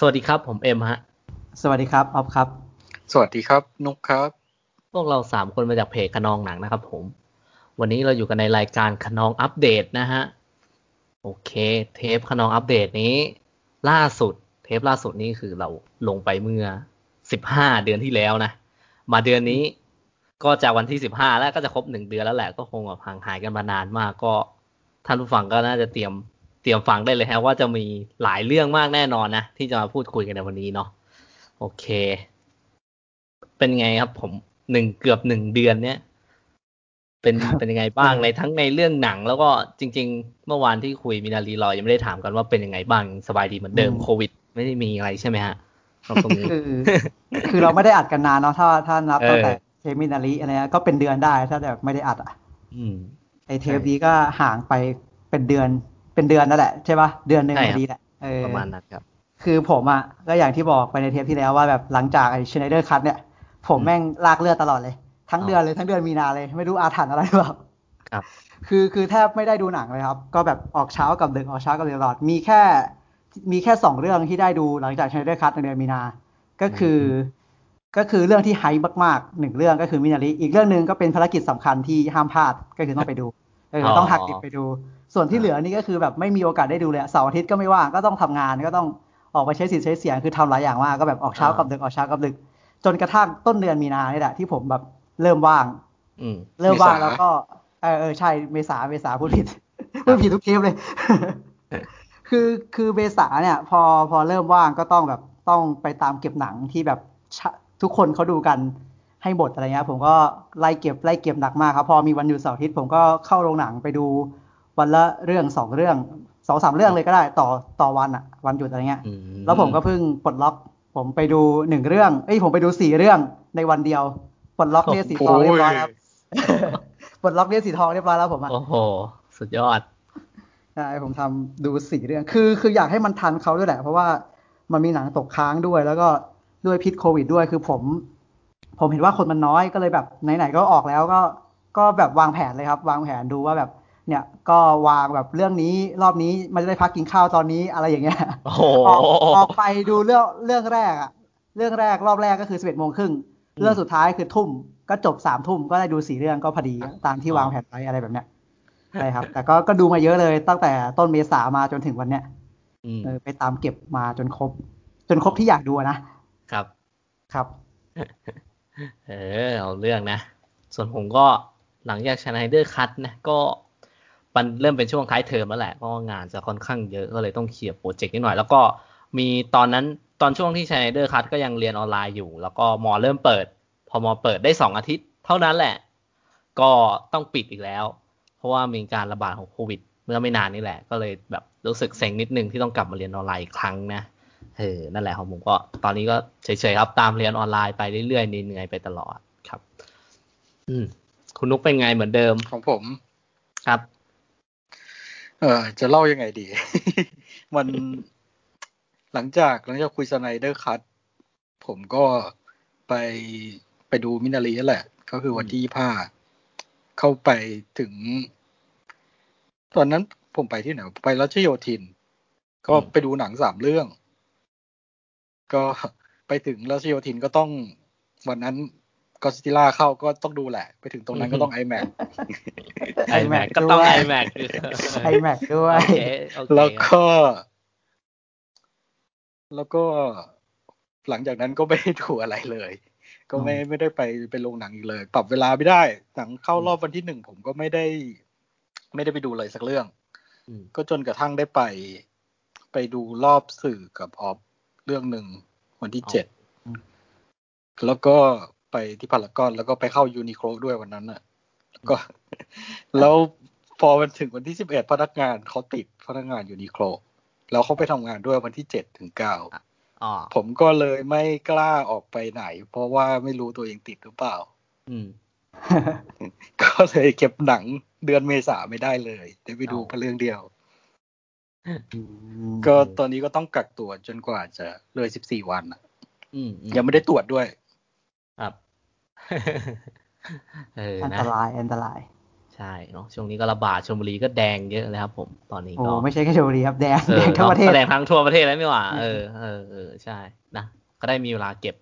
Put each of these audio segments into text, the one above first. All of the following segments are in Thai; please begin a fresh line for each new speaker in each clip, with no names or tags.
สวัสดีครับ ผมเอ็มฮะ
สวัสดีครับออฟครับ
สวัสดีครับ นุกครับ
พวกเราสามคนมาจากเพจขนองหนังนะครับ ผม วันนี้เราอยู่กันในรายการขนองอัปเดตนะฮะ โอเค เทปขนองอัปเดตนี้ ล่าสุด เทปล่าสุดนี้คือเราลงไปเมื่อสิบห้าเดือนที่แล้วนะ มาเดือนนี้ก็จากวันที่สิบห้าแล้วก็จะครบหนึ่งเดือนแล้วแหละก็คงแบบห่างหายกันมานานมากก็ท่านผู้ฟังก็น่าจะเตรียมเต รียมฟังได้เลยฮะว่าจะมีหลายเรื่องมากแน่นอนนะ ที่จะมาพูดคุยกันในวันนี้เนาะโอเค เป็นไงครับ ผมหนึ่งเกือบหนึ่งเดือนเนี้ยเป็นเป็นยังไงบ้างในทั้งในเรื่องหนัง แล้วก็จริง ๆ เมื่อวานที่คุยมินารีลอยยังไม่ได้ถามกันว่าเป็นยังไงบ้างสบายดีเหมือนเดิม
อืม
โควิด ไม่ได้มีอะไรใช่ไหมฮะตรงนี้
คือคือเราไม่ได้อัดกันนานเนาะถ้าถ้านับ
เออ
ตั้งแต่เทปมินารีอะไรเงี้ยก็เป็นเดือนได้ถ้าแบบไม่ได้อัดอะ
อืม
ไอเทปนี้ก็ห่างไปเป็นเดือน เป็นเดือนนั่นแหละใช่ปะเดือนหนึ่ง
ใช่ครับ
อดีแหละเออ
ประมาณนั้นครับ
คือผมอะก็อย่างที่บอกไปในเทปที่แล้วว่าแบบหลังจากไอ Snyder Cut เนี่ยผม
อืม
แม่งลากเลือดตลอดเลย ทั้ง
อ๋อ
เดือนเลยทั้งเดือนมีนาเลย ไม่รู้อาถรรพ์อะไรหรือเปล่า
ครับ
คือคือแทบไม่ได้ดูหนังเลยครับ ก็แบบออกเช้ากับดึกออกเช้ากับดึกตลอดมีแค่มีแค่สองเรื่องที่ได้ดูหลังจาก Snyder Cut ในเดือนมีนา ก็คือก็คือเรื่องที่ไฮป์มากๆหนึ่งเรื่องก็คือมินาริอีกเรื่องหนึ่งก็เป็นภารกิจสำคัญที่ห้ามพลาดก็คือต้องไปดูเออต้องหักดิบไปดู ส่วนที่เหลือนี่ก็คือแบบไม่มีโอกาสได้ดูเลยอะเสาร์อาทิตย์ก็ไม่ว่างก็ต้องทำงานก็ต้องออกไปใช้สิทธิ์ใช้เสียงคือทำหลายอย่างมากก็แบบออกเช้ากับดึกออกเช้ากับดึก จนกระทั่งต้นเดือนมีนานี่แหละที่ผมแบบเริ่มว่าง
อืม
เริ่มว่าง
เมษา
แล้วก็เออเออใช่เมษาเมษาพูดผิดพูดผิดทุกเทปเลย คือคือเมษาเนี่ย พอพอเริ่มว่างก็ต้องแบบต้องไปตามเก็บหนังที่แบบชะทุกคนเขาดูกันให้หมดอะไรเงี้ยผมก็ไล่เก็บไล่เก็บหนักมากครับ พอมีวันหยุดเสาร์อาทิตย์ผมก็เข้าโรงหนังไปดู วันละเรื่องสองเรื่องสองสามเรื่องเลยก็ได้ต่อต่อวันอะวันหยุดอะไรเงี้ย
อื
แล้วผมก็เพิ่งปลดล็อก ผมไปดูหนึ่งเรื่อง เอ้ยผมไปดูสี่เรื่องในวันเดียวปลดล็อกเนี่ยสีทองเรียบร้อยครับปลดล็อกเนี่ยสีทองเรียบร้อยแล้วผมอะ
โอ้โห สุดยอด
ใช่ผมทำดูสี่เรื่อง คือคืออยากให้มันทันเขาด้วยแหละ เพราะว่ามันมีหนังตกค้างด้วย แล้วก็ด้วยพิษโควิดด้วยคือผม ผมเห็นว่าคนมันน้อยก็เลยแบบไหนๆก็ออกแล้วก็ก็แบบวางแผนเลยครับ วางแผนดูว่าแบบเนี่ย ก็วางแบบเรื่องนี้รอบนี้มันจะได้พักกินข้าวตอนนี้อะไรอย่างเงี้ย
โอ้โห
ออกออกไปดูเรื่องเรื่องแรกอะเรื่องแรกรอบแรกก็คือสิบเอ็ดโมงครึ่งเรื่องสุดท้ายคือทุ่มก็จบสามทุ่มก็ได้ดูสี่เรื่องก็พอดีตามที่วางแผนไว้อะไรแบบเนี้ยใช่ครับ แต่ก็ก็ดูมาเยอะเลยตั้งแต่ต้นเมษามาจนถึงวันเนี้ย
อืม
เออไปตามเก็บมาจนครบ จนครบที่อยากดูอะนะครับครับ
เออเอาเรื่องนะ ส่วนผมก็หลังจากชน i เดอร์คัตนะก็ มันเริ่มเป็นช่วงท้ายเทอมแล้วแหละก็งานจะค่อนข้างเยอะก็เลยต้องเคลียร์โปรเจกต์นิดหน่อย แล้วก็มีตอนนั้นตอนช่วงที่ชน i เดอร์คัตก็ยังเรียนออนไลน์อยู่ แล้วก็มอเริ่มเปิด พอมอเปิดได้สองอาทิตย์ เท่านั้นแหละ ก็ต้องปิดอีกแล้ว เพราะว่ามีการระบาดของโควิด เมื่อไม่นานนี่แหละ ก็เลยแบบรู้สึกเซ็งนิดนึงที่ต้องกลับมาเรียนออนไลน์อีกครั้งนะเออนั่นแหละของผมก็ ตอนนี้ก็เฉยๆครับตามเรียนออนไลน์ไปเรื่อยๆเหนื่อยๆไปตลอดครับ อืมคุณนุกเป็นไงเหมือนเดิม
ของผม
ครับ
เออจะเล่ายังไงดี มันหลังจากหลังจากคุยสไนเดอร์คัตผมก็ไปไปดูมินารีนั่นแหละ ก็คือวันที่ผ้าเข้าไปถึง ตอนนั้นผมไปที่ไหน ไปรัชโยธิน ก็
อืม
ไปดูหนังสามเรื่อง ก็ไปถึงรัชโยธินก็ต้องวันนั้น ก็สติล่าเข้าก็ต้องดูแหละ ไปถึงตรงนั้นก็ต้อง iMac
ไอแม็กก็ต้องไอแม็ก
ไอแม็กด้วย
โอเคโอเค
แล้วก็ แล้วก็หลังจากนั้นก็ไม่ได้ดูอะไรเลย ก็ไม่ไม่ได้ไปไปลงหนังอีกเลย ปรับเวลาไม่ได้หนังเข้ารอบวันที่หนึ่งผมก็ไม่ได้ ไม่ได้ไปดูเลยสักเรื่อง
อืม
ก็จนกระทั่งได้ไป ไปดูรอบสื่อกับออฟเรื่องหนึ่งวันที่เจ็ด
อืม
แล้วก็ ไปที่พารากอน แล้วก็ไปเข้ายูนิโคลด้วยวันนั้นน่ะแล้วก็ แล้วพอมันถึงวันที่สิบเอ็ดพนักงานเขาติดพนักงานยูนิโคลแล้วเขาไปทำงานด้วยวันที่เจ็ดถึงเก้า
อ๋อ
ผมก็เลยไม่กล้าออกไปไหน เพราะว่าไม่รู้ตัวเองติดหรือเปล่า
อืม
ก็เลยเก็บหนังเดือนเมษาไม่ได้เลยได้ไปดู
อ๋อ
แค่เรื่องเดียว
อืม
ก็ตอนนี้ก็ต้องกักตัวจนกว่าจะเลยสิบสี่วันน่ะ
อืมอื
ยังไม่ได้ตรวจด้วย
ครับ เออ
อัน
นะ
ตรายอันตราย
ใใช่เนาะช่วงนี้ก็ระบาดชลบุรีก็แดงเยอะเลยครับ ผมตอนนี้
โอ้
ก็
ไม่ใช่แค่ชลบุรีครับแดง
เอ
แด
ง
ทั้งประเทศ
แดงทั้งทั่วประเทศแล้วไม่หว่าเออเออเออใช่นะก็ได้มีเวลาเก็บ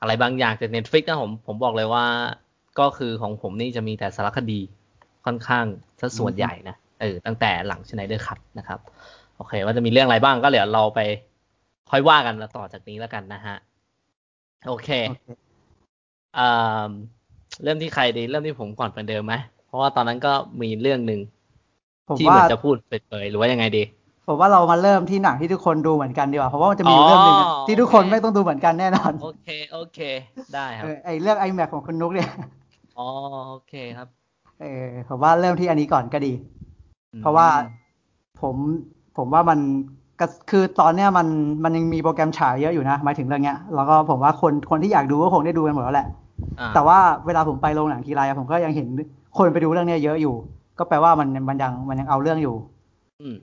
อะไรบางอย่างจาก Netflix นะผมผมบอกเลยว่า ก็คือของผมนี่จะมีแต่สารคดีค่อนข้างซะส่วนใหญ่นะเออตั้งแต่หลัง Snyder Cut นะครับ โอเค ว่าจะมีเรื่องอะไรบ้างก็เดี๋ยวเราไปค่อยว่ากันต่อจากนี้แล้วกันนะฮะ โอเค
โอเค
อ่า เริ่มที่ใครดี เริ่มที่ผมก่อนเป็นเดิมไหมเพราะว่าตอนนั้นก็มีเรื่องหนึ่ง
ผม
ที่เหมื
ว่า
อนจะพูดเปิดเผยหรือว่ายังไงดี
ผมว่าเรามาเริ่มที่หนังที่ทุกคนดูเหมือนกันดีกว่าเพราะว่ามันจะมีอยู่เรื่องหนึ่งอะ
อ๋อ
ที่ทุกคน
โอเค
ไม่ต้องดูเหมือนกันแน่นอน
โอเคโอเค ได้ครั
เอบอไอเรื่อง iMac ของคุณนุกเนี่ย
อ๋อโอเคครับ
เออผมว่าเริ่มที่อันนี้ก่อนก็ดี
อืม
เพราะว่าผมผมว่ามันก็คือตอนเนี้ยมันมันยังมีโปรแกรมฉายเยอะอยู่นะหมายถึงเรื่องเนี้ยแล้วก็ผมว่าคนคนที่อยากดูก็คงได้ดูกันหมดแล้วแหละ
อ่า
แต่ว่าเวลาผมไปโรงหนังทีไรอะผมก็ยังเห็นคนไปดูเรื่องเนี้ยเยอะอยู่ ก็แปลว่ามันมันยังมันยังเอาเรื่องอยู่
อืม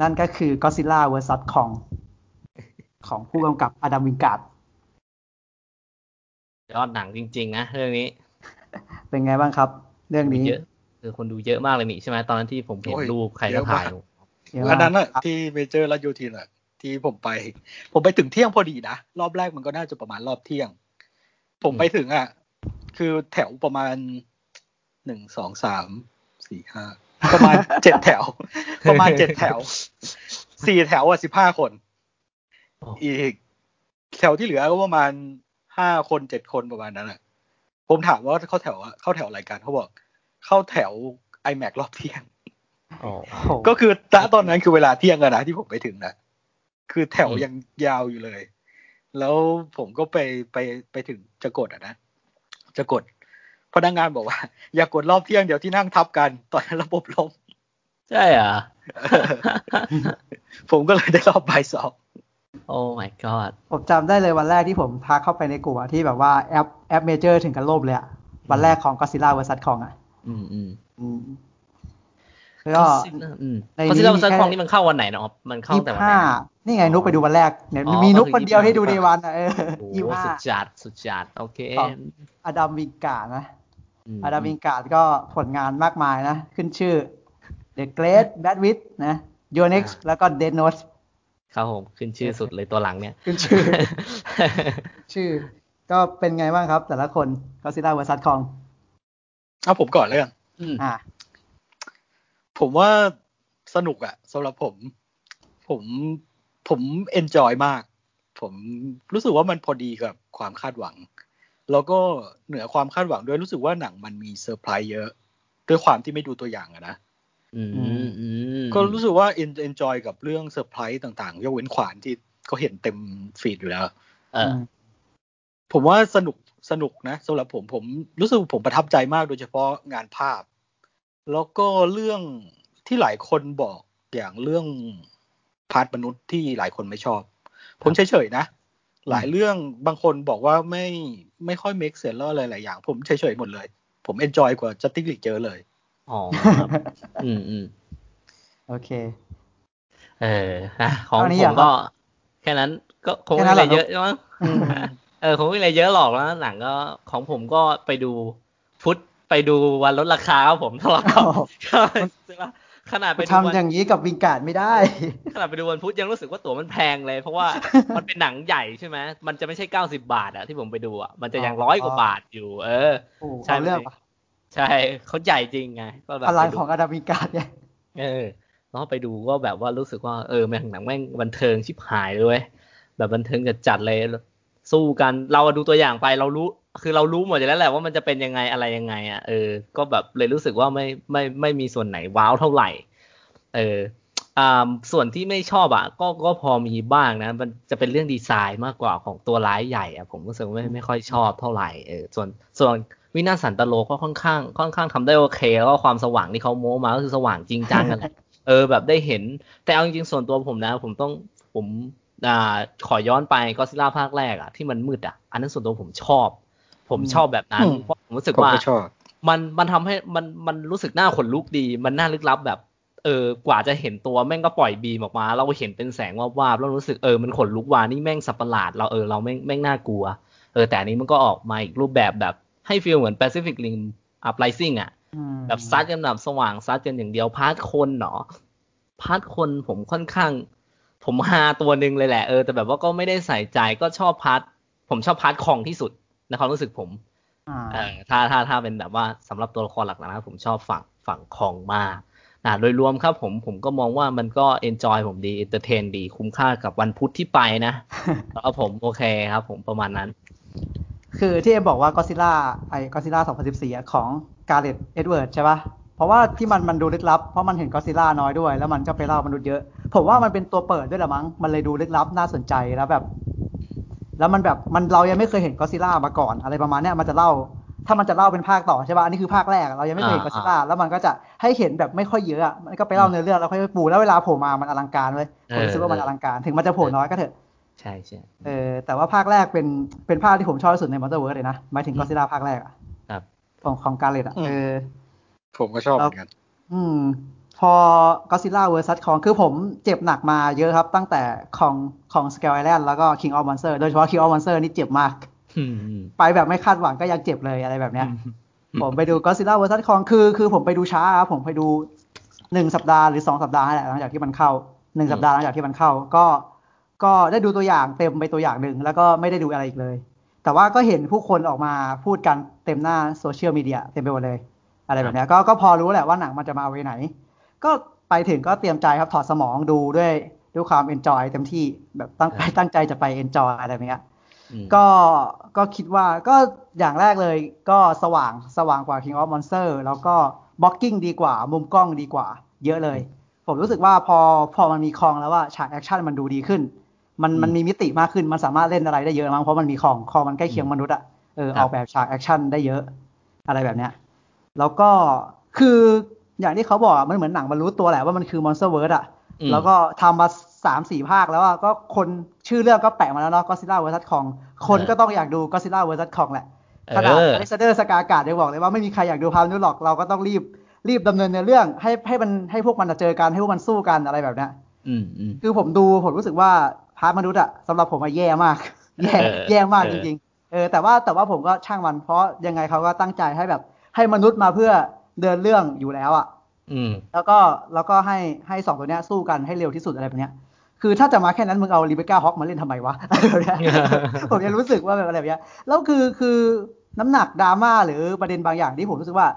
นั่นก็คือ Godzilla vs Kong ของผู้กำกับอดัมวิงการ์ด
ยอดหนังจริง ๆ นะ เรื่องนี้
เป็นไงบ้างครับ เรื่องนี้
เยอะคือคนดูเยอะมากเลยนี่ใช่ไหมตอนนั้นที่ผมเห็น
โอ้ย
รูปใคร
เย
ก็
อะ
ถ่าย
มาก
ลง
เยอะ
อัน
มาก
นั้นอะที่เมเจอร์รัชโยธินอะที่ผมไป ผมไปถึงเที่ยงพอดีนะ รอบแรกมันก็น่าจะประมาณรอบเที่ยง ผมไปถึงอะคือแถวประมาณหนึ่งสองสามสี่ห้าประมาณเจ็ดแถว ประมาณเจ็ดแถวสี่แถวอะสิบห้าคน
โอ้
อีกแถวที่เหลือก็ประมาณห้าคนเจ็ดคนประมาณนั้นอะผมถามว่าเข้าแถวอะเข้าแถวอะไรกันเขาบอก เข้าแถว iMac รอบเที่ยง
โอ้
โอ้โห
ก็คือณตอนนั้นคือเวลาเที่ยงอะนะที่ผมไปถึงนะคือแถว
อืม
ยังยาวอยู่เลย แล้วผมก็ไปไปไปถึงจะกดอะนะ จะกดพนักงานบอกว่า อย่ากดรอบเที่ยงเดี๋ยวที่นั่งทับกัน ตอนนั้นระบบล่ม
ใช่เหรอะ
ผมก็เลยได้รอบบ่ายสอง
โอ้ my god
ผมจำได้เลยวันแรกที่ผมทักเข้าไปในกลุ่มอะที่แบบว่าแอปแอปเมเจอร์ถึงกับล่มเลยอะวันแรกของ Godzilla vs Kong อะ
อืมอืม
อืมแล้วก็
อืม
ในนี้
คอนซิลเลอ
มี
ร์ซัน
แค่
คองนี่มันเข้าวันไหนเนาะมันเข้า
ยี่
แต่
สิบ
วันไหน
ห้า
นะ
นี่ไง
อ๋อ
นุกไปดูวันแรกเนี่ย
อ๋อ
มีนุก
ก็คือ
คนเดียวที่ดู
25
ในวันอะเออ
โอ้
ยี่สิบห้า
สุดจัดสุดจัดโอเค
ของอดัมวิงการ์ดนะ
ม
อดัมวิงการ์ดก็ผลงานมากมายนะ ขึ้นชื่อ The Great Bad Witch นะ Your Next แล้วก็ Dead Note
ครับผมขึ้นชื่อสุดเลยตัวหลังเนี่ย
ขึ้นชื่อ ชื่อ ก็เป็นไงบ้างครับ แต่ละคน Godzilla vs Kong
เอาผมก่อนเลยกัน
อืม
อ่า
ผมว่าสนุกอะสำหรับผม ผมผมเอนจอยมาก ผมรู้สึกว่ามันพอดีกับความคาดหวัง แล้วก็เหนือความคาดหวังด้วยรู้สึกว่าหนังมันมีเซอร์ไพรส์เยอะ ด้วยความที่ไม่ดูตัวอย่างอะนะ
อืมอืม
ก็รู้สึกว่า enjoy กับเรื่องเซอร์ไพรส์ต่างๆ ยกเว้นขวานที่ก็เห็นเต็มฟีดอยู่แล้ว
เออ
ผมว่าสนุกสนุกนะสำหรับผมผมรู้สึกผมประทับใจมากโดยเฉพาะงานภาพ แล้วก็เรื่องที่หลายคนบอกอย่างเรื่อง part มนุษย์ที่หลายคนไม่ชอบ ผมเฉยๆนะ หลายเรื่องบางคนบอกว่าไม่ไม่ค่อย make sense แล้วอะไรหลายอย่าง ผมเฉยๆหมดเลย ผมเอนจอยกว่าจัตติกลิกเจอเลย
อ๋อครับอืมอืม
โอเค
เออนะของ
อันนี้
ผ
อะ
มก็ แค่นั้นก็คง
แค่
ไม่
นั้
มี
น
อะ
เหรอ
ไรเยอะมั้งเออคงไม่มีอะไรเยอะหรอกแล้วหนังก็ของผมก็ไปดูฟุต ไปดูวันลดราคาครับผมทะเลาะกับ
โอ้โห
ใช่ปะขนาดไปดู
ทำ
วัน
อย่างนี้กับวิงการ์ดไม่ได้
ขนาดไปดูวันพุธยังรู้สึกว่าตั๋วมันแพงเลย เพราะว่ามันเป็นหนังใหญ่ใช่ไหมมันจะไม่ใช่เก้าสิบาทอะที่ผมไปดูอะมันจะยัง
อ๋อ
ร้อยกว่าบาทอยู่ เออ
โอ้
ใช่
เอาเรื่องปะ
ใช่เขาใหญ่จริงไงก็แบบ
พลัง
ไปดู
ของอดัมวิงการ์ดเนี่ย
เออแล้วไปดูก็แบบว่ารู้สึกว่าเออแม่งหนังแม่งบันเทิงชิบหายเลยเว้ยแบบบันเทิงจัดๆเลยสู้กันเราดูตัวอย่างไปเรารู้ คือเรารู้หมดอยู่แล้วแหละว่ามันจะเป็นยังไงอะไรยังไง อะเออ ก็แบบเลยรู้สึกว่าไม่ไม่ไม่มีส่วนไหนว้าวเท่าไหร่ เอออ่าส่วนที่ไม่ชอบอะ ก็ก็พอมีบ้างนะ มันจะเป็นเรื่องดีไซน์มากกว่าของตัวร้ายใหญ่อะผมรู้สึกไม่ไม่ค่อยชอบเท่าไหร่เออส่วนส่วนวินาสันตโลก็ค่อนข้าง ค่อนข้างทำได้โอเค แล้วก็ความสว่างที่เขาโม้มาก็คือสว่างจริงจังกันแหละเออแบบได้เห็น แต่เอาจริงๆส่วนตัวผมนะ ผมต้องผมอ่าขอย้อนไปก็ซิล่าภาคแรกอะที่มันมืดอะ อันนั้นส่วนตัวผมชอบ ผม
อืม
ชอบแบบนั้น
อืม
เพราะผมรู้สึก
ผม
ว่า
ก็ชอบ
มันมันทำให้มันมันรู้สึกน่าขนลุกดี มันน่าลึกลับแบบ เออกว่าจะเห็นตัวแม่งก็ปล่อย beam ออกมา เราเห็นเป็นแสงวาบวาบๆแล้วรู้สึกเออมันขนลุกว่านี่แม่งสัตว์ประหลาด เราเออเราแม่งแม่งน่ากลัว เออแต่อันนี้มันก็ออกมาอีกรูปแบบแบบให้ feel เหมือน Pacific Rim Uprising อะ
อืม
แบบซัดกันแบบสว่างซัดกันอย่างเดียว part คนเนาะ part คนผมค่อนข้าง ผมฮาตัวหนึ่งเลยแหละเออแต่แบบว่าก็ไม่ได้ใส่ใจก็ชอบ partผมชอบ part Kong ที่สุด ในความรู้สึกผม
อ่า
เออถ้าถ้าถ้าเป็นแบบว่าสำหรับตัวละครหลักๆนะครับ ผมชอบฝั่งฝั่ง Kong มากนะโดยรวมครับผมผมก็มองว่ามันก็ enjoy ผมดี entertain ดี คุ้มค่ากับวันพุธที่ไปนะแล้วผมโอเคครับ ผมประมาณนั้น
คือที่เอ็มบอกว่าก็ซิล่าไอ้ก็ซิล่า2014อะของ Gareth Edwards ใช่ปะเพราะว่าที่มันมันดูลึกลับ เพราะมันเห็นก็ซิล่าน้อยด้วย แล้วมันก็ไปเล่ามนุษย์เยอะ ผมว่ามันเป็นตัวเปิดด้วยละมั้งมันเลยดูลึกลับน่าสนใจแล้วแบบ แล้วมันแบบมันเรายังไม่เคยเห็นก็ซิล่ามาก่อน อะไรประมาณเนี้ยมันจะเล่า ถ้ามันจะเล่าเป็นภาคต่อใช่ปะอันนี้คือภาคแรกเรายังไม่เคยเห็นก็
อ่า
ซิล่าแล้วมันก็จะให้เห็นแบบไม่ค่อยเยอะอะมันก็ไปเล่าเนื้อเรื่องแล้วค่อยๆปูแล้วเวลาโผล่มามันอลังการเลยผมรู้สึกว่ามันอลังการ ถึงมันจะโผล่น้อยก็เถอะ
ใช่ใช่
เออแต่ว่าภาคแรกเป็นเป็นภาคที่ผมชอบที่สุดใน MonsterVerse เลยนะหมายถึงก็ซิล่าภาคแรกอะ
ครับ
ของของ Gareth อะ
อืม
เออ
ผมก็ชอบเหมือนกัน
อืม พอ Godzilla versus Kong คือผมเจ็บหนักมาเยอะครับ ตั้งแต่ของของ Skull Island แล้วก็ King of Monster โดยเฉพาะ King of Monster นี่เจ็บมาก
อืมอืม
ไปแบบไม่คาดหวังก็ยังเจ็บเลยอะไรแบบเนี้ย ผมไปดู Godzilla versus Kong คือ คือผมไปดูช้าครับผมไปดูหนึ่งสัปดาห์หรือสองสัปดาห์นั่นแหละหลังจากที่มันเข้าหนึ่งสัปดาห์หลังจากที่มันเข้า ก็ ก็ได้ดูตัวอย่างเต็มไปตัวอย่างหนึ่งแล้วก็ไม่ได้ดูอะไรอีกเลย แต่ว่าก็เห็นผู้คนออกมาพูดกันเต็มหน้าโซเชียลมีเดียเต็มไปหมดเลย อะไรแบบเนี้ยก็ก็พอรู้แหละว่าหนังมันจะมาเอาไว้ไหน ก็ไปถึงก็เตรียมใจครับถอดสมองดูด้วยด้วยความ enjoy เต็มที่แบบตั้ง
ครับ
ตั้งใจจะไป enjoy อะไรแบบเนี้ย
อืม
ก็ก็คิดว่าก็อย่างแรกเลยก็สว่างสว่างกว่า King of Monster แล้วก็ blocking ดีกว่า มุมกล้องดีกว่า เยอะเลย ผมรู้สึกว่าพอพอมันมี Kong แล้วว่าฉากแอคชั่นมันดูดีขึ้น มันมันมีมิติมากขึ้นมันสามารถเล่นอะไรได้เยอะมั้งเพราะมันมี Kong Kong มันใกล้เคียงมนุษย์อะเออ
ครั
อบอกแบบฉากแอคชั่นได้เยอะ อะไรแบบเนี้ยแล้วก็คือ อย่างที่เขาบอกอะมันเหมือนหนังมันรู้ตัวแหละว่ามันคือ MonsterVerse อะ
อืม
แล้วก็ทำมาสามสี่ภาคแล้วอะก็คนชื่อเรื่องก็แปะมาแล้วเนาะ Godzilla versus Kong คนก็ต้องอยากดู Godzilla versus Kong แหละขนาด
เออ
Alexander Skarsgård ยังบอกเลยว่าไม่มีใครอยากดูพาวนู้นหรอกเราก็ต้องรีบรีบดำเนินในเรื่องให้ให้มันให้พวกมันเจอกันให้พวกมันสู้กันอะไรแบบเนี้ย
อืมอืม
คือผมดูผมรู้สึกว่า part มนุษย์อะสำหรับผมอะแย่มาก แย่
เออ
แย่มาก
เอ
จ
อ
ริงๆเออแต่ว่าแต่ว่าผมก็ช่างมันเพราะยังไงเขาก็ตั้งใจให้แบบให้มนุษย์มาเพื่อ เดินเรื่องอยู่แล้วอะ
อืม
แล้วก็แล้วก็ให้ให้สองตัวเนี้ยสู้กันให้เร็วที่สุดอะไรแบบเนี้ย คือถ้าจะมาแค่นั้นมึงเอา Rebecca Hall มาเล่นทำไมวะอะไรแบบเนี้ยผมยังรู้สึกว่าแบบอะไรแบบเนี้ยแล้วคือคือน้ำหนักดราม่าหรือประเด็นบางอย่างที่ผมรู้สึกว่า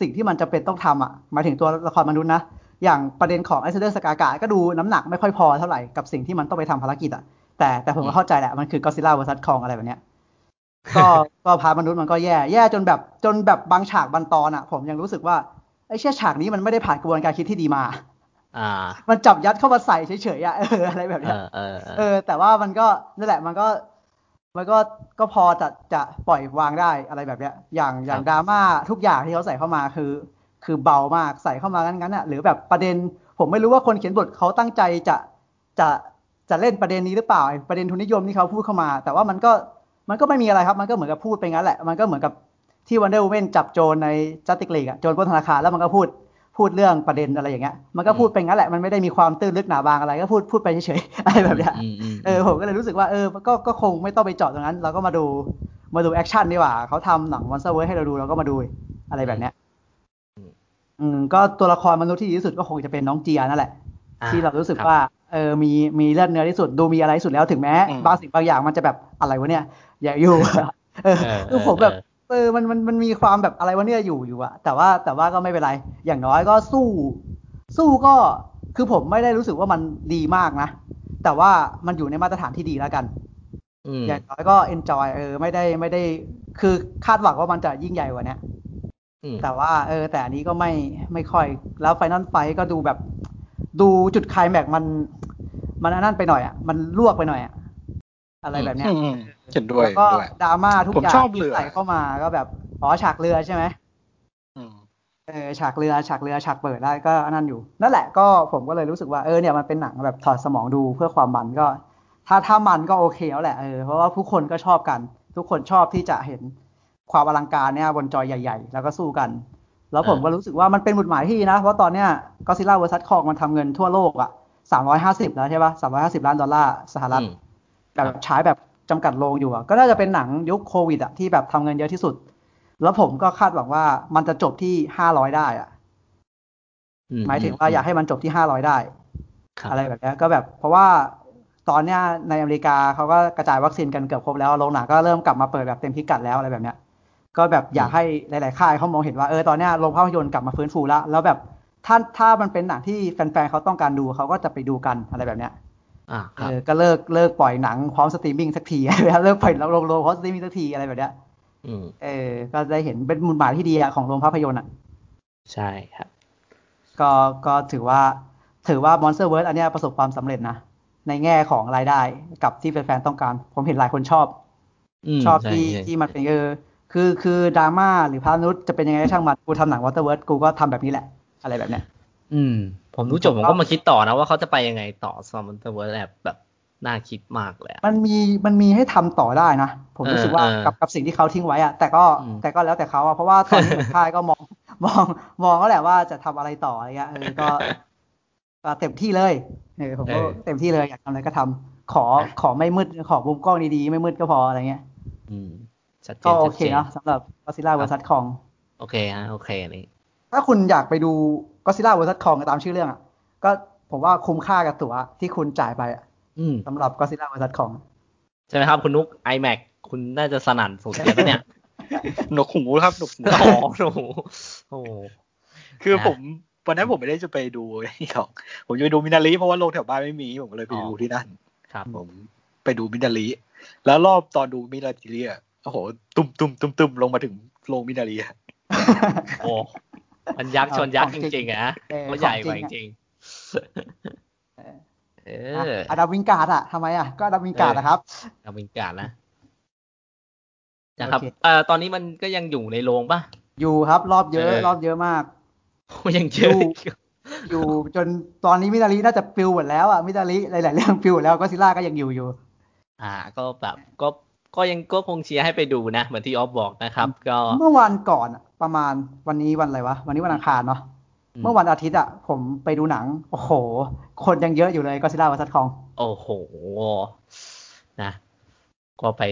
สิ่งที่มันจำเป็นต้องทำอะหมายถึงตัวละครมนุษย์นะอย่างประเด็นของไอซ์เดอร์สกากาก็ดูน้ำหนักไม่ค่อยพอเท่าไหร่กับสิ่งที่มันต้องไปทำภารกิจอะแต่แต่ผมก็เข้าใจแหละมันคือ Godzilla versus Kong อะไรแบบเนี้ย ก็ก็ part มนุษย์มันก็แย่ แย่จนแบบจนแบบบางฉากบางตอนอะ ผมยังรู้สึกว่าไอ้เชี่ยฉากนี้มันไม่ได้ผ่านกระบวนการคิดที่ดีมา
อ่า
มันจับยัดเข้ามาใส่เฉยๆอะเอออะไรแบบ
เอ
เนี้ย
อเออเอ
เอ
อ
อ แต่ว่ามันก็นั่นแหละมันก็ มันก็ก็พอจะจะปล่อยวางได้อะไรแบบเนี้ย อย่างอย่างดราม่าทุกอย่างที่เขาใส่เข้ามาคือ คือเบามากใส่เข้ามางั้นๆอะหรือแบบประเด็น ผมไม่รู้ว่าคนเขียนบทเขาตั้งใจจะจะจะเล่นประเด็นนี้หรือเปล่าไอ้ประเด็นทุนนิยมที่เขาพูดเข้ามา แต่ว่ามันก็ มันก็ไม่มีอะไรครับ มันก็เหมือนกับพูดไปงั้นแหละ มันก็เหมือนกับที่วันเดอร์ w เ m นจับโจรในจัติกลีกอะโจรปล้นธนาคารแล้วมันก็พูดพูดเรื่องประเด็นอะไรอย่างเงี้ย มันก็พูดไปงั้นแหละ มันไม่ได้มีความตื้นลึกหนาบางอะไร ก็พูดพูดไปเฉยๆอะไรแบบเนี้ย
อืมอืม
เออผมก็เลยรู้สึกว่าเออ ก็ก็คงไม่ต้องไปเจาะตรงนั้น เราก็มาดูมาดูแอคชั่นดีกว่า เขาทำหนัง MonsterVerse ให้เราดูเราก็มาดูอะไรแบบเนี้ย อืม ก็ตัวละครมนุษย์ที่ดีที่สุดก็คงจะเป็นน้องเจียนั่นแหละ
อ่
ที่เรารู้สึก
คบ
ว่า เออ มีมีเลือดเนื้อที่สุด ดูมีอะไรที่สุดแล้ว ถึงแม้
อืม
บางสิ่งบางอย่างมันจะแบบอะไรวะเนี่ย อย่าอยู่เออ
เออ
คือผมแบบเออมันมันมันมีความแบบอะไรวะเนี่ยอยู่อยู่อะแต่ว่าแต่ว่าก็ไม่เป็นไร อย่างน้อยก็สู้ สู้ก็คือผมไม่ได้รู้สึกว่ามันดีมากนะ แต่ว่ามันอยู่ในมาตรฐานที่ดีแล้วกัน
อืม
อย่างน้อยก็ enjoy เออไม่ได้ไม่ได้ คือคาดหวังว่ามันจะยิ่งใหญ่กว่าเนี้ย
อืม
แต่ว่า เออ แต่อันนี้ก็ไม่ไม่ค่อย แล้วไฟนอลไฟก็ดูแบบ ดูจุดไคลแม็กซ์มันมันอันนั่นไปหน่อยอะมันลวกไปหน่อยอะ อะไรแบบเนี้ย
อืมเห็นด้วย
แล้วก็
ด้วย
ดราม่าทุก
ผม
อย่าง
ชอบเรือ
ใส่เข้ามาก็แบบอ๋อฉากเรือใช่ไหม
อืม
เออฉากเรือฉากเรือฉากเปิดได้ก็อันนั้นอยู่ นั่นแหละก็ผมก็เลยรู้สึกว่าเออเนี่ยมันเป็นหนังแบบถอดสมองดูเพื่อความมันก็ ถ้าถ้ามันก็โอเคแล้วแหละเออเพราะว่าทุกคนก็ชอบกัน ทุกคนชอบที่จะเห็นความอลังการเนี่ยบนจอใหญ่ ๆ แล้วก็สู้กัน แล้วผม
อ่า
ก็รู้สึกว่ามันเป็นหมุดหมายที่ดีนะ เพราะตอนเนี้ย Godzilla versus Kong มันทำเงินทั่วโลกอะสามร้อยห้าสิบแล้วใช่ปะสามร้อยห้าสิบล้านดอลลาร์สหรัฐ
อืม
แบบฉายแบบจำกัดโรงอยู่อะก็น่าจะเป็นหนังยุคโควิดอะที่แบบทำเงินเยอะที่สุด แล้วผมก็คาดหวังว่ามันจะจบที่ห้าร้อยได้อะ
อื
หมายถึงว่าอยากให้มันจบที่ห้าร้อยได้
ครับ
อะไรแบบเนี้ยก็แบบ เพราะว่าตอนเนี้ยในอเมริกาเขาก็กระจายวัคซีนกันเกือบครบแล้วโรงหนังก็เริ่มกลับมาเปิดแบบเต็มพิกัดแล้วอะไรแบบเนี้ย ก็แบบอยากให้หลาย ๆ ค่ายเขามองเห็นว่าเออตอนเนี้ยโรงภาพยนตร์กลับมาฟื้นฟูแล้วแล้วแบบถ้าถ้ามันเป็นหนังที่แฟนๆเขาต้องการดูเขาก็จะไปดูกันอะไรแบบเนี้ย
อ่าค
เอ
รับ
อ ก็เลิกเลิกปล่อยหนังพร้อมสตรีมมิ่งสักทีเลิกปล่อยลงโรงพร้อมสตรีมมิ่งสักทีอะไรแบบเนี้ย
อืม
เออ ก็ได้เห็นเป็นหมุดหมายที่ดีอะของโรงภาพยนตร์อะ
ใช่ครับ
ก็ก็ถือว่า ถือว่า MonsterVerse อันเนี้ยประสบความสำเร็จนะ ในแง่ของรายได้กับที่แฟนๆต้องการ ผมเห็นหลายคนชอบ
ม
ชอบ
ใช่
ที่
ใช่
ที่มันเป็นเออคือคือดราม่าหรือ part มนุษย์จะเป็นยังไงก็ช่างมันกูทำหนัง Water World กูก็ทำแบบนี้แหละ อะไรแบบเนี้ย
อืม ผมดูจบผมก็มาคิดต่อนะว่าเขาจะไปยังไงต่อซอ MonsterVerse แอบแบบน่าคิดมากเลยอะ
มันมีมันมีให้ทำต่อได้นะ ผมรู้สึกว่า
เออเออ
กับกับสิ่งที่เขาทิ้งไว้อะแต่ก็
อืม
แต่ก็แล้วแต่เขาอะเพราะว่าตอนนี้เหมือนค่ายก็มองมองมองก็แหละว่าจะทำอะไรต่ออะไรเงี้ยเออก็ก็เต็มที่เลยเออผมก็เต็มที่เลยอยากทำอะไรก็ทำขอขอไม่มืดขอมุมกล้องดีๆ ไม่มืดก็พออะไรเงี้ย
อืมชัดเจ
ก็
น
โอ
ชัด
เค
เจน
เนาะสำหรับ Godzilla vs Kong
โอเคฮะโอเคอันนี้
ถ้าคุณอยากไปดู Godzilla vs Kong ตามชื่อเรื่องอะก็ผมว่าคุ้มค่ากับตั๋วที่คุณจ่ายไปอะ
อืม
สำหรับ Godzilla vs Kong
ใช่ไหมครับคุณนุก iMac คุณน่าจะสนั่นสุดเลยนะเนี่ย
หนวกหูครับหนวกหู
อ๋อโอ้โหโอ้โห
คือ
นะ
ผมวันนั้นผมไม่ได้จะไปดูนี่หรอกผมจะไปดูมินารีเพราะว่าโรงแถวบ้านไม่มี ผมก็เลยไปดูที่นั่น
ครับ
ผมไปดูมินารีแล้วรอบตอนดูมินารีอะโอ้โห ตุ้มตุ้มตุ้มตุ้มลงมาถึงโรงมินารีอะ
โอ้ มันยักษ์ชนยักษ์
ข
จ
องจริง
ริงๆอะ
เออ
เขาใหญ่กว่า
ของ
จ
จริ
ริง
ง
ๆเอ
อะ
อ
อดัมวิงการ์ดอะทำไมอะก็อดัมวิงการ์ดนะครับ
เอาเป็นการนะนะครับ
โอเค
เอ่อตอนนี้มันก็ยังอยู่ในโรงป่ะ
อยู่ครับ รอบเยอะ
เออ
รอบเยอะมาก
โอ้ยังเจอ
อยู่อยู่จนตอนนี้มินารีน่าจะฟิลหมดแล้วอะมินารีหลายๆเรื่องฟิลหมดแล้วก็ซิล่าก็ยังอยู่อยู่
อ่า ก็แบบก็ก็ยังก็คงเชียร์ให้ไปดูนะ เหมือนที่ออฟบอกนะครับ ก็
เมื่อวันก่อนอะ ประมาณวันนี้วันอะไรวะ วันนี้วันอังคารเนาะ
อืม
เมื่อวันอาทิตย์อะผมไปดูหนัง โอ้โห คนยังเยอะอยู่เลย Godzilla versus Kong
โอ้โหนะ ก็ไป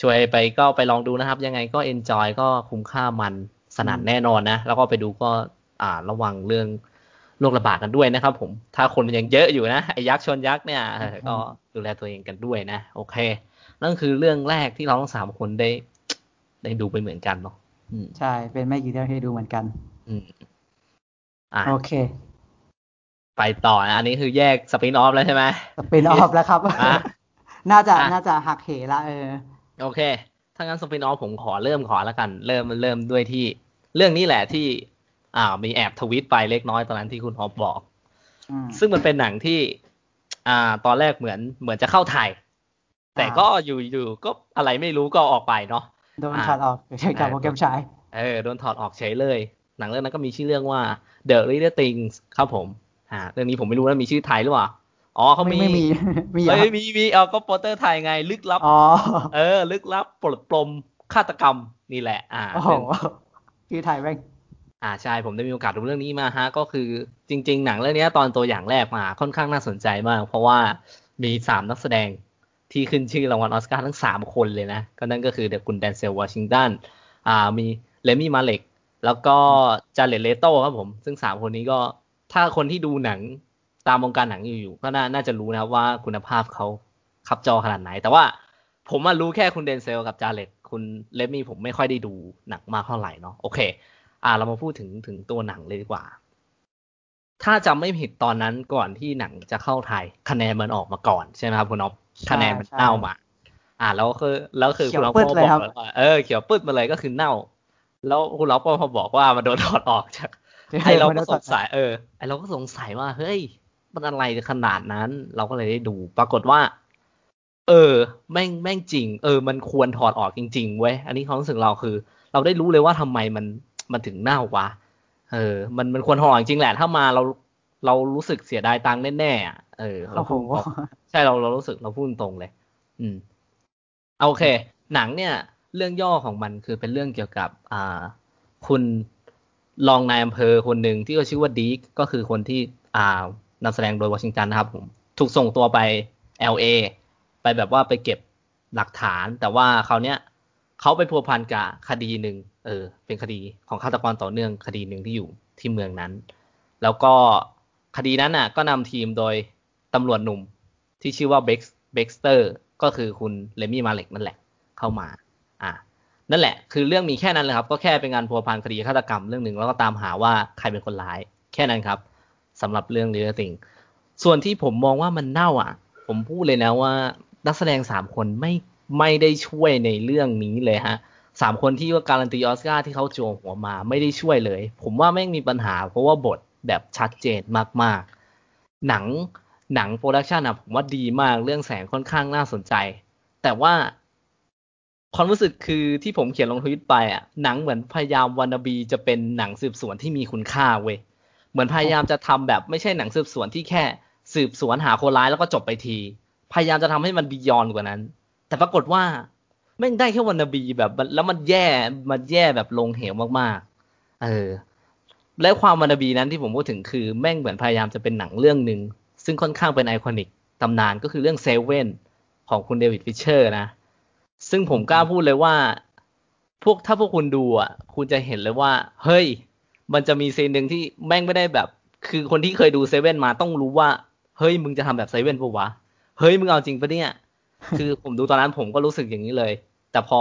ช่วยไปก็ไปลองดูนะครับ ยังไงก็ enjoy ก็คุ้มค่ามันสนั่น
อืม
แน่นอนนะ แล้วก็ไปดูก็อ่าระวังเรื่องโรคระบาดกันด้วยนะครับผม ถ้าคนมันยังเยอะอยู่นะ ไอ้ยักษ์ชนยักษ์เนี่ยเออก็ดูแลตัวเองกันด้วยนะ โอเค นั่นคือเรื่องแรกที่เราทั้งสามคนได้ ได้ดูไปเหมือนกันเนาะอืม
ใช่ เป็นไม่กี่เรื่องที่ดูเหมือนกัน
อืมอะ
โอเค
ไปต่อนะอันนี้คือแยก spin-off แล้วใช่ไหม
spin-off แล้วครับ
อะ
น่าจะ
อะ
น่าจะหักเหละเออ
โอเค ถ้างั้น spin-off ผมขอเริ่มขอแล้วกัน เริ่มเริ่มด้วยที่ เรื่องนี้แหละที่ อ่ามีแอบทวิตไปเล็กน้อยตอนนั้นที่คุณฮอปบอก
อืม
ซึ่งมันเป็นหนังที่ อ่า ตอนแรกเหมือนเหมือนจะเข้าไทย แต่
อ่า
ก็อยู่อยู่ก็อะไรไม่รู้ก็ออกไปเนาะ
โดน
อะ
ถอดออกใช้กับโปรแกรมใช้
เออ โดนถอดออกเฉยเลย หนังเรื่องนั้นก็มีชื่อเรื่องว่า The Little Things ครับผม อ่า เรื่องนี้ผมไม่รู้ว่ามีชื่อไทยหรือเปล่า อ๋อเขา
ไม่
มี
ไม่มี มีเหรอ
เอ้ยมีมีเอาก็โปสเตอร์ไทยไง ลึกลับ
อ๋อ
เออ ลึกลับ ปลดปลม ฆาตกรรม นี่แหละ อ่า
โอ้โห
เป็น
คือไทยแม่ง
อ่าใช่ผมได้มีโอกาสดูเรื่องนี้มาฮะก็คือจริง ๆ หนังเรื่องนี้ตอนตัวอย่างแรกมาค่อนข้างน่าสนใจมาก เพราะว่ามีสามนักแสดง ที่ขึ้นชื่อรางวัลออสการ์ทั้งสามคนเลยนะ ก็นั่นก็คือเดคุณ Denzel Washington อ่ามี Rami Malek แล้วก็ Jared Leto ครับผม ซึ่งสามคนนี้ก็ถ้าคนที่ดูหนังตามวงการหนังอยู่ก็น่าน่าจะรู้นะครับว่าคุณภาพเขาคับจอขนาดไหน แต่ว่าผมมารู้แค่คุณเดนเซลกับจาเลตคุณเลมี่ผมไม่ค่อยได้ดูหนังมากเท่าไหร่เนาะโอเค อ่าเรามาพูดถึงถึงตัวหนังเลยดีกว่า ถ้าจำไม่ผิดตอนนั้นก่อนที่หนังจะเข้าไทยคะแนนมันออกมาก่อนใช่ไหมครับคุณอ๊อฟ คะแนนมัน
ใช่
เน่ามา อ่าแล้วคือแล้วคือ
เขี
คุ
ยว
ณอ๊อฟ
ปึ๊ด
ก็
เลย
บอ
ครั
ก
บ
ว่าเออเขียวปึ๊ดมาเลยก็คือเน่า แล้วคุณอ๊อฟก็พอบอกว่ามันโดนถอดออกจากไอเราก็สงสัยเออไอเราก็สงสัยว่า เฮ้ย มันอะไรขนาดนั้น เราก็เลยได้ดูปรากฏว่า เออ แม่งแม่งจริง เออ มันควรถอดออกจริง ๆ เว้ย อันนี้ความรู้สึกเราคือ เราได้รู้เลยว่าทำไมมันมันถึงเน่าวะ เออ มันมันควรถอดออกจริงแหละ ถ้ามาเรา เรารู้สึกเสียดายตังค์แน่ๆอะเออเรา
โอ้โห
พูดตรงใช่เราเรารู้สึกเราพูดตรงเลย อืมโอเค หนังเนี่ย เรื่องย่อของมันคือเป็นเรื่องเกี่ยวกับ อ่า คุณรองนายอำเภอคนหนึ่งที่ก็ชื่อว่า Deke ก็คือคนที่ อ่านำแสดงโดยวอชิงตันนะครับ ผม ถูกส่งตัวไป LA ไปแบบว่าไปเก็บหลักฐาน แต่ว่าคราวเนี้ยเขาไปพัวพันกับคดีหนึ่งเออ เป็นคดีของฆาตกรต่อเนื่องคดีหนึ่งที่อยู่ที่เมืองนั้น แล้วก็ คดีนั้นน่ะ ก็นำทีมโดยตำรวจหนุ่มที่ชื่อว่า Baxter ก็คือคุณ Rami Malek นั่นแหละ เข้ามา อ่านั่นแหละ คือเรื่องมีแค่นั้นเลยครับ ก็แค่เป็นงานพัวพันคดีฆาตกรรมเรื่องหนึ่งแล้วก็ตามหาว่าใครเป็นคนร้าย แค่นั้นครับสำหรับเรื่อง The Little Things ส่วนที่ผมมองว่ามันเน่าอะ ผมพูดเลยนะว่า นักแสดงสามคนไม่ไม่ได้ช่วยในเรื่องนี้เลยฮะสามคนที่ว่าการันตีออสการ์ที่เขาจั่วหัวมาไม่ได้ช่วยเลย ผมว่ามันมีปัญหา เพราะว่าบท แบบชัดเจนมากๆ หนังหนัง production อะผมว่าดีมากเรื่องแสงค่อนข้างน่าสนใจ แต่ว่าความรู้สึกคือที่ผมเขียนลงทวิตไปอะหนังเหมือนพยายามวานาบีจะเป็นหนังสืบสวนที่มีคุณค่าเว้ยเหมือนพยายามจะทำแบบไม่ใช่หนังสืบสวนที่แค่สืบสวนหาคนร้ายแล้วก็จบไปที พยายามจะทำให้มันบียอนกว่านั้น แต่ปรากฏว่าไม่ได้แค่วันนาบีแบบแล้วมันแย่มันแย่แบบลงเหวมากๆ เออ และความวันาบีนั้นที่ผมพูดถึงคือแม่งเหมือนพยายามจะเป็นหนังเรื่องหนึ่งซึ่งค่อนข้างเป็น iconic ตำนานก็คือเรื่องเซเว่นของคุณ David Fincher นะ ซึ่งผมกล้าพูดเลยว่า พวกถ้าพวกคุณดูอะ คุณจะเห็นเลยว่า เฮ้ย มันจะมี scene หนึ่งที่แม่งไม่ได้แบบ คือคนที่เคยดูเซเว่นมาต้องรู้ว่า เฮ้ย มึงจะทำแบบเซเว่นปะวะ เฮ้ย มึงเอาจริงปะเนี่ย คือผมดูตอนนั้นผมก็รู้สึกอย่างนี้เลย แต่พอ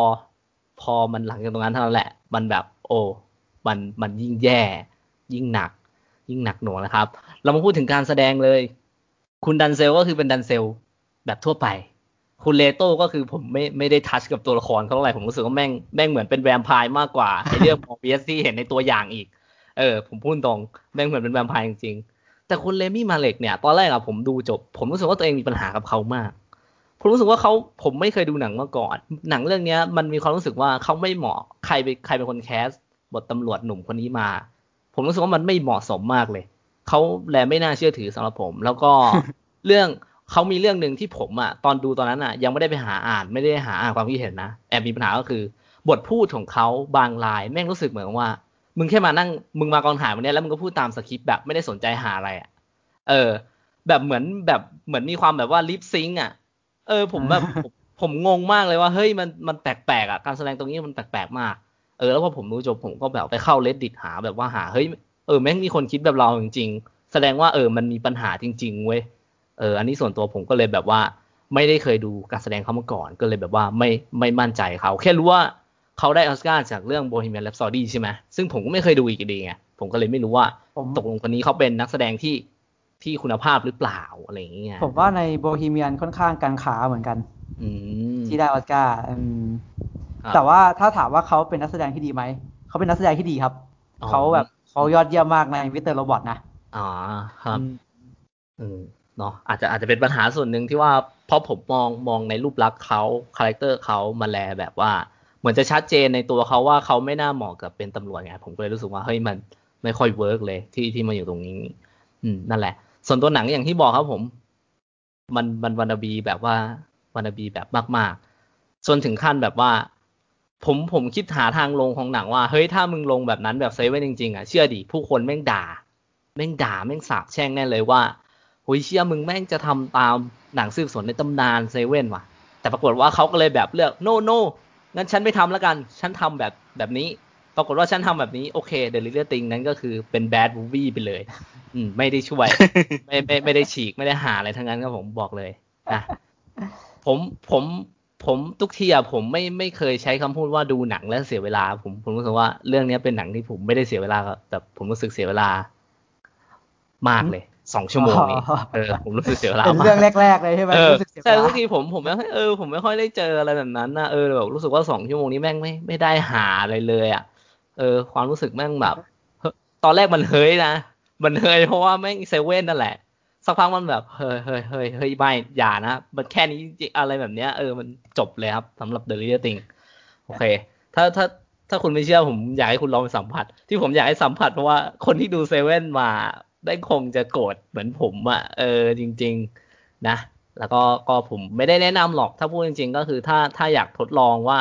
พอมันหลังจากตรงนั้นเท่านั้นแหละ มันแบบ โอ้ มันมันยิ่งแย่ ยิ่งหนัก ยิ่งหนักหน่วงนะครับ เรามาพูดถึงการแสดงเลย คุณ Denzel ก็คือเป็น Denzel แบบทั่วไป คุณ Leto ก็คือผมไม่ไม่ได้ touch กับตัวละครเขาเท่าไหร่ผมรู้สึกว่าแม่งแม่งเหมือนเป็นแวมไพร์มากกว่าไอเรื่อง Morbius ที่เห็นในตัวอย่างอีก เออ ผมพูดตรงแม่งเหมือนเป็นแวมไพร์จริงๆแต่คุณ Rami Malek เนี่ย ตอนแรกอะผมดูจบ ผมรู้สึกว่าตัวเองมีปัญหากับเขามากผมรู้สึกว่าเขาผมไม่เคยดูหนังมาก่อน หนังเรื่องเนี้ย มันมีความรู้สึกว่าเขาไม่เหมาะใครไปใครเป็นคนแคสบทตำรวจหนุ่มคนนี้มา ผมรู้สึกว่ามันไม่เหมาะสมมากเลย เขาแลไม่น่าเชื่อถือสำหรับผม แล้วก็เรื่องเขามีเรื่องหนึ่งที่ผมอะตอนดูตอนนั้นอะยังไม่ได้ไปหาอ่านไม่ได้หาอ่านความคิดเห็นนะแอบมีปัญหาก็คือ บทพูดของเขาบางลายแม่งรู้สึกเหมือนว่า มึงแค่มานั่งมึงมากองถ่ายวันนี้แล้วมึงก็พูดตามสคริปต์แบบไม่ได้สนใจหาอะไรอะเออ แบบเหมือนแบบเหมือนมีความแบบว่าลิปซิงอะเออ ผมแบบผมผมงงมากเลยว่าเฮ้ยมันมันแปลกๆอะการแสดงตรงนี้มันแปลกๆมาก เออแล้วพอผมดูจบผมก็แบบไปเข้าเลดดิตหาแบบว่าหาเฮ้ยเออแม่งมีคนคิดแบบเราจริง ๆ แสดงว่าเออมันมีปัญหาจริง ๆ เว้ยเอออันนี้ส่วนตัวผมก็เลยแบบว่า ไม่ได้เคยดูการแสดงเขามาก่อน ก็เลยแบบว่าไม่ไม่มั่นใจเขาแค่รู้ว่าเขาได้ออสการ์จากเรื่อง Bohemian Rhapsody ใช่ไหมซึ่งผมก็ไม่เคยดูอีกดีไงผมก็เลยไม่รู้ว่า
ผม
ตกลงคนนี้เขาเป็นนักแสดงที่ที่คุณภาพหรือเปล่าอะไรอย่างเงี้ย
ผมว่าใน Bohemian ค่อนข้างกังขาเหมือนกัน
อืม
ที่ได้ออสการ์อืม
ครับ
แต่ว่าถ้าถามว่าเขาเป็นนักแสดงที่ดีไหม เขาเป็นนักแสดงที่ดีครับ
อ๋อ
เขาแบบเขายอดเยี่ยมมากใน Mr. Robot นะ
อ๋อครับ
อืม
อืมเนาะอาจจะอาจจะเป็นปัญหาส่วนหนึ่งที่ว่าเพราะผมมองมองในรูปลักษณ์เขา character เขามาแลแบบว่า เหมือนจะชัดเจนในตัวเขาว่าเขาไม่น่าเหมาะกับเป็นตำรวจไงผมก็เลยรู้สึกว่าเฮ้ยมันไม่ค่อย work เลยที่ที่มาอยู่ตรงนี้ อืมนั่นแหละ ส่วนตัวหนังอย่างที่บอกครับผม มันมัน wannabe แบบว่า wannabe แบบมากๆจนถึงขั้นแบบว่า ผมผมคิดหาทางลงของหนังว่า เฮ้ยถ้ามึงลงแบบนั้นแบบเซเว่นจริงๆอะเชื่อดิผู้คนแม่งด่า แม่งด่าแม่งสาบแช่งแน่เลยว่าโหยเชื่อมึงแม่งจะทำตามหนังสืบสวนในตำนานเซเว่นว่ะ แต่ปรากฏว่าเขาก็เลยแบบเลือก no noงั้นฉันไม่ทำแล้วกัน ฉันทำแบบแบบนี้ ปรากฏว่าฉันทำแบบนี้โอเคเดลิเ r อร์ติงนั้นก็คือเป็น bad movie ไปเลย อืม ไม่ได้ช่วย ไม่ไม่ไม่ได้ฉีกไม่ได้หาอะไรทั้งนั้นครับผมบอกเลยนะผมผม ผมทุกทีอะผมไม่ไม่เคยใช้คำพูดว่าดูหนังแล้วเสียเวลา ผมผมรู้สึกว่าเรื่องเนี้ยเป็นหนังที่ผมไม่ได้เสียเวลากับแต่ผมรู้สึกเสียเวลามากเลยสองชั่วโมงนี้
อ๋อ
เออผมรู้สึกเสียเวลา
เป็น
มา
เรื่อง
ก
แรกๆเลยใช่ไหม
เออ
รู้สึกเสียเว
ใช่
ลา
ทุกทีผมผมไม่ค่อยเออผมไม่ค่อยได้เจออะไรแบบนั้นนะเออแบบรู้สึกว่าสองชั่วโมงนี้แม่งไม่ไม่ได้หาอะไรเลยอะเออ ความรู้สึกแม่งแบบเฮ้ยตอนแรกมันเฮ้ยนะมันเฮ้ยเพราะว่าแม่งเซเว่นนั่นแหละ สักพักมันแบบเฮ้ยเฮ้ยเฮ้ยเฮ้ยไม่อย่านะมันแค่นี้อะไรแบบเนี้ยเออมันจบเลยครับสำหรับ The Real Thing โอเค ถ้าถ้าถ้าคุณไม่เชื่อผมอยากให้คุณลองไปสัมผัส ที่ผมอยากให้สัมผัสเพราะว่าคนที่ดูเซเว่นมาได้คงจะโกรธเหมือนผมอะเออจริง ๆ นะ แล้วก็ก็ผมไม่ได้แนะนำหรอกถ้าพูดจริง ๆ ก็คือถ้าถ้าอยากทดลองว่า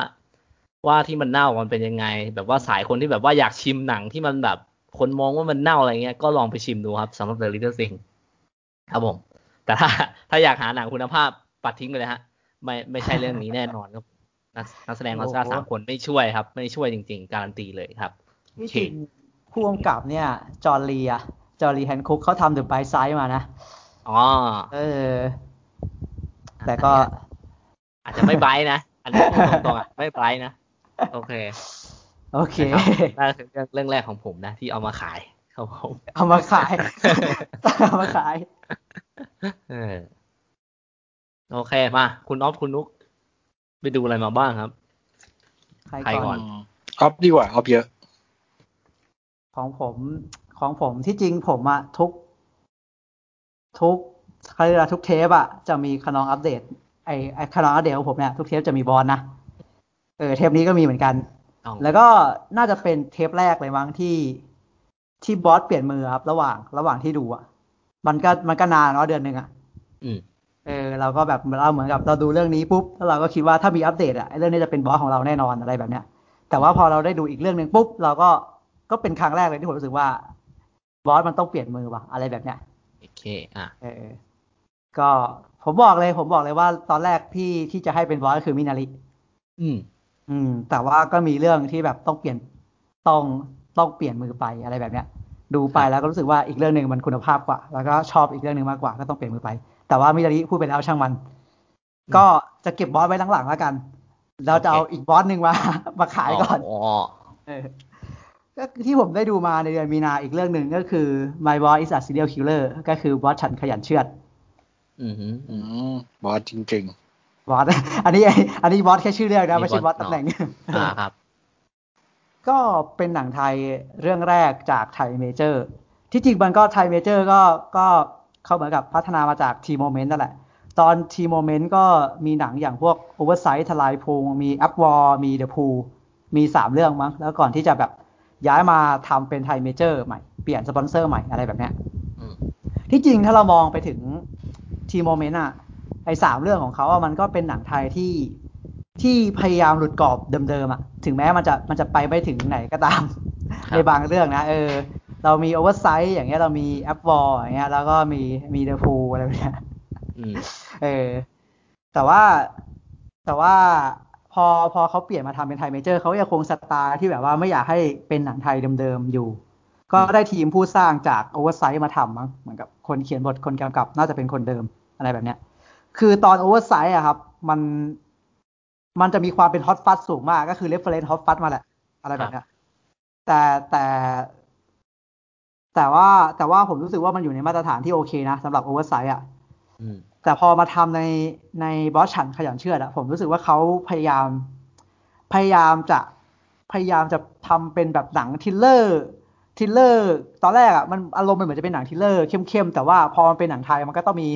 ว่าที่มันเน่ามันเป็นยังไง แบบว่าสายคนที่แบบว่าอยากชิมหนังที่มันแบบคนมองว่ามันเน่าอะไรเงี้ยก็ลองไปชิมดูครับสำหรับ The Little Thing ครับผม แต่ถ้าถ้าอยากหาหนังคุณภาพปัดทิ้งไปเลยฮะ ไม่ไม่ใช่เรื่องนี้แน่นอนครับนักนักแสดงออสการ์สามคนไม่ช่วยครับ ไม่ช่วยจริง ๆ การันตีเลยครับ
ที่จริงผู้กำกับเนี่ย John Lee อะ John Lee Hancock เขาทำ The Blind Side มานะ
อ๋อ
เออ แต่ก็
อาจจะไม่ไบรท์นะ อันนี้พูดตรงๆอะไม่ไบรท์นะ โอเค
โอเค
นั่นคือเรื่องเรื่องแรกของผมนะ ที่เอามาขาย ครับผม
เอามาขายเอามาขาย
เออโอเคมาคุณออฟคุณนุก ไปดูอะไรมาบ้างครับ
ใคร
ใครก่
ก่
อ
อนน
ออฟดีกว่าออฟเยอะ
ของผมของผมที่จริงผมอะทุก ทุกเขาเรียกว่าทุกเทปอะจะมีขนองอัปเดตไอไอขนองอัปเดตของผมเนี่ยทุกเทปจะมีบอลนะเออเทปนี้ก็มีเหมือนกัน
อ๋อ
แล้วก็น่าจะเป็นเทปแรกเลยมั้งที่ ที่บอสเปลี่ยนมือครับ ระหว่างระหว่างที่ดูอะมันก็มันก็นานเนาะเดือนหนึ่งอะ
อืม
เออเราก็แบบเราเหมือนกับเราดูเรื่องนี้ปุ๊บแล้วเราก็คิดว่าถ้ามีอัปเดตอะไอ้เรื่องนี้จะเป็นบอสของเราแน่นอนอะไรแบบเนี้ย แต่ว่าพอเราได้ดูอีกเรื่องหนึ่งปุ๊บเราก็ก็เป็นครั้งแรกเลยที่ผมรู้สึกว่าบอสมันต้องเปลี่ยนมือว่ะอะไรแบบเนี้ย
โอเคอะ
เออก็ผมบอกเลย ผมบอกเลยว่าตอนแรกที่ที่จะให้เป็นบอสก็คือมินาริ
อืม
อืม แต่ว่าก็มีเรื่องที่แบบต้องเปลี่ยนต้อง ต้องเปลี่ยนมือไปอะไรแบบเนี้ย ดูไปแล้วก็รู้สึกว่าอีกเรื่องหนึ่งมันคุณภาพกว่า แล้วก็ชอบอีกเรื่องหนึ่งมากกว่าก็ต้องเปลี่ยนมือไป แต่ว่ามินาริพูดไปแล้วช่างมัน ก็จะเก็บบอสไว้หลังๆแล้วกัน เราจะเอาอีกบอสหนึ่งมามาขายก่อน
อ๋อ
เออก็ที่ผมได้ดูมาในเดือนมีนาอีกเรื่องหนึ่งก็คือ My Boss is a Serial Killer ก็คือบอสฉันขยันเชือด
อืมฮึ
อืมบอสจริง
บอสอันนี้อันนี้บอสแค่ชื่อเรียกนะไม่ใช่บอสตำแหน่ง
อ่าครับ
ก็เป็นหนังไทยเรื่องแรกจากไทยเมเจอร์ ที่จริงมันก็ไทยเมเจอร์ก็ก็เข้าเหมือนกับพัฒนามาจาก T Moment นั่นแหละ ตอน T Moment ก็มีหนังอย่างพวก Oversize ทลายพุงมี App War มี The Pool มีสามเรื่องมั้ง แล้วก่อนที่จะแบบย้ายมาทำเป็นไทยเมเจอร์ใหม่ เปลี่ยนสปอนเซอร์ใหม่อะไรแบบเนี้ยที่จริงถ้าเรามองไปถึง T Moment อะไอสามเรื่องของเขาอะมันก็เป็นหนังไทยที่ ที่พยายามหลุดกรอบเดิมๆอะถึงแม้มันจะมันจะไปไม่ถึงไหนก็ตาม
ครับ
ในบางเรื่องนะเออ เรามี Oversize อย่างเงี้ยเรามี App War อย่างเงี้ยแล้วก็มีมี The Pool อะไรแบบเนี้ย
อืม
เออ แต่ว่าแต่ว่าพอพอเขาเปลี่ยนมาทำเป็นไทยเมเจอร์เขายังคงสไตล์ที่แบบว่าไม่อยากให้เป็นหนังไทยเดิมๆอยู่ ก็ได้ทีมผู้สร้างจาก Oversize มาทำมั้งเหมือนกับคนเขียนบทคนกำกับน่าจะเป็นคนเดิมอะไรแบบเนี้ย คือตอน Oversize อะครับ มัน มันจะมีความเป็น Hot Fuzz สูงมาก ก็คือ reference Hot Fuzz มาแหละ อะไรแบบเนี้ยแต่แต่แต่ว่าแต่ว่าผมรู้สึกว่ามันอยู่ในมาตรฐานที่โอเคนะสำหรับ Oversize อะ
อืม
แต่พอมาทำในในบอสฉันขยันเชือดอะผมรู้สึกว่าเขาพยายาม พยายามจะพยายามจะทำเป็นแบบหนัง thriller thriller ตอนแรกอะมันอารมณ์มันเหมือนจะเป็นหนัง thriller เข้มๆแต่ว่าพอมันเป็นหนังไทยมันก็ต้องมี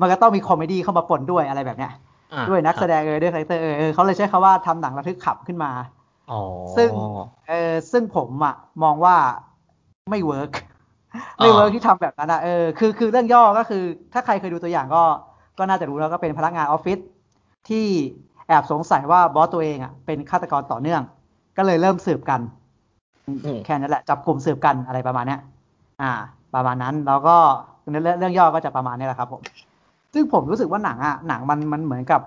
มันก็ต้องมี comedy เข้ามาปนด้วยอะไรแบบเนี้ย
อ่า
ด้วยนักแสดงเออด้วย character เออเออเขาเลยใช้คำว่าทำหนังระทึกขำขึ้นมา
อ๋อ
ซึ่งเออซึ่งผมอะมองว่าไม่ work ไม่ work ที่ทำแบบนั้นอะเออคือคือเรื่องย่อก็คือ ถ้าใครเคยดูตัวอย่างก็ก็น่าจะรู้แล้วก็เป็นพนักงานออฟฟิศที่แอบสงสัยว่าบอสตัวเองอะเป็นฆาตกรต่อเนื่อง ก็เลยเริ่มสืบกัน
อืม
แค่นั้นแหละจับกลุ่มสืบกันอะไรประมาณเนี้ย อ่า ประมาณนั้นแล้วก็เรื่องเรื่องย่อก็จะประมาณนี้แหละครับผม ซึ่งผมรู้สึกว่าหนังอะหนังมันมันเหมือนกับ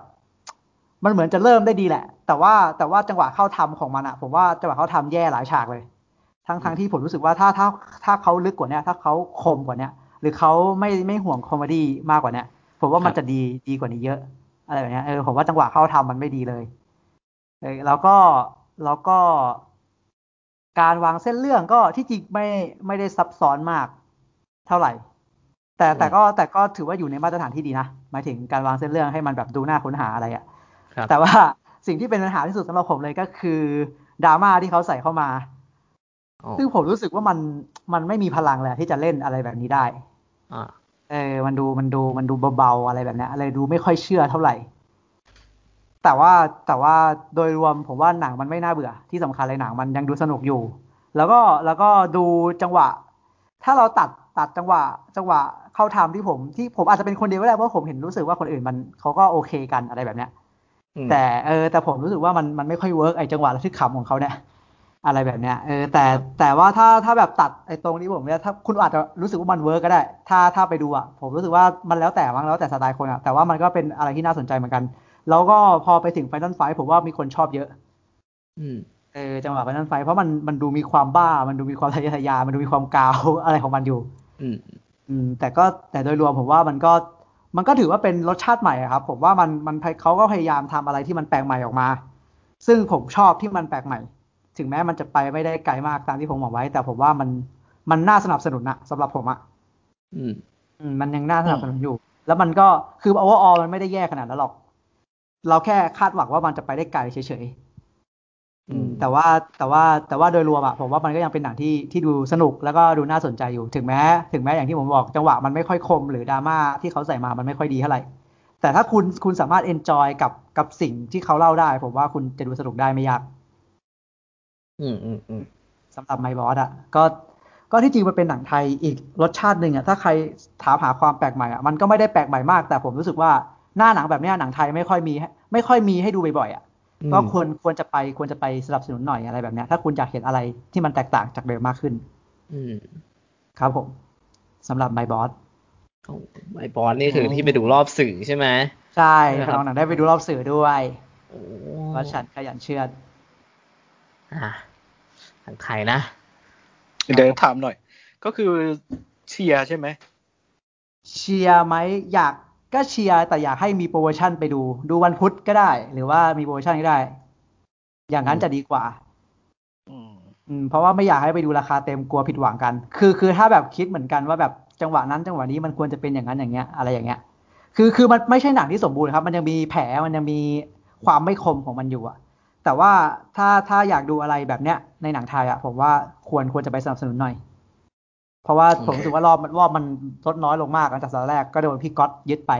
มันเหมือนจะเริ่มได้ดีแหละ แต่ว่าแต่ว่าจังหวะเข้าทำของมันอะ ผมว่าจังหวะเข้าทำแย่หลายฉากเลย ทั้งทั้งที่ผมรู้สึกว่าถ้าถ้าถ้าเขาลึกกว่าเนี้ยถ้าเขาคมกว่าเนี้ยหรือเขาไม่ไม่ห่วง comedy มากกว่าเนี้ยผมว่ามันจะดีดีกว่านี้เยอะ อะไรแบบเนี้ยเออผมว่าจังหวะเข้าทำมันไม่ดีเลยเออแล้วก็แล้วก็ การวางเส้นเรื่องก็ที่จริงไม่ไม่ได้ซับซ้อนมาก เท่าไหร่ แต่แต่ก็แต่ก็ถือว่าอยู่ในมาตรฐานที่ดีนะหมายถึงการวางเส้นเรื่องให้มันแบบดูน่าค้นหาอะไรอะ
ครับ
แต่ว่าสิ่งที่เป็นปัญหาที่สุดสำหรับผมเลยก็คือดราม่าที่เขาใส่เข้ามา
อ๋อ
ซึ่งผมรู้สึกว่ามันมันไม่มีพลังเลยที่จะเล่นอะไรแบบนี้ได้
อ่า
เออ มันดูมันดูมันดูเบาๆอะไรแบบเนี้ยอะไรดูไม่ค่อยเชื่อเท่าไหร่ แต่ว่าแต่ว่าโดยรวมผมว่าหนังมันไม่น่าเบื่อ ที่สำคัญเลยหนังมันยังดูสนุกอยู่ แล้วก็แล้วก็ดูจังหวะ ถ้าเราตัด ตัดจังหวะจังหวะเข้าทำที่ผมที่ผมอาจจะเป็นคนเดียวก็ได้เพราะผมเห็นรู้สึกว่าคนอื่นมันเขาก็โอเคกันอะไรแบบเนี้ย
อืม
แต่เออแต่ผมรู้สึกว่ามันมันไม่ค่อย work ไอจังหวะระทึกขำของเขาเนี่ยอะไรแบบเนี้ยเออแต่แต่ว่าถ้าถ้าแบบตัดไอตรงนี้ผมเนี่ยถ้าคุณอาจจะรู้สึกว่ามัน work ก็ได้ ถ้าถ้าไปดูอะผมรู้สึกว่ามันแล้วแต่มั้งแล้วแต่สไตล์คนอะแต่ว่ามันก็เป็นอะไรที่น่าสนใจเหมือนกัน แล้วก็พอไปถึง final fight ผมว่ามีคนชอบเยอะ
อืม
เออจังหวะไฟนอลไฟเพราะมันมันดูมีความบ้ามันดูมีความทะเยอทะยานมันดูมีความกาวอะไรของมันอยู่
อืม
อืม แต่ก็แต่โดยรวมผมว่ามันก็ มันก็ถือว่าเป็นรสชาติใหม่อะครับ ผมว่ามันมันเขาก็พยายามทำอะไรที่มันแปลกใหม่ออกมา ซึ่งผมชอบที่มันแปลกใหม่ ถึงแม้มันจะไปไม่ได้ไกลมากตามที่ผมบอกไว้ แต่ผมว่ามันมันน่าสนับสนุนนะสำหรับผมอะ
อืม
อืมมันยังน่าสนับสนุนอยู่ แล้วมันก็คือ overall มันไม่ได้แย่ขนาดนั้นหรอก เราแค่คาดหวังว่ามันจะไปได้ไกลเฉยๆ
อืม
แต่ว่าแต่ว่าแต่ว่าโดยรวมอะผมว่ามันก็ยังเป็นหนังที่ที่ดูสนุกแล้วก็ดูน่าสนใจอยู่ถึงแม้ถึงแม้อย่างที่ผมบอกจังหวะมันไม่ค่อยคม หรือดราม่าที่เขาใส่มามันไม่ค่อยดีเท่าไหร่แต่ถ้าคุณคุณสามารถ enjoy กับกับสิ่งที่เขาเล่าได้ ผมว่าคุณจะดูสนุกได้ไม่ยาก
อืมอืมอืม
สำหรับไมบอสอะก็ก็ที่จริงมันเป็นหนังไทยอีกรสชาติหนึ่งอะถ้าใครถามหาความแปลกใหม่อะมันก็ไม่ได้แปลกใหม่มาก แต่ผมรู้สึกว่าหน้าหนังแบบเนี้ยหนังไทยไม่ค่อยมีให้ไม่ค่อยมีให้ดูบ่อยๆอะ ก็ควรควรจะไปควรจะไปสนับสนุนหน่อยอะไรแบบเนี้ยถ้าคุณอยากเห็นอะไรที่มันแตกต่างจากเดิมมากขึ้น
อืม
ครับผมสำหรับไมบอส
โอ้ไอบอลนี่คือที่ไปดูรอบสื่อใช่ไหม
ใช่
ใช่ครับ
น้องหนังได้ไปดูรอบสื่อด้วย
โอ้
ว่าฉันขยันเชื่อด
อะทางใครนะ
เดี๋ยวถามหน่อย ก็คือเชียร์ใช่ไหม
เชียร์ไหมอยาก ก็เชียร์แต่อยากให้มีโปรโมชั่นไปดู ดูวันพุธก็ได้ หรือว่ามีโปรโมชั่นก็ได้ อย่างนั้นจะดีกว่า
อืม
อืมเพราะว่าไม่อยากให้ไปดูราคาเต็มกลัวผิดหวังกัน คือคือถ้าแบบคิดเหมือนกันว่าแบบจังหวะนั้นจังหวะนี้มันควรจะเป็นอย่างนั้นอย่างเงี้ย อะไรอย่างเงี้ย คือคือมันไม่ใช่หนังที่สมบูรณ์ครับ มันยังมีแผลมันยังมีความไม่คมของมันอยู่อะแต่ว่าถ้าถ้าอยากดูอะไรแบบเนี้ยในหนังไทยอะผมว่าควรควรจะไปสนับสนุนหน่อย เพราะว่าผมรู้สึกว่ารอบมันรอบมันลดน้อยลงมากหลังจากตอนแรกก็โดนพี่ก๊อตยึดไป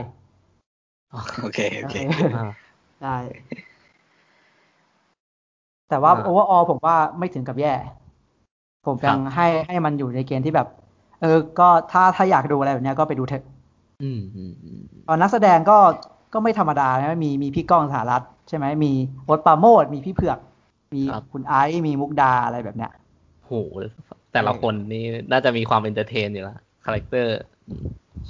โอเคโอเค
อ่า
ได้แต่ว่า
อ่า
โอเวอร์ออผมว่าไม่ถึงกับแย่ ผมยัง
ครับ
ให้ให้มันอยู่ในเกณฑ์ที่แบบ เออ ก็ถ้าถ้าอยากดูอะไรแบบเนี้ยก็ไปดูเถอะ
อืมอืมอืม
ตอนนักแสดงก็ก็ไม่ธรรมดานะมีมีพี่ก้องสหรัฐใช่ไหมมีโอ๊ตปราโมทย์มีพี่เผือก มีคุณไอซ์มีมุกดาอะไรแบบเนี้ย
โห แต่ละคนนี่น่าจะมีความ entertain อยู่แล้ว character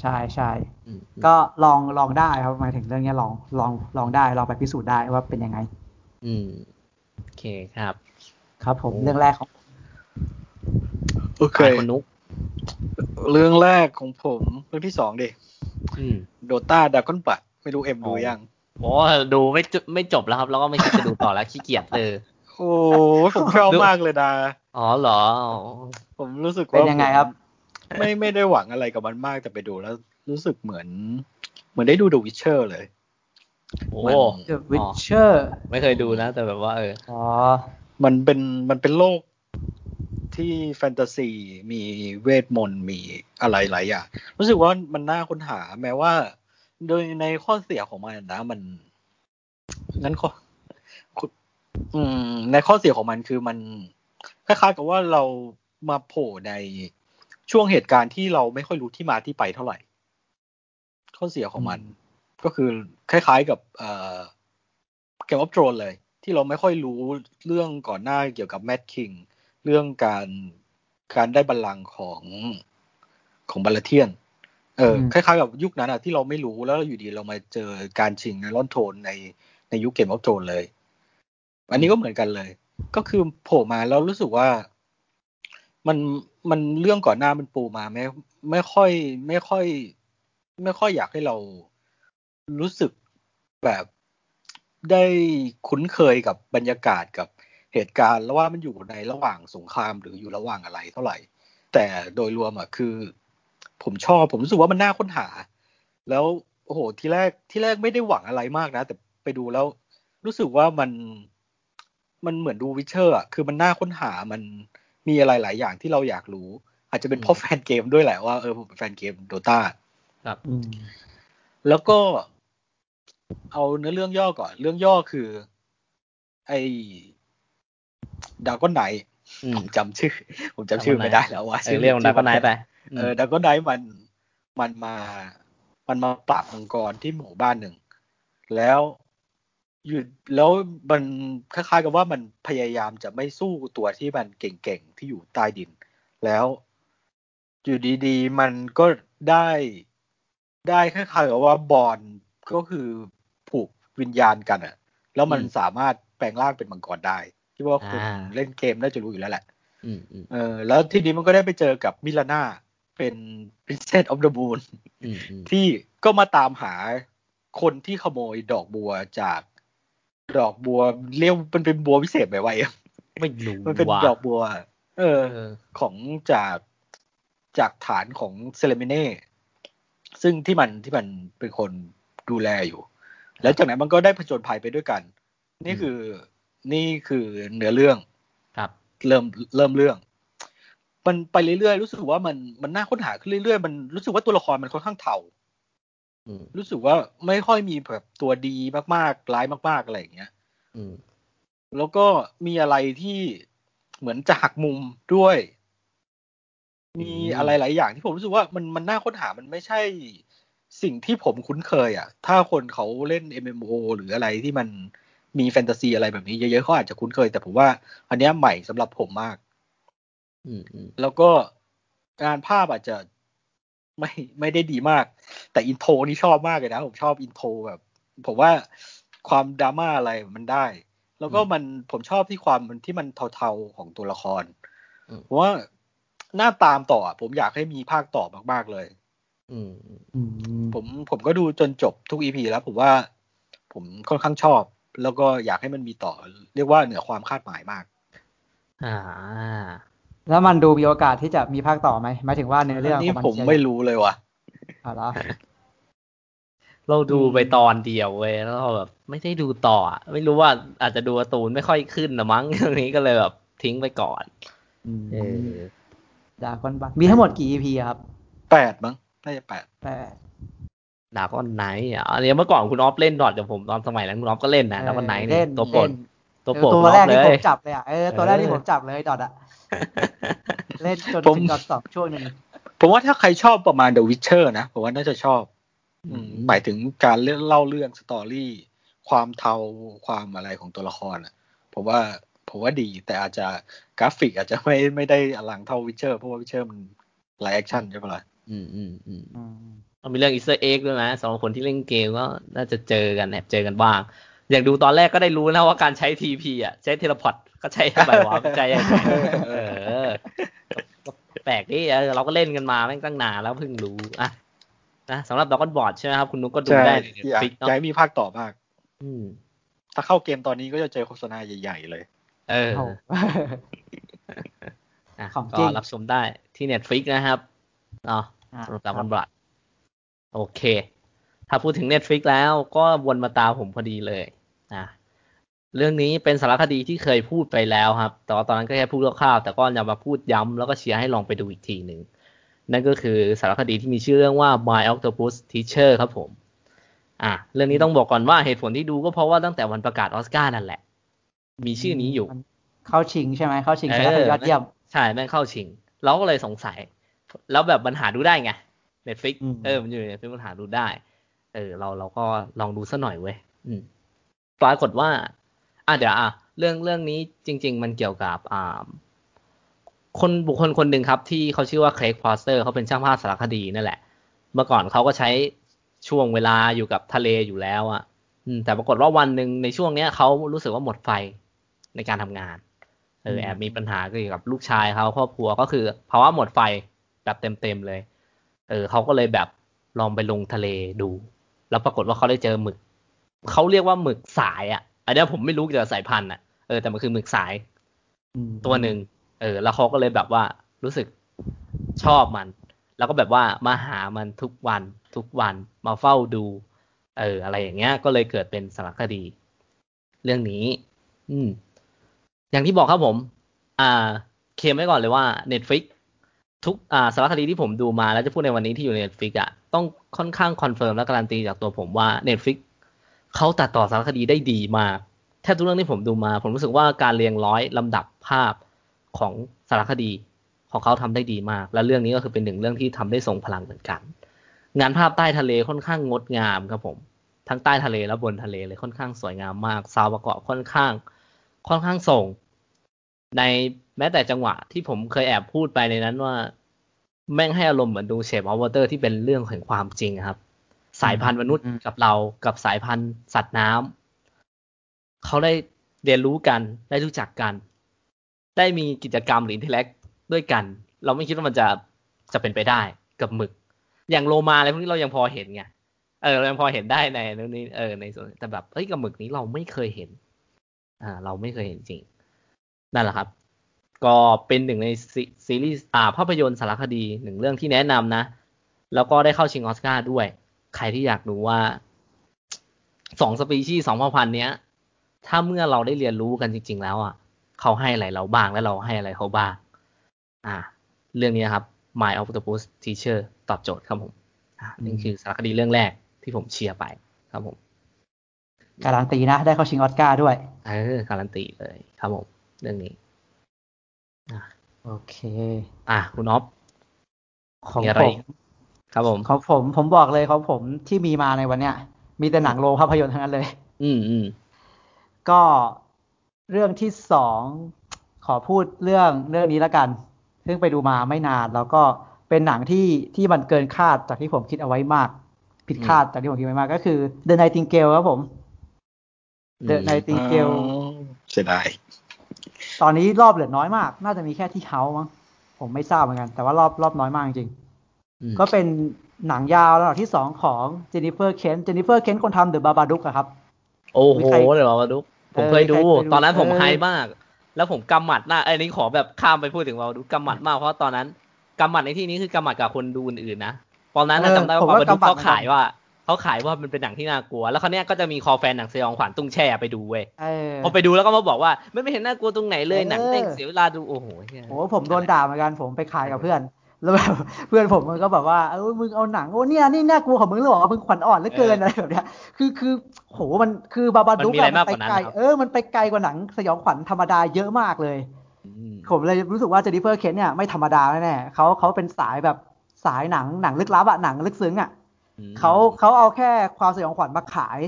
ใช่ใช่
อืม
ก็ลองลองได้ครับหมายถึงเรื่องเนี้ยลองลองลองได้ลองไปพิสูจน์ได้ว่าเป็นยังไง
อืมโอเคครับ
ครับผม
โอ้
เรื่องแรกของ
โอเค
ฝ่ายคุณนุก
เรื่องแรกของผม เรื่องที่สองดิ
อืม
โดตาดากอนบัตไม่รู้เอ็มดูยัง
โอ้ดูไม่จบไม่จบแล้วครับ แล้วก็ไม่คิดจะดูต่อแล้วขี้เกียจเลย
โอ้ยผมชอบมากเลยนะ
อ๋อเหรอ
ผมรู้สึก
เป็น
ว่า
ยังไงครับ
ผมไม่ไม่ได้หวังอะไรกับมันมากแต่ไปดูแล้ว รู้สึกเหมือน เหมือนได้ดู The Witcher เลย
โอ้
มัน
The Witcher
ไม่เคยดูนะ แต่แบบว่าเออ
อ๋อ
มันเป็นมันเป็นโลกที่แฟนตาซีมีเวทมนต์มีอะไรหลายอย่างรู้สึกว่ามันน่าค้นหาแม้ว่า โดยในข้อเสียของมันนะมันงั้นข้ ออืม ในข้อเสียของมันคือมันคล้ายๆกับว่าเรามาโผล่ในช่วงเหตุการณ์ที่เราไม่ค่อยรู้ที่มาที่ไปเท่าไหร่ ข้อเสียของมัน ก็คือคล้ายๆกับเอ่อเกมออฟโ r รนเลย ที่เราไม่ค่อยรู้เรื่องก่อนหน้าเกี่ยวกับแมดคิงเรื่องการการได้บัลลังก์ของของบาลาเทียน เออ
อืม
คล้ายๆกับยุคนั้นอะที่เราไม่รู้แล้วอยู่ดีเรามาเจอการชิงไอรอนโทนในในยุคเกมออฟโ r รนเลย อันนี้ก็เหมือนกันเลย ก็คือโผล่มาแล้วรู้สึกว่า มันมันเรื่องก่อนหน้ามันปูมาไม่ไม่ค่อย ไม่ค่อย ไม่ค่อยอยากให้เรารู้สึกแบบได้คุ้นเคยกับบรรยากาศกับเหตุการณ์แล้วว่ามันอยู่ในระหว่างสงครามหรืออยู่ระหว่างอะไรเท่าไหร่ แต่โดยรวมอะคือ ผมชอบผมรู้สึกว่ามันน่าค้นหา แล้วโอ้โหที่แรกที่แรกไม่ได้หวังอะไรมากนะ แต่ไปดูแล้วรู้สึกว่ามัน มันเหมือนดูวิเชอร์อะคือมันน่าค้นหามันมีอะไรหลายอย่างที่เราอยากรู้ อาจจะเป็นเพราะแฟนเกมด้วยแหละว่าเออผมเป็นแฟนเกมโดตา
ครับ
อืม
แล้วก็เอาเนื้อเรื่องย่อก่อน เรื่องย่อคือ ไอ้ดากอนไน
อืม
ผมจำชื่อ ผมจำชื่อไม่ได้แล้วว่า
เออเรียกมันดักก็ไนท์ไป
เออดากอนไนมันมันมา มันมาปราบมังกรที่หมู่บ้านหนึ่ง แล้ว อยู่แล้วมันคล้ายๆกับว่ามันพยายามจะไม่สู้ตัวที่มันเก่งๆ ที่อยู่ใต้ดิน แล้วอยู่ดีๆ มันก็ได้ได้คล้ายๆกับว่าบอลก็คือผูกวิญญาณกันอะแล้วมัน
อืม
สามารถแปลงร่างเป็นมังกรได้ที่ว่าคุณ
อ่า
เล่นเกมน่าจะรู้อยู่แล้วแหละ
อืมอืม
เออ แล้วทีนี้มันก็ได้ไปเจอกับมิลาน่าเป็น Princess of the Moon
อืมอืม
ที่ก็มาตามหาคนที่ขโมยดอกบัวจาก ดอกบัว เรียกมันเป็นบัววิเศษไปไว้อะ
ไม่รู้
มันเป็น
ว่ะ
ดอกบัวเออ
เออ
ของจากจากฐานของเซเลเมเน่ซึ่งที่มันที่มันเป็นคนดูแลอยู่ แล้วจากนั้นมันก็ได้ผจญภัยไปด้วยกัน นี่คือนี่คือเนื้อเรื่อง
ครับ
เริ่มเริ่มเรื่อง มันไปเรื่อยๆรู้สึกว่ามันมันน่าค้นหาขึ้นเรื่อยๆมันรู้สึกว่าตัวละครมันค่อนข้างเทา
อืม
รู้สึกว่าไม่ค่อยมีแบบตัวดีมากๆ ร้ายมาก ๆ อะไรอย่างเงี้ย
อืม
แล้วก็มีอะไรที่เหมือนจะหักมุมด้วย มีอะไรหลายอย่างที่ผมรู้สึกว่ามันมันน่าค้นหามันไม่ใช่สิ่งที่ผมคุ้นเคยอะ ถ้าคนเขาเล่น MMO หรืออะไรที่มันมีแฟนตาซีอะไรแบบนี้เยอะๆเขาอาจจะคุ้นเคย แต่ผมว่า อันเนี้ยใหม่สำหรับผมมาก
อืมอืม
แล้วก็งานภาพอาจจะ ไม่ไม่ได้ดีมาก แต่ intro นี่ชอบมากเลยนะ ผมชอบ intro แบบ ผมว่าความดราม่าอะไรมันได้ แล้วก็มันผมชอบที่ความมันที่มันเทาๆของตัวละครเพราะว่าน่าตามต่ออะผมอยากให้มีภาคต่อมากๆเลย
อืม
อืม
ผมผมก็ดูจนจบทุก EP แล้ว ผมว่าผมค่อนข้างชอบ แล้วก็อยากให้มันมีต่อ เรียกว่าเหนือความคาดหมายมาก
อ่า
แล้วมันดูมีโอกาสที่จะมีภาคต่อไหมหมายถึงว่าเนื้อเรื่อง
อัน
ข
นี้
องมัน
ผมไม่รู้เลยว่ะ
อ๋อเหรอ
เราดูไปตอนเดียวเว้ยแล้วเราแบบไม่ได้ดูต่ออะไม่รู้ว่าอาจจะดูการ์ตูนไม่ค่อยขึ้นนะมั้งตรงนี้ก็เลยแบบทิ้งไปก่อน
อืม
เออ
ดาคอนบักมีทั้งหมดกี่ EP อะครับ
แปดมั้งน่าจะแปด
แปด
ดาก้อนไนท์อะอันนี้เมื่อก่อนคุณออฟเล่นดอทเดี๋ยวผมตอนสมัยนั้นคุณออฟก็เล่นนะดาก้อนไนท์
เล่น
ตัวโปรด
เล่น
ตัวโปรด
ตัว
คุณอ
แร
อกฟเล
ที่ผ
ย
มจับเลยอะเออตัวแรกที่
เออ
ผมจับเลยดอทอะ เล่นจน
ผม
ถึงดอทสองช่วงหนึ่ง
ผมว่าถ้าใครชอบประมาณ The Witcher นะผมว่าน่าจะชอบอืมหมายถึงการเล่าเล่าเรื่องสตอรี่ ความเทาความอะไรของตัวละครอะผมว่าผมว่าดีแต่อาจจะกราฟิกอาจจะไม่ไม่ได้อลังเท่าวิเชอร์เพราะว่าวิเชอร์มันไลฟ์แอคชั่นใช่ปะล่ะ
อืมอืมอืม
อืม
มันมีเรื่องอีสเตอร์เอ็กด้วยนะสำหรับคนที่เล่นเกมก็น่าจะเจอกันแอบเจอกันบ้าง อย่างดูตอนแรกก็ได้รู้นะว่าการใช้ทีพีอะ ใช้เทเลพอร์ตก็ใช้แบบว่าใช้ยังไงเออก็แปลกดิเออเราก็เล่นกันมาแม่งตั้งนานแล้วเพิ่งรู้อะนะสำหรับดอกอนบอร์ดใช่ไหมครับ คุณนุ๊กก็ดู
ใช่
ได้ใน
อยาก
ฟิก
อ
เนาะ
ยากให้มีภาคต่อมาก
อืม
ถ้าเข้าเกมตอนนี้ก็จะเจอโฆษณาใหญ่ๆเลย
เออ
โอ้
อะ
ของจริ
ก็
ง
รับชมได้ที่ Netflix นะครับเนาะ
อะ
สำหรับดอกอนบอร์ดโอเค ถ้าพูดถึง Netflix แล้วก็วนมาตาผมพอดีเลยอะเรื่องนี้เป็นสารคดีที่เคยพูดไปแล้วครับ แต่ว่าตอนนั้นก็แค่พูดคร่าวๆแต่ก็จะมาพูดย้ำแล้วก็เชียร์ให้ลองไปดูอีกทีหนึ่ง นั่นก็คือสารคดีที่มีชื่อเรื่องว่า My Octopus Teacher ครับผม อะเรื่องนี้ต้องบอกก่อนว่าเหตุผลที่ดูก็เพราะว่าตั้งแต่วันประกาศออสการ์นั่นแหละ มีชื่อนี้อยู่
มันเข้าชิงใช่ไหมเข้าชิง
เออ
ชนะยอดเยี่ยม
ใช่แม่งเข้าชิง เราก็เลยสงสัย แล้วแบบมันหาดูได้ไง Netflix
อืม
เออมันอยู่ใน Netflix มันหาดูได้ เออเราเราก็ลองดูสัหน่อยเว้ยอืมปรากฏว่า อะเดี๋ยวอะเรื่องเรื่องนี้จริง ๆ มันเกี่ยวกับอ่าคนบุคคลคนหนึ่งครับ ที่เขาชื่อว่าเครกพอสเตอร์เขาเป็นช่างภาพสารคดีนั่นแหละ เมื่อก่อนเขาก็ใช้ช่วงเวลาอยู่กับทะเลอยู่แล้วอะอืมแต่ปรากฏว่าวันหนึ่งในช่วงเนี้ยเขารู้สึกว่าหมดไฟในการทำงานเออแอบมีปัญหาเกี่ยวกับลูกชายเขาครอบครัวก็คือภาวะหมดไฟแบบเต็มๆเลย เออเขาก็เลยแบบลองไปลงทะเลดู แล้วปรากฏว่าเขาได้เจอหมึกเขาเรียกว่าหมึกสายอะ อันเนี้ยผมไม่รู้เกี่ยวกับสายพันธุ์อะเออแต่มันคือหมึกสาย
อืม
ตัวหนึ่งเออ แล้วเขาก็เลยแบบว่ารู้สึกชอบมัน แล้วก็แบบว่ามาหามันทุกวันทุกวันมาเฝ้าดู เออ อะไรอย่างเงี้ย ก็เลยเกิดเป็นสารคดี เรื่องนี้ อืม อย่างที่บอกครับผม อ่า เคลมไว้ก่อนเลยว่า Netflix ทุกอ่าสารคดีที่ผมดูมาแล้วจะพูดในวันนี้ที่อยู่ใน Netflix อะ ต้องค่อนข้าง confirm และการันตีจากตัวผมว่า Netflix เขาตัดต่อสารคดีได้ดีมากแทบทุกเรื่องที่ผมดูมา ผมรู้สึกว่าการเรียงร้อยลำดับภาพของสารคดีของเขาทำได้ดีมาก และเรื่องนี้ก็คือเป็นหนึ่งเรื่องที่ทำได้ทรงพลังเหมือนกัน งานภาพใต้ทะเลค่อนข้างงดงามครับผม ทั้งใต้ทะเลและบนทะเลเลยค่อนข้างสวยงามมากซาวประกอบค่อนข้าง ค่อนข้างส่ง ในแม้แต่จังหวะที่ผมเคยแอบพูดไปในนั้นว่า แม่งให้อารมณ์เหมือนดู Shape of Water ที่เป็นเรื่องแห่งความจริงครับ สายพันธุ์มนุษย์กับเรากับสายพันธุ์สัตว์น้ำเขาได้เรียนรู้กันได้รู้จักกัน ได้มีกิจกรรมหรืออินเทเล็กด้วยกัน เราไม่คิดว่ามันจะจะเป็นไปได้กับหมึก อย่างโลมาอะไรพวกนี้เรายังพอเห็นไงเออเรายังพอเห็นได้ในนี้เออในส่วนแต่แบบเฮ้ยกับหมึกนี้เราไม่เคยเห็น อ่า เราไม่เคยเห็นจริงนั่นแหละครับ ก็เป็นหนึ่งในซีรีส์อ่าภาพยนตร์สารคดีหนึ่งเรื่องที่แนะนำนะ แล้วก็ได้เข้าชิงออสการ์ด้วย ใครที่อยากดูว่าสองสปีชีส์สองพันพันเนี้ย ถ้าเมื่อเราได้เรียนรู้กันจริง ๆ แล้วอะเขาให้อะไรเราบ้างและเราให้อะไรเขาบ้าง อ่า เรื่องนี้ครับ My Octopus Teacher ตอบโจทย์ครับผมอ่านี่คือสารคดีเรื่องแรกที่ผมเชียร์ไปครับผม
การันตีนะ ได้เข้าชิงออสการ์ด้วย
เออ การันตีเลยครับผม เรื่องนี้อ่า
โอเค
อะคุณอ๊อฟ
ของ
มีอะไร
ผ
อี
ม
กครับผม
ของผม ผมบอกเลยของผมที่มีมาในวันเนี้ย มีแต่หนังโรงภาพยนตร์ทั้งนั้นเลย
อืมอืม
ก็เรื่องที่สองขอพูดเรื่องเรื่องนี้แล้วกัน ซึ่งไปดูมาไม่นาน แล้วก็เป็นหนังที่ที่มันเกินคาดจากที่ผมคิดเอาไว้มาก ผิดคาดจากที่ผมคิดไว้มากก็คือ The Nightingale ครับผม The
อืม
Nightingale
อ๋อเสียดาย
ตอนนี้รอบเหลือน้อยมาก น่าจะมีแค่ที่เฮาส์มั้งผมไม่ทราบเหมือนกัน แต่ว่ารอบรอบน้อยมากจริง
อืม
ก็เป็นหนังยาวระดับที่สองของเจนนิเฟอร์เคนเจนนิเฟอร์เคนคนทำเดอะบาบาดุกอะครับ
โอ้โห
มีใคร
เดี๋ยวมาดูผม
เออ
เคยดู
มีใครเคยดู
ตอนนั้นผม
เออ
ไฮมาก แล้วผมกำหมัดหน้าไอ้ยนี่ขอแบบข้ามไปพูดถึงเราดูกำหมัดมากเพราะตอนนั้นกำหมัดในที่นี้คือกำหมัดกับคนดูอื่นๆนะตอนนั้นนะ
เออ
จำได้
ผม
ว่า
ก็
บาดุก
กำหมัด
เขาขายว่า เขาขายว่ามันเป็นหนังที่น่ากลัว แล้วคราวเนี้ยก็จะมีคอแฟนหนังสยองขวัญตุ้งแช่ไปดูเว้ย
เออ
พอไปดูแล้วก็มาบอกว่าไม่ไม่เห็นน่ากลัวตรงไหนเลย
เออ
หนังเด้งเสียเวลาดูโอ้โหเหี้ย
โอ้ผมโดนด่าเหมือนกันผมไปขายกับเพื่อน แล้วแบบเพื่อนผมมันก็แบบว่าเออมึงเอาหนังโอ้เนี่ยนี่น่ากลัวของมึงหรอมึงขวัญอ่อนเหลือเกินอะไรแบบเนี้ยคือคือโหมันคือบาบาดุก
มันมีอะไร
อะ
มาก
ไป
กว่านั้น
ไกล
ครับ
เออมันไปไกลกว่าหนังสยองขวัญธรรมดาเยอะมากเลย
อืม
ผมเลยรู้สึกว่าเจนนิเฟอร์เคนเนี่ยไม่ธรรมดาแน่ๆเขาเขาเป็นสายแบบสายหนังหนังลึกลับอะหนังลึกซึ้งอะ
อืม
เขาเขาเอาแค่ความสยองขวัญมาขาย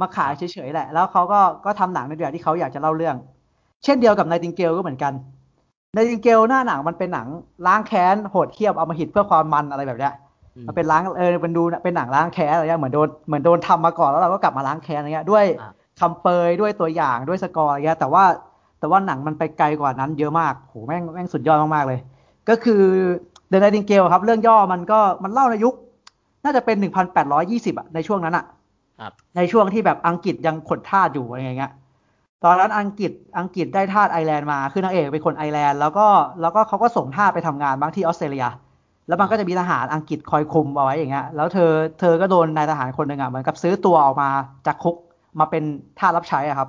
มาขายเฉยๆแหละ แล้วเขาก็ก็ทำหนังในแบบที่เขาอยากจะเล่าเรื่อง เช่นเดียวกับน i ติงเกลก็เหมือนกันน i ติงเกลหน้าหนังมันเป็นหนังล้างแค้นโหดเหี้ยมเอามาหิดเพื่อความมันอะไรแบบเนี้ย
อืม
มันเป็นล้างเออเป็นดูเป็นหนังล้างแค้นอะไรเงี้ยเหมือนโดนเหมือนโดนทำมาก่อนแล้วเราก็กลับมาล้างแค้นอะไรเงี้ยด้วย
อะ
คำเปยด้วยตัวอย่างด้วยสกอร์อะไรเงี้ยแต่ว่าแต่ว่าหนังมันไปไกลกว่านั้นเยอะมากโหแม่งแม่งสุดยอดมากๆเลย ก็คือเดน i ติงเกลครับ เรื่องย่อมันก็มันเล่าในยุค น่าจะเป็น1,820อะในช่วงนั้นอะ
ครับ
ในช่วงที่แบบอังกฤษยังกดทาสอยู่อะไรอย่างเงี้ยตอนนั้นอังกฤษอังกฤษได้ทาสไอร์แลนด์มา คือนางเอกเป็นคนไอร์แลนด์แล้วก็แล้วก็เขาก็ส่งทาสไปทำงานบางที่ออสเตรเลีย แล้วมันก็จะมีทหารอังกฤษคอยคุมเอาไว้อย่างเงี้ย แล้วเธอเธอก็โดนนายทหารคนหนึ่งอะเหมือนกับซื้อตัวออกมาจากคุกมาเป็นทาสรับใช้อะครับ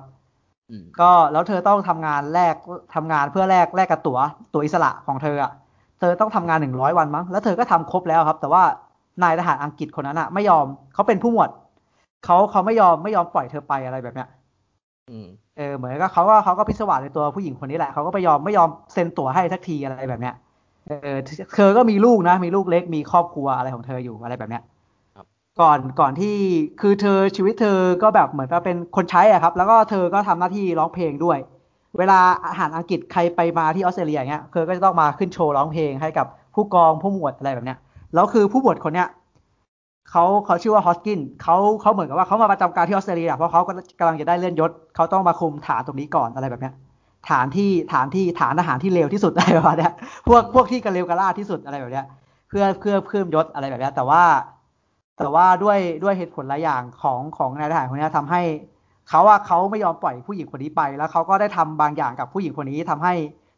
อืม
ก็แล้วเธอต้องทำงานแลกทำงานเพื่อแลกแลกกับตั๋วตั๋วอิสระของเธออะเธอต้องทำงานหนึ่งร้อยวันมั้งแล้วเธอก็ทำครบแล้วครับ แต่ว่า นายทหารอังกฤษคนนั้นอะไม่ยอมเขาเป็นผู้หมวดเขาเขาไม่ยอมไม่ยอมปล่อยเธอไปอะไรแบบเนี้ย
อืม
เออเหมือนก็เขาก็เขาก็พิศวาสในตัวผู้หญิงคนนี้แหละเขาก็ไม่ยอมไม่ยอมเซ็นตั๋วให้สักทีอะไรแบบเนี้ยเออเธอก็มีลูกนะ มีลูกเล็กมีครอบครัวอะไรของเธออยู่อะไรแบบเนี้ยก่อนก่อนที่คือเธอชีวิตเธอก็แบบเหมือนกับเป็นคนใช้อะครับ แล้วก็เธอก็ทำหน้าที่ร้องเพลงด้วย เวลาอาหารอังกฤษใครไปมาที่ออสเตรเลียอย่างเงี้ยเธอก็จะต้องมาขึ้นโชว์ร้องเพลงให้กับผู้กองผู้หมวดอะไรแบบเนี้ย แล้วคือผู้หมวดคนเนี้ยเขาเขาชื่อว่าฮอสกินเขาเขาเหมือนกับว่าเขามาประจำการที่ออสเตรเลียเพราะเขากำลังจะได้เลื่อนยศเขาต้องมาคุมฐานตรงนี้ก่อนอะไรแบบเนี้ยฐานที่ฐานที่ฐานอาหารที่เลวที่สุดอะไรประมาณเนี้ยพวกพวกที่กระเลวกระลาที่สุดอะไรแบบเนี้ย เพื่อเพื่อเพิ่มยศอะไรแบบเนี้ย แต่ว่า แต่ว่าด้วยด้วยเหตุผลหลายอย่างของของนายทหารคนเนี้ยทำให้เขาว่าเขาไม่ยอมปล่อยผู้หญิงคนนี้ไป แล้วเขาก็ได้ทำบางอย่างกับผู้หญิงคนนี้ทำให้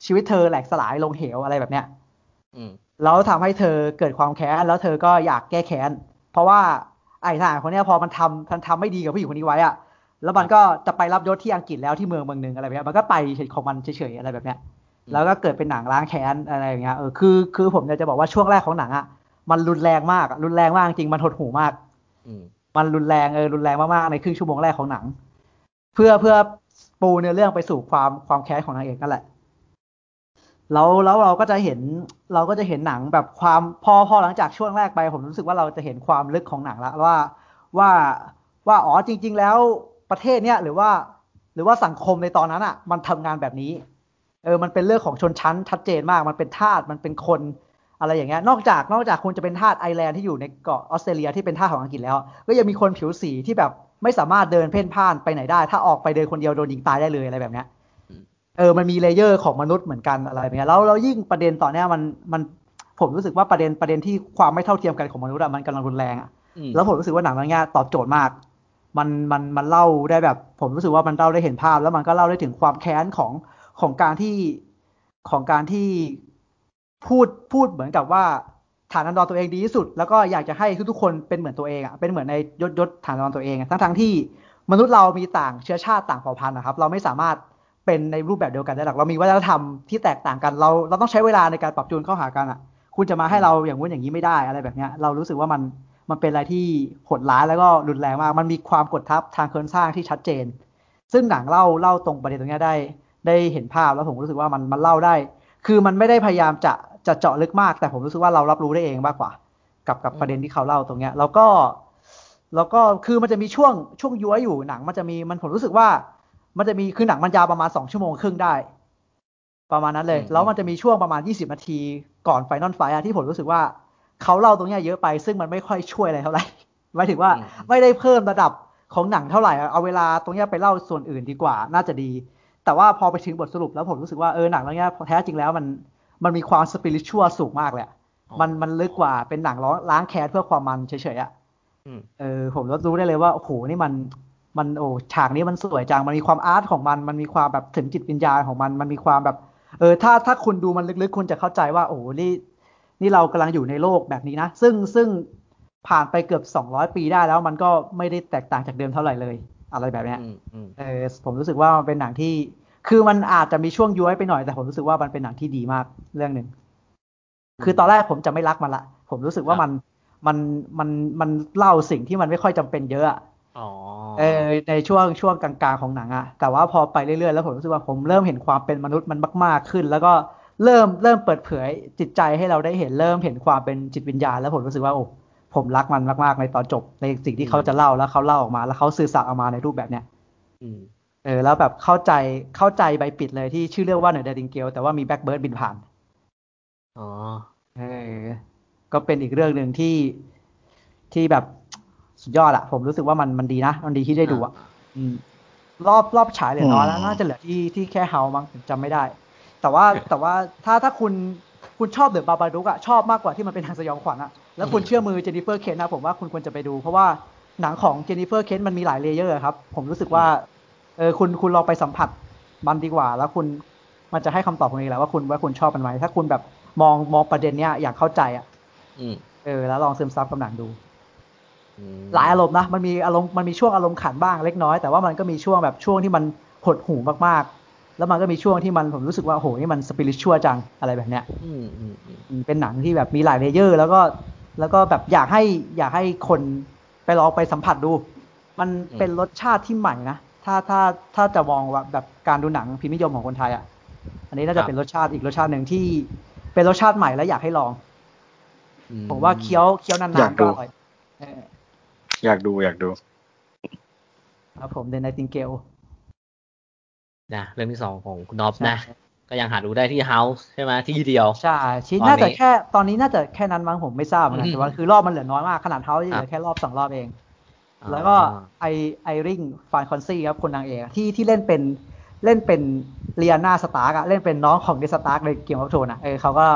ชีวิตเธอแหลกสลายลงเหวอะไรแบบเนี้ย
อืม
แล้วทำให้เธอเกิดความแค้นแล้วเธอก็อยากแก้แค้น เพราะว่าไอ้ทหารคนเนี้ยพอมันทำมันทำไม่ดีกับผู้หญิงคนนี้ไว้อะแล้วมันก็จะไปรับยศที่อังกฤษแล้วที่เมืองเมืองหนึ่งอะไรแบบเนี้ยมันก็ไปของมันเฉยๆอะไรแบบเนี้ยแล้วก็เกิดเป็นหนังล้างแค้นอะไรอย่างเงี้ยเออคือคือผมอยากจะบอกว่าช่วงแรกของหนังอะมันรุนแรงมากอะรุนแรงมากจริงมันหดหูมาก
อืม
มันรุนแรงเออรุนแรงมากๆในครึ่งชั่วโมงแรกของหนัง เพื่อเพื่อปูเนื้อเรื่องไปสู่ความความแค้นของนางเอกนั่นแหละ แล้วแล้วเราก็จะเห็นเราก็จะเห็นหนังแบบความพอพอหลังจากช่วงแรกไป ผมรู้สึกว่าเราจะเห็นความลึกของหนังล้วว่าว่าว่าอ๋อจริง ๆ แล้วประเทศเนี้ยหรือว่า หรือว่าสังคมในตอนนั้นอะ มันทำงานแบบนี้เออมันเป็นเรื่องของชนชั้นชัดเจนมาก มันเป็นทาสมันเป็นคนอะไรอย่างเงี้ย นอกจากนอกจากคุณจะเป็นทาสไอร์แลนด์ที่อยู่ในเกาะออสเตรเลียที่เป็นทาสของอังกฤษแล้ว ก็ยังมีคนผิวสีที่แบบไม่สามารถเดินเพ่นพ่านไปไหนได้ ถ้าออกไปเดินคนเดียวโดนยิงตายได้เลยอะไรแบบเนี้ย เออมันมี layer ของมนุษย์เหมือนกันอะไรแบบเนี้ยแล้วแล้วยิ่งประเด็นต่อเนี้ยมันมันผมรู้สึกว่าประเด็นประเด็นที่ความไม่เท่าเทียมกันของมนุษย์อะมันกำลังรุนแรงอะ
อืม
แล้วผมรู้สึกว่าหนังเรื่องเนี้ยตอบโจทย์มาก มันมันมันเล่าได้แบบ ผมรู้สึกว่ามันเล่าได้เห็นภาพ แล้วมันก็เล่าได้ถึงความแค้นของของการที่ของการที่พูดพูดเหมือนกับว่าฐานันดรตัวเองดีที่สุด แล้วก็อยากจะให้ทุกๆคนเป็นเหมือนตัวเองอะเป็นเหมือนในยศยศฐานันดรตัวเองอะทั้งทั้งๆที่มนุษย์เรามีต่างเชื้อชาติต่างเผ่าพันธุ์นะครับ เราไม่สามารถ เป็นในรูปแบบเดียวกันได้หรอกเรามีวัฒนธรรมที่แตกต่างกันเราเราต้องใช้เวลาในการปรับจูนเข้าหากันอะ คุณจะมาให้เราอย่างงู้นอย่างนี้ไม่ได้อะไรแบบเนี้ย เรารู้สึกว่ามันมันเป็นอะไรที่โหดร้ายแล้วก็รุนแรงมาก มันมีความกดทับทางโครงสร้างที่ชัดเจน ซึ่งหนังเล่าเล่าตรงประเด็นตรงเนี้ยได้ ได้เห็นภาพแล้วผมรู้สึกว่ามันมันเล่าได้ คือมันไม่ได้พยายามจะจะเจาะลึกมาก แต่ผมรู้สึกว่าเรารับรู้ได้เองมากกว่า กับกับประเด็นที่เขาเล่าตรงเนี้ย แล้วก็ แล้วก็คือมันจะมีช่วงช่วงย้วยอยู่หนัง มันจะมีมันผมรู้สึกว่า มันจะมีคือหนังมันยาวประมาณสองชั่วโมงครึ่งได้ ประมาณนั้นเลย
อืม
แล้วมันจะมีช่วงประมาณยี่สิบนาทีก่อนไฟนอลไฟอะที่ผมรู้สึกว่าเขาเล่าตรงเนี้ยเยอะไป ซึ่งมันไม่ค่อยช่วยอะไรเท่าไหร่หมายถึงว่าไม่ได้เพิ่มระดับของหนังเท่าไหร่อะเอาเวลาตรงเนี้ยไปเล่าส่วนอื่นดีกว่า น่าจะดี แต่ว่าพอไปถึงบทสรุปแล้วผมรู้สึกว่าเออหนังเรื่องเนี้ยแท้จริงแล้วมันมันมีความสปิริตชัวสูงมากเลยอะมันมันลึกกว่าเป็นหนังล้างล้างแค้นเพื่อความมันเฉยๆอะ
อืม
เออผมรู้ได้เลยว่าโอ้โหนี่มัน มันโอ้ฉากนี้มันสวยจังมันมีความอาร์ตของมัน มันมีความแบบถึงจิตวิญญาณของมัน มันมีความแบบ เออ ถ้าถ้าคุณดูมันลึกๆ คุณจะเข้าใจว่า โอ้โหนี่นี่เรากำลังอยู่ในโลกแบบนี้นะ ซึ่งซึ่งผ่านไปเกือบสองร้อยปีได้แล้ว มันก็ไม่ได้แตกต่างจากเดิมเท่าไหร่เลย อะไรแบบเนี้ย
อืมอืม
เออผมรู้สึกว่ามันเป็นหนังที่ คือมันอาจจะมีช่วงย้วยไปหน่อย แต่ผมรู้สึกว่ามันเป็นหนังที่ดีมากเรื่องหนึ่งคือตอนแรกผมจะไม่รักมันละ ผมรู้สึกว่ามันมันมันมันเล่าสิ่งที่มันไม่ค่อยจำเป็นเยอะอะ
อ๋อ
เออในช่วงช่วงกลางๆของหนังอะแต่ว่าพอไปเรื่อยๆแล้วผมรู้สึกว่าผมเริ่มเห็นความเป็นมนุษย์มันมากๆขึ้น แล้วก็เริ่มเริ่มเปิดเผยจิตใจให้เราได้เห็นเริ่มเห็นความเป็นจิตวิญญาณ แล้วผมรู้สึกว่าโอ้ผมรักมันมากๆในตอนจบ ในสิ่งที่เขาจะเล่าแล้วเขาเล่าออกมา แล้วเขาสื่อสารออกมาในรูปแบบเนี้ย
อืม
เออแล้วแบบเข้าใจเข้าใจใบปิดเลยที่ชื่อเรื่องว่า The Nightingale แต่ว่ามี blackbird บินผ่าน
อ๋อ
เออก็เป็นอีกเรื่องหนึ่งที่ที่แบบ สุดยอดอะผมรู้สึกว่ามันมันดีนะ มันดีที่ได้ดูอะอืมรอบรอบฉายเหลือน้อยแล้ว
อืม
น่าจะเหลือที่ที่แค่เฮามั้งผมจำไม่ได้ แต่ว่าแต่ว่าถ้าถ้าคุณคุณชอบ The Babadook อะชอบมากกว่าที่มันเป็นทางสยองขวัญอะแล้วคุณเชื่อมือ Jennifer Kent นะผมว่าคุณควรจะไปดู เพราะว่าหนังของ Jennifer Kent มันมีหลาย layer ครับ ผมรู้สึกว่าเออคุณคุณลองไปสัมผัสมันดีกว่า แล้วคุณมันจะให้คำตอบคุณเองแหละว่าคุณว่าคุณชอบมันไหมถ้าคุณแบบมองมองประเด็นเนี้ยอย่างเข้าใจอะ
อืม
เออ แล้วลองซึมซับกับหนังดู
อืม
หลายอารมณ์นะมันมีอารมณ์มันมีช่วงอารมณ์ขันบ้างเล็กน้อยแต่ว่ามันก็มีช่วงแบบช่วงที่มันหดหูมากๆ แล้วมันก็มีช่วงที่มันผมรู้สึกว่าโอ้โหนี่มัน spiritual จังอะไรแบบเนี้ย
อืมอืมอืม
อืมเป็นหนังที่แบบมีหลาย layer แล้วก็แล้วก็แบบอยากให้อยากให้คนไปลองไปสัมผัสดู มันเป็นรสชาติที่ใหม่นะถ้าถ้าถ้าจะมองว่าแบบการดูหนังพิมพ์นิยมของคนไทยอะอันนี้น่าจะเป็นรสชาติอีกรสชาติหนึ่งที่เป็นรสชาติใหม่และอยากให้ลอง
อื
ผมว่าเคี้ยวเคี้ยวนาน
อยาก
ๆ
ดู
ก็อร่อยเออ
อยากดูอยากดู
ครับผมเดนไนติงเกล
นะเรื่องที่สองของคุณน็อปนะ ก็ยังหาดูได้ที่ House ใช่ไหมที่เดียว
ใช่ชิ้น
ตอนนี้
น่าจะแค่ตอนนี้น่าจะแค่นั้นมั้งผมไม่ทราบเหมือนกัน
อืม
แต่ว่าคือรอบมันเหลือน้อยมาก ขนาดเท้าเหลื
ครั
อบแค่รอบสองรอบเอง
อ่า
แล้วก็ไอไอริงฟานคอนซี่ครับคนนางเอกอะที่ที่เล่นเป็นเล่นเป็นเรียนาสตาร์กอะเล่นเป็นน้องของเดสตาร์กในเกมอัพโทนอะเออเขาก็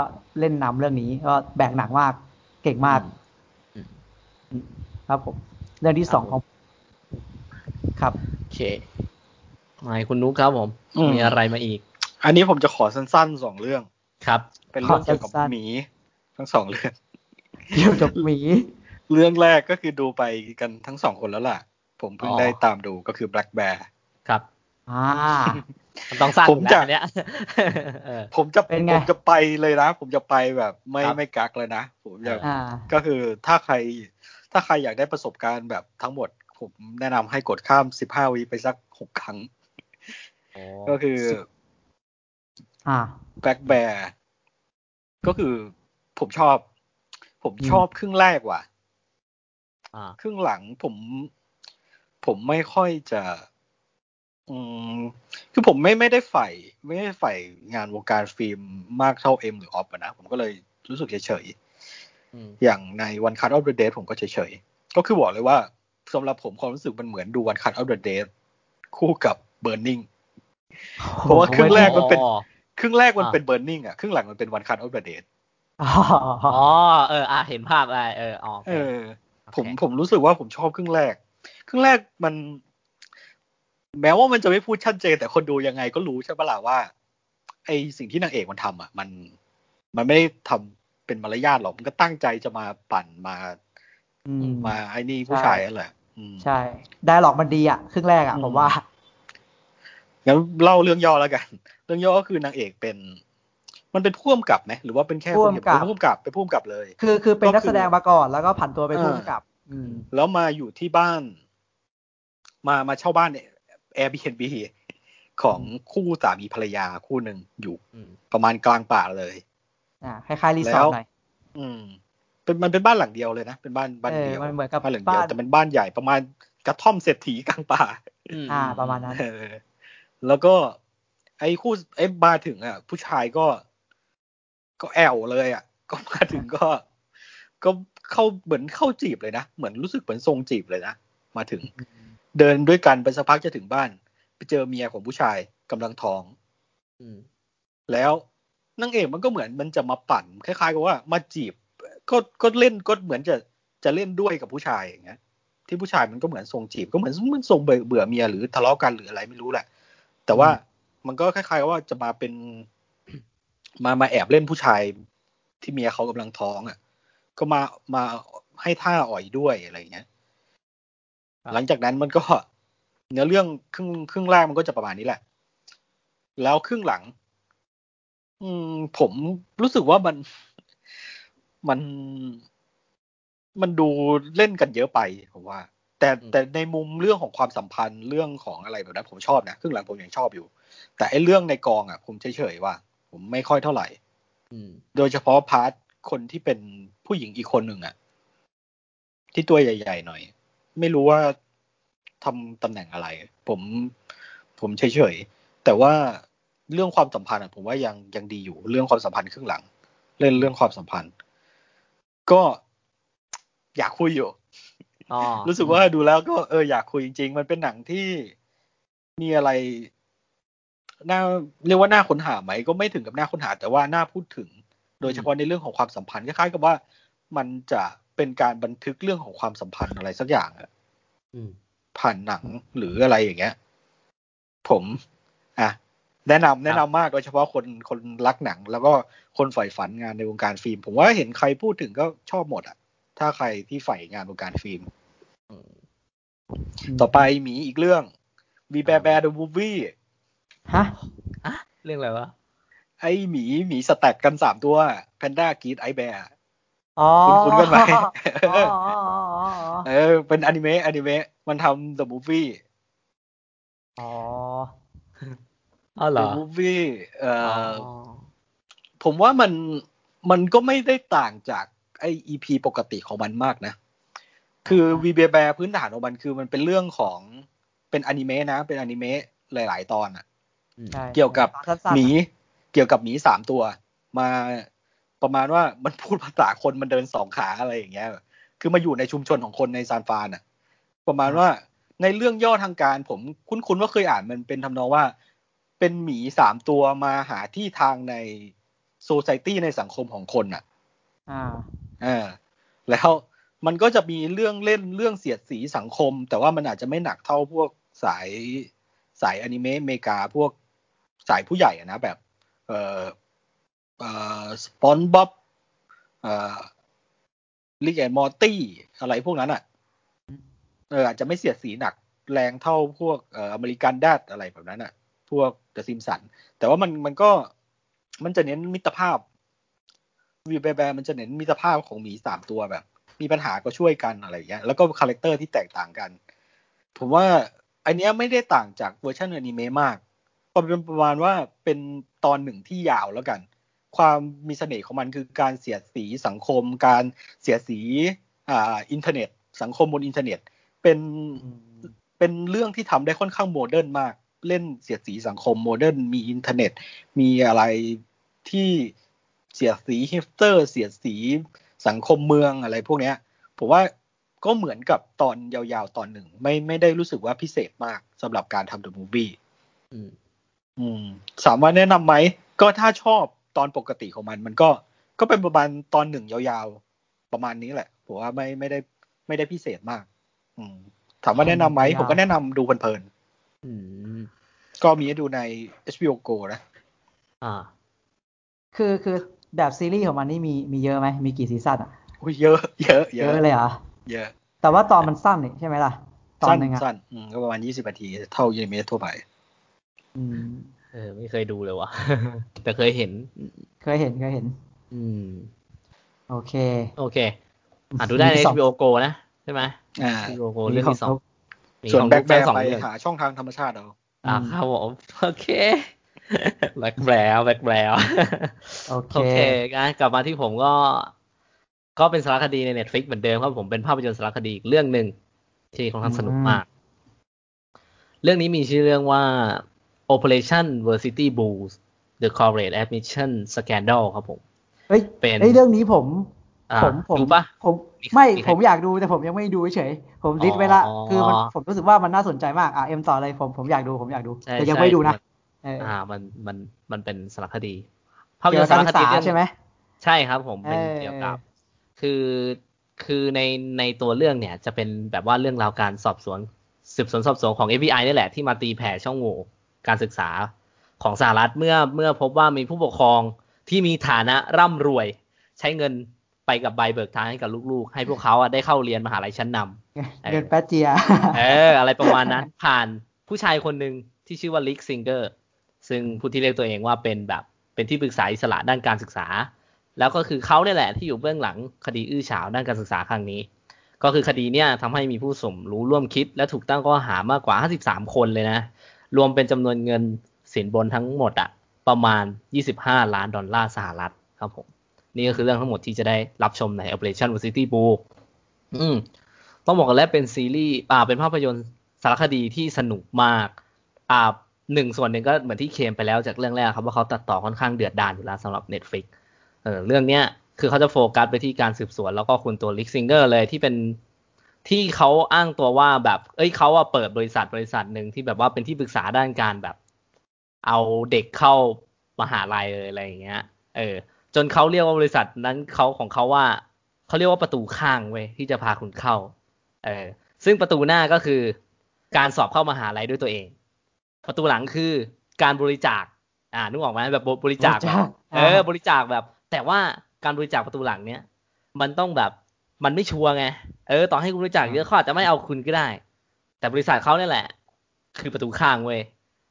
เล่นนำเรื่องนี้ก็แบกหนักมากเก่งมาก
อืม
อืมครับผม เรื่องที่สองของครับ
โอเคมาให้คุณนุ๊กครับผม
อืม
มีอะไรมาอีก
อันนี้ผมจะขอสั้นๆสองเรื่อง
ครับ
เป็นเรื่องเกี่ยวกับ
ขอสั้นๆ
หมี ทั้งสองเรื่อง
เกี่ยวกับหมี
เรื่องแรกก็คือดูไปกันทั้งสองคนแล้วล่ะ ผมเพิ่ง
อ๋อ
ได้ตามดูก็คือ Black Bear
ครับ
อ่า
มันต้องสั้น
ผมจะ
นเนี้ยเออ
ผมจะ
เป็นไง
ผมจะไปเลยนะ ผมจะไปแบบไม่
ครับ
ไม่กักเลยนะ ผมจะ
อ่า
ก็คือถ้าใคร ถ้าใครอยากได้ประสบการณ์แบบทั้งหมด ผมแนะนำให้กดข้ามสิบห้าวิไปสักหกครั้ง
อ๋อ
ก็คือ
อ่า
แบ็กแบร์ก็คือผมชอบ ผม
อืม
ชอบครึ่งแรกว่ะ
อ่า
ครึ่งหลังผม ผมไม่ค่อยจะ อืมคือผมไม่ไม่ได้ใฝ่ไม่ได้ใฝ่งานวงการฟิล์มมากเท่าเอ็มหรือออฟอะนะ ผมก็เลยรู้สึกเฉย
อืม
ๆ อย่างในวันคั t อ f ฟ h เด a ผมก็เฉยๆ ก็คือบอกเลยว่าสำหรับผมความรู้สึกมันเหมือนดู One Cut of the Dead คู่กับ Burning เพราะว่าครึ่งแรกมันเป็น
อ๋อ
ครึ่งแรกมัน
อ่า
เป็น Burning อะครึ่งหลังมันเป็นวันคั t อ f ฟ h เด a
อ๋อ
อ๋อเอออะเห็นภาพอะไรเอออ๋อโอเค
เออ ผม
โอเค
ผมรู้สึกว่าผมชอบครึ่งแรก ครึ่งแรกมัน แม้ว่ามันจะไม่พูดชัดเจนแต่คนดูยังไงก็รู้ใช่ปะล่ะว่าไอสิ่งที่นางเอกมันทำอะ มันมันไม่ได้ทำ เป็นมารยาทหรอกมันก็ตั้งใจจะมาปั่นมา
อืม
มาไอ้นี่ผู้ชายนั่นแหละอืม
ใช่ได้หลอกมันดีอะครึ่งแรกอะ
อืม
ผมว่า
งั้นเล่าเรื่องย่อแล้วกัน เรื่องย่อก็คือนางเอกเป็น มันเป็นผู้กำกับไหมหรือว่าเป็นแค่
ผู้กำกับ
เป็นผู้กำกับเป็นผู้กำกับเลย
คือคือเป็น
ก็คือ
นักแสดงมาก่อนแล้วก็ผันตัวไป
เออ
พุ่มกับ อืม
แล้วมาอยู่ที่บ้าน มามาเช่าบ้าน Airbnb ของคู่สามีภรรยาคู่หนึ่งอยู่
อืม
ประมาณกลางป่าเลย
อ่าคล้ายๆรีสอร์ท
แล้ว
หน่อย
อืม เป็นมันเป็นบ้านหลังเดียวเลยนะ เป็นบ้านบ้าน
เออ
เดียว
มันเหมือนกับ
บ้านหลังเดียว
บ้าน
แต่เป็นบ้านใหญ่ประมาณกระท่อมเศรษฐีกลางป่า
อืม
อ่า ประมาณนั้น
เออแล้วก็ ไอ้คู่ไอ้มาถึงอะ ผู้ชายก็ ก็แอวเลยอะ ก็มาถึงก็ ก็เข้าเหมือนเข้าจีบเลยนะ เหมือนรู้สึกเหมือนทรงจีบเลยนะ มาถึง เดินด้วยกันไปสักพักจะถึงบ้าน ไปเจอเมียของผู้ชายกำลังท้อง
อืม
แล้ว นางเอกมันก็เหมือนมันจะมาปั่นคล้ายๆกับว่ามาจีบก็ก็เล่นก็เหมือนจะจะเล่นด้วยกับผู้ชายอย่างเงี้ย ที่ผู้ชายมันก็เหมือนทรงจีบก็เหมือนมันทรงเบื่อเบื่อเมียหรือทะเลาะกันหรืออะไรไม่รู้แหละ แต่ว่ามันก็คล้าย ๆ ว่าจะมาเป็น มามาแอบเล่นผู้ชายที่เมียเขากำลังท้องอะ ก็มามาให้ท่าอ่อยด้วยอะไรอย่างเงี้ย
ครับ
หลังจากนั้นมันก็เนื้อเรื่องครึ่งครึ่งแรกมันก็จะประมาณนี้แหละ แล้วครึ่งหลัง อืม ผมรู้สึกว่ามันมันมันดูเล่นกันเยอะไปผมว่า แต่
อืม
แต่ในมุมเรื่องของความสัมพันธ์เรื่องของอะไรแบบนั้นผมชอบนะครึ่งหลังผมยังชอบอยู่ แต่ไอ้เรื่องในกองอะ ผมเฉยๆว่า ผมไม่ค่อยเท่าไหร่
อืม
โดยเฉพาะพาร์ทคนที่เป็นผู้หญิงอีกคนหนึ่งอะที่ตัวใหญ่ ๆ หน่อย ไม่รู้ว่าทำตำแหน่งอะไร ผม ผมเฉยๆแต่ว่า เรื่องความสัมพันธ์อะผมว่ายังยังดีอยู่เรื่องความสัมพันธ์ครึ่งหลัง เล่นเรื่องความสัมพันธ์ ก็อยากคุยอยู่
อ๋อ
รู้สึกว่าดูแล้วก็เอออยากคุยจริง ๆ มันเป็นหนังที่มีอะไรน่าเรียกว่าน่าค้นหาไหมก็ไม่ถึงกับน่าค้นหา แต่ว่าน่าพูดถึง โดยเฉพาะในเรื่องของความสัมพันธ์คล้ายๆกับว่ามันจะเป็นการบันทึกเรื่องของความสัมพันธ์อะไรสักอย่างอะ
อืม
ผ่านหนังหรืออะไรอย่างเงี้ย ผม อะ แนะนำแนะนำมากโดยเฉพาะคนคนรักหนัง แล้วก็คนใฝ่ฝันงานในวงการฟิล์ม ผมว่าเห็นใครพูดถึงก็ชอบหมดอะ ถ้าใครที่ใฝ่งานวงการฟิล์ม
อืม
ต่อไปหมีอีกเรื่อง We Bare Bears The Movie
ฮะ
อะเรื่องอะไรวะ
ไอหมีหมี stack กันสามตัวแพนด้า Grizz Ice Bear อ๋
อ
คุ้นๆกันไหม
อ๋ออ๋ออ๋ออ๋อ
เออ เป็นอนิเมะอนิเมะมันทำ The Movie
อ๋อ
อ๋ อเหร
The
อ
Movie เอ่
อ๋อ
ออผมว่ามันมันก็ไม่ได้ต่างจากไอ EP ปกติของมันมากนะ คือวีเบแบร์พื้นฐานของมันคือมันเป็นเรื่องของเป็นอนิเมะนะ เป็นอนิเมะหลาย ๆ ตอนอะ
อืม
ใช่
เกี่ยวกับ
สั้นๆ
หมีเกี่ยวกับหมีสามตัว มาประมาณว่ามันพูดภาษาคนมันเดินสองขาอะไรอย่างเงี้ย คือมาอยู่ในชุมชนของคนในซานฟรานอะประมาณว่าในเรื่องย่อทางการผมคุ้นๆว่าเคยอ่านมันเป็นทำนองว่า เป็นหมีสามตัวมาหาที่ทางในโซ c i ตี้ในสังคมของคนอะ
อ่า
อ่าแล้วมันก็จะมีเรื่องเล่นเรื่องเสียดสีสังคม แต่ว่ามันอาจจะไม่หนักเท่าพวกสายสายอนิเมะอเมริกาพวกสายผู้ใหญ่อะนะแบบ เอ่อเอ่อสปอนบ๊อบเอ่อ Rick and Morty อะไรพวกนั้นอะเอออาจจะไม่เสียดสีหนักแรงเท่าพวกเอ่อ American Dad อะไรแบบนั้นอะ พวก The Simpsons แต่ว่ามันมันก็มันจะเน้นมิตรภาพ We Bare Bears มันจะเน้นมิตรภาพของหมีสามตัวแบบ มีปัญหาก็ช่วยกันอะไรอย่างเงี้ยแล้วก็ character ที่แตกต่างกัน ผมว่าอันเนี้ยไม่ได้ต่างจากเวอร์ชันอนิเมะมากก็เป็นประมาณว่าเป็นตอนหนึ่งที่ยาวแล้วกัน ความมีเสน่ห์ของมันคือการเสียดสีสังคม การเสียดสีอ่าอินเทอร์เน็ต สังคมบนอินเทอร์เน็ต เป็นเป็นเรื่องที่ทำได้ค่อนข้าง modern มาก เล่นเสียดสีสังคม modern มีอินเทอร์เน็ต มีอะไรที่เสียดสีฮิปสเตอร์ เสียดสีสังคมเมืองอะไรพวกเนี้ยผมว่าก็เหมือนกับตอนยาวๆ ตอนหนึ่ง ไม่ไม่ได้รู้สึกว่าพิเศษมากสำหรับการทำ The Movie
อืม
อืมสามารถแนะนำไหม ก็ถ้าชอบตอนปกติของมัน มันก็ก็เป็นประมาณตอนหนึ่งยาวๆ ประมาณนี้แหละ ผมว่าไม่ไม่ได้ไม่ได้พิเศษมาก อืมถามว่าแนะนำไหม ผมก็แนะนำดูเพลิน
อืม
ๆ ก็มีให้ดูใน HBO Go นะ
อ่า
คือคือแบบซีรีส์ของมันนี่มีมีเยอะไหม มีกี่ซีซั่นอะ
อุ้ยเยอะ เยอะ เย
เย
อะ
อะเลยเหรอ
เยอะ
แต่ว่าตอนมันสั้นนี่ใช่ไหมล่ะ ตอน
สั้น
หนึ่งอะ
สั้นอืมก็ประมาณยี่สิบนาที เท่ายูนิเมะทั่วไป
อืม
เออ ไม่เคยดูเลยว่ะแต่เคยเห็น
เคยเห็น เคยเห็น
อืม
โอเค
โอเค อะดูได้ใน
มีสอง
HBO Go นะ ใช่ไหม
อ่า
HBO Go เรื่องที่สองมี
ส่วน
ของ
แบ็ค
ลู
แบ
ได้
ร์
สอง
ไป
เรื่อง
หาช่องทางธรรมชาติเอา
อ่าครับผมโอเคแบล็กแบร์แบล็กแบร์
โอเค
โอเคงั้นกลับมาที่ผมก็ ก็เป็นสารคดีใน Netflix เหมือนเดิมครับผมเป็นภาพยนตร์สารคดีอีกเรื่องหนึ่งที่ค่อนข้างสนุกมาก เรื่องนี้มีชื่อเรื่องว่า Operation Varsity Blues The College Admission Scandal ครับผม
เฮ้ย
เป็น
เฮ้ยเรื่องนี้ผม
อ่า
ผมผม
ดูปะ
ผม
มี
ไม่
มีใคร
ผมอยากดูแต่ผมยังไม่ดูเฉย ผมลิสต์ไว้ละ
อ๋อ
คือมันผมรู้สึกว่ามันน่าสนใจมากอะเอ็มต่อเลยผมผมอยากดูผมอยากดู
ใช่
แต่ยัง
ใช่
ไม่ดูนะ
มัน
เออ
อ่ามันมันมันเป็นสารคดีภาพย
เกี่ย
น
ว
ต
กับ
ร์
กา
สารร
ศึ
ค
ก
ดี
ษา
เรื่อง
ใช่ไหม
ใช่ครับผมเป็น
เออ
เกี่ยวกับ คือคือในในตัวเรื่องเนี่ยจะเป็นแบบว่าเรื่องราวการสอบสวนสืบสวนสอบสวนของ FBI นี่แหละที่มาตีแผ่ช่องโหว่การศึกษาของสหรัฐเมื่อเมื่อพบว่ามีผู้ปกครองที่มีฐานะร่ำรวย ใช้เงิน ไปกับใบเบิกทางให้กับลูกๆ ให้พวกเขาอะได้เข้าเรียนมหาลัยชั้นนำ
เงินแป๊ดเจีย
เออ อะไรประมาณนั้น ผ่านผู้ชายคนหนึ่งที่ชื่อว่าลิกซิงเกอร์ซึ่งผู้ที่เรียกตัวเองว่าเป็นแบบเป็นที่ปรึกษาอิสระด้านการศึกษา แล้วก็คือเขาเนี่ยแหละที่อยู่เบื้องหลังคดีอื้อฉาวด้านการศึกษาครั้งนี้ ก็คือคดีเนี่ยทำให้มีผู้สมรู้ร่วมคิด และถูกตั้งข้อหามากกว่า 53 คนเลยนะ รวมเป็นจำนวนเงินสินบนทั้งหมดอะประมาณ 25 ล้านดอลลาร์สหรัฐครับผม นี่ก็คือเรื่องทั้งหมดที่จะได้รับชมใน Operation Varsity b l u อืม ต้องบอกกันแล้วเป็นซีรีส์อ่าเป็นภาพยนตร์สารคดีที่สนุกมาก อ่าหนึ่งส่วนหนึ่งก็เหมือนที่เคลมไปแล้วจากเรื่องแรกครับว่าเขาตัดต่อค่อนข้างเดือดดาลอยู่แล้วสำหรับ Netflix เออเรื่องเนี้ยคือเขาจะโฟกัสไปที่การสืบสวน แล้วก็คุณตัว Rick Singer เลยที่เป็นที่เขาอ้างตัวว่าแบบ เอ้ยเขาอะเปิดบริษัทบริษัทหนึ่งที่แบบว่าเป็นที่ปรึกษาด้านการแบบ เอาเด็กเข้ามหาลัยเลยอะไรอย่างเงี้ย เออ จนเขาเรียกว่าบริษัทนั้นเขาของเขาว่าเขาเรียกว่าประตูข้างเว้ยที่จะพาคุณเข้า เออ ซึ่งประตูหน้าก็คือการสอบเข้ามหาลัยด้วยตัวเอง ประตูหลังคือการบริจาค อ่านึกออกไหมแบบบริจาค
บริจาค
เออบริจาคแบบ แต่ว่าการบริจาคประตูหลังเนี้ยมันต้องแบบมันไม่ชัวร์ไงเออต่อให้คุณบริจาคเยอะเขาอาจจะไม่เอาคุณก็ได้ แต่บริษัทเขาเนี่ยแหละ คือประตูข้างเว้ย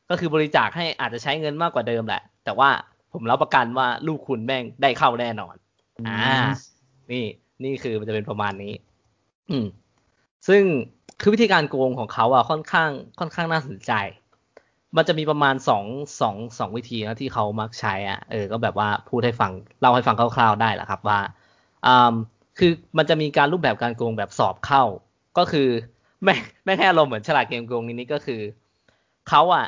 ก็คือบริจาคให้อาจจะใช้เงินมากกว่าเดิมแหละ แต่ว่า ผมรับประกันว่าลูกคุณแม่งได้เข้าแน่นอน อ่า นี่ นี่คือมันจะเป็นประมาณนี้ อืม ซึ่งคือวิธีการโกงของเขาอะค่อนข้าง ค่อนข้างน่าสนใจ มันจะมีประมาณสองสองสองวิธีนะที่เขามักใช้อะ เออ ก็แบบว่าพูดให้ฟังเล่าให้ฟังคร่าวๆได้แหละครับว่าอ่าคือมันจะมีการรูปแบบการโกงแบบสอบเข้า ก็คือไม่ไม่แค่ลมณ์เหมือนฉลาดเกมโกงนี้ก็คือเขาอะ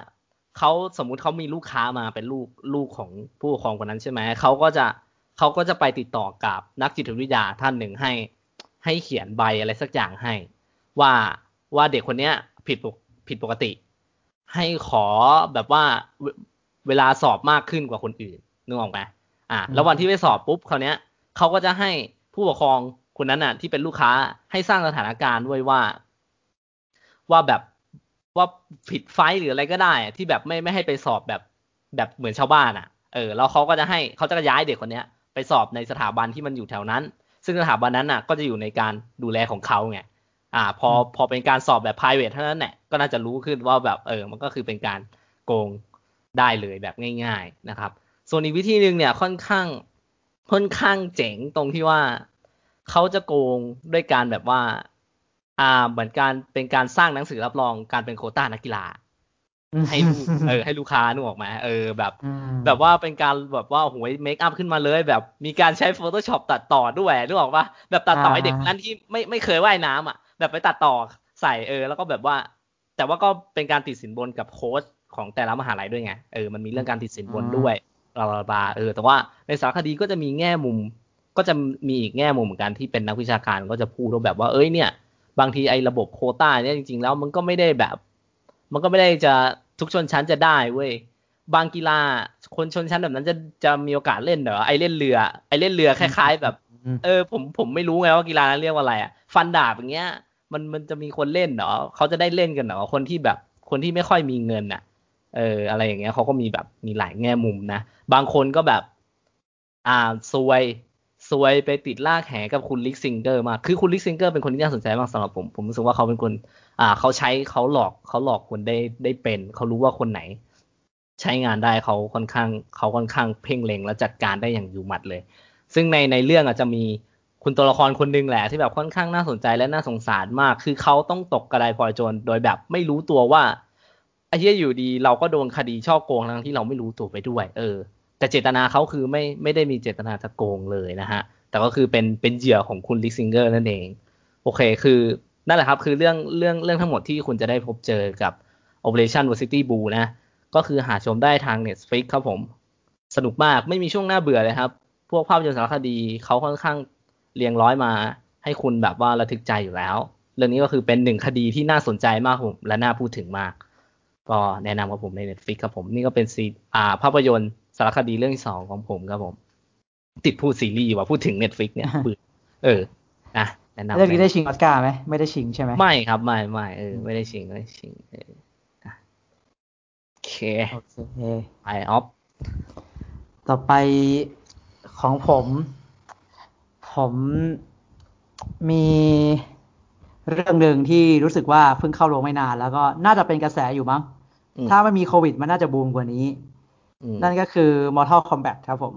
เขาสมมุติเขามีลูกค้ามาเป็นลูกลูกของผู้ปกครองคนนั้นใช่ไหมเขาก็จะเขาก็จะไปติดต่อกับนักจิตวิทยาท่านหนึ่งให้ ให้เขียนใบอะไรสักอย่างให้ ว่าว่าเด็กคนเนี้ยผิดปกผิดปกติ ให้ขอแบบว่าเวเวลาสอบมากขึ้นกว่าคนอื่นนึกออกไหมอ่าแล้ววันที่ไปสอบปุ๊บคราวเนี้ยเขาก็จะให้ผู้ปกครองคนนั้นน่ะ ที่เป็นลูกค้าให้สร้างสถานการณ์ไว้ว่า ว่าแบบ ว่าผิดไฟล์หรืออะไรก็ได้อะที่แบบไม่ไม่ให้ไปสอบแบบแบบเหมือนชาวบ้านอะเออแล้วเขาก็จะให้เขาจะย้ายเด็กคนเนี้ย ไปสอบในสถาบันที่มันอยู่แถวนั้น ซึ่งสถาบันนั้นน่ะ ก็จะอยู่ในการดูแลของเขาไงอ่า พอพอเป็นการสอบแบบ private เท่านั้นแหละก็น่าจะรู้ขึ้นว่าแบบเออมันก็คือเป็นการโกงได้เลยแบบง่าย ๆนะครับ ส่วนอีกวิธีหนึ่งเนี่ยค่อนข้างค่อนข้างเจ๋งตรงที่ว่าเขาจะโกงด้วยการแบบว่า อ่าเหมือนการเป็นการสร้างหนังสือรับรองการเป็นโควต้านักกีฬา ให้ลูกเออให้ลูกค้านึกออกไหมเออแบบ
อืม
แบบว่าเป็นการแบบว่าหวยเมคอัพขึ้นมาเลย แบบมีการใช้ Photoshop ตัดต่อด้วยนึกออกปะแบบตัดต่อให้เด็กนั้นที่ไม่ไม่เคยว่ายน้ำอะ แบบไปตัดต่อใส่เออ แล้วก็แบบว่า แต่ว่าก็เป็นการติดสินบนกับโค้ชของแต่ละมหาลัยด้วยไงเออมันมีเรื่องการติดสินบนด้วยบลาบลาบลาเออ แต่ว่าในสารคดีก็จะมีแง่มุม ก็จะมีอีกแง่มุมเหมือนกันที่เป็นนักวิชาการก็จะพูดว่าแบบว่าเอ้ยเนี่ย บางทีไอ้ระบบโควต้าเนี่ยจริงๆแล้วมันก็ไม่ได้แบบ มันก็ไม่ได้จะทุกชนชั้นจะได้เว้ยบางกีฬาคนชนชั้นแบบนั้นจะจะมีโอกาสเล่นเหรอไอเล่นเรือ ไอเล่นเรือคล้าย ๆ แบบ เออ ผมผมไม่รู้ไงว่ากีฬานั้นเรียกว่าอะไรอะฟันดาบอย่างเงี้ย มันมันจะมีคนเล่นเหรอเขาจะได้เล่นกันเหรอคนที่แบบคนที่ไม่ค่อยมีเงินอะ เออ อะไรอย่างเงี้ยเขาก็มีแบบมีหลายแง่มุมนะบางคนก็แบบ อ่าซวย ซวยไปติดร่างแหกับคุณ Rick Singer มาก คือคุณ Rick Singer เป็นคนที่น่าสนใจมากสำหรับผม ผมรู้สึกว่าเขาเป็นคน อ่า เขาใช้เขาหลอกเขาหลอกคนได้ได้เป็น เขารู้ว่าคนไหน ใช้งานได้เขาค่อนข้างเขาค่อนข้างเพ่งเล็งและจัดการได้อย่างอยู่หมัดเลย ซึ่งในในเรื่องอาจจะมีคุณตัวละครคนหนึ่งแหละที่แบบค่อนข้างน่าสนใจและน่าสงสารมาก คือเขาต้องตกกระไดพลอยโจรโดยแบบไม่รู้ตัวว่าไอ้ที่อยู่ดี เราก็โดนคดีช่อโกงทั้งที่เราไม่รู้ตัวไปด้วย เออ แต่เจตนาเขาคือไม่ไม่ได้มีเจตนาจะโกงเลยนะฮะ แต่ก็คือเป็นเป็นเหยื่อของคุณลิซิงเกอร์นั่นเอง โอเคคือนั่นแหละครับ คือเรื่องเรื่องเรื่องทั้งหมดที่คุณจะได้พบเจอกับ Operation Varsity Blue นะ ก็คือหาชมได้ทาง Netflix ครับผม สนุกมากไม่มีช่วงหน้าเบื่อเลยครับ พวกภาพยนตร์สารคดีเขาค่อนข้างเรียงร้อยมา ให้คุณแบบว่าระทึกใจอยู่แล้ว เรื่องนี้ก็คือเป็นหนึ่งคดีที่น่าสนใจมากผมและน่าพูดถึงมาก ก็แนะนำกับผมใน Netflix ครับผมนี่ก็เป็นซีอ่าภาพยนตร์ารคดีเรื่องที่สองของผมครับผม ติดพูดซีรีส์ว่าพูดถึง Netflix เนี่ยเบื่อเออนะแนะนำ
เรื่องนี้ได้ชิงออสการ์ไหมไม่ได้ชิงใช่ไหม
ไม่ครับไม่ไม่เออไม่ได้ชิงไม่ได้ชิงเอออะโอเค
โอเค
ไปออฟ
ต่อไปของผม ผมมีเรื่องหนึ่งที่รู้สึกว่าเพิ่งเข้าโรงไม่นาน แล้วก็น่าจะเป็นกระแสอยู่มั้ง
อืม
ถ้าไม่มีโควิดมันน่าจะบูมกว่านี้
อืม
นั่นก็คือ Mortal Kombat ครับผม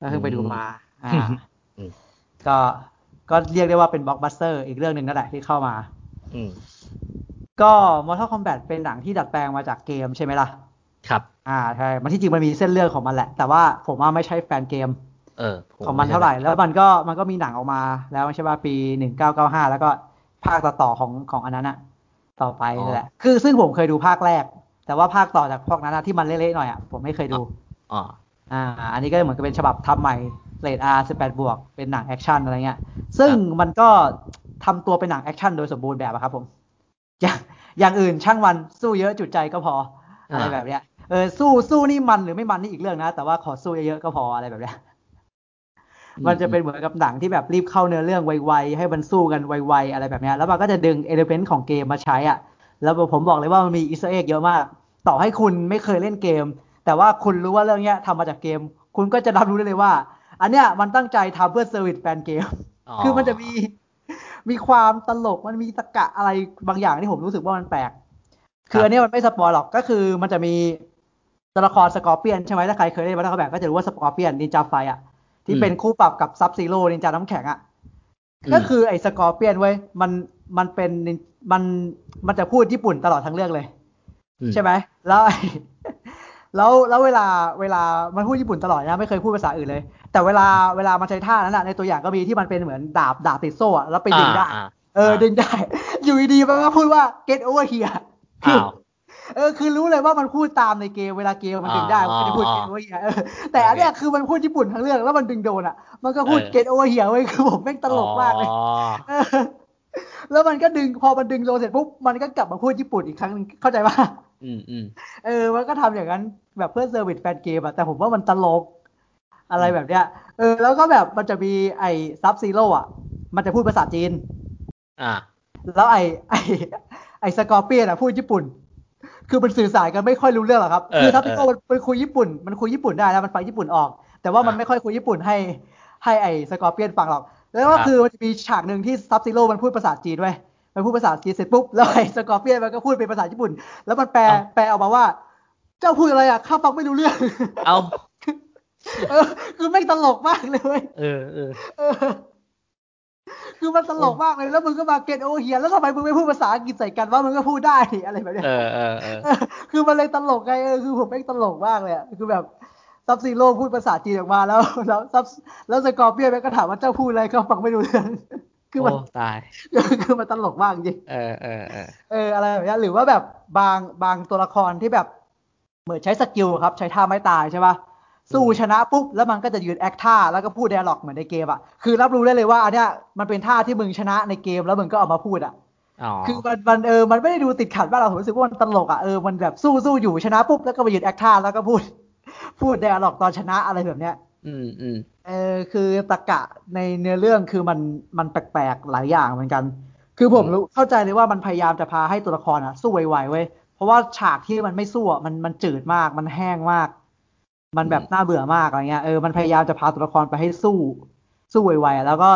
ก็เพิ่งไปดูมา อ่า
อืม
ก็ก็เรียกได้ว่าเป็นบล็อกบัสเตอร์อีกเรื่องหนึ่งนั่นแหละที่เข้ามา
อืม
ก็ Mortal Kombat เป็นหนังที่ดัดแปลงมาจากเกมใช่ไหมล่ะ
ครับ
อ่าใช่มันที่จริงมันมีเส้นเรื่องของมันแหละ แต่ว่าผมว่าไม่ใช่แฟนเกม
เออผ
ของมันเท่าไหร่ แล้วมันก็มันก็มีหนังออกมา แล้วใช่ป่ะปีหนึ่งเก้าเก้าห้าแล้วก็ภาคต่อๆของของอันนั้นอะต่อไปนั่นแหละ คือซึ่งผมเคยดูภาคแรก แต่ว่าภาคต่อจากพวกนั้นอะที่มันเละๆหน่อยอะผมไม่เคยดู
อ๋อ
อ่า อันนี้ก็เหมือนกับเป็นฉบับทำใหม่เรท R 18บวกเป็นหนังแอคชั่นอะไรเงี้ย ซึ่งมันก็ทำตัวเป็นหนังแอคชั่นโดยสมบูรณ์แบบอะครับผม อย่างอย่างอื่นช่างมันสู้เยอะจุใจก็พออะไรแบบเนี้ยเออสู้สู้นี่มันหรือไม่มันนี่อีกเรื่องนะ แต่ว่าขอสู้เยอะๆก็พออะไรแบบเนี้ยมันจะเป็นเหมือนกับหนังที่แบบรีบเข้าเนื้อเรื่องไวๆให้มันสู้กันไวๆอะไรแบบเนี้ยแล้วมันก็จะดึง element ของเกมมาใช้อะ แล้วผมบอกเลยว่ามันมี Easter egg เยอะมาก ต่อให้คุณไม่เคยเล่นเกม แต่ว่าคุณรู้ว่าเรื่องเนี้ยทำมาจากเกม คุณก็จะรับรู้ได้เลยว่า อันเนี้ยมันตั้งใจทำเพื่อ service แฟนเกม คือมันจะมีมีความตลกมันมีตรรกะอะไรบางอย่างที่ผมรู้สึกว่ามันแปลก คืออันนี้มันไม่ spoil หรอกก็คือมันจะมีตัวละครสกอร์เปียนใช่ไหมถ้าใครเคยเล่นมาแล้วก็แบบก็จะรู้ว่าสกอร์เปียนนินจาไฟอะที่เป็นคู่ปรับกับซับซีโร่นินจาน้ำแข็งอะก็คือไอ้สกอร์เปียนเว้ยมัน มันเป็นมันมันจะพูดญี่ปุ่นตลอดทั้งเรื่องเลย ใช่ไหมแล้วไอ้แล้วแล้วเวลาเวลามันพูดญี่ปุ่นตลอดนะไม่เคยพูดภาษาอื่นเลย แต่เวลาเวลามันใช้ท่านั้นอะในตัวอย่างก็มีที่มันเป็นเหมือนดาบดาบติดโซ่อะแล้วไปดึงได้
อ่า
เออดึงได้ อยู่ดีๆมันก็พูดว่า get over here
อ้าว
เออคือรู้เลยว่ามันพูดตามในเกมเวลาเกมมันดึงได้มันไม่ได้พูด
อ๋อ
get over here เออแต่อันเนี้ยคือมันพูดญี่ปุ่นทั้งเรื่องแล้วมันดึงโดนอะ มันก็พูด
เออ
get over here เว้ยคือผมแม่งตลกมากเลย
อ๋อ
เออ แล้วมันก็ดึงพอมันดึงโดนเสร็จปุ๊บมันก็กลับมาพูดญี่ปุ่นอีกครั้งหนึงเข้าใจป่ะ
อืมอืม
เออ มันก็ทำอย่างนั้นแบบเพื่อ service แฟนเกมอะแต่ผมว่ามันตลก อะไรแบบเนี้ย เออ แล้วก็แบบมันจะมีไอ้ซับซีโร่อะมันจะพูดภาษาจีน
อ่า
แล้วไอ้ไอ้ไอ้สกอร์เปียนอะพูดญี่ปุ่น คือมันสื่อสารกันไม่ค่อยรู้เรื่องหรอกครับ
เออ
คือซับซี
เอ
โร่
อะ
มันมันคุยญี่ปุ่น มันคุยญี่ปุ่นได้แล้วมันฟังญี่ปุ่นออก แต่ว่ามัน
อ่า
ไม่ค่อยคุยญี่ปุ่นให้ให้ไอ้สกอร์เปียนฟังหรอก แล้วก็
ครับ
คือมันจะมีฉากหนึ่งที่ซับซีโร่มันพูดภาษาจีนเว้ยมันพูดภาษาจีนเสร็จปุ๊บแล้วไอ้สกอร์เปียนมันก็พูดเป็นภาษาญี่ปุ่น แล้วมันแปล
เอ้า
แปลออกมาว่า เจ้าพูดอะไรอะข้าฟังไม่รู้เรื่อง
เอา
เออคือแม่งตลกมากเลยเว้ย
เออเออ
เออคือมันตลกมากเลยแล้วมึงก็มา get over here แล้วทำไมมึงไม่พูดภาษาอังกฤษใส่กันว่ามึงก็พูดได้ดิอะไรแบบเนี้ย
เออเออเออ
เออคือมันเลยตลกไงเออคือผมแม่งตลกมากเลยอะคือแบบ ซับซีโร่พูดภาษาจีนออกมาแล้ว แล้วซับแล้วสกอร์เปียนแม่งก็ถามว่าเจ้าพูดอะไรก็ฟังไม่รู้เรื่องคือมัน
โอ้ตาย
คือมันตลกมากจริง
เออเออเออ
เอออะไรแบบเนี้ยหรือว่าแบบบางบางตัวละครที่แบบเหมือนใช้ skill ครับ ใช้ท่าไม้ตายใช่ปะสู้ชนะปุ๊บแล้วมันก็จะยืนแอคท่าแล้วก็พูด d ด a ล็อกเหมือนในเกมอะคือรับรู้ได้เลยว่าอันเนี้ยมันเป็นท่าที่มึงชนะในเกมแล้วมึงก็เอามาพูดอะ
อ๋อ
คือมันมันเออมันไม่ได้ดูติดขัดบ้างเราผมรู้สึกว่ามันตลกอะเออมันแบบสู้สู้อยู่ชนะปุ๊บแล้วก็มายืนแอคท่าแล้วก็พูด พูด d ด a ล็อกตอนชนะอะไรแบบเนี้ย
อืมอืม
เออคือตรรกะในเนื้อเรื่องคือมันมันแปลกๆหลายอย่างเหมือนกัน คือผมรู้เข้าใจเลยว่ามันพยายามจะพาให้ตัวละครอะสู้ไวๆเว้ยเพราะว่าฉากที่มันไม่สู้อะมันมันจืดมากมันแห้งมาก มันแบบน่าเบื่อมากอะไรเงี้ยเออมันพยายามจะพาตัวละครไปให้สู้ สู้ไวๆอะแล้วก็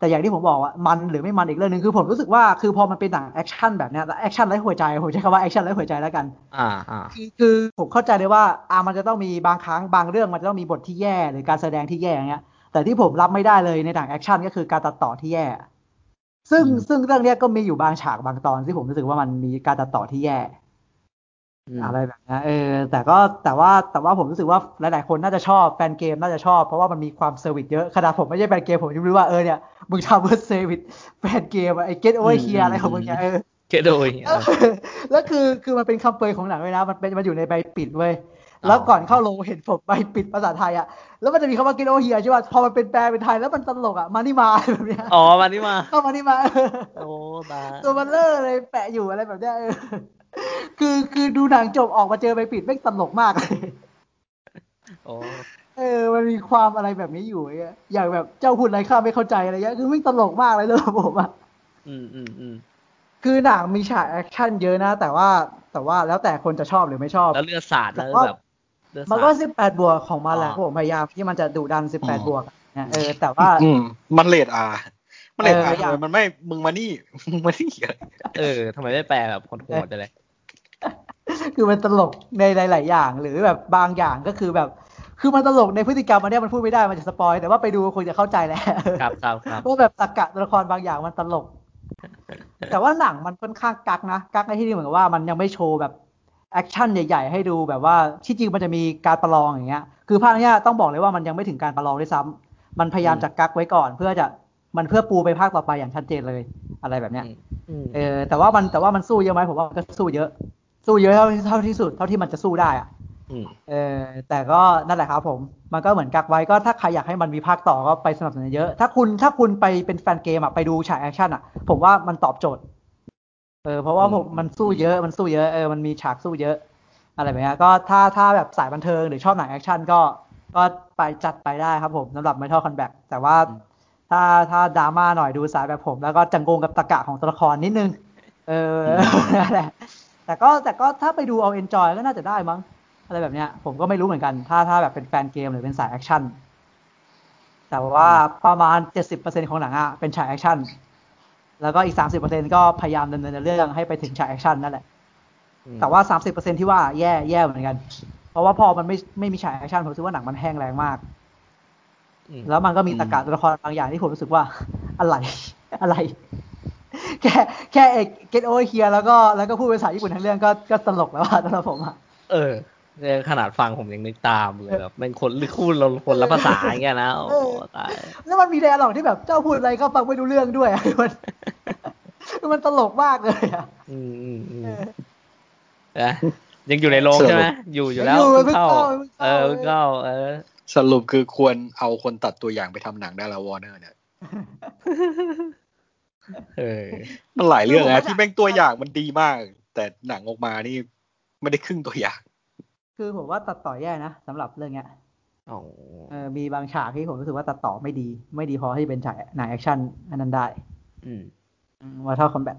แต่อย่างที่ผมบอกว่ามันหรือไม่มันอีกเรื่องหนึ่งคือผมรู้สึกว่าคือพอมันเป็นหนังแอคชั่นแบบเนี้ยแล้วแอคชั่นไร้หัวใจผมใช้คำว่าแอคชั่นไร้หัวใจแล้วกัน
อ่าอ่า
คือคือผมเข้าใจเลยว่าอ่ามันจะต้องมีบางครั้งบางเรื่องมันจะต้องมีบทที่แย่หรือการแสดงที่แย่อย่างเงี้ย แต่ที่ผมรับไม่ได้เลยในหนังแอคชั่นก็คือการตัดต่อที่แย่ ซึ่งซึ่งเรื่องเนี้ยก็มีอยู่บางฉากบางตอนที่ผมรู้สึกว่ามันมีการตัดต่อที่แย่
อืม
อะไรแบบนี้เออแต่ก็แต่ว่าแต่ว่าผมรู้สึกว่าหลาย ๆ คนน่าจะชอบแฟนเกมน่าจะชอบ เพราะว่ามันมีความ service เยอะขนาดผมไม่ใช่แฟนเกมผมยังรู้ว่าเออเนี่ยมึงทำเพื่อ service แฟนเกมอะไอ้ get over here อะไรของมึงเนี่ยเออ
เกโดย
เออแล้วคือคือมันเป็นคำโปรยของหนังเลยนะมันเป็นมันอยู่ในใบปิดเว้ยแล้วก่อนเข้าโรงเห็นผมใบปิดภาษาไทยอะแล้วมันจะมีคำว่า get over here ใช่ป่ะพอมันเป็นแปลเป็นไทยแล้วมันตลกอะมานี่มาแบบเนี้ย
อ๋อมานี่มา
เข้ามานี่มา
โอ้ตาย
ตัวเบ้อเร่อเลยแปะอยู่อะไรแบบเนี้ยเออ คือคือดูหนังจบออกมาเจอใบปิดแม่งตลกมากเลย
โอ้
เออ มันมีความอะไรแบบนี้อยู่ไอ้เงี้ยอย่างแบบเจ้าพูดอะไรข้าไม่เข้าใจอะไรเงี้ยคือไม่งตลกมากเลยเรื่องของผมอะ
อืมอืมอืม
คือหนังมีฉากแอคชั่นเยอะนะ แต่ว่าแต่ว่าแล้วแต่คนจะชอบหรือไม่ชอบ
แล้วเลือดสาดนะ
แต่ว่า
แบบเลือด
มัน
สา
ก็
ด
สิบแปดบวกของมันแหละ
อ๋อ
ผมพยายามที่มันจะดุดันสิบแปด
อ๋อ
บวกนะเออ แต่ว่า
อืมมันเลดอามันเลด
เอ
อา
ออย่าง
มันไม่มึงมานี่มึงมานี่อะไร
เออทำไมไม่แปลแบบคนโหดไปเลย
คือมันตลกในหลาย ๆ อย่าง หรือแบบบางอย่างก็คือแบบ คือมันตลกในพฤติกรรมอันเนี้ยมันพูดไม่ได้มันจะสปอยแต่ว่าไปดูคงจะเข้าใจแหละ
ครับครับครับ
ว่าแบบตรกกะตัวละครบางอย่างมันตลก แต่ว่าหนังมันค่อนข้างกักนะกักในที่นี้เหมือนกับว่ามันยังไม่โชว์แบบแอคชั่นใหญ่ ๆ ให้ดูแบบว่าที่จริงมันจะมีการประลองอย่างเงี้ย คือภาคเนี้ยต้องบอกเลยว่ามันยังไม่ถึงการประลองด้วยซ้ำมันพยายามจะกักไว้ก่อน เพื่อจะมันเพื่อปูไปภาคต่อไปอย่างชัดเจนเลยอะไรแบบเนี้ย
อืม
เออแต่ว่ามันแต่ว่ามันสู้เยอะไหมผมว่ามันก็สู้เยอะ สู้เยอะเท่าเท่าที่สุด เท่าที่มันจะสู้ได้อะ
อืม
เออแต่ก็นั่นแหละครับผม มันก็เหมือนกักไว้ก็ถ้าใครอยากให้มันมีภาคต่อก็ไปสนับสนุนเยอะ ถ้าคุณถ้าคุณไปเป็นแฟนเกมอะไปดูฉากแอคชั่นอะผมว่ามันตอบโจทย์ เออเพราะว่าผมมันสู้เยอะมันสู้เยอะเออมันมีฉากสู้เยอะ อะไรแบบเนี้ยก็ถ้าถ้าแบบสายบันเทิงหรือชอบหนังแอคชั่นก็ก็ไปจัดไปได้ครับผมสำหรับ Mortal Kombat แต่ว่าถ้าถ้าดราม่าหน่อยดูสายแบบผม แล้วก็จะงงกับตรรกะของตัวละครนิดนึง เออนั่นแหละ แต่ก็แต่ก็ถ้าไปดูเอา enjoy ก็น่าจะได้มั้ง อะไรแบบเนี้ย ผมก็ไม่รู้เหมือนกัน ถ้าถ้าแบบเป็นแฟนเกมหรือเป็นสายแอคชั่น แต่ว่าประมาณเจ็ดสิบเปอร์เซ็นต์ของหนังอะเป็นฉากแอคชั่น แล้วก็อีกสามสิบเปอร์เซ็นต์ก็พยายามดำเนินเรื่องให้ไปถึงฉากแอคชั่นนั่นแหละ แต่ว่าสามสิบเปอร์เซ็นต์ที่ว่าแย่แย่เหมือนกัน เพราะว่าพอมันไม่ไม่มีฉากแอคชั่นผมรู้สึกว่าหนังมันแห้งแล้งมาก
อืม
แล้วมันก็มีตรรกะตัวละครบางอย่างที่ผมรู้สึกว่าอะไรอะไร แค่แค่ get over here แล้วก็แล้วก็พูดภาษาญี่ปุ่นทั้งเรื่องก็ก็ตลกแล้วอะสำหรับผมอะ
เออเนี่ยขนาดฟังผมยังนึกตามเลยแบบเป็นคนหรือคู่เราคนละภาษาอย่างเงี้ยนะโอ้ตาย
แล้วมันมีไดอะล็อกที่แบบเจ้าพูดอะไรก็ฟังไม่รู้เรื่องด้วยอะมันมันตลกมากเลยอะ
อืมอืมอืม
เออ
นะยังอยู่ในโรงใช่ไหมอยู่อยู่แล้ว
ยังอยู่
เพิ่งเข้า
เพิ่ง
เอ
เข้า
อเพิ่งเข้าเออ
สรุปคือควรเอาคนตัดตัวอย่างไปทำหนังได้แล้ววอร์เนอร์เนี่ย
เออ
มันหลายเรื่อง
ผม
นะ
ว่า
ที่แม่งตัวอย่างมันดีมาก แต่หนังออกมานี่ไม่ได้ครึ่งตัวอย่าง
คือผมว่าตัดต่อแย่นะสำหรับเรื่องเนี้ย
อ๋อ
เออมีบางฉากที่ผมรู้สึกว่าตัดต่อไม่ดี ไม่ดีพอให้เป็นฉากหนังแอคชั่นอันนั้นได้
อืม
Mortal Kombat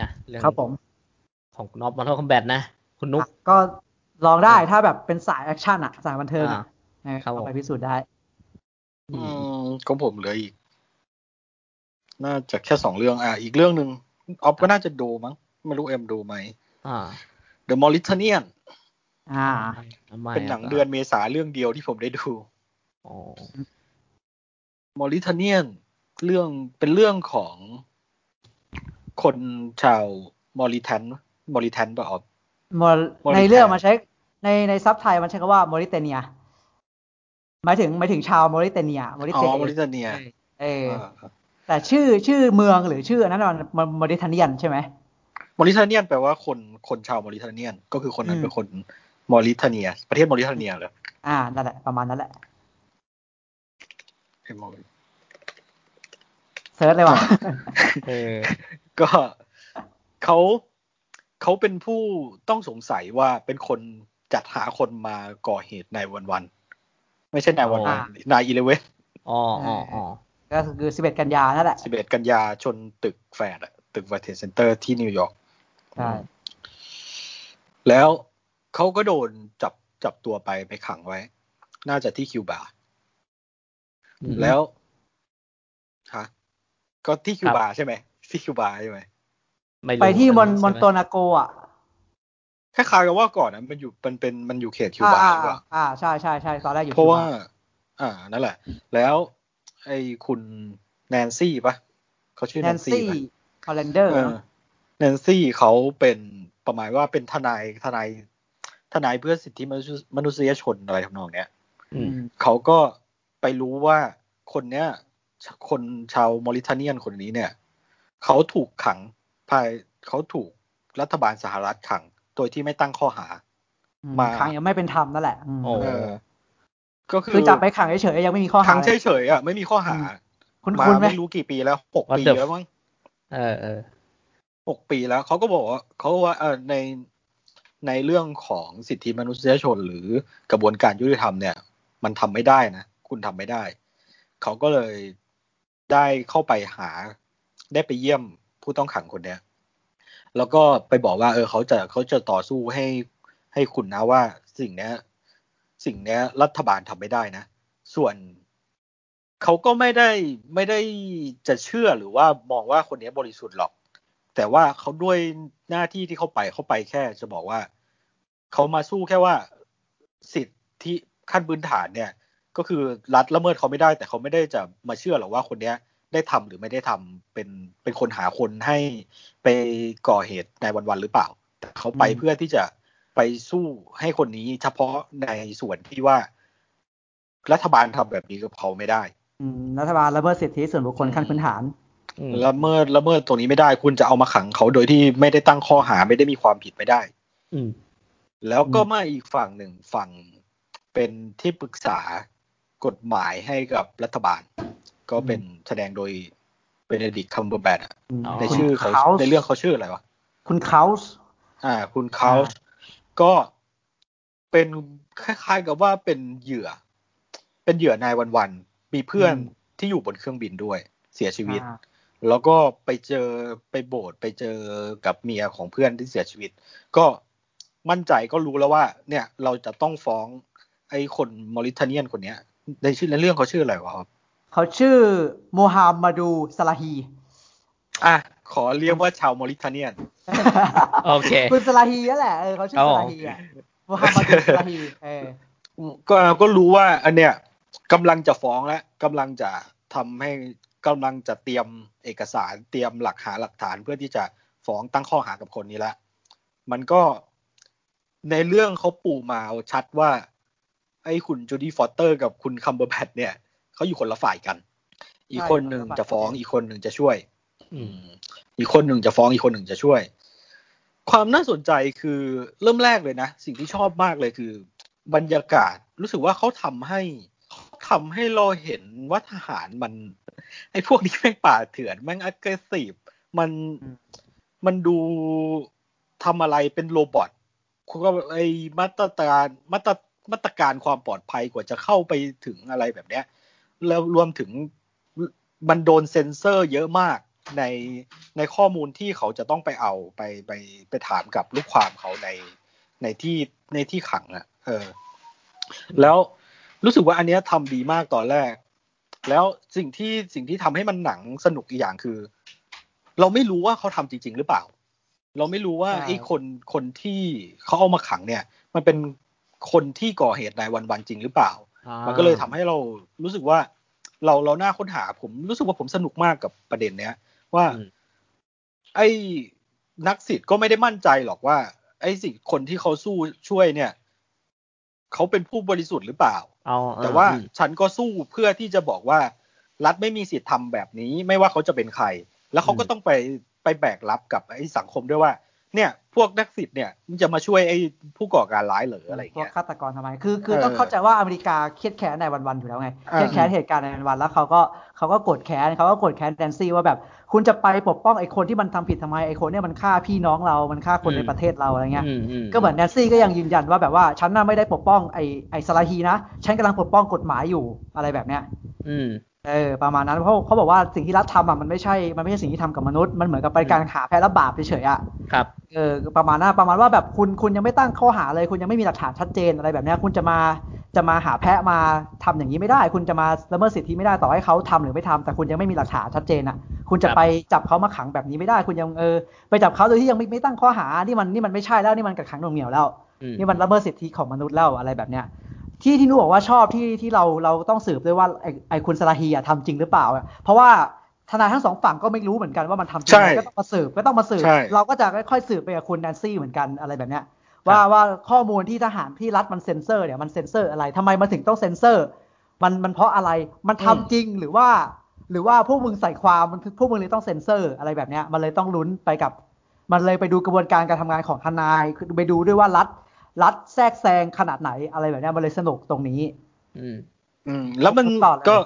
นะเรื่อง
ครับผม
ของน็อป Mortal Kombat นะ คุณนุ๊ก
ก็ลองได้ถ้าแบบเป็นสายแอคชั่นอะสายบันเทิงอะ
อ่า
เออ
ครับผม
เอาไปพิสูจน์ได้
อืมของผมเหลืออีก น่าจะแค่สองเรื่องอะอีกเรื่องหนึ่งออฟก็น่าจะดูมั้ง ไม่รู้เอ็มดูไหม
อ่า
The Mauritanian
อ่า
ทำไม
เป็นหนังเดือนเมษาเรื่องเดียวที่ผมได้ดู
อ๋อ
Mauritanian เรื่องเป็นเรื่องของคนชาวมอริแทนมอริแทนป่ะออฟ
มอล
มอริแทน
ในเรื่องมันใช้ในในซับไทยมันใช้คำว่ามอริเตเนียหมายถึงหมายถึงชาวมอริเตเนียมอริ
อ๋
เต
อมอริเทเนีย
เออ แต่ชื่อชื่อเมืองหรือชื่ออันนั้นมัน Mauritanian ใช่ไหม
Mauritanian แปลว่าคนคนชาวมอริเทเนียน ก็คือคนนั้น
อืม
เป็นคนมอริเทเนีย ประเทศมอริเทเนียเหรอ
อ่านั่นแหละประมาณนั้นแหละ
เอ้ยมอริ
search เลยว่ะ
เออ
ก็เขาเขาเป็นผู้ต้องสงสัยว่าเป็นคนจัดหาคนมาก่อเหตุในวันวันๆไม่ใช่ในวันวัน
อ่า
nine eleven อ๋
ออ๋ออ๋อ
ก็คือสิบเอ็ดกันยานั่นแหละ
สิบเอ็ดกันยาชนตึกแฟดอะตึกว r เทเซ็นเตอร์ที่นิวยอร์ก
ใช่
แล้วเขาก็โดนจับจับตัวไปไปขังไว้ น่าจะที่คิวบา
อืม
แล้วฮะก็ที่คิวบาใช่ไหมที่คิวบาใช่ไหม
ไม่รู้
ไปที่มอน
ใช่ไห
มอนโตนาโกอะ
คล้ายๆกับว่าก่อนนะมันอยู่มันเป็นมันอยู่เขตคิวบา
อ่า
หรือเปล่า
อ่าใช่ใช่ใช่ตอนแรกอยู่
เพราะว่า
คิบ
อ่านั่นแหละ แล้ว ไอ้คุณแนนซี่ปะเขาชื่อ
แน
แน
น
นซี่
ซี่
ปะ
ฮอลแลนเดอร์
เออแนนซี่เขาเป็นประมาณว่าเป็นทนายทนายทนายเพื่อสิทธิมนุษยมนุษยชนอะไรทำนองเนี้ย
อืม
เขาก็ไปรู้ว่าคนเนี้ย คนชาวมอริเทเนียนคนนี้เนี่ย เขาถูกขังภายเขาถูกรัฐบาลสหรัฐขัง โดยที่ไม่ตั้งข้อหา มา
ขังยังไม่เป็นธรรมนั่นแหละอืม
โอ้
เออ ก็คือ
คือจับไปขังเฉยๆยังไม่มีข้อหา
ขัง
เลย
เฉยๆอะไม่มีข้อหา
คุณ
มา
คุณไหม
ไม่รู้กี่ปีแล้วหก
What
ปี
the
แล้วมั้ง
เออเออ
หกปีแล้วเขาก็บอกว่าเขาว่าเออในในเรื่องของสิทธิมนุษยชนหรือกระบวนการยุติธรรมเนี่ย มันทำไม่ได้นะ คุณทำไม่ได้ เขาก็เลยได้เข้าไปหาได้ไปเยี่ยมผู้ต้องขังคนเนี้ยแล้วก็ไปบอกว่า เออเขาจะเขาจะต่อสู้ให้ให้คุณนะว่าสิ่งเนี้ย สิ่งเนี้ย รัฐบาลทำไม่ได้นะ ส่วนเขาก็ไม่ได้ไม่ได้จะเชื่อหรือว่ามองว่าคนนี้บริสุทธิ์หรอก แต่ว่าเขาด้วยหน้าที่ที่เขาไปเขาไปแค่ จะบอกว่าเขามาสู้แค่ว่าสิทธิขั้นพื้นฐานเนี่ย ก็คือรัฐละเมิดเขาไม่ได้ แต่เขาไม่ได้จะมาเชื่อหรอกว่าคนเนี้ยได้ทำหรือไม่ได้ทำเป็นเป็นคนหาคนให้ไปก่อเหตุในวันๆหรือเปล่า แต่เขาไป
อืม
เพื่อที่จะ ไปสู้ให้คนนี้เฉพาะในส่วนที่ว่า รัฐบาลทำแบบนี้กับเขาไม่ได้
อืมรัฐบาลละเมิดสิทธิส่วนบุคคลขั้นพื้นฐาน
อืม
ละเมิดละเมิดตรงนี้ไม่ได้ คุณจะเอามาขังเขาโดยที่ไม่ได้ตั้งข้อหาไม่ได้มีความผิดไม่ได้
อืม
แล้วก็
อืม
มาอีกฝั่งหนึ่งฝั่งเป็นที่ปรึกษากฎหมายให้กับรัฐบาล ก็เป็นแสดงโดยเบเนดิกคัมเบอร์แบท
อืม
ใน
คุณ
ชื่อเขา
ส์
ในเรื่องเขาชื่ออะไรวะ
คุณเขาส์
อ่า คุณเขาส์ ก็เป็นคล้ายๆกับว่าเป็นเหยื่อ เป็นเหยื่อนายวันๆมีเพื่อนที่อยู่บนเครื่องบินด้วยเสียชีวิต
อ่า
แล้วก็ไปเจอไปโบสถ์ไปเจอกับเมียของเพื่อนที่เสียชีวิต ก็มั่นใจก็รู้แล้วว่า เนี่ยเราจะต้องฟ้อง ไอ้คน Mauritanian คนเนี้ยในชื่อในเรื่องเขาชื่ออะไรวะครับ
เขาชื่อโมฮัมหมัดูซาลาฮี
อะขอเรียกว่าชาว Mauritanian
โอเค
คุณซาลาฮีนั่นแหละเออเขาชื่อ
อ๋อ
ซาลาฮีอะโมฮัมหมัดูซาลาฮีเออ
ก็ก็รู้ว่า อันเนี้ยกำลังจะฟ้องแล้วกำลังจะทำให้กำลังจะเตรียมเอกสารเตรียมหลักหาหลักฐานเพื่อที่จะฟ้องตั้งข้อหากับคนนี้ละ มันก็ในเรื่องเขาปูมาชัดว่า ไอ้คุณโจดี้ฟอสเตอร์ กับคุณคัมเบอร์แบตช์เนี่ยเขาอยู่คนละฝ่ายกัน อีกคนหนึ่งจะฟ้องอีกคนหนึ่งจะช่วย
อืม
อีกคนหนึ่งจะฟ้องอีกคนหนึ่งจะช่วย ความน่าสนใจคือเริ่มแรกเลยนะ สิ่งที่ชอบมากเลยคือ บรรยากาศรู้สึกว่าเขาทำให้ทำให้เราเห็นว่าทหารมัน ไอ้พวกนี้แม่งป่าเถื่อนแม่ง aggressive มัน
มั
นดูทำอะไรเป็นโรบอทคุณก็ไอ้มาตรการมาตรมาตรการความปลอดภัยกว่าจะเข้าไปถึงอะไรแบบเนี้ย แล้วรวมถึงมันโดนเซ็นเซอร์เยอะมาก ในในข้อมูลที่เขาจะต้องไปเอาไปไปไปถามกับลูกความเขาในในที่ในที่ขังอะ่ะ เออ แล้วรู้สึกว่าอันเนี้ยทำดีมากตอนแรก แล้วสิ่งที่สิ่งที่ทำให้มันหนังสนุกอีกอย่างคือ เราไม่รู้ว่าเขาทำจริง ๆ หรือเปล่า เราไม่รู้ว่า
ใช่
ไอ้คนคนที่เขาเอามาขังเนี่ย มันเป็นคนที่ก่อเหตุในวันๆจริงหรือเปล่า มันก็เลยทำให้เรารู้สึกว่าเราเราน่าค้นหาผมรู้สึกว่าผมสนุกมากกับประเด็นเนี้ย ว่า
อืม
ไอ้นักสิทธิ์ก็ไม่ได้มั่นใจหรอกว่า ไอ้สิ่งคนที่เขาสู้ช่วยเนี่ยเขาเป็นผู้บริสุทธิ์หรือเปล่า
เอาเออ
แต่ว่า
อืม
ฉันก็สู้เพื่อที่จะบอกว่า รัฐไม่มีสิทธิ์ทำแบบนี้ ไม่ว่าเขาจะเป็นใคร แล้วเขาก็ต้องไปไปแบกรับกับไอ้สังคมด้วยว่า เนี่ยพพ วกนักสิทธิ์เนี่ยมันจะมาช่วยไอ้ผู้ก่อการร้ายเหรออะไร
พวก
เงี้ย
ฆาตกรทำไม คือ คือ
เออ
ต้องเข้าใจว่าอเมริกาเครียดแค้นในวันๆอยู่แล้วไง
อ่า
เครียดแค้นเหตุการณ์ในวันๆแล้วเขาก็เขาก็กดแค้นเขาก็กดแค้นแดนซี่ว่าแบบ คุณจะไปปกป้องไอ้คนที่มันทำผิดทำไม ไอ้คนเนี่ยมันฆ่าพี่น้องเรา มันฆ่าคนในประเทศเราอะไรเงี้ย
อืมอืม
ก็เหมือนแดนซี่ก็ยังยืนยันว่าแบบว่าฉันน่ะไม่ได้ปกป้องไอ้ไอ้ซาลาฮีนะ ฉันกำลังปกป้องกฎหมายอยู่อะไรแบบเนี้ย
อืม
เออประมาณนั้นเพราะเขาบอกว่าสิ่งที่รัฐทำอะมันไม่ใช่ มันไม่ใช่สิ่งที่ทำกับมนุษย์มันเหมือนกับเป็นการหาแพ้รับบาปเฉยๆอะ
ครับ
เออประมาณนั้นประมาณว่าแบบคุณคุณยังไม่ตั้งข้อหาเลย คุณยังไม่มีหลักฐานชัดเจนอะไรแบบเนี้ยคุณจะมาจะมาหาแพะมาทำอย่างนี้ไม่ได้ คุณจะมาละเมิดสิทธิไม่ได้ต่อให้เขาทำหรือไม่ทำแต่คุณยังไม่มีหลักฐานชัดเจนอะ คุณจะ
ครับ
ไปจับเขามาขังแบบนี้ไม่ได้ คุณยังเออไปจับเขาโดยที่ยังไม่ไม่ตั้งข้อหานี่มันนี่มันไม่ใช่แล้วนี่มันกักขังหน่วงเหนียวแล้ว
อืม
นี่มันละเมิดสิทธิของมนุษย์แล้วอะไรแบบเนี้ย ที่ที่นุบอกว่าชอบที่ที่เราเราต้องสืบด้วยว่าไอ้ไอ้คุณสลาฮีอะทำจริงหรือเปล่าอะเพราะว่าทนายทั้งสองฝั่งก็ไม่รู้เหมือนกันว่ามันทำจริงไหม
ใช่
ก็ต้องมาสืบก็ต้องมาสืบ
ใช่
เราก็จะค่อยๆสืบไปกับคุณแนนซี่เหมือนกันอะไรแบบเนี้ยว่าว่าข้อมูลที่ทหารที่รัฐมันเซ็นเซอร์เนี่ยมันเซ็นเซอร์อะไรทำไมมันถึงต้องเซ็นเซอร์ มันมันเพราะอะไรมันทำจริงหรือว่า หรือว่าพวกมึงใส่ความมันพวกมึงเลยต้องเซ็นเซอร์อะไรแบบเนี้ยมันเลยต้องลุ้นไปกับ มันเลยไปดูกระบวนการการทำงานของทนายคือไปดูด้วยว่ารัฐ รัฐแทรกแซงขนาดไหนอะไรแบบเนี้ยมันเลยสนุกตรงนี้
อืม
อืม แล้วมัน
ต่อเลย
ก็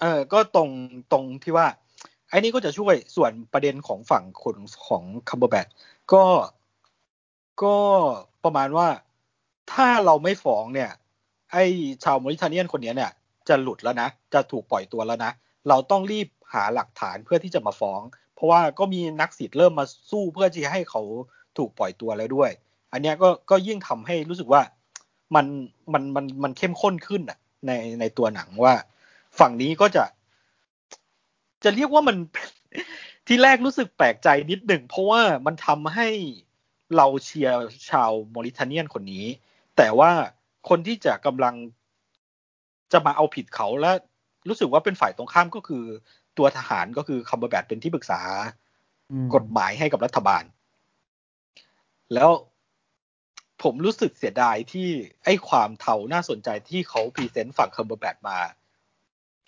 เออก็ตรงตรงที่ว่า ไอ้นี่ก็จะช่วยส่วนประเด็นของฝั่งคนของคัมเบอร์แบทก็ก็ประมาณว่าถ้าเราไม่ฟ้องเนี่ย ไอ้ชาวมอริทาเนียนคนเนี้ยเนี่ย จะหลุดแล้วนะ จะถูกปล่อยตัวแล้วนะ เราต้องรีบหาหลักฐานเพื่อที่จะมาฟ้อง เพราะว่าก็มีนักสิทธิ์เริ่มมาสู้เพื่อที่จะให้เขาถูกปล่อยตัวแล้วด้วย อันเนี้ยก็ก็ยิ่งทำให้รู้สึกว่ามันมันมันมันเข้มข้นขึ้นอะ ในในตัวหนังว่า ฝั่งนี้ก็จะ จะเรียกว่ามันทีแรกรู้สึกแปลกใจนิดหนึ่งเพราะว่ามันทำให้เราเชียร์ชาว Mauritanian คนนี้ แต่ว่าคนที่จะกำลังจะมาเอาผิดเขาและรู้สึกว่าเป็นฝ่ายตรงข้ามก็คือตัวทหารก็คือคัมเบอร์แบตช์เป็นที่ปรึกษากฎหมายให้กับรัฐบาล แล้ว ผมรู้สึกเสียดายที่ไอ้ความเทาน่าสนใจที่เขา present ฝั่งคัมเบอร์แบตช์มา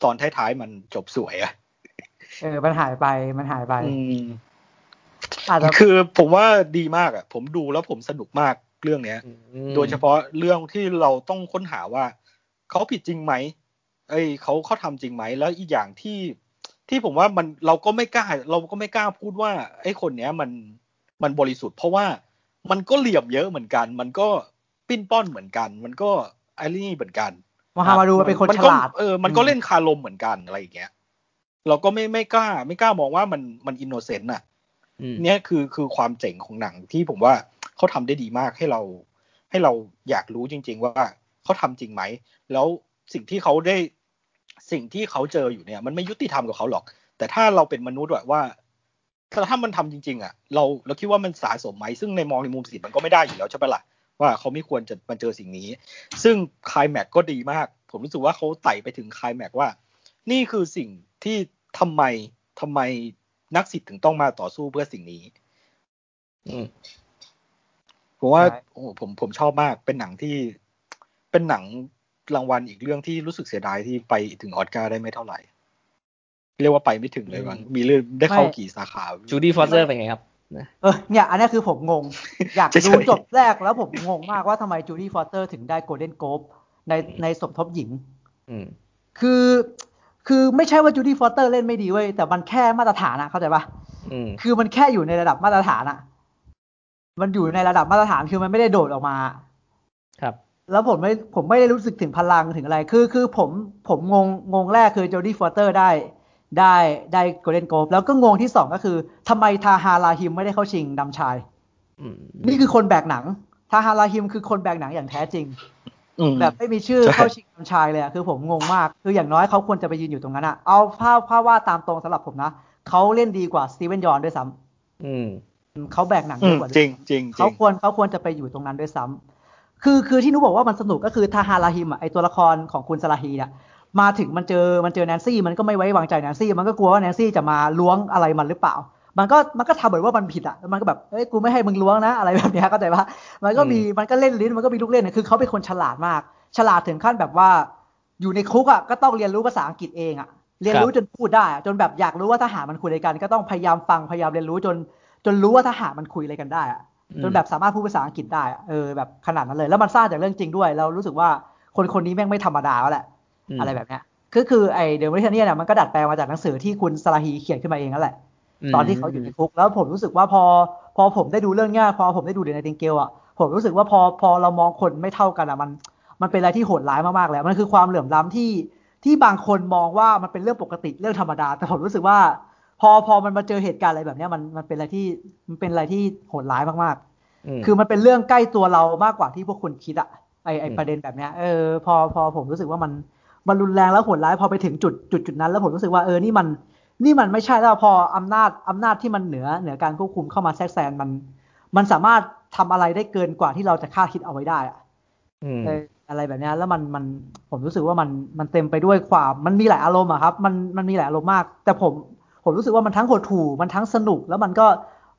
ตอนท้ายๆมันจบสวยอะ
เออ มันหายไป มันหายไป
อืม
อาจจะ
คือผมว่าดีมากอะผมดูแล้วผมสนุกมากเรื่องเนี้ย
อืม
โดยเฉพาะเรื่องที่เราต้องค้นหาว่า เขาผิดจริงไหมเอ้ยเขาเขาทำจริงไหม แล้วอีกอย่างที่ที่ผมว่ามันเราก็ไม่กล้า เราก็ไม่กล้าพูดว่า ไอ้คนเนี้ยมันมันบริสุทธิ์เพราะว่า มันก็เหลี่ยมเยอะเหมือนกัน มันก็ปิ้นป้อนเหมือนกัน มันก็ไอ้นี่เหมือนกัน
โมฮัมหมัดูเป็นคน
มั
น
ก็ฉ
ลาด
เออมันก็เล่นคารมเหมือนกันอะไรอย่างเงี้ยเราก็ไม่ไม่กล้า ไม่กล้ามองว่ามันมัน innocent อะ
อืม
เนี่ยคือคือความเจ๋งของหนังที่ผมว่าเขาทำได้ดีมากให้เรา ให้เราอยากรู้จริง ๆ ว่าเขาทำจริงไหม แล้วสิ่งที่เขาได้สิ่งที่เขาเจออยู่เนี่ย มันไม่ยุติธรรมกับเขาหรอก แต่ถ้าเราเป็นมนุษย์อะว่า ถ้าถ้ามันทำจริงๆอะเราเราคิดว่ามันสาสมไหมซึ่งในมองในมุมสิทธิ์มันก็ไม่ได้อยู่แล้วใช่ปะล่ะว่าเขาไม่ควรจะมาเจอสิ่งนี้ ซึ่งคลายแม็กก็ดีมาก ผมรู้สึกว่าเขาไต่ไปถึงคลายแม็กว่า นี่คือสิ่งที่ทำไมทำไมนักสิทธิ์ถึงต้องมาต่อสู้เพื่อสิ่งนี้
อืม
ผมว่า
ใช่
โอ้โหผมผมชอบมากเป็นหนังที่เป็นหนังรางวัลอีกเรื่องที่รู้สึกเสียดายที่ไปถึงออสการ์ได้ไม่เท่าไหร่ เรียกว่าไปไม่ถึงเลยมั้งมีเรื่องได้เข้ากี่สาขาโจ
ดี้ฟอสเตอร์เป็นไงครับนะ
เออเนี่ยอันนี้คือผมงง อยาก
เฉยๆ
ดูจบแรกแล้วผมงงมากว่าทำไมโจดี้ฟอสเตอร์ถึงได้ Golden Globe ในในสมทบหญิง
อืม
คือคือไม่ใช่ว่าโจดี้ฟอสเตอร์เล่นไม่ดีเว้ยแต่มันแค่มาตรฐานอะเข้าใจปะ
อืม
คือมันแค่อยู่ในระดับมาตรฐานอะมันอยู่ในระดับมาตรฐานคือมันไม่ได้โดดออกมา
ครับ
แล้วผมไม่ผมไม่ได้รู้สึกถึงพลังถึงอะไร คือคือผมผมงงงงแรกคือโจดี้ฟอสเตอร์ได้ ได้ได้ Golden Globe แล้วก็งงที่สองก็คือทำไมทาฮาราฮิมไม่ได้เข้าชิงนำชาย
อืม
นี่คือคนแบกหนังทาฮาราฮิมคือคนแบกหนังอย่างแท้จริง
อืม
แบบไม่มีชื่อ
ใช่
เข้าชิงนำชายเลยอะคือผมงงมาก คืออย่างน้อยเขาควรจะไปยืนอยู่ตรงนั้นอะเอาภาพภาพว่าดตามตรงสำหรับผมนะเขาเล่นดีกว่าสตีเวนยอนด้วยซ้ำ
อืม
เขาแบกหนัง
อื
เย
ม
อะกว่าด้วย
จริงจริงจริ
เขาควรเขาควรจะไปอยู่ตรงนั้นด้วยซ้ำคือคือที่นุกบอกว่ามันสนุกก็คือทาฮาราฮิมอะไอตัวละครของคุณสลาฮีเนี่ย มาถึงมันเจอมันเจอแนนซี่มันก็ไม่ไว้วางใจแนนซี่มันก็กลัวว่าแนนซี่จะมาล้วงอะไรมันหรือเปล่า มันก็มันก็ทำเหมือนว่ามันผิดอะมันก็แบบเอ้ยกูไม่ให้มึงล้วงนะอะไรแบบเนี้ยเข้าใจปะมันก็มีมันก็เล่นลิ้นมันก็มีลูกเล่นอะคือเขาเป็นคนฉลาดมาก ฉลาดถึงขั้นแบบว่า อยู่ในคุกอะก็ต้องเรียนรู้ภาษาอังกฤษเองอะเรียนรู้จนพูดได้อะจนแบบอยากรู้ว่าทหารมันคุยอะไรกัน ก็ต้องพยายามฟังพยายามเรียนรู้จน จนรู้ว่าทหารมันคุยอะไรกันได้อะจนแบบสามารถพูดภาษาอังกฤษได้อะเออแบบขนาดนั้นเลย แล้วมันสร้างจากเรื่องจริงด้วย เรารู้สึกว่าคนคนนี้แม่งไม่ธรรมดาแล้วแหละ
อืม
อะไรแบบเนี้ยคือคือไอเดอะมอริเทเนียเนี่ยมันก็ดัดแปลงมาจากหนังสือที่คุณสลาฮีเขียนขึ้นมาเองนั่นแหละตอนที่เขาอยู่ในคุกแล้วผมรู้สึกว่าพอ พอผมได้ดูเรื่องเนี้ยพอผมได้ดูเดอะไนติงเกลอะผมรู้สึกว่าพอพอเรามองคนไม่เท่ากันอะมัน มันเป็นอะไรที่โหดร้ายมากๆเลยมันคือความเหลื่อมล้ำที่ที่บางคนมองว่ามันเป็นเรื่องปกติเรื่องธรรมดา แต่ผมรู้สึกว่า พอพอมันมาเจอเหตุการณ์อะไรแบบเนี้ยมันมันเป็นอะไรที่มันเป็นอะไรที่โหดร้ายมากๆ คือมันเป็นเรื่องใกล้ตัวเรามากกว่าที่พวกคุณคิดอะไอไอ
อืม
ประเด็นแบบเนี้ยเออพอพอผมรู้สึกว่ามัน มันรุนแรงแล้วโหดร้ายพอไปถึงจุดจุดจุดนั้น แล้วผมรู้สึกว่าเออนี่มัน นี่มันไม่ใช่แล้วพออำนาจอำนาจที่มันเหนือเหนือการควบคุมเข้ามาแทรกแซงมัน มันสามารถทำอะไรได้เกินกว่าที่เราจะคาดคิดเอาไว้ได้อะ
อืม
เอออะไรแบบเนี้ยแล้วมันมันผมรู้สึกว่ามันมันเต็มไปด้วยความมันมีหลายอารมณ์อะครับ มันมันมีหลายอารมณ์มาก แต่ผมผมรู้สึกว่ามันทั้งหดหู่มันทั้งสนุก แล้วมันก็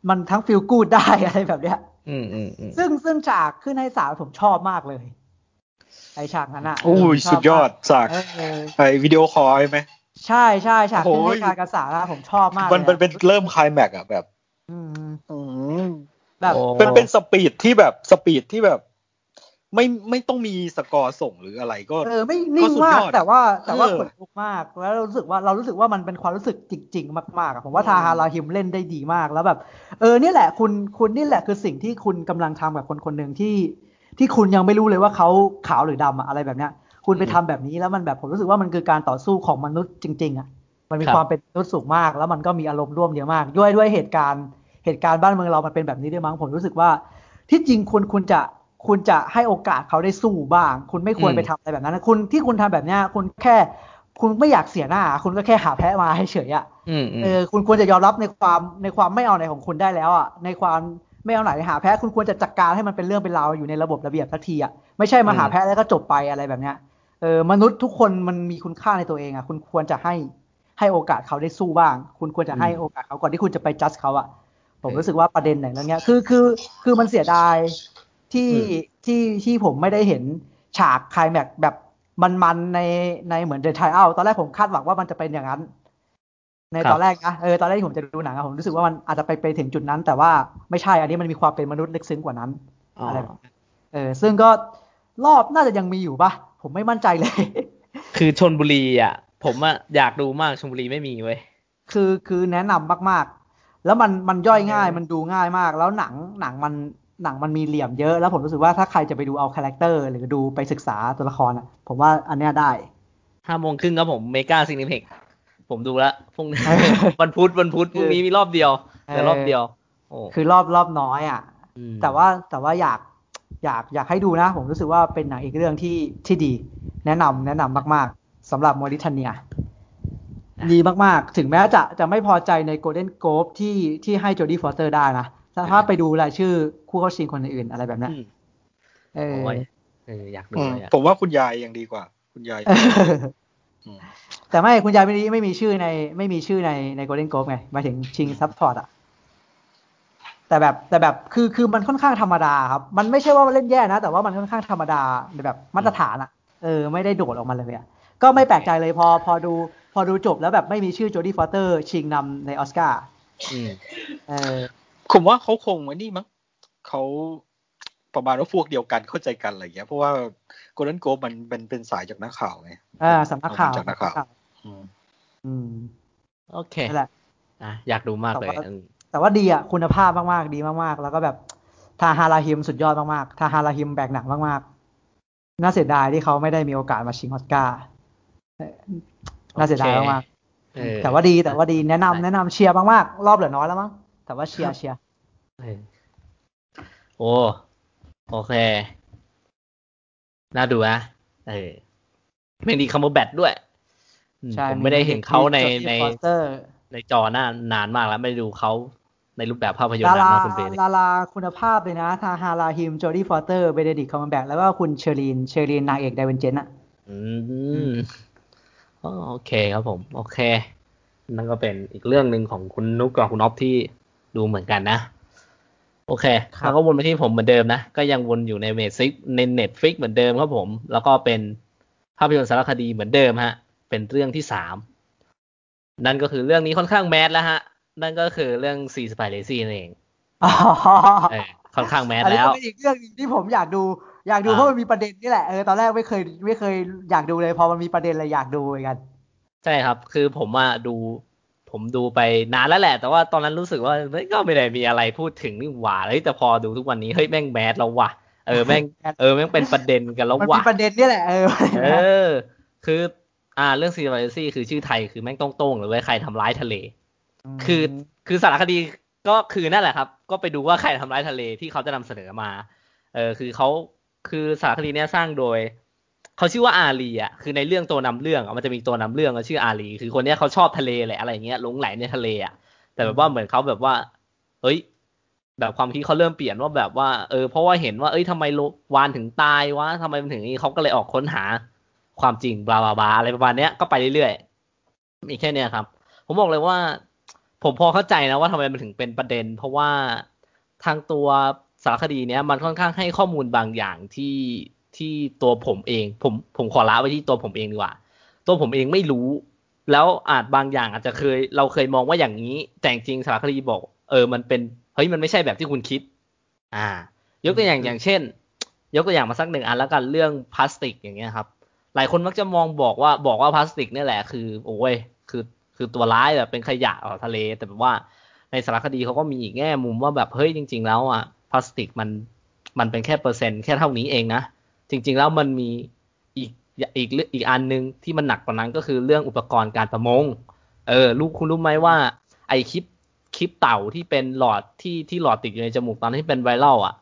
มันทั้งฟีลกูดได้อะไรแบบเนี้ย
อืมอืมอืม
ซึ่งซึ่งฉากขึ้นให้สาวผมชอบมากเลย ไอฉากนั้นอะ
โอ้ย
ผมชบ
สุดยอด
มาก
จาก
เออ
ไอวิดีโอคอลใช่ไหม
ใช่ใช่ฉากขึ้น
โอ้
ให้
ย
การกระสาอะผมชอบมาก
มัน
ลย
เป็นเป็นเริ่มคลายแม็กอะแบบ
อืม
อืม
แบบ
โอ้
เป็นเป็นสปีดที่แบบสปีดที่แบบ ไม่ไม่ต้องมีสกอร์ส่งหรืออะไรก็
เออไม่นิ่ง
ก็สุด
มาก
ยอด
แต่ว่าแต่ว่า
เออ
ขนลุกมากแล้วเรารู้สึกว่าเรารู้สึกว่ามันเป็นความรู้สึกจริง ๆ มากๆอะผมว่า
อืม
ทาฮาราฮิมเล่นได้ดีมากแล้วแบบ เออเนี่ยแหละ คุณคุณนี่แหละคือสิ่งที่คุณกำลังทำกับคนคนหนึ่งที่ ที่คุณยังไม่รู้เลยว่าเขาขาวหรือดำอะอะไรแบบเนี้ย คุณไปทำแบบนี้แล้วมันแบบผมรู้สึกว่ามันคือการต่อสู้ของมนุษย์จริง ๆอะมันมี
ครับ
ความเป็นมนุษย์สูงมาก แล้วมันก็มีอารมณ์ร่วมเยอะมากด้วยด้วยเหตุการณ์เหตุการณ์บ้านเมืองเรามันเป็นแบบนี้ด้วยมั้งผมรู้สึกว่า ที่จริงคุณคุณจะคุณจะให้โอกาสเขาได้สู้บ้าง คุณไม่ควร
อืม
ไปทำอะไรแบบนั้นนะคุณที่คุณทำแบบเนี้ยคุณแค่คุณไม่อยากเสียหน้า คุณก็แค่หาแพ้มาให้เฉยๆอะ
อืมอืม
เออคุณควรจะยอมรับในความในความไม่เอาไหนของคุณได้แล้วอะในความ ไม่เอาไหนหาแพ้คุณควรจะจัดการให้มันเป็นเรื่องเป็นราวอยู่ในระบบระเบียบสักทีอะไม่ใช่มาหาแพ้แล้วก็จบไปอะไรแบบเนี้ยเออมนุษย์ทุกคนมันมีคุณค่าในตัวเองอะคุณควรจะให้ให้โอกาสเขาได้สู้บ้าง คุณควรจะให้โอกาสเขาก่อนที่คุณจะไปจัดเขาอะผมรู้สึกว่าประเด็นไหนเรื่องเนี้ยคือคือคือมันเสียดายที่ที่ที่ผมไม่ได้เห็นฉากไคลแม็กซ์แบบมันๆในในเหมือนเดอะไทเอาตอนแรกผมคาดหวังว่ามันจะเป็นอย่างนั้น ใน
ครับ
ตอนแรกนะเออตอนแรกที่ผมจะดูหนังอะผมรู้สึกว่ามันอาจจะไปไปถึงจุดนั้น แต่ว่าไม่ใช่อันนี้มันมีความเป็นมนุษย์ลึกซึ้งกว่านั้น
อ๋ออ
อะไรแบบนั้นเออซึ่งก็รอบน่าจะยังมีอยู่ปะผมไม่มั่นใจเลย
คือชนบุรีอะ ผมอะอยากดูมากชนบุรีไม่มีเว้ย
คือคือแนะนำมากๆ แล้วมันมันย่อยง่ายมันดูง่ายมาก แล้วหนังหนังมันหนังมันมีเหลี่ยมเยอะแล้วผมรู้สึกว่าถ้าใครจะไปดูเอา character หรือดูไปศึกษาตัวละครอะผมว่าอันเนี้ยได้
ห้าโมงครึ่งครับผม Mega Cineplex ผมดูละพรุ่งนี้
เออ
วันพุธวันพุธพรุ่งนี้มีรอบเดียว แต่รอบเดียวโอ้
คือรอบรอบน้อยอะ
ม
แต่ว่าแต่ว่าอยากอยากอยากให้ดูนะ ผมรู้สึกว่าเป็นหนังอีกเรื่องที่ที่ดี แนะนำแนะนำมาก ๆสำหรับ Mauritanian ดีมาก ๆ ถึงแม้จะจะไม่พอใจในโกลเด้นโก b ที่ที่ให้โจดี้ฟอสเตอร์ได้นะแต่ถ้าไปดูรายชื่อคู่เข้าชิงคนอื่นๆอะไรแบบเนี้ย
อืม
เออ
โอ้ยเอออยากดู
อืม
เลยอะ
ผมว่าคุณยายยังดีกว่า คุณยายอืม
แต่ไม่คุณยายไม่ได้ไม่มีชื่อใน ไม่มีชื่อในในโกลเด้นโก b ไงหมายถึงชิง support อะแต่แบบแต่แบบคือคือมันค่อนข้างธรรมดาครับ มันไม่ใช่ว่าเล่นแย่นะ แต่ว่ามันค่อนข้างธรรมดาในแบบมาตรฐานอะเออไม่ได้โดดออกมาเลยอะก็ไม่แปลกใจเลยพอพอดูพอดูจบแล้วแบบไม่มีชื่อโจดี้ฟอสเตอร์ ชิงนำในออสการ์
อืม
เออ
ผมว่าเขาคงไว้นี่มั้งเขา ประมาณว่าพวกเดียวกันเข้าใจกันอะไรอย่างเงี้ยเพราะว่า Golden Globe มันเป็นเป็นสายจากนักข่าวไง
อ่าสำนักข่าว
จากนักข่าวอืม
อืม
โอเค
นั่นแหละ
อะอยากดูมากเลย
แต่ว่า
อืม
แต่ว่าดีอะคุณภาพมากๆ ดีมากๆ แล้วก็แบบทาฮาราฮิมสุดยอดมากๆทาฮาราฮิมแบกหนักมากๆ น่าเสียดายที่เขาไม่ได้มีโอกาสมาชิงออสการ์เออน่าเสียดายมาก
เออ
ๆแต่ว่าดีแต่ว่าดีแนะนำ
ได้
แนะนำเชียร์มากๆ รอบเหลือน้อยแล้วมั้งแต่ว่าเชียร์เชียร์
เออโอ้ โอเค น่าดูนะเออเบเนดิกต์คัมเบอร์แบตช์ด้วยอืม
ใช่
ผมไม่ได้เห็นเขาในใน
ฟอสเตอร์
ในจอหน้านานมากแล้ว ไม่ได้ดูเขาในรูปแบบภาพยนต
ร์ด
ราม่านา
นมา
กคุณเบย์
ดาราคุณภาพเลยนะ ทาฮาราฮิม โจดี้ฟอสเตอร์ เบเนดิกต์คัมเบอร์แบตช์แล้วก็คุณเชอรีน เชอรีนนางเอกไดเวนเจนอะ
อืมอ๋อโอเคครับผม โอเค นั่นก็เป็นอีกเรื่องหนึ่งของคุณนุกกับคุณออฟที่ดูเหมือนกันนะ โอเคแล้วก็วนมาที่ผมเหมือนเดิมนะ ก็ยังวนอยู่ในเน็ตฟิกใน Netflix เหมือนเดิมครับผม แล้วก็เป็นภาพยนตร์สารคดีเหมือนเดิมฮะ เป็นเรื่องที่สาม นั่นก็คือเรื่องนี้ค่อนข้างแมสแล้วฮะ นั่นก็คือเรื่องซีสไปเลซี่นั่นเอง
อ๋อ
เออค่อนข้างแมส
อันนี้
แล้ว
ก็เป็นอีกเรื่องหนึงที่ผมอยากดู อยากดู
อ่า
เพราะมันมีประเด็นนี่แหละ เออ ตอนแรกไม่เคยไม่เคยอยากดูเลย พอมันมีประเด็นเลยอยากดูเหมือนกัน
ใช่ครับ คือผมอะดู ผมดูไปนานแล้วแหละ แต่ว่าตอนนั้นรู้สึกว่าเฮ้ยก็ไม่ได้มีอะไรพูดถึงนี่หว่าเฮ้ยแต่พอดูทุกวันนี้เฮ้ยแม่งแมสแล้วว่ะเออแม่งเออแม่งเป็นประเด็นกันแล้ว
มันมี
ว่ะ
ประเด็นนี่แหละเออ
เออ คืออ่าเรื่องซีรีส์ซีคือชื่อไทยคือแม่งต้องโต้งๆหรือว่าใครทำร้ายทะเล คือคือสารคดีก็คือนั่นแหละครับ ก็ไปดูว่าใครทำร้ายทะเลที่เขาจะนำเสนอมา เออคือเขาคือสารคดีเนี้ยสร้างโดย เขาชื่อว่าอารีอะคือในเรื่องตัวนำเรื่องมันจะมีตัวนำเรื่องชื่ออารีคือคนนี้เขาชอบทะเลแหละอะไรเงี้ยหลงไหลในทะเลอะแต่แบบว่าเหมือนเขาแบบว่า เฮ้ย แบบความคิดเขาเริ่มเปลี่ยนว่าแบบว่าเออเพราะว่าเห็นว่าเอ้ยทำไมวานถึงตายวะทำไมมันถึงนี้เขาก็เลยออกค้นหาความจริงบลาบลาบลาอะไรประมาณเนี้ยก็ไปเรื่อยๆมีแค่เนี้ยครับ ผมบอกเลยว่า ผมพอเข้าใจนะว่าทำไมมันถึงเป็นประเด็น เพราะว่าทางตัวสารคดีเนี้ยมันค่อนข้างให้ข้อมูลบางอย่างที่ ที่ตัวผมเอง ผมผมขอละไว้ที่ตัวผมเองดีกว่า ตัวผมเองไม่รู้ แล้วอาจบางอย่างอาจจะเคย เราเคยมองว่าอย่างนี้ แต่จริงๆสารคดีบอก เออมันเป็นเฮ้ยมันไม่ใช่แบบที่คุณคิด อ่า ยกตัวอย่างอย่างเช่น ยกตัวอย่างมาสักหนึ่งอันแล้วกันเรื่องพลาสติกอย่างเงี้ยครับ หลายคนมักจะมองบอกว่าบอกว่าพลาสติกเนี่ยแหละคือโอ้ยคือคือตัวร้ายแบบเป็นขยะต่อทะเล แต่แบบว่าในสารคดีเขาก็มีอีกแง่มุมว่าแบบเฮ้ยจริง ๆ แล้วอะพลาสติกมันมันเป็นแค่เปอร์เซ็นต์แค่เท่านี้เองนะ จริง ๆ แล้วมันมีอีกอีกอีกอันหนึงที่มันหนักกว่านั้นก็คือเรื่องอุปกรณ์การประมง เออลูกคุณรู้ไหมว่า ไอคลิปคลิปเต่าที่เป็นหลอดที่ที่หลอดติดอยู่ในจมูกตอนที่เป็นไวรัลอะ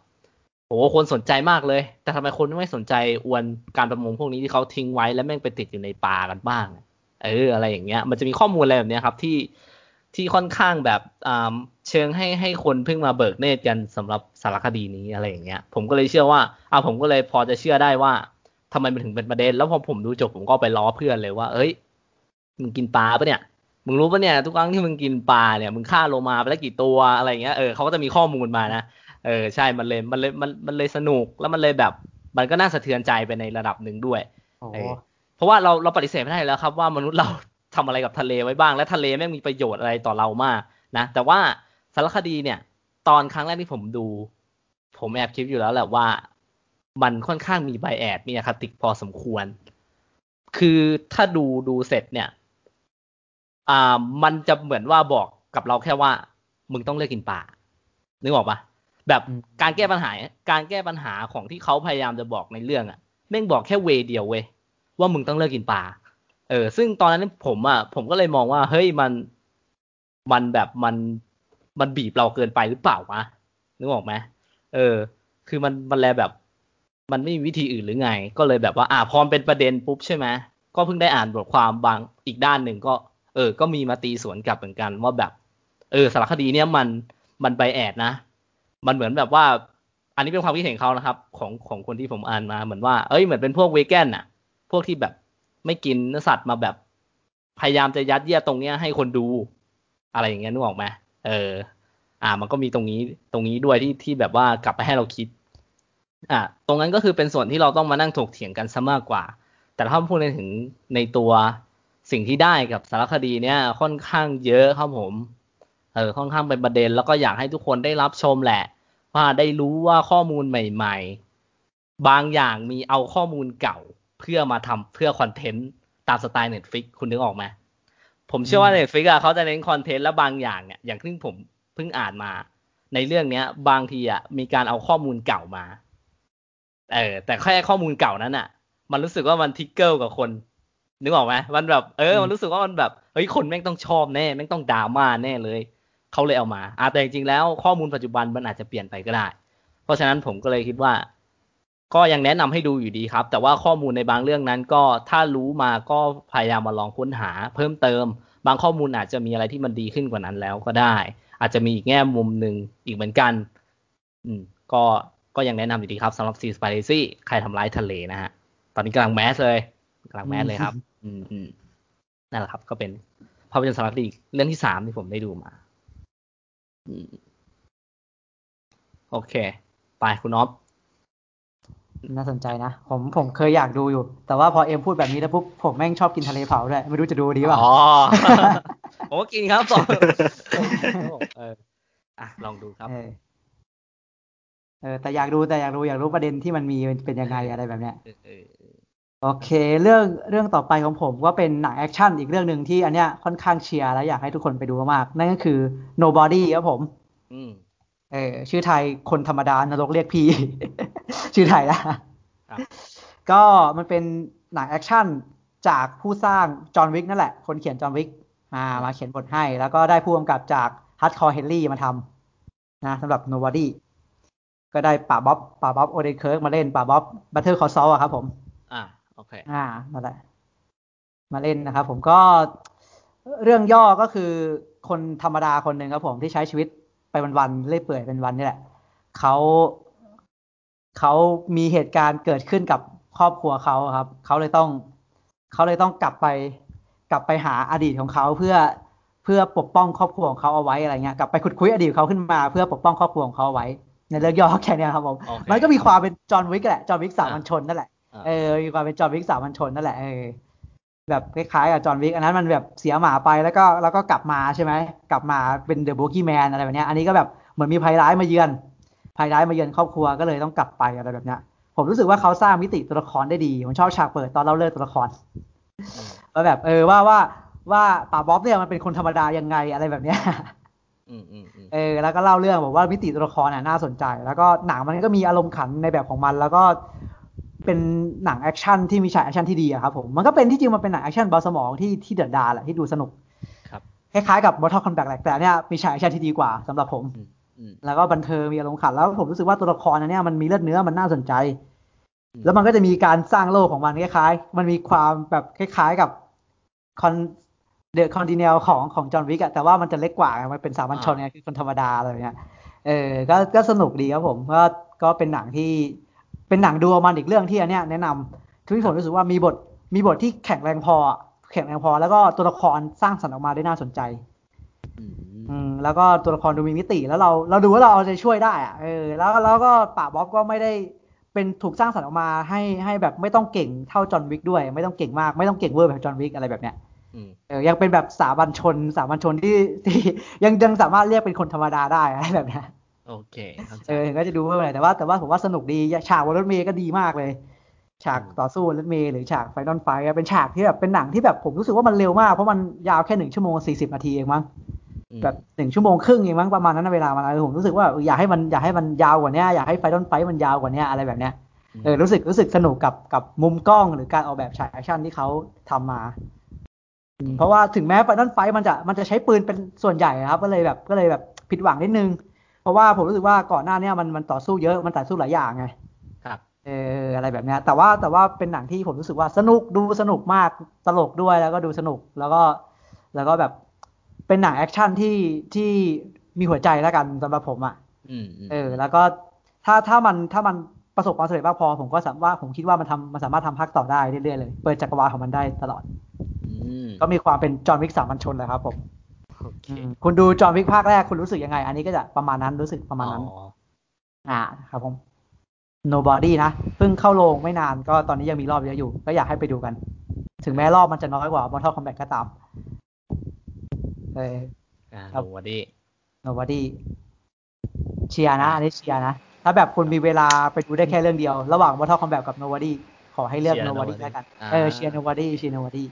โอ้คนสนใจมากเลย แต่ทำไมคนไม่สนใจอวนการประมงพวกนี้ที่เขาทิ้งไว้แล้วแม่งไปติดอยู่ในปลากันบ้าง เออ อะไรอย่างเงี้ย มันจะมีข้อมูลอะไรแบบเนี้ยครับที่ที่ค่อนข้างแบบอ่า เชิงให้ให้คนเพิ่งมาเบิกเนตรกันสำหรับสารคดีนี้อะไรอย่างเงี้ย ผมก็เลยเชื่อว่าอ่าผมก็เลยพอจะเชื่อได้ว่าทำไมมันถึงเป็นประเด็น แล้วพอผมดูจบผมก็ไปล้อเพื่อนเลยว่า เอ้ย มึงกินปลาปะเนี่ย มึงรู้ปะเนี่ย ทุกครั้งที่มึงกินปลาเนี่ย มึงฆ่าโลมาไปแล้วกี่ตัวอะไรเงี้ย เออเขาก็จะมีข้อมูลมานะ เออ ใช่ มันเลย มันเลย มัน มันเลยสนุก แล้วมันเลยแบบ มันก็น่าสะเทือนใจไปในระดับหนึ่งด้วย
โอ้โห
เออเพราะว่าเรา เราปฏิเสธไม่ได้อยู่แล้วครับว่ามนุษย์เราทำอะไรกับทะเลไว้บ้าง และทะเลแม่งมีประโยชน์อะไรต่อเรามากนะ แต่ว่า สารคดีเนี่ย ตอนครั้งแรกที่ผมดู ผมแอบคิดอยู่แล้วแหละว่า มันค่อนข้างมีไบแอดมีอคติพอสมควร คือถ้าดูดูเสร็จเนี่ย อ่า มันจะเหมือนว่าบอกกับเราแค่ว่า มึงต้องเลิกกินปลานึกออกปะแบบ
อืม
การแก้ปัญหา การแก้ปัญหาของที่เขาพยายามจะบอกในเรื่องอะแม่งบอกแค่เวย์เดียวเว้ยว่ามึงต้องเลิกกินปลา เออ ซึ่งตอนนั้นผมอะผมก็เลยมองว่า เฮ้ย มัน มันแบบ มัน มันบีบเราเกินไปหรือเปล่าวะนึกออกไหมเออ คือมันมันแลแบบ มันไม่มีวิธีอื่นหรือไง ก็เลยแบบว่า อ่าพอมเป็นประเด็นปุ๊บใช่ไหมก็เพิ่งได้อ่านบทความบางอีกด้านหนึ่งก็ เออ ก็มีมาตีสวนกลับเหมือนกันว่าแบบ เออสารคดีเนี้ยมันมันไบแอดนะ มันเหมือนแบบว่า อันนี้เป็นความคิดเห็นเขานะครับ ของของคนที่ผมอ่านมาเหมือนว่าเอ้ยเหมือนเป็นพวกเวแกนน่ะ พวกที่แบบไม่กินเนื้อสัตว์มาแบบ พยายามจะยัดเยียดตรงเนี้ยให้คนดู อะไรอย่างเงี้ยนึกออกไหม เออ อ่า มันก็มีตรงนี้ตรงนี้ด้วยที่ที่แบบว่ากลับไปให้เราคิด อ่าตรงนั้นก็คือเป็นส่วนที่เราต้องมานั่งถกเถียงกันซะมากกว่า แต่ถ้าพูดในถึงในตัวสิ่งที่ได้กับสารคดีเนี้ยค่อนข้างเยอะครับผมเออค่อนข้างเป็นประเด็น แล้วก็อยากให้ทุกคนได้รับชมแหละ ว่าได้รู้ว่าข้อมูลใหม่ ๆ บางอย่างมีเอาข้อมูลเก่าเพื่อมาทำเพื่อ content ตามสไตล์ Netflix คุณนึกออกไหม ผมเชื่อว่า Netflix อะเขาจะเน้น content และบางอย่างเนี่ยอย่างที่ผมเพิ่งอ่านมา ในเรื่องเนี้ย บางทีอะมีการเอาข้อมูลเก่ามา เออ แต่แค่ข้อมูลเก่านั้นอะมันรู้สึกว่ามัน trigger กับคนนึกออกไหมมันแบบเออ มันรู้สึกว่ามันแบบเฮ้ยคนแม่งต้องชอบแน่แม่งต้องดราม่าแน่เลยเขาเลยเอามาอะแต่จริงๆแล้วข้อมูลปัจจุบันมันอาจจะเปลี่ยนไปก็ได้ เพราะฉะนั้นผมก็เลยคิดว่า ก็ยังแนะนำให้ดูอยู่ดีครับ แต่ว่าข้อมูลในบางเรื่องนั้นก็ถ้ารู้มาก็พยายามมาลองค้นหาเพิ่มเติม บางข้อมูลอาจจะมีอะไรที่มันดีขึ้นกว่านั้นแล้วก็ได้ อาจจะมีอีกแง่มุมหนึ่งอีกเหมือนกัน อืม ก็ก็ยังแนะนำอยู่ดีครับสำหรับซีสปาเรซี่ใครทำร้ายทะเลนะฮะ ตอนนี้กำลังแมสเลยกำลังแมสเลยครับ อืมอืมนั่นแหละครับ ก็เป็นภาพยนตร์สารคดีเรื่องที่สามที่ผมได้ดูมา อืม โอเค ไปคุณอ๊อฟ
น่าสนใจนะ ผมผมเคยอยากดูอยู่ แต่ว่าพอเอ็มพูดแบบนี้แล้วปุ๊บผมแม่งชอบกินทะเลเผาด้วยไม่รู้จะดูดีเปล่า
อ๋อผมก็กินครับสองเอออะลองดูครับ
เออเออแต่อยากดูแต่อยากรู้อยากรู้ประเด็นที่มันมีเป็นยังไงอะไรแบบเนี้ย
เออเออ
โอเค เรื่องเรื่องต่อไปของผมก็เป็นหนังแอคชั่นอีกเรื่องหนึ่งที่อันเนี้ยค่อนข้างเชียร์และอยากให้ทุกคนไปดูมากๆนั่นก็คือ Nobody ครับผม
อืม
เออชื่อไทยคนธรรมดานรกเรียกพี่ ชื่อไทยนะครับก็มันเป็นหนังแอคชั่นจากผู้สร้างจอห์นวิกนั่นแหละ คนเขียนจอห์นวิกมามาเขียนบทให้ แล้วก็ได้ผู้กำกับจาก Hardcore Henry มาทำนะสำหรับ Nobody ก็ได้ป๋าบ๊อบป๋าบ๊อบโอเดนเคิร์กมาเล่นป๋าบ๊อบ Better Call Saul อะครับผม
อ่าโอเค
อ่านั่นแหละมาเล่นนะครับผมก็เรื่องย่อก็คือคนธรรมดาคนหนึ่งครับผมที่ใช้ชีวิต ไปวันๆเรื่อยเปื่อยเป็นวันนี่แหละเขาเขามีเหตุการณ์เกิดขึ้นกับครอบครัวเขาครับเขาเลยต้องเขาเลยต้องกลับไป กลับไปหาอดีตของเขาเพื่อเพื่อปกป้องครอบครัวของเขาเอาไว้อะไรเงี้ยกลับไปขุดคุยอดีตของเขาขึ้นมาเพื่อปกป้องครอบครัวของเขาเอาไว้ ในเรื่องย่อแค่เนี้ยครับผม
โอเค
มันก็มีความเป็นจอห์นวิกแหละจอห์นวิกสามัญชนนั่นแหละ
อ่า
เออมีความเป็นจอห์นวิกสามัญชนนั่นแหละเออ แบบคล้ายๆกับจอห์นวิกอันนั้นมันแบบเสียหมาไปแล้วก็แล้วก็กลับมาใช่ไหมกลับมาเป็นเดอะโบกี้แมนอะไรแบบเนี้ยอันนี้ก็แบบเหมือนมีภัยร้ายมาเยือนภัยร้ายมาเยือนครอบครัวก็เลยต้องกลับไปอะไรแบบเนี้ยผมรู้สึกว่าเขาสร้างมิติตัวละครได้ดีผมชอบฉากเปิดตอนเล่าเรื่องตัวละคร
อืม
ว่าแบบเออว่าว่าว่าป่าบ๊อบเนี่ยมันเป็นคนธรรมดายังไงอะไรแบบเนี้ย
อืมอืมอืม
เออแล้วก็เล่าเรื่องบอกว่ามิติตัวละครน่ะน่าสนใจ แล้วก็หนังมันก็มีอารมณ์ขันในแบบของมัน แล้วก็ เป็นหนังแอคชั่นที่มีฉากแอคชั่นที่ดีอะครับผมมันก็เป็นที่จริงมันเป็นหนังแอคชั่นเบาสมองที่ที่เดือดดาลแหละที่ดูสนุก
ครับ
คล้ายๆกับ Mortal Kombat แหละแต่เนี่ยมีฉากแอคชั่นที่ดีกว่าสำหรับผม
อืมอืม
แล้วก็บันเทิงมีอารมณ์ขันแล้วผมรู้สึกว่าตัวละครอันเนี้ยมันมีเลือดเนื้อมันน่าสนใจ
อืม
แล้วมันก็จะมีการสร้างโลกของมันคล้ายๆ มันมีความแบบคล้ายๆกับคอน The Continental ของของจอห์นวิกอะแต่ว่ามันจะเล็กกว่าไงมันเป็นสามัญชนไงคือคนธรรมดาอะไรอย่างเงี้ยเออก็ก็สนุกดีครับผมก็ก็เป็นหนังที่ เป็นหนังดูประมันอีกเรื่องที่อันเนี้ยแนะนำคือที่ผมรู้สึกว่ามีบทมีบทที่แข็งแรงพอ แข็งแรงพอ แล้วก็ตัวละครสร้างสรรค์ออกมาได้น่าสนใจ
อืม
อืมแล้วก็ตัวละครดูมีมิติแล้วเราเราดูว่าเราเอาใจช่วยได้อะเออแล้วแล้วก็ป๋าบ๊อบก็ไม่ได้เป็นถูกสร้างสรรค์ออกมาให้ให้แบบไม่ต้องเก่งเท่าจอห์นวิกด้วย ไม่ต้องเก่งมากไม่ต้องเก่งเวอร์แบบจอห์นวิกอะไรแบบเนี้ย
อืม
เออยังเป็นแบบสามัญชนสามัญชนที่ที่ยังยังสามารถเรียกเป็นคนธรรมดาได้อะไรแบบเนี้ย
โอเคเข้าใจ
เออถึงก็จะดูเพิ่มหน่อยแต่ว่าแต่ว่าผมว่าสนุกดีฉากบนรถเมย์ก็ดีมากเลย ฉาก
อืม
ต่อสู้บนรถเมย์หรือฉาก final fight เป็นฉากที่แบบเป็นหนังที่แบบผมรู้สึกว่ามันเร็วมากเพราะมันยาวแค่หนึ่งชั่วโมงสี่สิบนาทีเองมั้ง
อืม
แบบหนึ่งชั่วโมงครึ่งเองมั้งประมาณนั้นนะเวลามันเออผมรู้สึกว่าเอออยากให้มันอยากให้มันยาวกว่านี้อยากให้ final fight มันยาวกว่านี้อะไรแบบเนี้ยเออรู้สึกรู้สึกสนุกกับกับมุมกล้องหรือการออกแบบฉากแอคชั่นที่เขาทำมาอืมเพราะว่าถึงแม้ final fight มันจะมันจะใช้ปืนเป็นส่วนใหญ่ครับ ก็เลยแบบก็เลยแบบผิดหวังนิดนึง เพราะว่าผมรู้สึกว่าก่อนหน้าเนี้ยมันมันต่อสู้เยอะมันต่อสู้หลายอย่างไง
ครับ
เอออะไรแบบเนี้ยแต่ว่าแต่ว่าเป็นหนังที่ผมรู้สึกว่าสนุกดูสนุกมากตลกด้วยแล้วก็ดูสนุกแล้วก็แล้วก็แบบเป็นหนังแอคชั่นที่ที่มีหัวใจแล้วกันสำหรับผมอะ
อืมอืม
เออ แล้วก็ถ้าถ้ามันถ้ามันประสบความสำเร็จมากพอ ผมก็สามารถผมคิดว่ามันทำมันสามารถทำภาคต่อได้เรื่อยๆเลย เปิดจักรวาลของมันได้ตลอด
อืม
ก็มีความเป็นจอห์นวิกสามัญชนเลยครับผม
โอเค
อืมคุณดูจอห์นวิกภาคแรกคุณรู้สึกยังไง อันนี้ก็จะประมาณนั้นรู้สึกประมาณนั้น
อ๋อ
อ่าครับผม nobody นะเพิ่งเข้าโรงไม่นานก็ตอนนี้ยังมีรอบเยอะอยู่ ก็อยากให้ไปดูกัน ถึงแม้รอบมันจะน้อยกว่า Mortal Kombat ก็ตามเออ
อ่า
ครับ
สวัสดี
nobody เชียร์นะอันนี้เชียร์นะ ถ้าแบบคุณมีเวลาไปดูได้แค่เรื่องเดียว ระหว่าง Mortal Kombat กับ nobody ขอให้เลือก nobody แล้วกันเออเชียร์ nobody เชียร์ nobody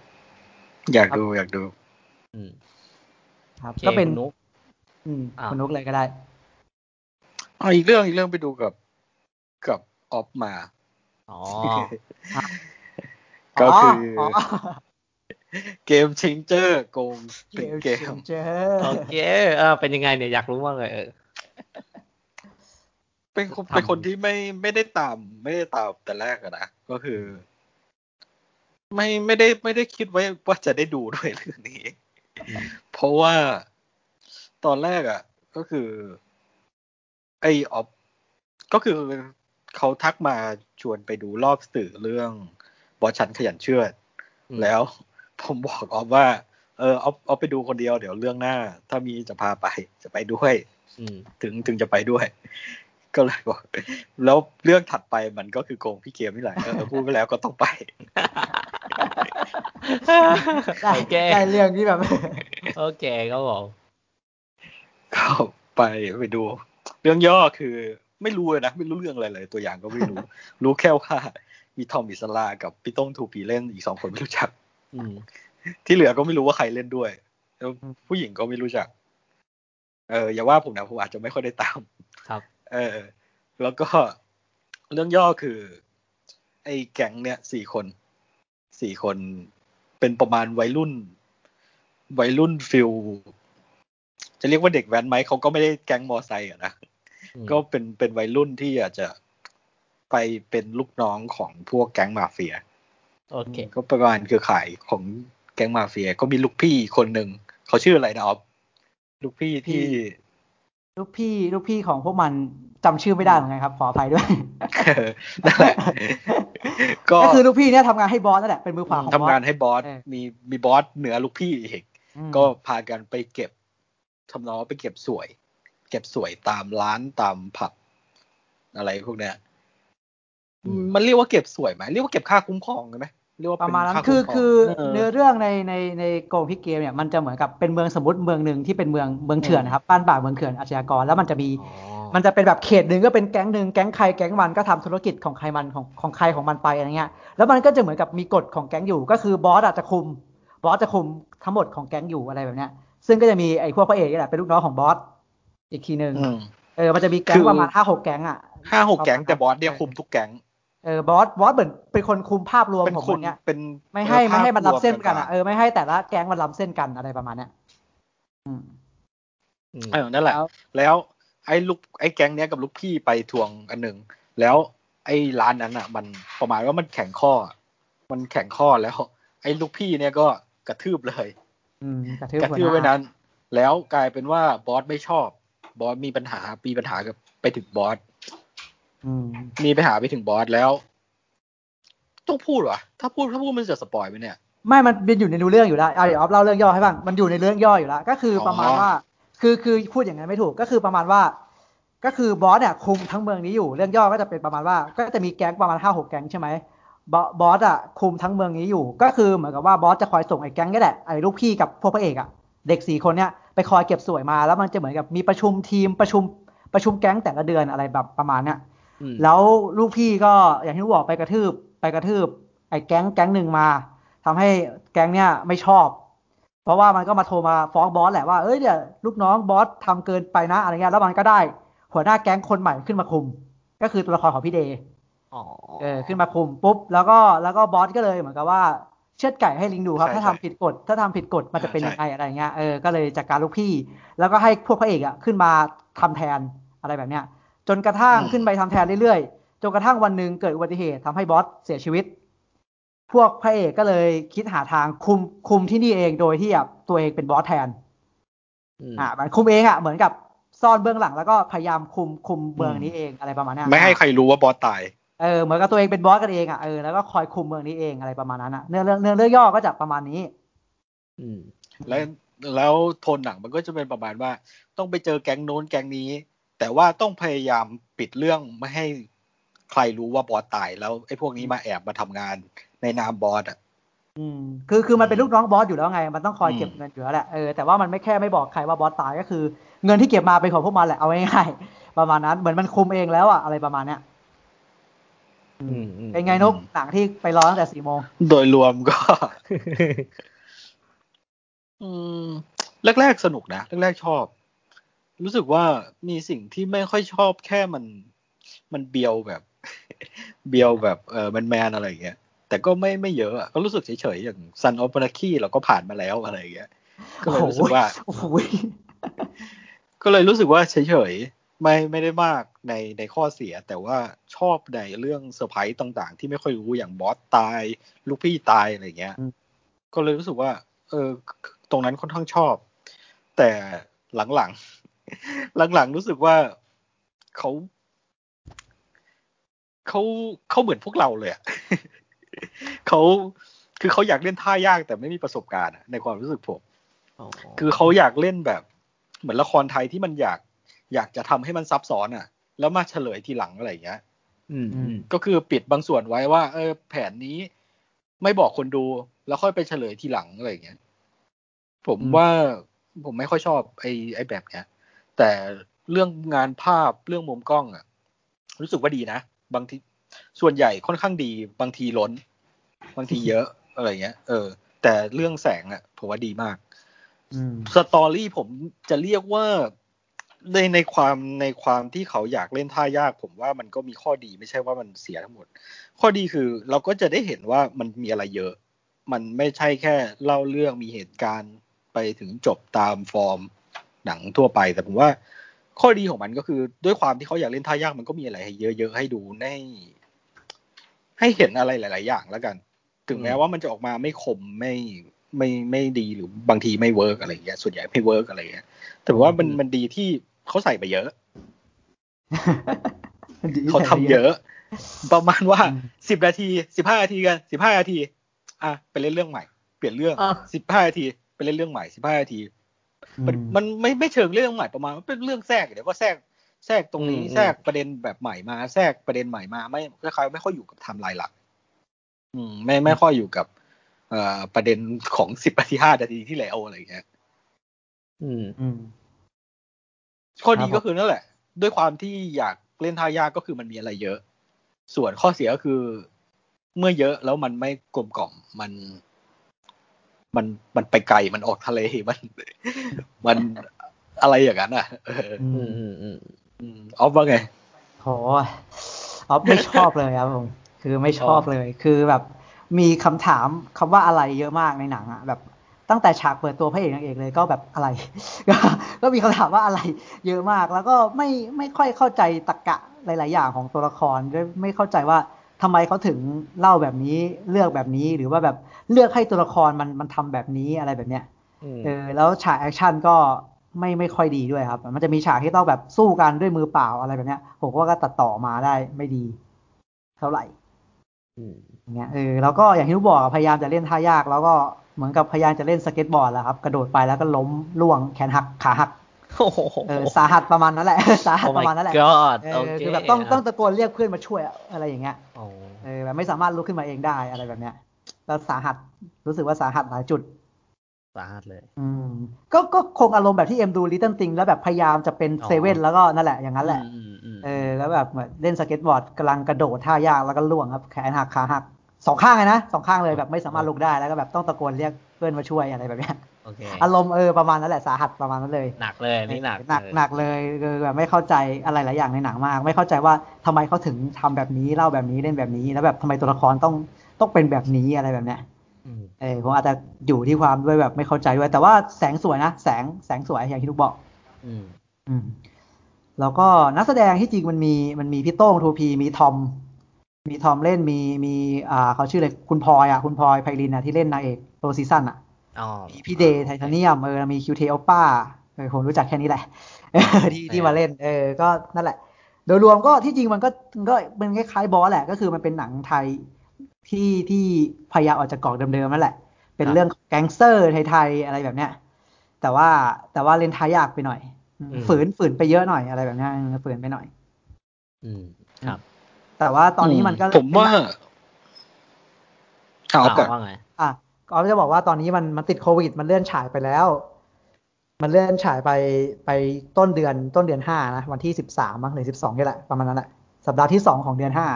อยากดูอยากดู
อืม
ครับ
โอเค
ก็เป็น
คุณนุ๊ก
อืม
อ่า
คุณนุกเลยก็ได้
อ๋ออีกเรื่องอีกเรื่องไปดูกับกับออฟมา
อ๋อ
ก็คืออ
อ
เกมชิงเจอร์โกง
เก
เป็น
ม
เกม
เจอ
โอเคเออเป็นยังไงเนี่ยอยากรู้มากเลยเออ
เป็นคน
ทำ
เป็นคนที่ไม่ไม่ได้ตาม ไม่ได้ตามแต่แรกอะนะก็คือ ไม่ไม่ได้ไม่ได้คิดไว้ว่าจะได้ดูด้วยเรื่องนี้
อืม
เพราะว่าตอนแรกอะ ก็คือ ไอออฟก็คือเขาทักมาชวนไปดูรอบสื่อเรื่องบอสชันขยันเชื่อด
อืม
แล้วผมบอกออฟว่า เออออฟออฟไปดูคนเดียวเดี๋ยวเรื่องหน้า ถ้ามีจะพาไปจะไปด้วย
อืม
ถึงถึงจะไปด้วย ก็เลยบอกแล้วเรื่องถัดไปมันก็คือโกงพี่เกมนี่แหละก็เออพูดไปแล้วก็ต้องไป
ได้
โอเค
ได้เรื่องที่แบบ
โอเคครับผม
ก็ไปไปดู เรื่องย่อคือไม่รู้เลยนะ ไม่รู้เรื่องอะไรเลย ตัวอย่างก็ไม่รู้ รู้แค่ว่ามีทอมอิสลากับพี่ต้งทูปีเล่นอีกสองคนไม่รู้จัก
อืม
ที่เหลือก็ไม่รู้ว่าใครเล่นด้วยแล้วผู้หญิงก็ไม่รู้จัก เอออย่าว่าผมนะผมอาจจะไม่ค่อยได้ตาม
ครับ
เออ แล้วก็เรื่องย่อคือ ไอ้แก๊งเนี่ยสี่คน สี่คนเป็นประมาณวัยรุ่น วัยรุ่นฟิลจะเรียกว่าเด็กแว้นไหมเขาก็ไม่ได้แก๊งมอไซค์อะนะ
อืม
ก็เป็นเป็นวัยรุ่นที่อาจจะไปเป็นลูกน้องของพวกแก๊งมาเฟีย
โอเค
ก็ประมาณเครือข่ายของแก๊งมาเฟีย ก็มีลูกพี่คนหนึ่งเขาชื่ออะไรนะออฟลูกพี่ที่
ลูกพี่ลูกพี่ของพวกมันจำชื่อไม่ได้เหมือนกันครับ ขออภัยด้วย
เออนั่นแหละก็
ก็คือลูกพี่เนี่ยทำงานให้บอสนั่นแหละเป็นมือขวาของบอส
ทำงานให้บอส
เออ
มีมีบอสเหนือลูกพี่อีก
อืม
ก็พากันไปเก็บทำนองว่าไปเก็บสวย เก็บสวยตามร้านตามผับอะไรพวกเนี้ย
อืม
มันเรียกว่าเก็บสวยไหมเรียกว่าเก็บค่าคุ้มครองไหม เรียกว่า
ประ
เป็น
มาณนั้น
ค่า
คือ
มรง
คือ
เออ
เนื้อเรื่องในในในโกงพิกเกมเนี่ยมันจะเหมือนกับเป็นเมืองสมมติเมืองหนึ่งที่เป็นเมืองเมืองเถื่อนนะครับบ้านป่าเมืองเถื่อนอาชญากรแล้วมันจะมี
อ๋อ
มันจะเป็นแบบเขตหนึ่งก็เป็นแก๊งหนึ่งแก๊งใครแก๊งมันก็ทำธุรกิจของใครมันของของใครของมันไปอะไรเงี้ยแล้วมันก็จะเหมือนกับมีกฎของแก๊งอยู่ก็คือบอสอาจจะคุมบอสจะคุมทั้งหมดของแก๊งอยู่อะไรแบบเนี้ยซึ่งก็จะมีไอ้พวกพระเอกนี่แหละเป็นลูกน้องของบอสอีกทีหนึ่ง
อืม
เออมันจะมีแก๊ง
คือ
ประมาณห้าหกแก๊งอะ
ห้าหกแก๊งแต่บอสเนี่ยคุมทุกแก๊ง
เออบอสบอสเหมือนเป็นคนคุมภาพรวม
เป็น
ของ
ค
มันนเนี้ย
เป็น
ไม่ให้
เออ
ไม่ให้มันรับ
ภาพรว
เส้นกันอะ
ต่างๆ
เออไม่ให้แต่ละแก๊งมันรับเส้นกันอะไรประมาณเนี้ยอืม
อืม
เออนั่นแหละ
แล้ว
แล้วไอ้ลูกไอ้แก๊งเนี้ยกับลูกพี่ไปทวงอันหนึ่งแล้วไอ้ร้านนั้นอะ มันประมาณว่ามันแข็งข้อ มันแข็งข้อแล้ว ไอ้ลูกพี่เนี่ยก็กระทืบเลย
อืมกระทืบ
กระ
หัว
ทืบ
ห
ไว้
น้า
นั้น แล้วกลายเป็นว่าบอสไม่ชอบบอสมีปัญหามีปัญหากับไปถึงบอส
อื ม
มีปัญหาไปถึงบอสแล้ว ต้องพูดวะถ้าพูดถ้าพูดมันจะสปอยไหมเนี่ย
ไม่มันเป็นอยู่ในเรื่องอยู่แล้วเอาเดี๋ยวออฟเล่าเรื่องย่อให้บ้างมันอยู่ในเรื่องย่ออยู่แล้วก็คือประมาณ
อ๋อ
ว่า คือคือพูดอย่างนั้นไม่ถูกก็คือประมาณว่า ก็คือบอสเนี่ยคุมทั้งเมืองนี้อยู่เรื่องย่อก็จะเป็นประมาณว่า ก็จะมีแก๊งประมาณห้าหกแก๊งใช่ไหมบอสบอสอะคุมทั้งเมืองนี้อยู่ ก็คือเหมือนกับว่าบอสจะคอยส่งไอ้แก๊งนี่แหละไอ้ลูกพี่กับพวกพระเอกอะเด็กสี่คนเนี้ยไปคอยเก็บสวยมาแล้วมันจะเหมือนกับมีประชุมทีมประชุมประชุมแก๊งแต่ละเดือนอะไรแบบประมาณเนี้ย
อืม
แล้วลูกพี่ก็อย่างที่บอกไปกระทืบ ไปกระทืบ ไอ้แก๊งแก๊งหนึ่งมาทำให้แก๊งเนี่ยไม่ชอบ เพราะว่ามันก็มาโทรมาฟ้องบอสแหละว่าเอ้ยเนี่ยลูกน้องบอสทำเกินไปนะอะไรเงี้ยแล้วมันก็ได้หัวหน้าแก๊งคนใหม่ขึ้นมาคุม ก็คือตัวละครของพี่เดย์
อ๋อ
เออขึ้นมาคุมปุ๊บแล้วก็แล้วก็บอสก็เลยเหมือนกับว่าเชือดไก่ให้ลิงดูครับ
ใช่
ถ้า
ใช่
ทำผิดกฎถ้าทำผิดกฎมันจะเป็น
ใช่
ยังไงอะไรเงี้ยเออก็เลยจัดการลูกพี่ แล้วก็ให้พวกพระเอกอะขึ้นมาทำแทนอะไรแบบเนี้ย จนกระทั่งขึ้นไปทำแทนเรื่อยๆ จนกระทั่งวันหนึ่งเกิดอุบัติเหตุทำให้บอสเสียชีวิต พวกพระเอกก็เลยคิดหาทางคุมคุมที่นี่เองโดยที่แบบตัวเองเป็นบอสแทน
อืม
อ่ามันคุมเองอะเหมือนกับซ่อนเบื้องหลังแล้วก็พยายามคุมคุมเมืองนี้เองอะไรประมาณเนี้ย
ไม่ให้ใครรู้ว่าบอสตาย
เออเหมือนกับตัวเองเป็นบอสกันเองอะเออแล้วก็คอยคุมเมืองนี้เองอะไรประมาณนั้นอะเนื้อเรื่องเนื้อเรื่องย่อก็จะประมาณนี้
อืม
แล้วแล้วโทนหนังมันก็จะเป็นประมาณว่า ต้องไปเจอแก๊งโน้นแก๊งนี้ แต่ว่าต้องพยายามปิดเรื่องไม่ให้ใครรู้ว่าบอสตายแล้วไอ้พวกนี้มาแอบมาทำงานในนามบอสอะ
อืมคือคือมันเป็นลูกน้องบอสอยู่แล้วไง มันต้องคอย
อืม
เก็บเงินอยู่แล้วแหละเออแต่ว่ามันไม่แค่ไม่บอกใครว่าบอสตายก็คือ เงินที่เก็บมาเป็นของพวกมันแหละเอาง่ายๆประมาณนั้น เหมือนมันคุมเองแล้วอะอะไรประมาณเนี้ยอื
อื
ม
มอืม
เป็นไงนกหนังที่ไปรอตั้งแต่สี่โมง
โดยรวมก็อืมแรกๆสนุกนะแรกๆชอบ รู้สึกว่ามีสิ่งที่ไม่ค่อยชอบแค่มัน มันเบียวแบบ เบียวแบบเออมันแมนอะไรอย่างเงี้ยแต่ก็ไม่ไม่เยอะอะก็รู้สึกเฉยๆอย่างซันออฟนาคีเราก็ผ่านมาแล้วอะไรอย่างเงี้ยก็เลยรู้สึกว่า
โอ้โห
ก็เลยรู้สึกว่าเฉยๆไม่ไม่ได้มากในในข้อเสีย แต่ว่าชอบในเรื่องเซอร์ไพรส์ต่างๆ ที่ไม่ค่อยรู้อย่างบอสตาย ลูกพี่ตายอะไรเงี้ย ก็เลยรู้สึกว่า เออ ตรงนั้นค่อนข้างชอบ แต่หลังๆ หลังๆรู้สึกว่าเขาเขาเขาเหมือนพวกเราเลยอะเขาคือเขาอยากเล่นท่ายากแต่ไม่มีประสบการณ์อะในความรู้สึกผม
อ๋อ
คือเขาอยากเล่นแบบ เหมือนละครไทยที่มันอยาก อยากจะทำให้มันซับซ้อนอะ แล้วมาเฉลยทีหลังอะไรอย่างเงี้ย
อืมอืม
ก็คือปิดบางส่วนไว้ว่า เออ แผนนี้ไม่บอกคนดูแล้วค่อยไปเฉลยทีหลังอะไรอย่างเงี้ยผมว่าผมไม่ค่อยชอบไอ้ไอ้แบบเนี้ย แต่เรื่องงานภาพเรื่องมุมกล้องอะรู้สึกว่าดีนะ บางทีส่วนใหญ่ค่อนข้างดีบางทีล้น บางทีเยอะอะไรเงี้ย เออ แต่เรื่องแสงอะผมว่าดีมาก
อืม
สตอรี่ผมจะเรียกว่าในในความในความที่เขาอยากเล่นท่ายาก ผมว่ามันก็มีข้อดีไม่ใช่ว่ามันเสียทั้งหมด ข้อดีคือเราก็จะได้เห็นว่ามันมีอะไรเยอะ มันไม่ใช่แค่เล่าเรื่องมีเหตุการณ์ไปถึงจบตามฟอร์ม หนังทั่วไป แต่ผมว่าข้อดีของมันก็คือด้วยความที่เขาอยากเล่นท่ายากมันก็มีอะไรให้เยอะๆให้ดูให้ให้เห็นอะไรหลาย ๆ อย่างแล้วกัน ถึงแม้ว่ามันจะออกมาไม่คมไม่ไม่ไม่ดีหรือบางทีไม่เวิร์กอะไรอย่างเงี้ยส่วนใหญ่ไม่เวิร์กอะไรอย่างเงี้ยแต่ผมว่ามันมันดีที่เขาใส่ไปเยอะ
ดี
เขาทำเยอะ ประมาณว่า
อืม
สิบนาทีสิบห้านาทีกันสิบห้านาที อะไปเล่นเรื่องใหม่ เปลี่ยนเรื่อง
อะ
สิบห้านาทีไปเล่นเรื่องใหม่สิบห้านาที มัน
อื
มันไม่ไม่เชิงเรื่องใหม่ประมาณว่าเป็นเรื่องแทรกเดี๋ยวก็แทรกแทรกตรงนี้
อืม
แทรกประเด็นแบบใหม่มา แทรกประเด็นใหม่มาไม่คล้ายๆไม่ค่อยอยู่กับไทม์ไลน์หลัก อืม ไม่ไม่ค่อยอยู่กับ เอ่อประเด็นของสิบนาทีห้านาทีที่แล้วอะไรอย่างเงี้ย
อืม
อืม
ข้อดี
ครับผม
ก็คือนั่นแหละ ด้วยความที่อยากเล่นท่ายากก็คือมันมีอะไรเยอะ ส่วนข้อเสียก็คือ เมื่อเยอะแล้วมันไม่กลมกล่อมมัน มันมันไปไกลมันออกทะเลมัน มันอะไรอย่างนั้นอะเออ
อื
อื
ม
มอืมอืม
อืมออฟว่าไง
โหออฟไม่ชอบเลยครับผมคือไม่ชอบเลย คือแบบมีคำถามคำว่าอะไรเยอะมากในหนังอะแบบตั้งแต่ฉากเปิดตัวพระเอกนางเอกเลยก็แบบอะไร ก็ก็มีคำถามว่าอะไร เยอะมากแล้วก็ไม่ไม่ค่อยเข้าใจตรรกะหลาย ๆ อย่างของตัวละครด้วยไม่เข้าใจว่า ทำไมเขาถึงเล่าแบบนี้เลือกแบบนี้หรือว่าแบบเลือกให้ตัวละครมันมันทำแบบนี้อะไรแบบเนี้ย
อืม
เออแล้วฉากแอคชั่นก็ไม่ไม่ค่อยดีด้วยครับ มันจะมีฉากที่ต้องแบบสู้กันด้วยมือเปล่าอะไรแบบเนี้ยผมว่าก็ตัดต่อมาได้ไม่ดี เท่าไหร่
อืม
อย่างเงี้ยเออแล้วก็อย่างที่นุ๊กบอกอะพยายามจะเล่นท่ายาก แล้วก็เหมือนกับพยายามจะเล่นสเก็ตบอร์ดแหละครับ กระโดดไปแล้วก็ล้มร่วงแขนหักขาหัก
โอ้โห
เออ สาหัสประมาณนั้นแหละ สาหัส
โอ้
ประ
my
มาณนั้นแหละ
god
เอ
โอ
อ
เค
คือแบบต้องต้องตะโกนเรียกเพื่อนมาช่วยอะไรอย่างเงี้ย
โอ้
เออแบบไม่สามารถลุกขึ้นมาเองได้อะไรแบบเนี้ยแล้วสาหัสรู้สึกว่าสาหัสหลายจุด
สาหัสเลย
อืม ก็ก็คงอารมณ์แบบที่เอ็มดู Little Things แล้วแบบพยายามจะเป็น
อ๋อ
เซเว่นแล้วก็นั่นแหละอย่างนั้นแหละ
อืมอืม
เออ แล้วแบบเหมือนเล่นสเก็ตบอร์ดกำลังกระโดดท่ายากแล้วก็ร่วงครับแขนหักขาหักสองข้างเลยนะสองข้างเลยแบบไม่สามารถลุกได้แล้วก็แบบต้องตะโกนเรียกเพื่อนมาช่วยอะไรแบบเนี้ย
โอเค
อารมณ์เออประมาณนั้นแหละสาหัสประมาณนั้นเลย
หนักเลยอันนี่หนัก
หนัก
เลย
หนักเลยคือแบบไม่เข้าใจอะไรหลายอย่างในหนังมาก ไม่เข้าใจว่าทำไมเขาถึงทำแบบนี้เล่าแบบนี้เล่นแบบนี้ แล้วแบบทำไมตัวละครต้องต้องเป็นแบบนี้อะไรแบบเนี้ย
อืม
เออผมอาจจะอยู่ที่ความด้วยแบบไม่เข้าใจด้วย แต่ว่าแสงสวยนะแสงแสงสวยอย่างที่ทุกบอก
อืม
อืมแล้วก็นักแสดงที่จริงมันมีมันมีพี่โต้งทูพีมีทอม มีทอมเล่นมีมีอ่าเขาชื่ออะไรคุณพลอยอะคุณพลอยไพลินอะที่เล่นนางเอก Low Season อะ
อ๋อ
มีพี่เดย์ไทยเทเนียมเออมีคิวเทโอปป้าเออผมรู้จักแค่นี้แหละเออที่ที่มาเล่น เออ ก็นั่นแหละ โดยรวมก็ที่จริงมันก็ก็เป็นคล้ายๆบอสแหละ ก็คือมันเป็นหนังไทยที่ที่พยายามออกจากกรอบเดิมๆนั่นแหละ เป็นเรื่องของแก๊งสเตอร์ไทยๆอะไรแบบเนี้ย แต่ว่าแต่ว่าเล่นท่ายากไปหน่อย ฝืนฝืนไปเยอะหน่อยอะไรแบบเนี้ยฝืนไปหน่อย
อืมครับ
แต่ว่าตอนนี้มันก็
ผมว่าเอาก่อน
ว่าไง
อะ ก็จะบอกว่าตอนนี้มันมันติดโควิด มันเลื่อนฉายไปแล้ว มันเลื่อนฉายไปไปต้นเดือนต้นเดือนห้านะวันที่สิบสามมั้งหรือสิบสองนี่แหละประมาณนั้นแหละสัปดาห์ที่สองของเดือนห้า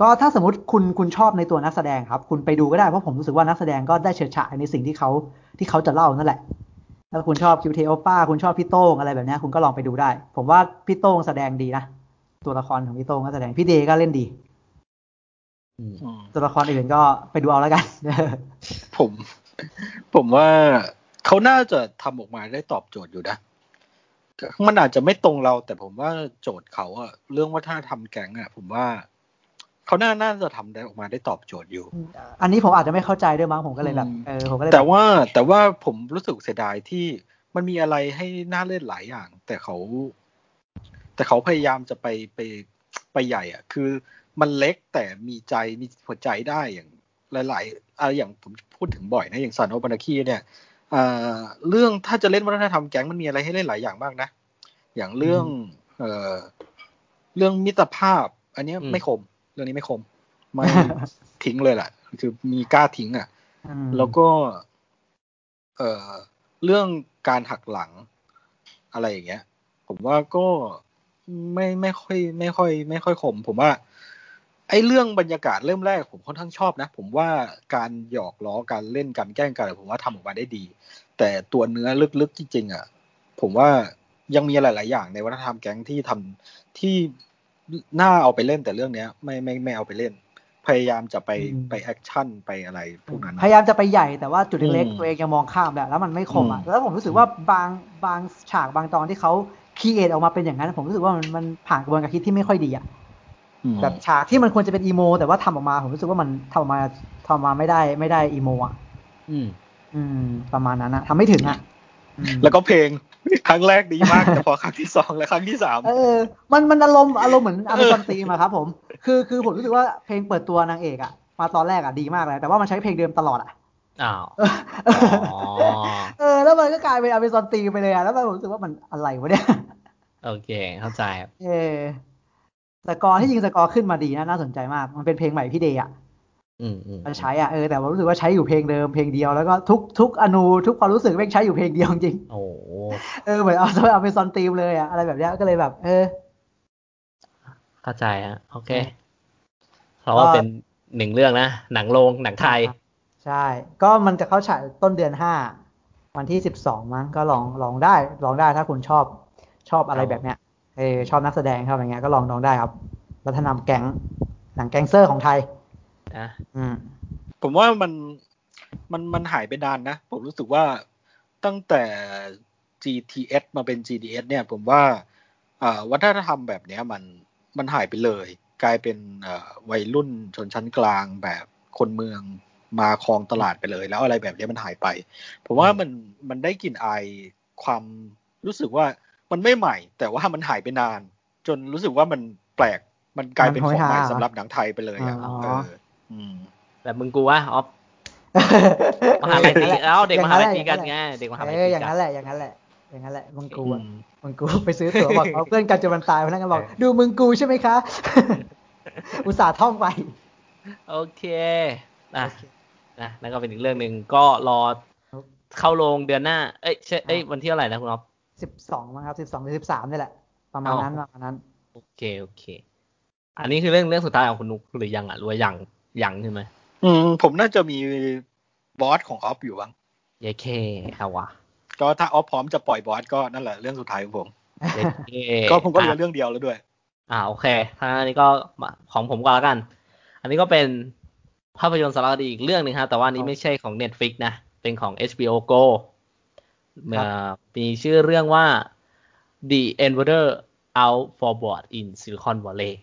ก็ถ้าสมมติคุณคุณชอบในตัวนักแสดงครับ คุณไปดูก็ได้เพราะผมรู้สึกว่านักแสดงก็ได้เฉิดฉายในสิ่งที่เขาที่เขาจะเล่านั่นแหละถ้าคุณชอบคิวเทโอป้าคุณชอบพี่โต้งอะไรแบบนี้คุณก็ลองไปดูได้ ผมว่าพี่โต้งแสดงดีนะตัวละครของพี่โต้งก็แสดงพี่เดก็เล่นดี ตัวละครอื่นก็ไปดูเอาแล้วกัน
ผม ผมว่าเขาน่าจะทำออกมาได้ตอบโจทย์อยู่นะ มันอาจจะไม่ตรงเรา แต่ผมว่าโจทย์เขาอะเรื่องว่าถ้าทำแก๊งอะผมว่าเขาน่าน่าจะทำได้ออกมาได้ตอบโจทย์อยู่
อันนี้ผมอาจจะไม่เข้าใจด้วยมั้งผมก็เลยแบบ
อืม
เออผมก็เลย
แต่
บบ
ว่าแต่ว่าผมรู้สึกเสียดายที่มันมีอะไรให้น่าเล่นหลายอย่าง แต่เขา แต่เขาพยายามจะไปไปไปใหญ่อะคือ มันเล็กแต่มีใจมีหัวใจได้อย่างหลายๆอะไรอย่างผมพูดถึงบ่อยนะอย่างซันโอบานาคีเนี่ยอ่าเรื่องถ้าจะเล่นวัฒนธรรมแก๊งมันมีอะไรให้เล่นหลายอย่างมากนะ อย่างเรื่องเอ่อเรื่องมิตรภาพ อันเนี้ย
อืม
ไม่คม เรื่องนี้ไม่คม ไม่ทิ้งเลยแหละคือมีกล้าทิ้งอะ
อืม
แล้วก็ เอ่อเรื่องการหักหลังอะไรอย่างเงี้ย ผมว่าก็ไม่ไม่ค่อย ไม่ค่อย ไม่ค่อยขมผมว่า ไอ้เรื่องบรรยากาศเริ่มแรกผมค่อนข้างชอบนะ ผมว่าการหยอกล้อการเล่นกันแกล้งกันผมว่าทำออกมาได้ดี แต่ตัวเนื้อลึกๆจริงๆอะผมว่ายังมีหลาย ๆ อย่างในวัฒนธรรมแก๊งที่ทำที่น่าเอาไปเล่นแต่เรื่องเนี้ย ไม่ไม่ไม่เอาไปเล่น พยายามจะไป
อืม
ไปแอคชั่นไปอะไรพวกนั้น
พยายามจะไปใหญ่แต่ว่าจุดเล็ก
อืม
ๆตัวเองยังมองข้ามแหละแล้วมันไม่คมอะ
อืม
แล้วผมรู้สึกว่าบางบางฉากบางตอนที่เขา create ออกมาเป็นอย่างนั้น ผมรู้สึกว่ามันมันผ่านกระบวนการคิดที่ไม่ค่อยดีอะ
อืม
แบบฉากที่มันควรจะเป็น emo แต่ว่าทำออกมา ผมรู้สึกว่ามันทำออกมาทำออกมาไม่ได้ไม่ได้ emo อะ
อืม
อืม ประมาณนั้นอะทำไม่ถึงอะอืม
แล้วก็เพลงครั้งแรกดีมากแต่พอครั้งที่สองและครั้งที่สาม
เออ มันมันอารมณ์อารมณ์เหมือนอเมซอนตีมาครับผม คือคือผมรู้สึกว่าเพลงเปิดตัวนางเอกอะมาตอนแรกอะดีมากเลย แต่ว่ามันใช้เพลงเดิมตลอดอะ
อ้าว
เออ
อ๋อ
เออ แล้วมันก็กลายเป็นอเมซอนตีไปเลยอะแล้วมันผมรู้สึกว่ามันอะไรวะเนี่ย
โอเค เข้าใจครับ
เออ สกอร์ที่ยิงสกอร์ขึ้นมาดีนะน่าสนใจมาก มันเป็นเพลงใหม่พี่เดย์อะ
อืมอืม
มันใช้อะเออแต่ผมรู้สึกว่าใช้อยู่เพลงเดิมเพลงเดียวแล้วก็ทุกทุกอนูทุกความรู้สึกแม่งใช้อยู่เพลงเดียวจริง
โอ้โห
เออเหมือนเอาเอาไปซอนตีมเลยอะอะไรแบบเนี้ยก็เลยแบบ เออ
เข้าใจฮะโอเคเพราะว่าเป็นหนึ่งเรื่องนะ หนังโรงหนังไทย
ใช่ ก็มันจะเข้าฉายต้นเดือนห้าวันที่สิบสองมั้งก็ลองลองได้ ลองได้ถ้าคุณชอบชอบอะไรแบบเนี้ยเออชอบนักแสดงชอบอะไรเงี้ยก็ลองลองได้ครับวัฒนธรรมแก๊งหนังแก๊งเซอร์ของไทย
นะ
อืม
ผมว่ามันมันมันหายไปนานนะ ผมรู้สึกว่าตั้งแต่ GTS มาเป็น GDS เนี่ย ผมว่าอ่าวัฒนธรรมแบบเนี้ยมันมันหายไปเลย กลายเป็นอ่าวัยรุ่นชนชั้นกลางแบบคนเมืองมาครองตลาดไปเลย แล้วอะไรแบบเนี้ยมันหายไป ผมว่ามันมันได้กลิ่นอายความรู้สึกว่า มันไม่ใหม่ แต่ว่ามันหายไปนาน จนรู้สึกว่ามันแปลกมันกลายเป็นของใหม่สำหรับหนังไทยไปเลยอะ
อ๋อ
เอออืม
แบบมึงกูวะออฟมหาลัยตีเอ้าเด็กมหาลัยตีกันไงเด็กมหาลัย
เออ
ตี
อย่าง
กั
นั้นนแหละอย่างนั้นแหละอย่างนั้นแหละมึงกู
อื
อะ
ม
มึงกูไปซื้อตั๋วบอกเอาเพื่อนกันจนมันตายพนักงานบอก ดูมึงกูใช่ไหมคะ อุตส่าห์ท่องไป
โอเคนะนะนั่นก็เป็นอีกเรื่องหนึ่งก็รอเข้าโรงเดือนหน้า เอ้ยใช่เอ้ยวันที่เท่าไหร่นะคุณอ๊อฟ
สิบสองมั้งครับสิบสองหรือสิบสามนี่แหละ ประมาณนั้น
อ๋อ
ประมาณนั้น
โอเคโอเค อันนี้คือเรื่องเรื่องสุดท้ายของคุณนุกหรือยังอะหรือว่ายังยังใช่ไหม
อืมผมน่าจะมีบอสของออฟอยู่บ้าง
เยเคเอาวะ
ก็ถ้าออฟพร้อมจะปล่อยบอสก็นั่นแหละเรื่องสุดท้ายของผม
เยเค
ก็ผมก็เหลือเรื่องเดียวแล้วด้วย
อ่าโอเคถ้าอันนี้ก็มาของผมก็แล้วกัน อันนี้ก็เป็นภาพยนตร์สารคดีอีกเรื่องหนึ่งครับแต่ว่าอันนี้ไม่ใช่ของ Netflix นะ เป็นของ HBO Go เอ่อ มีชื่อเรื่องว่า The Invader Out for Board in Silicon Valley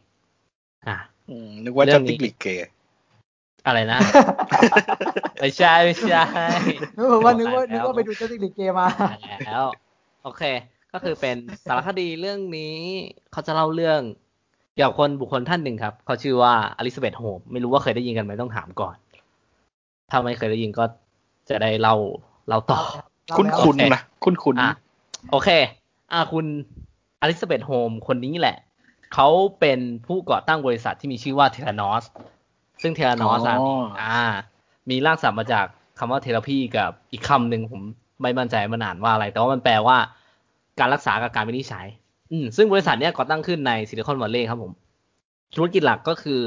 อะ
อืมนึกว่า
เรื่
จะ
องนี้
ติ๊กลิกเกย์
อะไรนะ ไม่ใช่ ไม่ใช่
นึกว่านึกว่า
ตย
นึก
แล้ว
ว่าไปดูเจ้าสิริเกมา
แล้ว โอเค ก็คือเป็นสารคดีเรื่องนี้เขาจะเล่าเรื่องเกี่ยวกับคนบุคคลท่านหนึ่งครับ เขาชื่อว่าอลิซาเบธโฮล์มส์ไม่รู้ว่าเคยได้ยินกันไหมต้องถามก่อน ถ้าไม่เคยได้ยินก็จะได้เล่าเล่าต่อ
คุ้น
โอ
คุ้น
เค
นะคุ้นคุ้น
อะโอเค อะคุณอลิซาเบธโฮล์มส์คนนี้แหละ เขาเป็นผู้ก่อตั้งบริษัทที่มีชื่อว่า Theranos ซึ่ง Theranos อะอ่า มีรากศัพท์มาจากคำว่า therapy กับอีกคำหนึ่งผมไม่มั่นใจมันอ่านว่าอะไร แต่ว่ามันแปลว่าการรักษากับการวินิจฉัย อืมซึ่งบริษัทเนี้ยก่อตั้งขึ้นในซิลิคอนวัลเลย์ครับผม ธุรกิจหลักก็คือ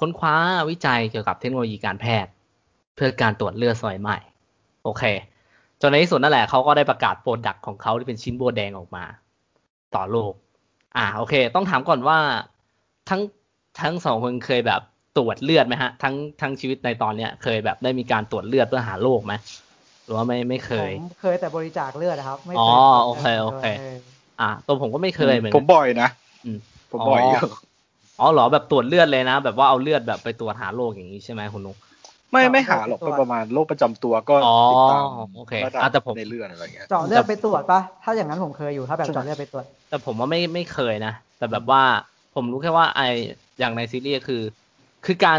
ค้นคว้าวิจัยเกี่ยวกับเทคโนโลยีการแพทย์ เพื่อการตรวจเลือดสมัยใหม่ โอเค จนในที่สุดนั่นแหละเขาก็ได้ประกาศ product ของเขาที่เป็นชิ้นโบว์แดงออกมา ต่อโลก อ่าโอเค ต้องถามก่อนว่าทั้งทั้งสองคนเคยแบบตรวจเลือดไหมฮะ ทั้งทั้งชีวิตในตอนเนี้ย เคยแบบได้มีการตรวจเลือดเพื่อหาโรคไหมหรือว่าไม่ไม่เคย
ผมเคยแต่บริจาคเลือดนะครับ ไม่
อ๋
เค
อย
ตรวจ
โอเค
ลืด
โอเค
ออ
อ่า ตัวผมก็ไม่เคยเหมือน
ผ
กั
ม
น
บ่อยนะ
อืม
ผมบ่อย
อ๋อ
อยู่
อ๋อเหรอแบบตรวจเลือดเลยนะ แบบว่าเอาเลือดแบบไปตรวจหาโรคอย่างนี้ใช่ไหมคุณนุ๊ก
ไม่ไม่หาหรอกก็ประมาณโรคประจำตัวก็
อ๋อ
ติดตาม
โอเค
ระดับ
อะแต่ผม
ในเลือดอะไรเงี้ย
เจาะเลือดไปตรวจปะถ้าอย่างนั้นผมเคยอยู่ถ้าแบบเจาะเลือดไปตรวจ
แต่ผมว่าไม่ไม่เคยนะ แต่แบบว่าผมรู้แค่ว่าไออย่างในซีรีส์คือ คือการ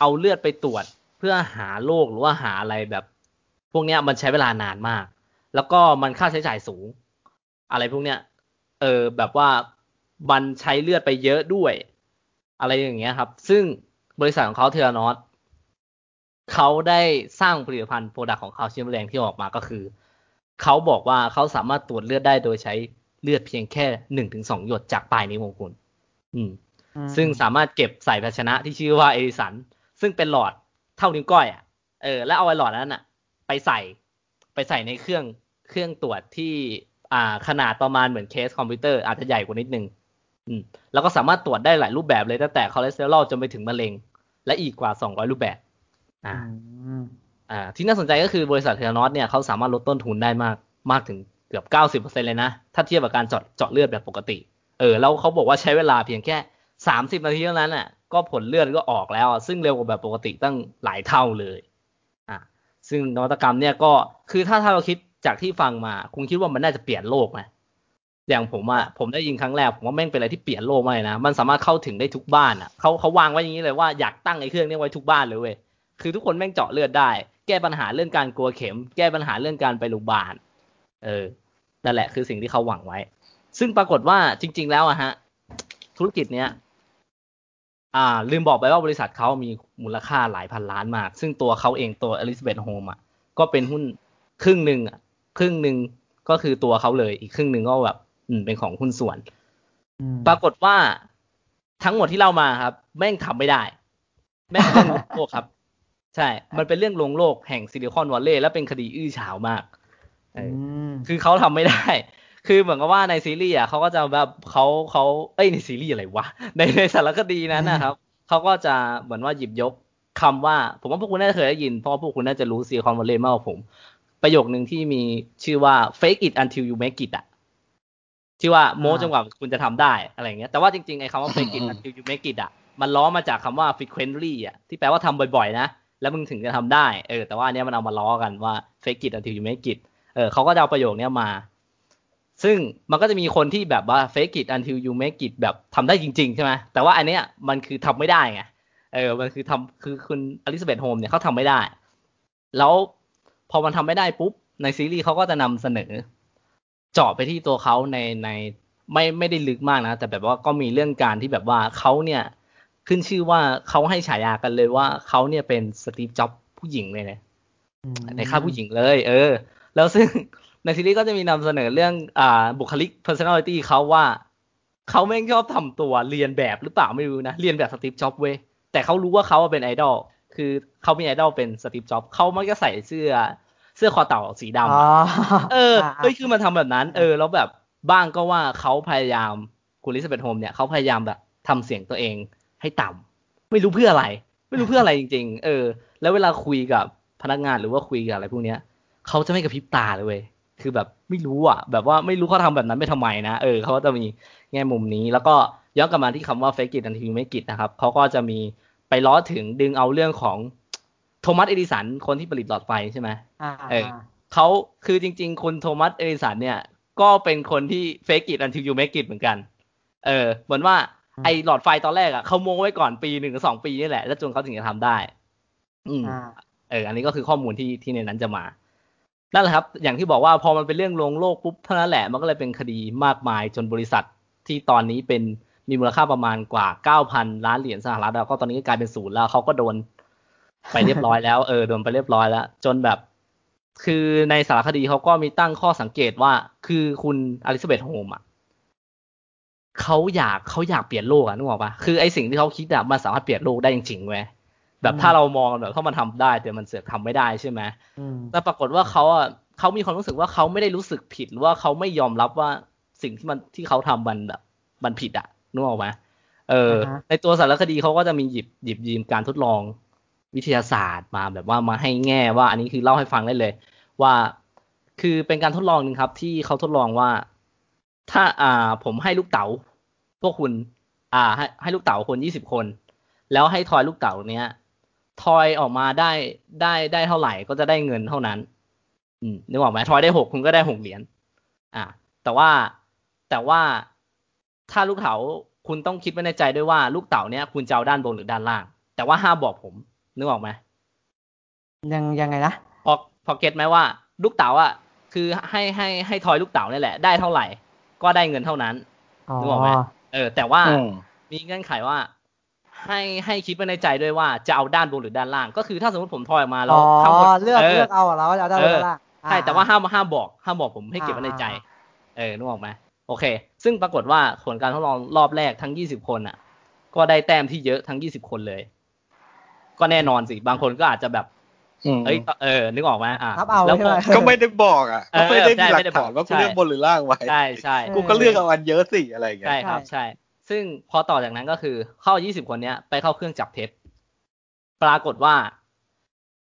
เอาเลือดไปตรวจเพื่อหาโรคหรือว่าหาอะไรแบบ พวกเนี้ยมันใช้เวลานานมาก แล้วก็มันค่าใช้จ่ายสูง อะไรพวกเนี้ย เออแบบว่ามันใช้เลือดไปเยอะด้วย อะไรอย่างเงี้ยครับ ซึ่งบริษัทของเขา Theranos เขาได้สร้างผลิตภัณฑ์ product ของเขาชิ้นแรกที่ออกมาก็คือ เขาบอกว่าเขาสามารถตรวจเลือดได้โดยใช้เลือดเพียงแค่หนึ่งถึงสองหยดจากปลายนิ้วของคุณอืม
อืม
ซึ่งสามารถเก็บใส่ภาชนะที่ชื่อว่าเอดิสัน ซึ่งเป็นหลอดเท่านิ้วก้อยอะเออแล้วเอาไอ้หลอดนั้นอะ ไปใส่ ไปใส่ในเครื่องเครื่องตรวจที่อ่าขนาดประมาณเหมือนเคสคอมพิวเตอร์อาจจะใหญ่กว่านิดนึงอืมแล้วก็สามารถตรวจได้หลายรูปแบบเลยตั้งแต่คอเลสเตอรอลจนไปถึงมะเร็ง และอีกกว่า 200 รูปแบบ อ่า
อืม
อ่า ที่น่าสนใจก็คือบริษัท Theranos เนี่ยเขาสามารถลดต้นทุนได้มากมากถึงเกือบ90%เลยนะ ถ้าเทียบกับการเจาะเจาะเลือดแบบปกติ เออ แล้วเขาบอกว่าใช้เวลาเพียงแค่30นาทีเท่านั้นอะ ก็ผลเลือดก็ออกแล้วอะซึ่งเร็วกว่าแบบปกติตั้งหลายเท่าเลย อ่าซึ่งนวัตกรรมเนี่ยก็คือถ้าถ้าเราคิดจากที่ฟังมาคงคิดว่ามันน่าจะเปลี่ยนโลกไหมอย่างผมอะผมได้ยินครั้งแรกผมว่าแม่งเป็นอะไรที่เปลี่ยนโลกมากเลยนะมันสามารถเข้าถึงได้ทุกบ้านอะเขาเขาวางไว้อย่างนี้เลยว่าอยากตั้งไอ้เครื่องนี้ไว้ทุกบ้านเลยเว้ย คือทุกคนแม่งเจาะเลือดได้ แก้ปัญหาเรื่องการกลัวเข็ม แก้ปัญหาเรื่องการไปโรงพยาบาลเออนั่นแหละคือสิ่งที่เขาหวังไว้ ซึ่งปรากฏว่าจริง ๆ แล้วอะฮะ ธุรกิจเนี้ย อ่า ลืมบอกไปว่าบริษัทเขามีมูลค่าหลายพันล้านมาก ซึ่งตัวเขาเองตัวอลิซาเบธโฮมอะก็เป็นหุ้นครึ่งหนึ่งอะครึ่งหนึ่งก็คือตัวเขาเลย อีกครึ่งหนึ่งก็แบบ อืมเป็นของหุ้นส่วน
อืม
ปรากฏว่าทั้งหมดที่เล่ามาครับ แม่งทำไม่ได้ แม่งเป็นเรื่องลวงโลกครับ ใช่ มันเป็นเรื่องลวงโลกแห่งซิลิคอนวัลเลย์และเป็นคดีอื้อฉาวมากเอออ
ม
คือเขาทำไม่ได้ คือเหมือนกับว่าในซีรีส์อะเขาก็จะแบบเขาเขาเอ้ยในซีรีส์อะไรวะ ในในสารคดีนั้นนะครับเขาก็จะเหมือนว่าหยิบยกคำว่า ผมว่าพวกคุณน่าจะเคยได้ยิน เพราะว่าพวกคุณน่าจะรู้ซิลิคอนวัลเลย์มากกว่าผม ประโยคนึงที่มีชื่อว่า fake it until you make it อะที่ว่าโม้
อ่า
จนกว่าคุณจะทำได้อะไรอย่างเงี้ย แต่ว่าจริงๆไอ้คำว่า fake it
อืม
until you make it อะมันล้อมาจากคำว่า frequently อะที่แปลว่าทำบ่อยๆ นะ แล้วมึงถึงจะทำได้เออแต่ว่าอันเนี้ยมันเอามาล้อกันว่า fake it until you make it เออเขาก็จะเอาประโยคเนี้ยมา ซึ่งมันก็จะมีคนที่แบบว่า fake it until you make it แบบทำได้จริง ๆ ใช่ไหมแต่ว่าอันเนี้ยมันคือทำไม่ได้ไงเออมันคือทำคือคุณอลิซาเบธโฮมเนี่ยเขาทำไม่ได้ แล้วพอมันทำไม่ได้ปุ๊บในซีรีส์เขาก็จะนำเสนอเจาะไปที่ตัวเขาในในไม่ไม่ได้ลึกมากนะ แต่แบบว่าก็มีเรื่องการที่แบบว่าเขาเนี่ย ขึ้นชื่อว่าเขาให้ฉายากันเลยว่าเขาเนี่ยเป็นสตีฟจ็อบผู้หญิงเลยนะ
อืม
ในค่ายผู้หญิงเลย เออ แล้วซึ่งในซีรีส์ก็จะมีนำเสนอเรื่องอ่าบุคลิก personality เขาว่าเขาแม่งชอบทำตัวเรียนแบบหรือเปล่าไม่รู้นะ เรียนแบบสตีฟจ็อบเว้ยแต่เขารู้ว่าเขาเป็นไอดอลคือเขามีไอดอลเป็นสตีฟจ็อบเขามักจะใส่เสื้อเสื้อคอเต่าสีดำ
อ๋อ
อะเออ
อ่า
เฮ้ยคือมันทำแบบนั้น เออ แล้วแบบบ้างก็ว่าเขาพยายามคุณลิซาเบธโฮมเนี่ยเขาพยายามแบบทำเสียงตัวเอง ให้ต่ำไม่รู้เพื่ออะไร ไม่รู้เพื่ออะไรจริง ๆ เออ แล้วเวลาคุยกับพนักงานหรือว่าคุยกับอะไรพวกเนี้ยเขาจะไม่กระพริบตาเลยเว้ยคือแบบไม่รู้อะ แบบว่าไม่รู้เขาทำแบบนั้นไปทำไมนะเออเขาก็จะมีแง่มุมนี้ แล้วก็ย้อนกลับมาที่คำว่า fake it until you make it นะครับเขาก็จะมีไปล้อถึงดึงเอาเรื่องของโทมัสเอดิสันคนที่ผลิตหลอดไฟใช่ไหม
อ่า
เออเขาคือจริง ๆคุณโทมัสเอดิสันเนี่ย ก็เป็นคนที่ fake it until you make it เหมือนกัน เออเหมือนว่า ไอหลอดไฟตอนแรกอะเขาโม้ไว้ก่อนปีหนึ่งหรือสองปีนี่แหละ แล้วจนเขาถึงจะทำได้ อืม
อ่า
เออ อันนี้ก็คือข้อมูลที่ที่ในนั้นจะมานั่นแหละครับ อย่างที่บอกว่าพอมันเป็นเรื่องลวงโลกปุ๊บเท่านั้นแหละมันก็เลยเป็นคดีมากมายจนบริษัทที่ตอนนี้เป็นมีมูลค่าประมาณกว่าเก้าพันล้านเหรียญสหรัฐแล้วก็ตอนนี้ก็กลายเป็นศูนย์แล้วเขาก็โดนไปเรียบร้อยแล้วเออโดนไปเรียบร้อยแล้ว จนแบบ คือในสารคดีเขาก็มีตั้งข้อสังเกตว่า คือคุณอลิซาเบธโฮมอะ เขาอยากเขาอยากเปลี่ยนโลกอะนึกออกปะคือไอสิ่งที่เขาคิดอะมันสามารถเปลี่ยนโลกได้จริงๆเว้ยแบบถ้าเรามองแบบถ้ามันทำได้ แต่มันเสือกทำไม่ได้ใช่ไหม
อืม
แต่ปรากฏว่าเขาอะเขามีความรู้สึกว่าเขาไม่ได้รู้สึกผิดหรือว่าเขาไม่ยอมรับว่าสิ่งที่มันที่เขาทำมันแบบ มันผิดอะนึกออกไหมเออ
อ่าฮะ
ในตัวสารคดีเขาก็จะมีหยิบหยิบยืมการทดลองวิทยาศาสตร์มาแบบว่ามาให้แง่ว่า อันนี้คือเล่าให้ฟังได้เลย ว่าคือเป็นการทดลองหนึ่งครับ ที่เขาทดลองว่า ถ้าอ่าผมให้ลูกเต๋าพวกคุณ อ่า ให้ให้ลูกเต๋าคนยี่สิบคน แล้วให้ทอยลูกเต๋าเนี้ยทอยออกมาได้ได้ได้เท่าไหร่ก็จะได้เงินเท่านั้น อืมนึกออกไหมทอยได้หกคุณก็ได้หกเหรียญอ่า แต่ว่าแต่ว่าถ้าลูกเต๋าคุณต้องคิดไว้ในใจด้วยว่าลูกเต๋าเนี้ยคุณจะเอาด้านบนหรือด้านล่าง แต่ว่าห้ามบอกผม นึกออกไหม
ยังยังไงนะ
พอพอเก็ตไหมว่า ลูกเต๋าอะคือให้ให้ให้ทอยลูกเต๋านี่แหละได้เท่าไหร่ ก็ได้เงินเท่านั้น
อ๋อ
นึกออกไหมเออ แต่ว่า
อืม
มีเงื่อนไขว่า ให้ให้คิดไว้ในใจด้วยว่าจะเอาด้านบนหรือด้านล่าง ก็คือถ้าสมมติผมทอยออกมาแล้
อ๋
ว
อ
ข้างบน
เลือกเลือกเอาอะเราจะเอาด้านบนด้านล่าง
ใช่
อ่
แต่ว่าห้ามห้ามบอกห้ามบอกผมให้เก็บไว้ในใจ
อ่า
เออนึกออกไหมโอเค ซึ่งปรากฏว่าผลการทดลองรอบแรกทั้ง 20 คนอะ ก็ได้แต้มที่เยอะทั้ง 20 คนเลย ก็แน่นอนสิ บางคนก็อาจจะแบบ
อืม
เอ้ยเออนึกออกไหมอะ
นับเอา
แล้ว
ใช่ไหม
ก็ไม่ได้บอกอะ
เออ
ก็ไม่ได้
ใช่
มีหลั
ไม่
ก
ได้บอก
ฐานว่ากู
ใช่
เลือกบนหรือล่างไว้
ใช่ใช่
กูก็เลือกเอาอันเยอะสิอะไรอย่างเงี้ย
ใช่ครับใช่ ซึ่งพอต่อจากนั้นก็คือเข้า 20 คนเนี้ยไปเข้าเครื่องจับเท็จ ปรากฏว่า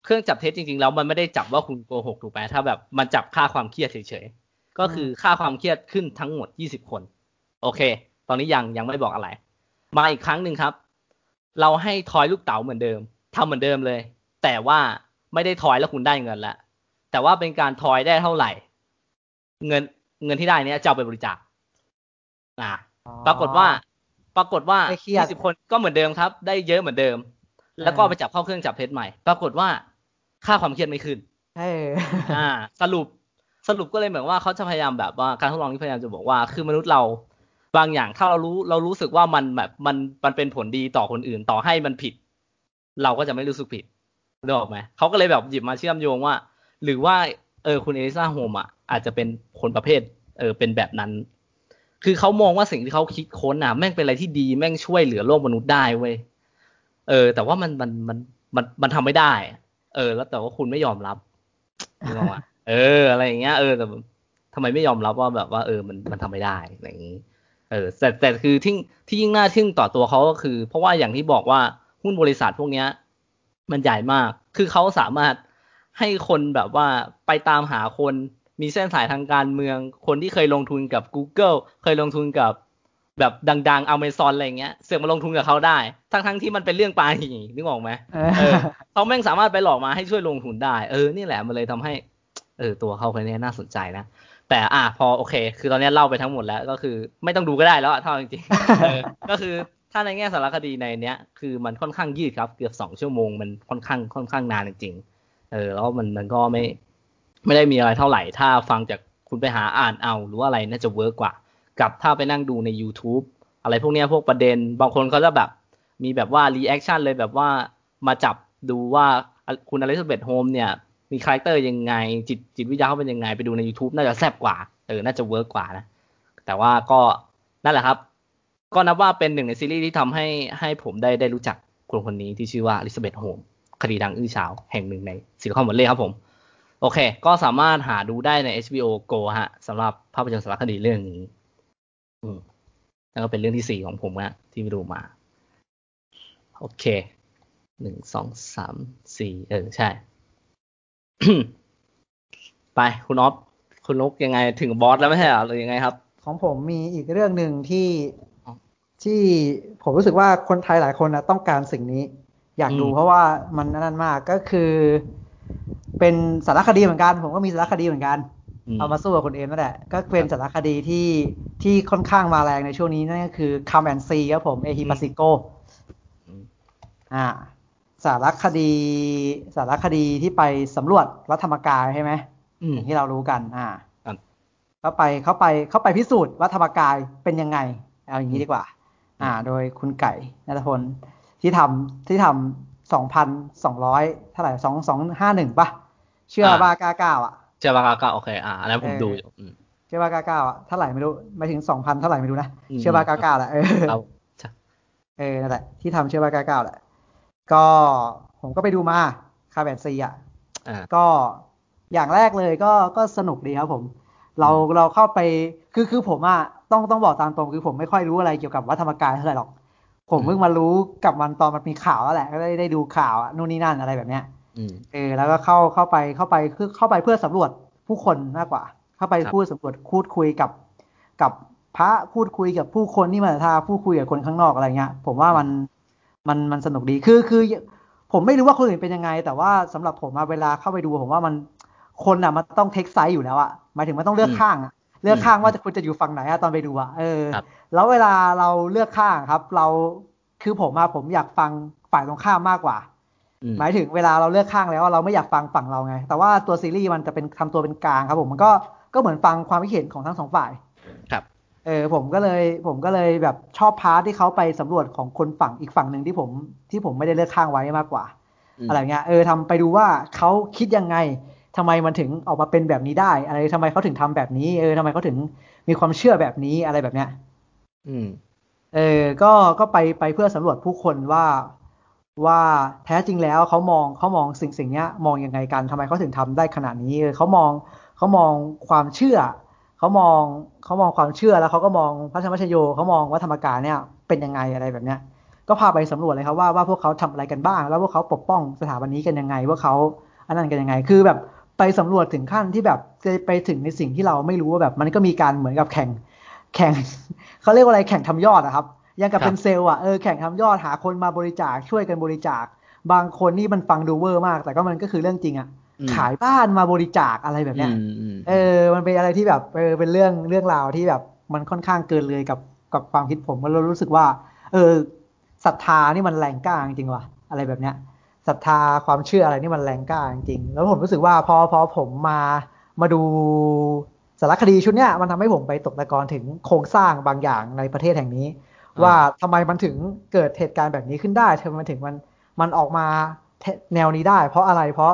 เครื่องจับเท็จจริงๆแล้วมันไม่ได้จับว่าคุณโกหกถูกไหมถ้าแบบมันจับค่าความเครียดเฉยๆก็คือค่าความเครียดขึ้นทั้งหมด 20 คน โอเค ตอนนี้ยังยังไม่บอกอะไร มาอีกครั้งหนึ่งครับ เราให้ทอยลูกเต๋าเหมือนเดิมทำเหมือนเดิมเลย แต่ว่า ไม่ได้ทอยแล้วคุณได้เงินละแต่ว่าเป็นการทอยได้เท่าไหร่ เงินเงินที่ได้เนี้ยจะเอาไปบริจาคอ่าปรากฏว่า ปรากฏว่า
ไม่เครียด
20คนก็เหมือนเดิมครับ ได้เยอะเหมือนเดิม แล้วก็ไปจับเข้าเครื่องจับเท็จใหม่ ปรากฏว่าค่าความเครียดไม่ขึ้น
เออ
อ่า สรุปสรุปก็เลยเหมือนว่าเขาจะพยายามแบบว่าการทดลองนี้พยายามจะบอกว่า คือมนุษย์เราบางอย่างถ้าเรารู้เรารู้สึกว่ามันแบบมันมันเป็นผลดีต่อคนอื่นต่อให้มันผิด เราก็จะไม่รู้สึกผิด นึกออกไหมเขาก็เลยแบบหยิบมาเชื่อมโยงว่า หรือว่าเออคุณเอลิซาโฮมอะอาจจะเป็นคนประเภทเออเป็นแบบนั้น คือเขามองว่าสิ่งที่เขาคิดค้นอะแม่งเป็นอะไรที่ดีแม่งช่วยเหลือโลกมนุษย์ได้เว้ยเออ แต่ว่ามันมันมันมันมันทำไม่ได้ เออ แล้วแต่ว่าคุณไม่ยอมรับนึกออกปะเออ อะไรอย่างเงี้ยเออแต่ทำไมไม่ยอมรับว่าแบบว่าเออมันมันทำไม่ได้อะไรอย่างงี้เออแต่แต่คือที่ที่ยิ่งน่าทึ่งต่อตัวเขาก็คือ เพราะว่าอย่างที่บอกว่าหุ้นบริษัทพวกเนี้ย มันใหญ่มาก คือเขาสามารถให้คนแบบว่าไปตามหาคนมีเส้นสายทางการเมือง คนที่เคยลงทุนกับ Google เคยลงทุนกับแบบดังๆ Amazon อะไรเงี้ยเสือกมาลงทุนกับเขาได้ ทั้งๆที่มันเป็นเรื่องปลาหีนึกออกไหม
เออ
เขาแม่งสามารถไปหลอกมาให้ช่วยลงทุนได้ เออ นี่แหละมันเลยทำให้ เออ ตัวเขาคนนี้น่าสนใจนะ แต่อะพอโอเค คือตอนนี้เล่าไปทั้งหมดแล้ว ก็คือไม่ต้องดูก็ได้แล้วอะแต่จริงๆก็คือ ถ้าในแง่สารคดีในเนี้ย คือมันค่อนข้างยืดครับ เกือบสองชั่วโมงมันค่อนข้างค่อนข้างนานจริงๆเออแล้วมันมันก็ไม่ ไม่ได้มีอะไรเท่าไหร่ ถ้าฟังจากคุณไปหาอ่านเอาหรือว่าอะไรน่าจะ work กว่า กับถ้าไปนั่งดูใน YouTube อะไรพวกเนี้ยพวกประเด็น บางคนเขาจะแบบ มีแบบว่า reaction เลยแบบว่ามาจับดูว่าคุณอลิซาเบธโฮมเนี่ย มี character ยังไง จิตจิตวิทยาเขาเป็นยังไง ไปดูใน YouTube น่าจะแซ่บกว่า เออ น่าจะ work กว่านะ แต่ว่าก็นั่นแหละครับ ก็นับว่าเป็นหนึ่งในซีรีส์ที่ทำให้ให้ผมได้ได้รู้จักคนคนนี้ที่ชื่อว่าอลิซาเบธโฮมคดีดังอื้อฉาวแห่งหนึ่งในซิลิคอนวัลเลย์ครับผม โอเค ก็สามารถหาดูได้ใน HBO Go ฮะสำหรับภาพยนตร์สารคดีเรื่องนี้ อืมแล้วก็เป็นเรื่องที่สี่ของผมฮะที่ไปดูมา โอเคหนึ่งสองสามสี่เออ ใช่ ไปคุณอ๊อฟคุณนกยังไงถึงบอสแล้วไม่ใช่หรอหรือยังไงครับ
ของผมมีอีกเรื่องหนึ่งที่ ที่ผมรู้สึกว่าคนไทยหลายคนนะต้องการสิ่งนี้ อยากดู
อืม
เพราะว่ามันนั่นมากก็คือ เป็นสารคดีเหมือนกัน ผมก็มีสารคดีเหมือนกัน
ม
เอามาสู้กับคนเอ็มนั่นแหละก็เป็นสารคดีที่ที่ค่อนข้างมาแรงในช่วงนี้นั่นก็คือ Come and See ครับผมเอฮิปัสซิโก
อืม
อ่าสารคดี สารคดีที่ไปสำรวจวัดธรรมกายใช่ไหม
อืม
อย่างที่เรารู้กัน อ่า
ครับ
เขาไปเขาไปเขาไปพิสูจน์วัดธรรมกายเป็นยังไง เอาอย่างนี้ดีกว่า อ่า โดยคุณไก่นัทพลที่ทำที่ทำสองพันสองร้อยเท่าไหร่สองสองห้าหนึ่งป่ะ เชื่อบ้ากล้าเก้าอะ
เจ้าบากาก็โอเค อ่าอันนั้นผม
เออ
ดูอยู่อืม
เชื่อบ้ากล้าเก้าอะเท่าไหร่ไม่รู้ไม่ถึงสองพันเท่าไหร่ไม่รู้นะ
อืม
เชื่อบ้ากล้าเก้าแหละเออ
ครับใช่
เออนั่นแหละที่ทำเชื่อบ้ากล้าเก้าแหละ ก็ผมก็ไปดูมาคาแบนซีอะ
อ่า
ก็อย่างแรกเลยก็ก็สนุกดีครับผม เราเราเข้าไปคือคือผมอะต้องต้องบอกตามตรงคือผมไม่ค่อยรู้อะไรเกี่ยวกับวัดธรรมกายเท่าไหร่หรอก ผมเพิ่งมารู้กับมันตอนมันมีข่าวแล้วแหละก็ได้ได้ดูข่าวอะนู่นนี่นั่นอะไรแบบเนี้ย
อืม
เออแล้วก็เข้าเข้าไปเข้าไปคือเข้าไปเพื่อสำรวจผู้คนมากกว่า เข้าไป
ครับ
พูดสำรวจพูดคุยกับ กับพระพูดคุยกับผู้คนที่มาทาพูดคุยกับคนข้างนอกอะไรเงี้ย ผมว่ามันมันมันสนุกดีคือคือ ผมไม่รู้ว่าคนอื่นเป็นยังไง แต่ว่าสำหรับผมอะเวลาเข้าไปดูผมว่ามันคนอะมันต้องเทคไซส์อยู่แล้วอะ หมายถึงมันต้องเลือก
อืม
ข้างอะเลือกข้างว่าจะคุณจะอยู่ฝั่งไหนอะตอนไปดูอะเออ
ครับ
แล้วเวลาเราเลือกข้างครับ เราคือผมอะผมอยากฟังฝ่ายตรงข้ามมากกว่า
อืม
หมายถึงเวลาเราเลือกข้างแล้วเราไม่อยากฟังฝั่งเราไง แต่ว่าตัวซีรีส์มันจะเป็นทำตัวเป็นกลางครับ ผมมันก็ก็เหมือนฟังความคิดเห็นของทั้งสองฝ่าย
ครับ
เออผมก็เลยผมก็เลยแบบชอบพาร์ทที่เขาไปสำรวจของคนฝั่งอีกฝั่งหนึ่งที่ผมที่ผมไม่ได้เลือกข้างไว้มากกว่า
อืม
อะไรเงี้ยเออทำไปดูว่าเขาคิดยังไง ทำไมมันถึงออกมาเป็นแบบนี้ได้ อะไรทำไมเขาถึงทำแบบนี้ เออทำไมเขาถึงมีความเชื่อแบบนี้อะไรแบบเนี้ย
อืม
เออ ก็ก็ไปไปเพื่อสำรวจผู้คนว่าว่าแท้จริงแล้วเขามองเขามองสิ่งสิ่งเนี้ยมองยังไงกันทำไมเขาถึงทำได้ขนาดนี้เออเขามองเขามองความเชื่อเขามองเขามองความเชื่อแล้วเขาก็มองพระธรรมชโยเขามองวัฒธรรมกายเนี่ยเป็นยังไงอะไรแบบเนี้ย ก็พาไปสำรวจเลยครับว่าว่าพวกเขาทำอะไรกันบ้าง แล้วพวกเขาปกป้องสถาบันนี้กันยังไง ว่าเขาอันนั้นกันยังไง คือแบบ ไปสำรวจถึงขั้นที่แบบจะไปถึงในสิ่งที่เราไม่รู้ว่าแบบ มันก็มีการเหมือนกับแข่ง แข่งเขาเรียกว่าอะไรแข่งทำยอดอะครับ ยังกับ
ครับ
เป็นเซลล์อะเออแข่งทำยอดหาคนมาบริจาคช่วยกันบริจาค บางคนนี่มันฟังดูเวอร์มาก แต่ก็มันก็คือเรื่องจริงอะ
อืม
ขายบ้านมาบริจาคอะไรแบบเนี้ย
อืมอืม
เออ มันเป็นอะไรที่แบบเออเป็นเรื่องเรื่องราวที่แบบ มันค่อนข้างเกินเลยกับกับความคิดผมเรารู้สึกว่า เออศรัทธานี่มันแรงกล้าจริงๆว่ะอะไรแบบเนี้ย ศรัทธาความเชื่ออะไรนี่มันแรงกล้าจริงๆแล้วผมรู้สึกว่าพอพอผมมามาดูสารคดีชุดเนี้ยมันทำให้ผมไปตกตะกอนถึงโครงสร้างบางอย่างในประเทศแห่งนี้ ว่าทำไมมันถึงเกิดเหตุการณ์แบบนี้ขึ้นได้ทำไมมันถึงมันมันออกมาแนวนี้ได้ เพราะอะไรเพราะ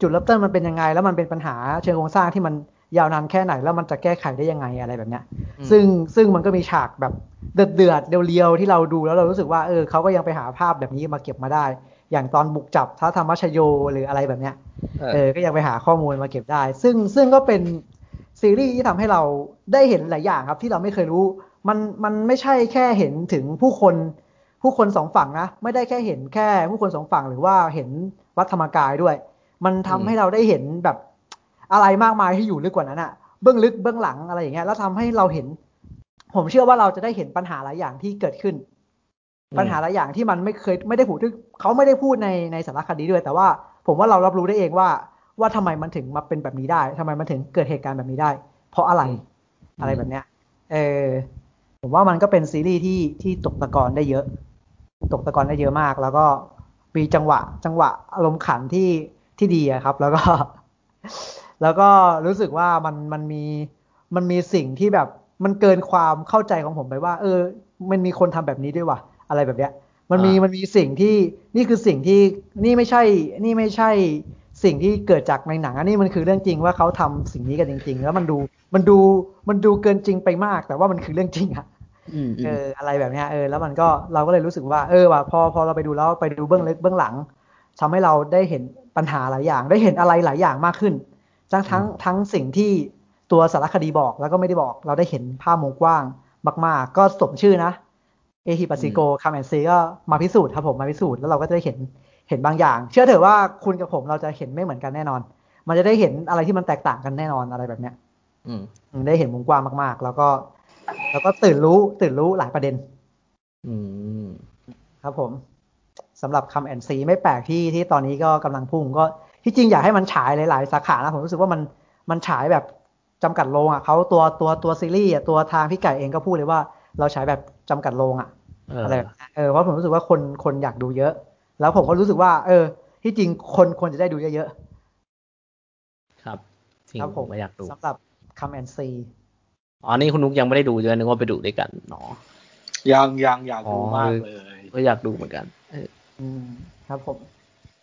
จุดเริ่มต้นมันเป็นยังไง แล้วมันเป็นปัญหาเชิงโครงสร้างที่มันยาวนานแค่ไหนแล้วมันจะแก้ไขได้ยังไงอะไรแบบเนี้ย
อืม
ซึ่งซึ่งมันก็มีฉากแบบเดือดเดือดๆเรียวๆที่เราดูแล้วเรารู้สึกว่าเออเขาก็ยังไปหาภาพแบบนี้มาเก็บมาได้ อย่างตอนบุกจับท้าธรรมชโยหรืออะไรแบบเนี้ย
เออ
เออก็ยังไปหาข้อมูลมาเก็บได้ ซึ่งซึ่งก็เป็นซีรีส์ที่ทำให้เราได้เห็นหลายอย่างครับ ที่เราไม่เคยรู้ มันมันไม่ใช่แค่เห็นถึงผู้คนผู้คนสองฝั่งนะ ไม่ได้แค่เห็นแค่ผู้คนสองฝั่งหรือว่าเห็นวัดธรรมกายด้วย มันทำ
อืม
ให้เราได้เห็นแบบอะไรมากมายที่อยู่ลึกกว่านั้นอะเบื้องลึกเบื้องหลังอะไรอย่างเงี้ยแล้วทำให้เราเห็น ผมเชื่อว่าเราจะได้เห็นปัญหาหลายอย่างที่เกิดขึ้น ปัญหาหลายอย่างที่มันไม่เคยไม่ได้พูดถึงเขาไม่ได้พูดในในสารคดีด้วย แต่ว่าผมว่าเรารับรู้ได้เองว่า ว่าทำไมมันถึงมาเป็นแบบนี้ได้ทำไมมันถึงเกิดเหตุการณ์แบบนี้ได้ เพราะอะไรอะไรแบบเนี้ย เออผมว่ามันก็เป็นซีรีส์ที่ที่ตกตะกอนได้เยอะ ตกตะกอนได้เยอะมาก แล้วก็มีจังหวะ จังหวะอารมณ์ขันที่ที่ดีอะครับ แล้วก็ แล้วก็รู้สึกว่ามันมันมีมันมีสิ่งที่แบบมันเกินความเข้าใจของผมไปว่า เออ มันมีคนทำแบบนี้ด้วยว่ะ อะไรแบบเนี้ย มันมี
อ่ามั
มันมีสิ่งที่นี่คือสิ่งที่นี่ไม่ใช่นี่ไม่ใช่สิ่งที่เกิดจากในหนังอันนี้มันคือเรื่องจริงว่าเขาทำสิ่งนี้กันจริง ๆ แล้วมันดูมันดูมันดูเกินจริงไปมาก แต่ว่ามันคือเรื่องจริงอะ
อืมอื
เอ
ม
ออะไรแบบเนี้ยเออแล้วมันก็เราก็เลยรู้สึกว่าเออว่ะพอพอเราไปดูแล้วไปดูเบื้องลึกเบื้องหลังทำให้เราได้เห็นปัญหาหลายอย่าง ได้เห็นอะไรหลายอย่างมากขึ้น ทั้งทั้งทั้งสิ่งที่ตัวสารคดีบอกแล้วก็ไม่ได้บอก เราได้เห็นภาพมุมกว้างมาก ๆ ก็สมชื่อนะ เอฮิปัสซิโกคาแมนซีก็มาพิสูจน์ครับผมมาพิสูจน์แล้วเราก็จะได้เห็นเห็นบางอย่าง เชื่อเถอะว่าคุณกับผมเราจะเห็นไม่เหมือนกันแน่นอน มันจะได้เห็นอะไรที่มันแตกต่างกันแน่นอนอะไรแบบเนี้ย
อืม
อืมได้เห็นมุมกว้างมากๆ แล้วก็ แล้วก็ตื่นรู้ตื่นรู้หลายประเด็น
อืม
ครับผมสำหรับคำแอนซีไม่แปลกที่ที่ตอนนี้ก็กำลังพุ่งก็ที่จริงอยากให้มันฉายหลายๆสาขานะผมรู้สึกว่ามันมันฉายแบบจำกัดโรงอะเขาตัวตัวตัวซีรีส์อะตัวทางพี่ไก่เองก็พูดเลยว่า เราฉายแบบจำกัดโรงอะ
เออ
อะไรแบบเออเพราะผมรู้สึกว่าคนคนอยากดูเยอะ แล้วผมก็รู้สึกว่า เออ ที่จริงคนควรจะได้ดูเยอะ
ครับจริ
ๆ
ง
ครับ
ผ
ผม
มก็อยากดู
สำหรับคำแอนซี
อ๋อนี่คุณนุกยังไม่ได้ดูเยอะนึกว่าไปดูด้วยกันเนาะ
ยังยังอยากดู
อ๋อ
มากเลย
ก็อยากดูเหมือนกันเออ
อืมครับผม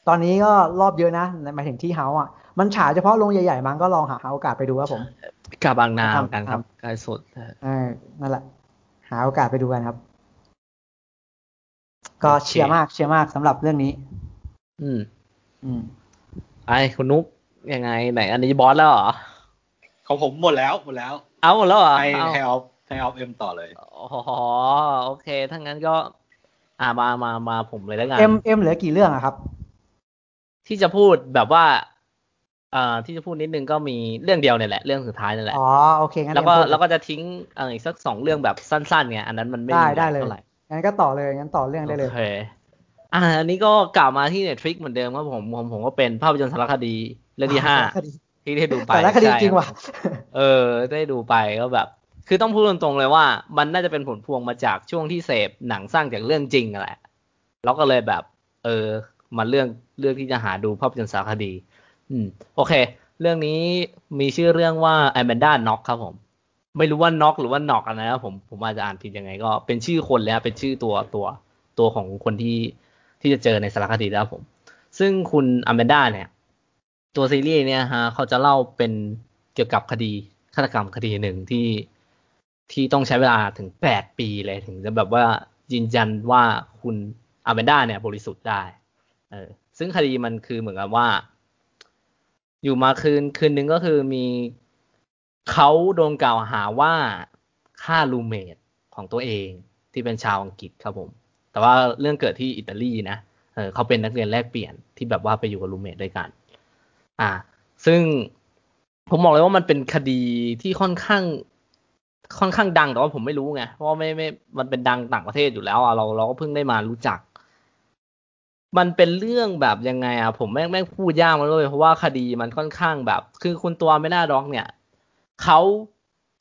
ตอนนี้ก็รอบเยอะนะหมายถึงที่เฮาอะมันฉายเฉพาะโรงใหญ่ๆมันก็ลองหาโอกาสไปดูครับผม
กาบางนา
ครับ
เหมือนกันครับ
ครับ
ใกล้สุดเออ
เออนั่นแหละ หาโอกาสไปดูกันครับ ก็
โอเค
เชียร์มากเชียร์มากสำหรับเรื่องนี้
อืม
อืม
ไอ้คุณนุกยังไงไหน อันนี้บอสแล้วเหรอ
ของผมหมดแล้วหมดแล้ว
เอาหมดแล้วเหรอ
ให้
เอา
ให้ออฟให้ออฟเอ็มต่อเลย
อ๋อโอเคถ้างั้นก็ อ่ามามามาผมเลยแล้วกัน
เอ็มเอ็มเหลือกี่เรื่องอะครับ
ที่จะพูดแบบว่า อ่าที่จะพูดนิดนึงก็มีเรื่องเดียวเนี่ยแหละเรื่องสุดท้ายนั่นแหละ
อ๋อโอเคงั้น
แล้วก็
เอ็มพูด
แล้วก็จะทิ้งเอ่ออีกสักสองเรื่องแบบสั้นๆไงอันนั้นมันไม่
ได้
มี
ได้เลย
เท่าไหร่
งั้นก็ต่อเลยงั้นต่อเรื่องได้เลย
โอเคอ่าอันนี้ก็กล่าวมาที่ Netflix เหมือนเดิมครับผมผมผมก็เป็นภาพยนตร์สารคดีเรื่องที่ห้า
สารคดี
ที่ได้ดูไป
สารคดี
ใช่
จริงว่ะ
เออได้ดูไปก็แบบ คือต้องพูดตรงๆเลยว่า มันน่าจะเป็นผลพวงมาจากช่วงที่เสพหนังสร้างจากเรื่องจริงนั่นแหละแล้วก็เลยแบบ เออมาเรื่องเรื่องที่จะหาดูภาพยนตร์สารคดี อืม โอเค เรื่องนี้มีชื่อเรื่องว่า Amanda Knox ครับผม ไม่รู้ว่า Knox หรือว่า Knock อะไรนะผมผมอาจจะอ่านผิดยังไง ก็เป็นชื่อคนเลยครับเป็นชื่อตัวตัวตัวของคนที่ที่จะเจอในสารคดีแล้วผม ซึ่งคุณอ m ม n นดาเนี่ย ตัวซีรีส์เนี่ยฮะเขาจะเล่าเป็นเกี่ยวกับคดีฆาตกรรมคดีหนึ่งที่ที่ต้องใช้เวลาถึงแปดปีเลยถึงจะแบบว่ายืนยันว่าคุณอาเบนด้าเนี่ยบริสุทธิ์ได้ เออ ซึ่งคดีมันคือเหมือนกับว่า อยู่มาคืนคืนนึงก็คือมีเขาโดนกล่าวหาว่าฆ่ารูเมทของตัวเองที่เป็นชาวอังกฤษครับผม แต่ว่าเรื่องเกิดที่อิตาลีนะเออเขาเป็นนักเรียนแลกเปลี่ยนที่แบบว่าไปอยู่กับรูเมทด้วยกัน อ่า ซึ่งผมบอกเลยว่ามันเป็นคดีที่ค่อนข้าง ค่อนข้างดังแต่ว่าผมไม่รู้ไงเพราะว่าไม่ไม่มันเป็นดังต่างประเทศอยู่แล้วอะเราเราก็เพิ่งได้มารู้จัก มันเป็นเรื่องแบบยังไงอะผมแม่งแม่งพูดยากมาเลยเพราะว่าคดีมันค่อนข้างแบบ คือคุณตัวไม่น่าด็อกเนี่ยเขา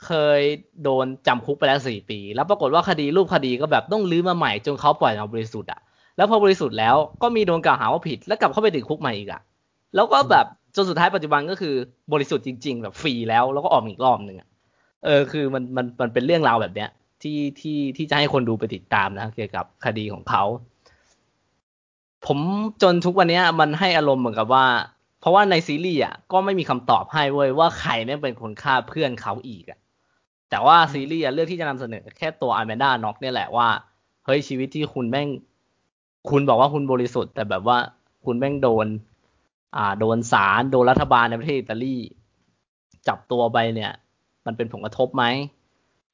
เคยโดนจำคุกไปแล้วสี่ปี แล้วปรากฏว่าคดีรูปคดีก็แบบต้องลื้อมาใหม่จนเขาปล่อยมาบริสุทธิ์อะแล้วพอบริสุทธิ์แล้วก็มีโดนกล่าวหาว่าผิด แล้วกลับเข้าไปติดคุกใหม่อีกอะแล้วก็แบบจนสุดท้ายปัจจุบันก็คือบริสุทธิ์จริง ๆ แบบฟรีแล้ว แล้วก็ออกอีกรอบหนึ่งอะเออคือมันมันมันเป็นเรื่องราวแบบเนี้ยที่ที่ที่จะให้คนดูไปติดตามนะเกี่ยวกับคดีของเขา ผมจนทุกวันนี้มันให้อารมณ์เหมือนกับว่า เพราะว่าในซีรีส์อะก็ไม่มีคำตอบให้เว้ยว่าใครแม่งเป็นคนฆ่าเพื่อนเขาอีกอะแต่ว่าซีรีส์เลือกที่จะนำเสนอแค่ตัวอาร์แมนดาน็อกเนี่ยแหละว่าเฮ้ยชีวิตที่คุณแม่ง คุณบอกว่าคุณบริสุทธิ์ แต่แบบว่าคุณแม่งโดน อ่า โดนศาลโดนรัฐบาลในประเทศอิตาลีจับตัวไปเนี่ย มันเป็นผลกระทบไหม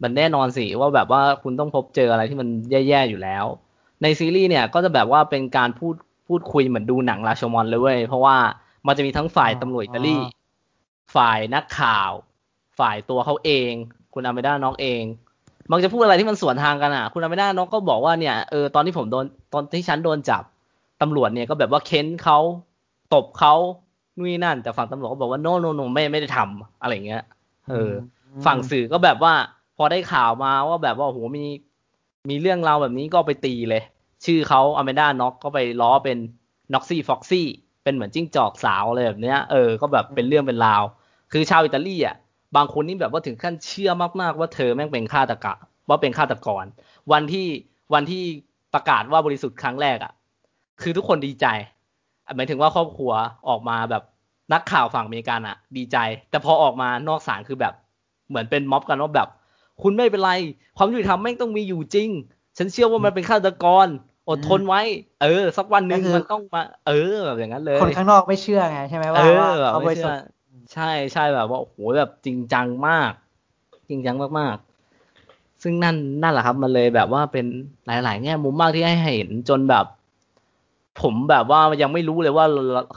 มันแน่นอนสิว่าแบบว่าคุณต้องพบเจออะไรที่มันแย่ๆอยู่แล้ว ในซีรีส์เนี่ยก็จะแบบว่าเป็นการพูดพูดคุยเหมือนดูหนังราชมอนเลยเว้ยเพราะว่ามันจะมีทั้งฝ่ายตำรวจอิตาลีฝ่ายนักข่าว ฝ่ายตัวเขาเอง คุณอาเมด้าน็อกเอง มันจะพูดอะไรที่มันสวนทางกันอะ คุณอาเมด้าน็อกก็บอกว่าเนี่ยเออตอนที่ผมโดนตอนที่ฉันโดนจับตำรวจเนี่ยก็แบบว่าเค้นเขาตบเขานู่นนั่น แต่ฝั่งตำรวจก็บอกว่าโนโนโนไม่ไม่ได้ทำอะไรเงี้ยเออ ฝั่งสื่อก็แบบว่า พอได้ข่าวมาว่าแบบว่าโหมีมีเรื่องราวแบบนี้ก็ไปตีเลย ชื่อเขาอแมนด้าน็อกก็ไปล้อเป็น Knoxy Foxy เป็นเหมือนจิ้งจอกสาวอะไรแบบเนี้ยเออก็แบบเป็นเรื่องเป็นราว คือชาวอิตาลีอะบางคนนี่แบบว่าถึงขั้นเชื่อมากๆว่าเธอแม่งเป็นฆาตกะว่าเป็นฆาตกร วันที่วันที่ประกาศว่าบริสุทธิ์ครั้งแรกอะ คือทุกคนดีใจหมายถึงว่าครอบครัวออกมาแบบนักข่าวฝั่งอเมริกันอะ ดีใจ แต่พอออกมานอกศาลคือแบบเหมือนเป็นม็อบกันว่าแบบ คุณไม่เป็นไร ความยุติธรรมแม่งต้องมีอยู่จริง ฉันเชื่อว่ามันเป็นฆาตกร อดทนไว้ เออ สักวันหนึ่งมันต้องมา เออแบบอย่างนั้นเลย
คนข้างนอกไม่เชื่อไงใช่ไหมว่าเขาบริสุทธิ์
ใช่ใช่แบบว่าโอ้โหแบบจริงจังมาก จริงจังมากๆ ซึ่งนั่นนั่นแหละครับ มันเลยแบบว่าเป็นหลาย ๆ แง่มุมมากที่ให้เห็นจนแบบ ผมแบบว่ายังไม่รู้เลยว่า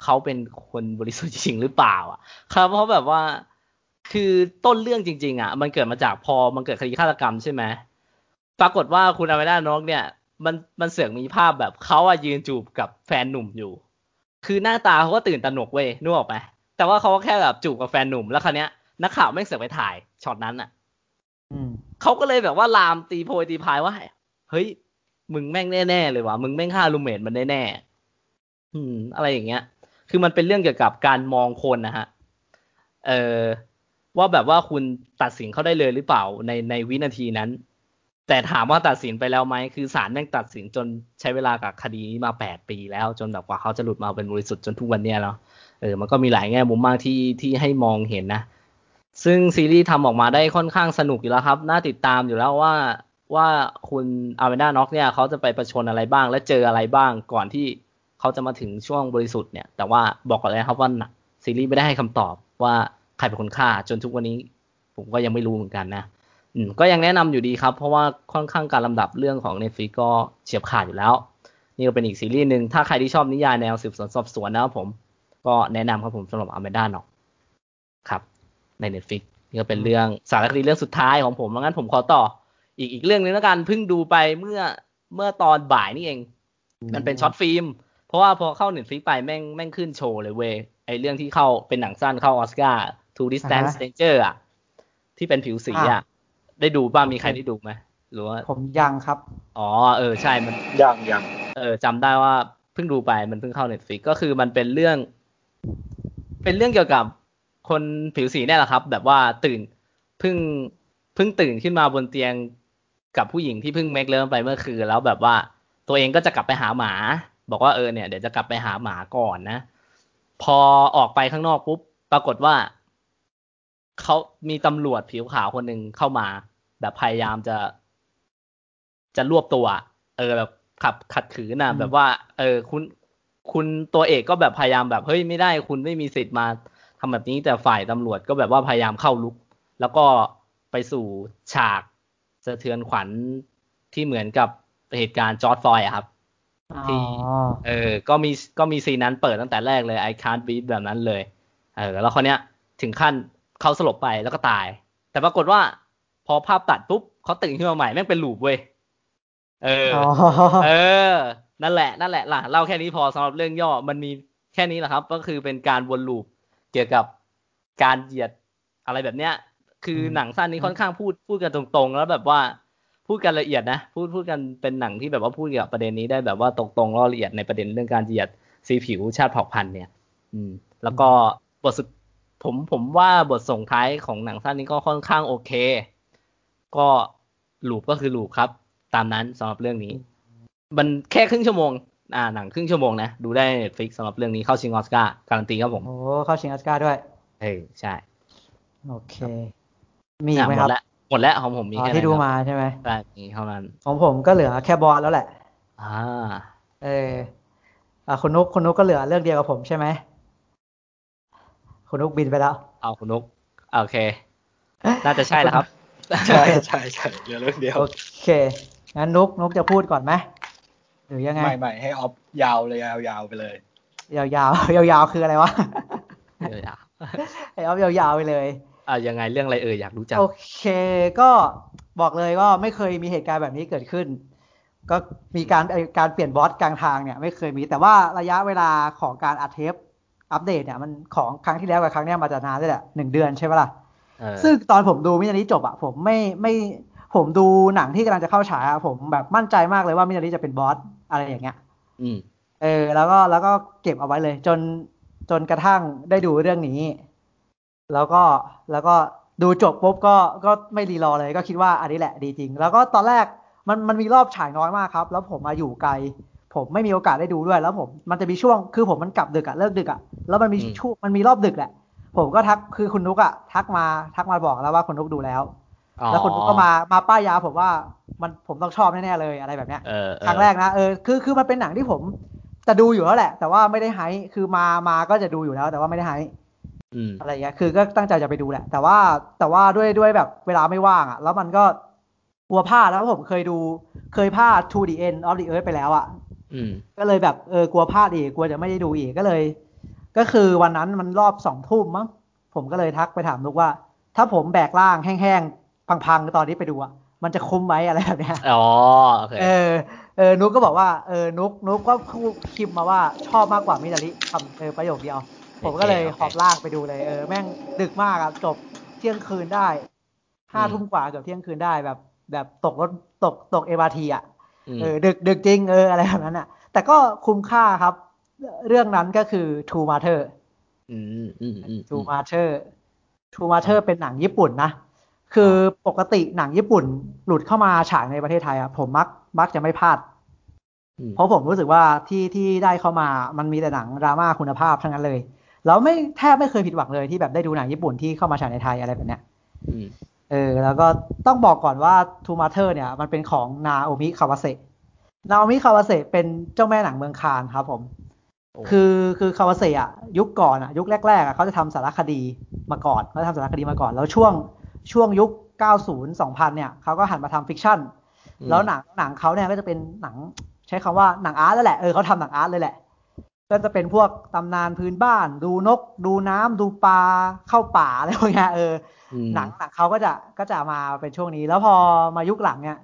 เขาเป็นคนบริสุทธิ์จริงหรือเปล่า อะ ครับเพราะแบบว่าคือต้นเรื่องจริง ๆ อะ มันเกิดมาจากพอมันเกิดคดีฆาตกรรมใช่ไหมปรากฏว่าคุณอแมนด้าน็อกเนี่ย มันมันเสือกมีภาพแบบเขาอะยืนจูบกับแฟนหนุ่มอยู่ คือหน้าตาเขาก็ตื่นตระหนกเว้ยนึกออกไหมแต่ว่าเขาก็แค่แบบจูบกับแฟนหนุ่มแล้วคราวเนี้ยนักข่าวแม่งเสือกไปถ่ายช็อตนั้นอะเขาก็เลยแบบว่าลามตีโพยตีพายว่าเฮ้ยมึงแม่งแน่ๆเลยว่ะมึงแม่งฆ่า roommate มันแน่ๆอืม อะไรอย่างเงี้ย คือมันเป็นเรื่องเกี่ยวกับการมองคนนะฮะ เออว่าแบบว่าคุณตัดสินเขาได้เลยหรือเปล่าในในวินาทีนั้น แต่ถามว่าตัดสินไปแล้วไหมคือศาลแม่งตัดสินจนใช้เวลากับคดีนี้มาแปดปีแล้วจนแบบกว่าเขาจะหลุดมาเป็นบริสุทธิ์จนทุกวันเนี้ยแล้วเออมันก็มีหลายแง่มุมมากที่ที่ให้มองเห็นนะ ซึ่งซีรีส์ทำออกมาได้ค่อนข้างสนุกอยู่แล้วครับ น่าติดตามอยู่แล้วว่าว่าคุณอาเวนด้าน็อกเนี่ยเขาจะไปประชนอะไรบ้างและเจออะไรบ้างก่อนที่เขาจะมาถึงช่วงบริสุทธิ์เนี่ย แต่ว่าบอกก่อนเลยครับว่าซีรีส์ไม่ได้ให้คำตอบว่าใครเป็นคนฆ่าจนทุกวันนี้ ผมก็ยังไม่รู้เหมือนกันนะ ก็ยังแนะนำอยู่ดีครับ เพราะว่าค่อนข้างการลำดับเรื่องของ Netflix ก็เฉียบขาดอยู่แล้ว นี่ก็เป็นอีกซีรีส์หนึ่งถ้าใครที่ชอบนิยายแนวสืบสวนสอบสวนนะครับผม ก็แนะนำครับผมสำหรับอเมด้านอกครับ ใน Netflix นี่ก็เป็นเรื่องสารคดีเรื่องสุดท้ายของผมงั้นผมขอต่อ อีกอีกเรื่องนึงแล้วกันเพิ่งดูไปเมื่อเมื่อตอนบ่ายนี่เอง มันเป็น short film เพราะว่าพอเข้า Netflix ไปแม่งแม่งขึ้นโชว์เลยเว้ยไอเรื่องที่เข้าเป็นหนังสั้นเข้าออสการ์ Two Distant Strangers อะที่เป็นผิวสีอะ ได้ดูบ้างมีใครได้ดูไหมหรือว่า
ผมยังครับ
อ๋อ เออใช่มัน
ยังยัง
เออจำได้ว่าเพิ่งดูไปมันเพิ่งเข้า Netflix ก็คือมันเป็นเรื่อง เป็นเรื่องเกี่ยวกับคนผิวสีเนี่ยแหละครับ แบบว่าตื่นเพิ่งเพิ่งตื่นขึ้นมาบนเตียงกับผู้หญิงที่เพิ่งเมคเลิฟไปเมื่อคืนแล้วแบบว่าตัวเองก็จะกลับไปหาหมา บอกว่าเออเนี่ยเดี๋ยวจะกลับไปหาหมาก่อนนะ พอออกไปข้างนอกปุ๊บปรากฏว่า เขามีตำรวจผิวขาวคนหนึ่งเข้ามา แบบพยายามจะ จะรวบตัว เออแบบขับขัดขืนนะแบบว่า เออ คุณคุณตัวเอกก็แบบพยายามแบบเฮ้ยไม่ได้คุณไม่มีสิทธิ์มาทำแบบนี้แต่ฝ่ายตำรวจก็แบบว่าพยายามเข้าลุก แล้วก็ไปสู่ฉากสะเทือนขวัญที่เหมือนกับเหตุการณ์จอร์ดฟอยอะครับที่เออ ก็มีก็มีซีนนั้นเปิดตั้งแต่แรกเลย I can't beat แบบนั้นเลย เออ แล้วคนเนี้ยถึงขั้น เขาสลบไปแล้วก็ตาย แต่ปรากฏว่า พอภาพตัดปุ๊บเขาตื่นขึ้นมาใหม่แม่งเป็นลูปเว้ยเออเออ นั่นแหละนั่นแหละล่ะเล่าแค่นี้พอสำหรับเรื่องย่อมันมีแค่นี้แหละครับ ก็คือเป็นการวนลูปเกี่ยวกับการเหยียดอะไรแบบเนี้ย คือหนังสั้นนี้ค่อนข้างพูดพูดกันตรงๆ แล้วแบบว่าพูดกันละเอียดนะพูดพูดกันเป็นหนังที่แบบว่าพูดเกี่ยวกับประเด็นนี้ได้แบบว่าตรงๆแล้วละเอียดในประเด็นเรื่องการเหยียดสีผิวชาติเผ่าพันธุ์เนี่ย อืม แล้วก็บทสุด ผมผมว่าบทส่งท้ายของหนังสั้นนี้ก็ค่อนข้างโอเค ก็ loop ก็คือ loop ครับ ตามนั้นสำหรับเรื่องนี้ มันแค่ครึ่งชั่วโมง อ่า หนังครึ่งชั่วโมงนะ ดูได้ฟิกสำหรับเรื่องนี้เข้าชิงออสการ์การันตีครับผม
โอ้เข้าชิงออสการ์ด้วย
เออใช่
โอเค มีไหมครับ
หมดแล้วหมดแล้วของผมมี
อ๋อ
แค่
ที่ดู
นั้นครับ
มาใช่ไหม
ใช่มีเท่านั้น
ของผมก็เหลือแค่บอสแล้วแหละ
อ่า
เอออ่าคุณนุกคุณนุกก็เหลือเรื่องเดียวกับผมใช่ไหม คุณนุกบินไปแล้ว
เอาคุณนุกโอเค น่าจะใช่แล้วครับ
ใช่ใช่ใช่เหลือเรื่องเดียว
โอเค งั้นนุกนุกจะพูดก่อนไหมหรือยังไง
ไม่ไม่ให้ออฟยาวเลยยาวยาวไปเลย
ยาวๆยาวๆคืออะไรวะ
เดี๋ยวอยาก
ให้ออฟยาว ๆ ไปเลย
อ่ายังไงเรื่องอะไรเอ่ยอยากรู้จัง
โอเค ก็บอกเลยว่าไม่เคยมีเหตุการณ์แบบนี้เกิดขึ้น ก็มีการไอ้การเปลี่ยนบอสกลางทางเนี่ย ไม่เคยมีแต่ว่าระยะเวลาของการอัดเทป อัปเดตเนี่ยมันของครั้งที่แล้วกับครั้งเนี้ยมาจะนานด้วยแหละหนึ่งเดือนใช่ไหมล่ะ
เออ
ซึ่งตอนผมดูมินาริจบอะผมไม่ไม่ผมดูหนังที่กำลังจะเข้าฉายอะผมแบบมั่นใจมากเลยว่ามินาริจะเป็นบอสอะไรอย่างเงี้ย
อืม
เออ แล้วก็แล้วก็เก็บเอาไว้เลย จนจนกระทั่งได้ดูเรื่องนี้ แล้วก็แล้วก็ดูจบปุ๊บก็ก็ไม่รีรอเลย ก็คิดว่าอันนี้แหละดีจริง แล้วก็ตอนแรกมันมันมีรอบฉายน้อยมากครับ แล้วผมมาอยู่ไกล ผมไม่มีโอกาสได้ดูด้วย แล้วผมมันจะมีช่วงคือผมมันกลับดึกอะเลิกดึกอะแล้วมันมี
อืม
ช่วงมันมีรอบดึกแหละ ผมก็ทักคือคุณนุกอะทักมาทักมาบอกแล้วว่าคุณนุกดูแล้ว
อ๋อ
แล้วคุณนุกก็มามาป้ายยาผมว่ามันผมต้องชอบแน่ๆเลยอะไรแบบเนี้ย
เออเออ
ครั้งแรกนะเออคือคือมันเป็นหนังที่ผมจะดูอยู่แล้วแหละ แต่ว่าไม่ได้ไฮป์คือมามาก็จะดูอยู่แล้ว แต่ว่าไม่ได้ไฮป์
อืม
อะไรอย่างเงี้ยคือก็ตั้งใจจะไปดูแหละ แต่ว่าแต่ว่าด้วยด้วยแบบเวลาไม่ว่างอะแล้วมันก็กลัวพลาดแล้วผมเคยดูเคยพลาด To the End of the Earth ไปแล้วอะ
อืม
ก็เลยแบบเออกลัวพลาดอีกกลัวจะไม่ได้ดูอีกก็เลย ก็คือวันนั้นมันรอบสองทุ่มมั้งผมก็เลยทักไปถามนุกว่า ถ้าผมแบกร่างแห้งๆ พังๆตอนนี้ไปดูอะมันจะคุ้มไหมอะไรแบบเนี้ย
อ๋อโอเค
เออเออนุกก็บอกว่าเออนุกนุกก็พูดคิมมาว่าชอบมากกว่ามินาริคำเออประโยคเดียว ผมก็เลย
โอเค
หอบลากไปดูเลยเออแม่งดึกมากครับจบเที่ยงคืนได้ห้า
อืม
ทุ่มกว่าเกือบเที่ยงคืนได้แบบ แบบตกรถตกตกเอวาทีอะ
อืม
เออดึกดึกจริงเอออะไรแบบนั้นอะ แต่ก็คุ้มค่าครับ เรื่องนั้นก็คือ True Matter
อืมอืมอืม
True Matter True Matter เป็นหนังญี่ปุ่นนะ คือปกติหนังญี่ปุ่นหลุดเข้ามาฉายในประเทศไทยอะผมมักมักจะไม่พลาด
อืม
เพราะผมรู้สึกว่าที่ที่ได้เข้ามามันมีแต่หนังดราม่าคุณภาพทั้งนั้นเลย แล้วไม่แทบไม่เคยผิดหวังเลยที่แบบได้ดูหนังญี่ปุ่นที่เข้ามาฉายในไทยอะไรแบบเนี้ย
อืม
เออแล้วก็ต้องบอกก่อนว่า True Mothers เนี่ย มันเป็นของนาโอมิคาวาเซนาโอมิคาวาเซเป็นเจ้าแม่หนังเมืองคานส์ครับผม
โอ้
คือคือคาวาเซอะยุคก่อนอะยุคแรกๆอะเขาจะทำสารคดีมาก่อนเขาจะทำสารคดีมาก่อน แล้วช่วงช่วงยุค 90 2000 เนี่ยเขาก็หันมาทำ fiction แล้วหนังหนังเขาเนี่ยก็จะเป็นหนังใช้คำว่าหนังอาร์ตแล้วแหละเออเขาทำหนังอาร์ตเลยแหละ ก็จะเป็นพวกตำนานพื้นบ้าน ดูนก ดูน้ำดูปลาเข้าป่าอะไรพวกเนี้ยเออ
อืม
หนังหนังเขาก็จะก็จะมาเป็นช่วงนี้ แล้วพอมายุคหลังเนี่ย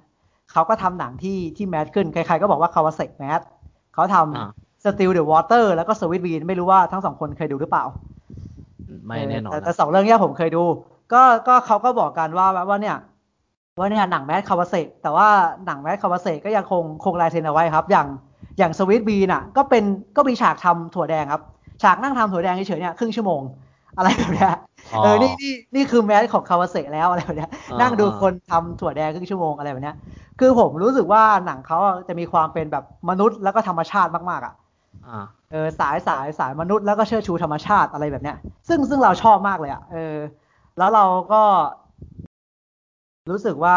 เขาก็ทำหนังที่ที่แมสขึ้นใครๆก็บอกว่าคาวาเซกแมสเขาท
อ่าำ
Still the Water แล้วก็ Sweet Bean ไม่รู้ว่าทั้งสองคนเคยดูหรือเปล่า
ไม่แน่นอน
แต่
นะ
แต่สองเรื่องเนี้ยผมเคยดู ก็ก็เขาก็บอกกันว่าว่าเนี่ยว่าเนี่ยหนัง mass คาวาเซแต่ว่าหนัง mass คาวาเซก็ยังคงคงลายเซ็นเอาไว้ครับอย่าง อย่าง Sweet Bean น่ะ ก็เป็นก็มีฉากทำถั่วแดงครับ ฉากนั่งทำถั่วแดงเฉยๆเนี่ยครึ่งชั่วโมง อะไรแบบเนี้ย
อ๋อ
เออนี่นี่นี่คือ mass ของคาวาเซแล้วอะไรแบบเนี้ย
อ่า
นั่งดู
อ่า
คนทำถั่วแดงครึ่งชั่วโมงอะไรแบบเนี้ยคือผมรู้สึกว่าหนังเขาอะจะมีความเป็นแบบมนุษย์แล้วก็ธรรมชาติมากๆอะ
อ่า
เออสายสายสายมนุษย์แล้วก็เชิดชูธรรมชาติอะไรแบบเนี้ย ซึ่งซึ่งเราชอบมากเลยอะ่ะเออ แล้วเราก็ รู้สึกว่า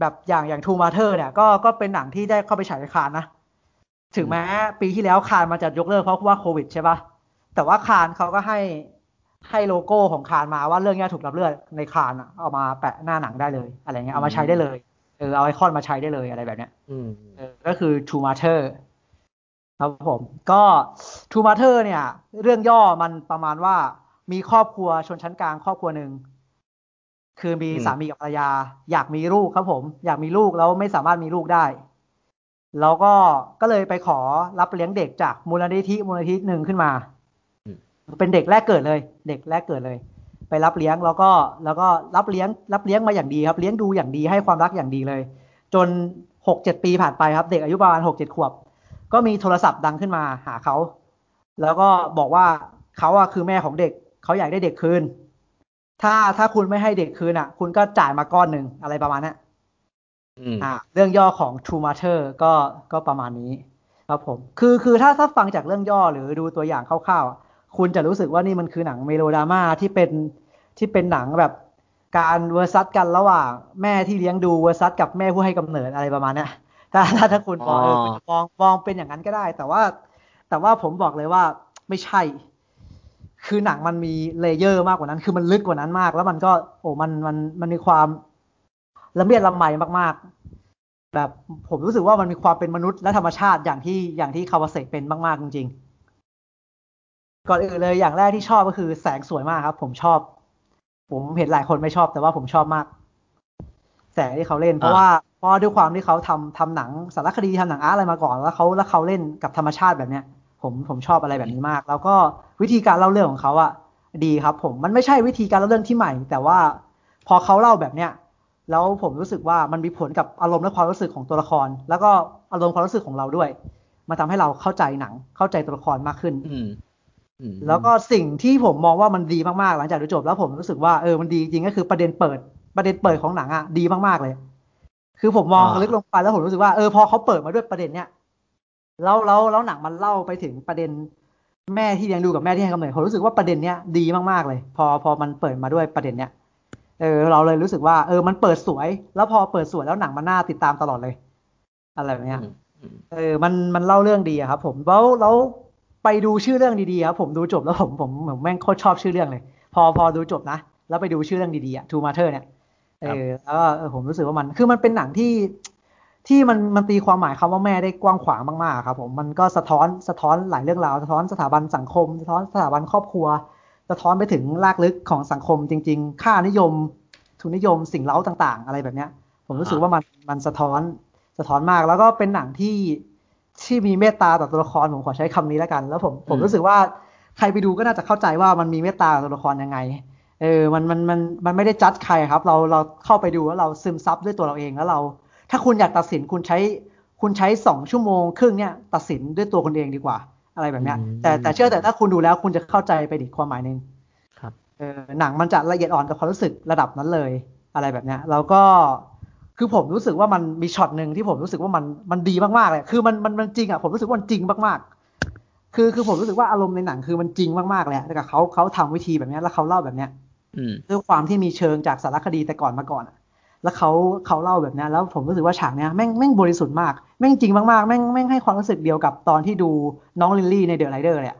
แบบอย่างอย่างทูมาเธอร์เนี่ยก็ก็เป็นหนังที่ได้เข้าไปฉายในคานนะ ถึงแม้ปีที่แล้วคานมาจะยกเลิกเพราะว่าโควิดใช่ปะแต่ว่าคานเขาก็ให้ให้โลโก้ของคานมาว่าเรื่องนี้ถูกรับเลือกในคานอะเอามาแปะหน้าหนังได้เลย อะไรเงี้ยเอามาใช้ได้เลยเออเอาไอคอนมาใช้ได้เลยอะไรแบบเนี้ย
อืม
เออก็คือ True Matter ครับผมก็ True Matter เนี่ย เรื่องย่อมันประมาณว่ามีครอบครัวชนชั้นกลางครอบครัวหนึ่งคือมี
อืม
สามีกับภรรยา อยากมีลูกครับผม อยากมีลูกแล้วไม่สามารถมีลูกได้ แล้วก็ก็เลยไปขอรับเลี้ยงเด็กจากมูลนิธิมูลนิธิหนึ่งขึ้นมาเป็นเด็กแรกเกิดเลย เด็กแรกเกิดเลย ไปรับเลี้ยงแล้วก็แล้วก็รับเลี้ยงรับเลี้ยงมาอย่างดีครับ เลี้ยงดูอย่างดีให้ความรักอย่างดีเลย จนหกเจ็ดปีผ่านไปครับ เด็กอายุประมาณหกเจ็ดขวบ ก็มีโทรศัพท์ดังขึ้นมาหาเขา แล้วก็บอกว่าเขาอะคือแม่ของเด็กเขาอยากได้เด็กคืน ถ้าถ้าคุณไม่ให้เด็กคืนอะคุณก็จ่ายมาก้อนหนึ่งอะไรประมาณเนี้ย
อืม
อ่าเรื่องย่อของ True Matter ก็ก็ประมาณนี้ ครับผม คือคือถ้าถ้าฟังจากเรื่องย่อหรือดูตัวอย่างคร่าวๆอะคุณจะรู้สึกว่านี่มันคือหนังเมโลดราม่าที่เป็นที่เป็นหนังแบบการ versus กันระหว่างแม่ที่เลี้ยงดู versus กับแม่ผู้ให้กำเนิดอะไรประมาณเนี้ยถ้าถ้าถ้าคุณมองเออคุณจะมองมองเป็นอย่างนั้นก็ได้ แต่ว่า แต่ว่าผมบอกเลยว่าไม่ใช่ คือหนังมันมี layer มากกว่านั้น คือมันลึกกว่านั้นมาก แล้วมันก็โอ้มันมันมันมีความ ละเมียดละไมมากๆ แบบผมรู้สึกว่ามันมีความเป็นมนุษย์และธรรมชาติอย่างที่อย่างที่คาวาเซเป็นมาก ๆ จริง ๆ ก่อนอื่นเลยอย่างแรกที่ชอบก็คือแสงสวยมากครับ ผมชอบ ผมเห็นหลายคนไม่ชอบแต่ว่าผมชอบมาก แสงที่เขาเล่น เพราะว่าเพราะด้วยความที่เขาทำทำหนังสารคดีทำหนังอาร์ตอะไรมาก่อน แล้วเขาแล้วเขาเล่นกับธรรมชาติแบบเนี้ย ผมผมชอบอะไรแบบนี้มาก แล้วก็วิธีการเล่าเรื่องของเขาอะดีครับ ผมมันไม่ใช่วิธีการเล่าเรื่องที่ใหม่ แต่ว่าพอเขาเล่าแบบเนี้ย แล้วผมรู้สึกว่ามันมีผลกับอารมณ์และความรู้สึกของตัวละคร แล้วก็อารมณ์ความรู้สึกของเราด้วยมันทำให้เราเข้าใจหนังเข้าใจตัวละครมากขึ้น
อืมอืม
แล้วก็สิ่งที่ผมมองว่ามันดีมากๆหลังจากดูจบ แล้วผมรู้สึกว่าเออมันดีจริงก็คือประเด็นเปิด ประเด็นเปิดของหนังอะดีมากๆเลย คือผมมองลึกลงไปแล้วผมรู้สึกว่าเออพอเขาเปิดมาด้วยประเด็นเนี้ยแล้วแล้วแล้วหนังมันเล่าไปถึงประเด็นแม่ที่เลี้ยงดูกับแม่ที่ให้กำเนิดผมรู้สึกว่าประเด็นเนี้ยดีมากๆเลย พอพอมันเปิดมาด้วยประเด็นเนี้ย เออเราเลยรู้สึกว่าเออมันเปิดสวย แล้วพอเปิดสวยแล้วหนังมันน่าติดตามตลอดเลยอะไรแบบเนี้ย
อืมอืม
เออมันมันเล่าเรื่องดีอะครับ ผมแล้วแล้วไปดูชื่อเรื่องดีๆครับผมดูจบแล้วผมผมผมแม่งโคตรชอบชื่อเรื่องเลย พอพอดูจบนะแล้วไปดูชื่อเรื่องดีๆอะ Two Matter เนี่ยเออแล้วก็เออผมรู้สึกว่ามันคือมันเป็นหนังที่ที่มันมันตีความหมายคำว่าแม่ได้กว้างขวางมากๆครับผมมันก็สะท้อนสะท้อนหลายเรื่องราว สะท้อนสถาบันสังคม สะท้อนสถาบันครอบครัว สะท้อนไปถึงรากลึกของสังคมจริง ๆ ค่านิยม ทุนนิยมสิ่งเล้าต่าง ๆ อะไรแบบเนี้ย ผมรู้สึกว่ามันมันสะท้อนสะท้อนมากแล้วก็เป็นหนังที่ที่มีเมตตาต่อตัวละครผมขอใช้คำนี้แล้วกัน แล้วผมผมรู้สึกว่าใครไปดูก็น่าจะเข้าใจว่ามันมีเมตตาต่อตัวละครยังไง เออ มันมันมันมันไม่ได้จัดใครครับ เราเราเข้าไปดูแล้วเราซึมซับด้วยตัวเราเองแล้วเรา ถ้าคุณอยากตัดสินคุณใช้คุณใช้สองชั่วโมงครึ่งเนี่ยตัดสินด้วยตัวคุณเองดีกว่า อะไรแบบเนี้ยแต่แต่เชื่อแต่ถ้าคุณดูแล้วคุณจะเข้าใจไปอีกความหมายหนึ่ง
ครับ
เออหนังมันจะละเอียดอ่อนกับความรู้สึกระดับนั้นเลยอะไรแบบเนี้ยแล้วก็คือผมรู้สึกว่ามันมีช็อตหนึ่งที่ผมรู้สึกว่ามันมันดีมากๆเลยคือมันมันมันจริงอะผมรู้สึกว่ามันจริงมากๆ คือคือผมรู้สึกว่าอารมณ์ในหนังคือมันจริงมากๆเลยอะแต่กับเขาเขาทำวิธีแบบเนี้ยแล้วเขาเล่าแบบเนี้ย
อืม
ด้วยความที่มีเชิงจากสารคดีแต่ก่อนมาก่อนอะแล้วเขาเขาเล่าแบบเนี้ยแล้วผมรู้สึกว่าฉากเนี้ยแม่งแม่งบริสุทธิ์มาก แม่งจริงมากๆ แม่งแม่งให้ความรู้สึกเดียวกับตอนที่ดูน้องลิลลี่ใน The Rider เลยอะ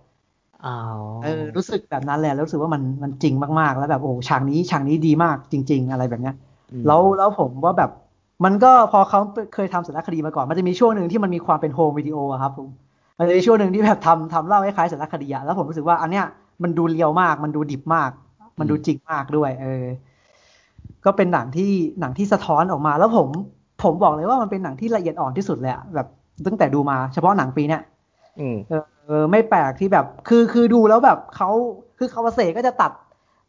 อ้าว
เออรู้สึกแบบนั้นเลยแล้วรู้สึกว่ามันมันจริงมากๆ แล้วแบบโอ้ฉากนี้ฉากนี้ดีมากจริง ๆ อะไรแบบเนี้ย
อืม
แล้วแล้วผมว่าแบบมันก็พอเขาเคยทำสารคดีมาก่อน มันจะมีช่วงหนึ่งที่มันมีความเป็น home video อะครับผมมันจะมีช่วงหนึ่งที่แบบทำทำเล่าคล้ายๆสารคดีอะแล้วผมรู้สึกว่าอันเนี้ยมันดู real มาก มันดูดิบมาก มันดูจริงมากด้วย เออ ก็เป็นหนังที่หนังที่สะท้อนออกมาแล้วผม ผมบอกเลยว่ามันเป็นหนังที่ละเอียดอ่อนที่สุดเลยอะแบบตั้งแต่ดูมาเฉพาะหนังปีเนี้ย
อืม
เออเออไม่แปลกที่แบบ คือคือดูแล้วแบบเขาคือคาวาเซก็จะตัด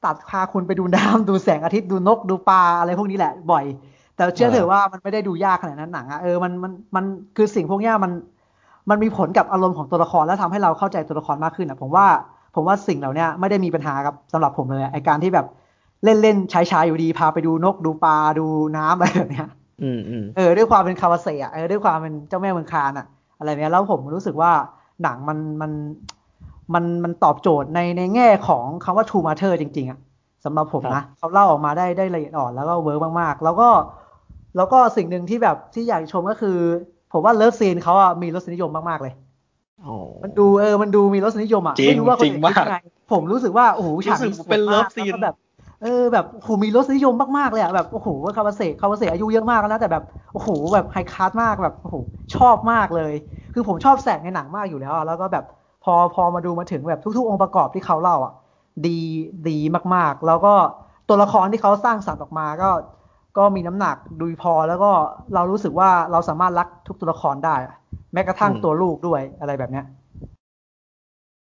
ตัดพาคุณไปดูน้ำดูแสงอาทิตย์ดูนกดูปลาอะไรพวกนี้แหละ บ่อย แต่เชื่อเถอะว่ามันไม่ได้ดูยากขนาดนั้นหนังอะเออมันมันมันคือสิ่งพวกเนี้ยมันมันมีผลกับอารมณ์ของตัวละครแล้วทำให้เราเข้าใจตัวละครมากขึ้นอะผมว่าผมว่าสิ่งเหล่าเนี้ยไม่ได้มีปัญหากับสำหรับผมเลยอะไอการที่แบบเล่นเล่นใช้ใช้อยู่ดีพาไปดูนกดูปลาดูน้ำอะไรแบบเนี้ย
อืมอืม
เออด้วยความเป็นคาวาเซอะเออด้วยความเป็นเจ้าแม่เมืองคานส์อะอะไรเนี้ยแล้วผมรู้สึกว่าหนังมันมันมันมันตอบโจทย์ในในแง่ของคำว่า True Mothers จริง ๆอะสำหรับผมนะเขาเล่าออกมาได้ได้ละเอียดอ่อนแล้วก็ work มากๆ แล้วก็แล้วก็สิ่งหนึ่งที่แบบที่อยากชมก็คือ ผมว่า love scene เขาอะมีรสนิยมมากๆเลย
โอ้
มันดูเออมันดูมีรสนิยมอะ
จริง
ไม่รู้ว่าคน
จริง
อื่นคิด
มาก
ยังไงผมรู้สึกว่าโอ้โหฉาก
รู้สึกเป็น
สวยมาก
เลิฟซีน
แล้วก็แบบ เออแบบโอ้โหมีรสนิยมมากๆเลยอะแบบโอ้โหคาวาเซคาวาเซอายุเยอะมากแล้วนะแต่แบบโอ้โหแบบ high class มากแบบโอ้โหชอบมากเลย คือผมชอบแสงในหนังมากอยู่แล้วอะแล้วก็แบบพอพอมาดูมาถึงแบบทุก ๆ องค์ประกอบที่เขาเล่าอะ ดีดีมากๆ แล้วก็ตัวละครที่เขาสร้างสรรค์ออกมาก็ก็มีน้ำหนักดูพอแล้วก็เรารู้สึกว่าเราสามารถรักทุกตัวละครได้อะแม้กระทั่งตัวลูกด้วยอะไรแบบเนี้ย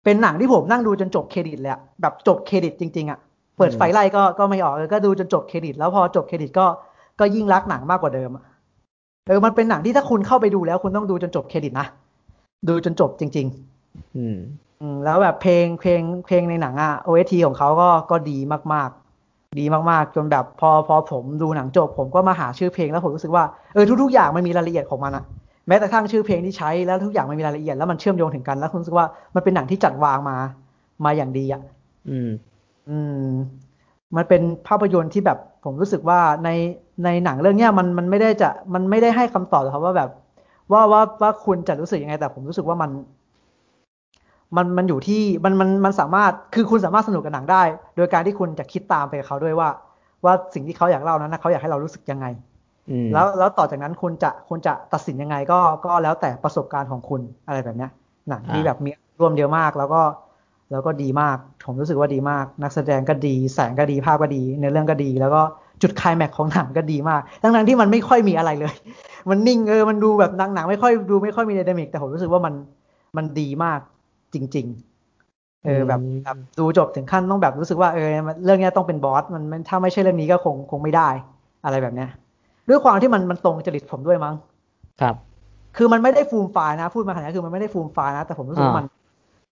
เป็นหนังที่ผมนั่งดูจนจบเครดิตเลยอะแบบจบเครดิตจริง ๆอะ เปิดไฟไล่ก็ก็ไม่ออกเลยก็ดูจนจบเครดิต แล้วพอจบเครดิตก็ก็ยิ่งรักหนังมากกว่าเดิมอะเออมันเป็นหนังที่ถ้าคุณเข้าไปดูแล้วคุณต้องดูจนจบเครดิตนะดูจนจบจริง ๆ
อืม
อืมแล้วแบบเพลงเพลงเพลงในหนังอะ OST ของเขาก็ก็ดีมากๆ ดีมากๆ จนแบบพอพอผมดูหนังจบ ผมก็มาหาชื่อเพลงแล้วผมรู้สึกว่าเออทุกๆอย่างมันมีรายละเอียดของมันอะแม้แต่ทั้งชื่อเพลงที่ใช้แล้วทุกอย่างมันมีรายละเอียดแล้วมันเชื่อมโยงถึงกันแล้วผมรู้สึกว่ามันเป็นหนังที่จัดวางมามาอย่างดีอะ
อืม
อืม มันเป็นภาพยนตร์ที่แบบผมรู้สึกว่าในในหนังเรื่องเนี้ยมันมันไม่ได้จะมันไม่ได้ให้คำตอบหรอกครับว่าแบบ ว่าว่าว่าคุณจะรู้สึกยังไง แต่ผมรู้สึกว่ามัน มันมันอยู่ที่มันมันมันสามารถคือคุณสามารถสนุกกับหนังได้ โดยการที่คุณจะคิดตามไปกับเขาด้วยว่า ว่าสิ่งที่เขาอยากเล่านั้นนะเขาอยากให้เรารู้สึกยังไง
อืม
แล้วแล้วต่อจากนั้นคุณจะคุณจะตัดสินยังไงก็ก็แล้วแต่ประสบการณ์ของคุณอะไรแบบเนี้ยหนังที่
อ่า
แบบมีร่วมเยอะมาก แล้วก็ แล้วก็ดีมาก ผมรู้สึกว่าดีมาก นักแสดงก็ดี แสงก็ดี ภาพก็ดี เนื้อเรื่องก็ดี แล้วก็จุดไคลแม็กซ์ของหนังก็ดีมาก ทั้งนั้นที่มันไม่ค่อยมีอะไรเลย มันนิ่งเออ มันดูแบบหนังหนังไม่ค่อยดูไม่ค่อยมีไดนามิก แต่ผมรู้สึกว่ามันมันดีมากจริง ๆ เออแบบแบบดูจบถึงขั้นต้องแบบรู้สึกว่าเออมันเรื่องเนี้ยต้องเป็นบอสมันมันถ้าไม่ใช่เรื่องนี้ก็คงคงไม่ได้ อะไรแบบเนี้ย ด้วยความที่มันมันตรงจริตผมด้วยมั้ง
ครับ
คือมันไม่ได้ฟูมฟายนะ พูดมาขนาดนี้คือมันไม่ได้ฟูมฟายนะ แต่ผมรู้สึกว่า
อ่ามั
มัน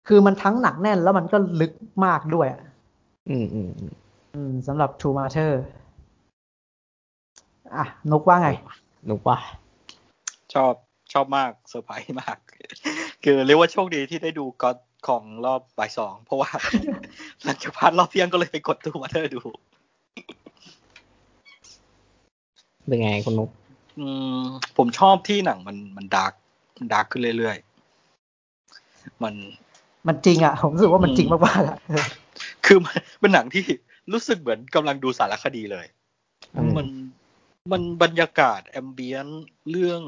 คือมันทั้งหนักแน่นแล้วมันก็ลึกมากด้วยอะ
อืมอืมอืม
อืมสำหรับ True Matter อะนกว่าไง
นุกว่า
ชอบชอบมากเซอร์ไพรส์มาก คือเรียกว่าโชคดีที่ได้ดูก็อดของรอบบ่ายสอง เพราะว่า หลังจากพลาดรอบเที่ยงก็เลยไปกด True Mothers ดู
เป็นไงคุณนุก
อืมผมชอบที่หนังมันมัน dark มัน dark ขึ้นเรื่อยๆ มัน
มันจริงอะ ผมรู้สึกว่ามันจริงมากๆอะเออ
คือมันเป็นหนังที่รู้สึกเหมือนกำลังดูสารคดีเลย
อืม
มันมันบรรยากาศ ambientเรื่อง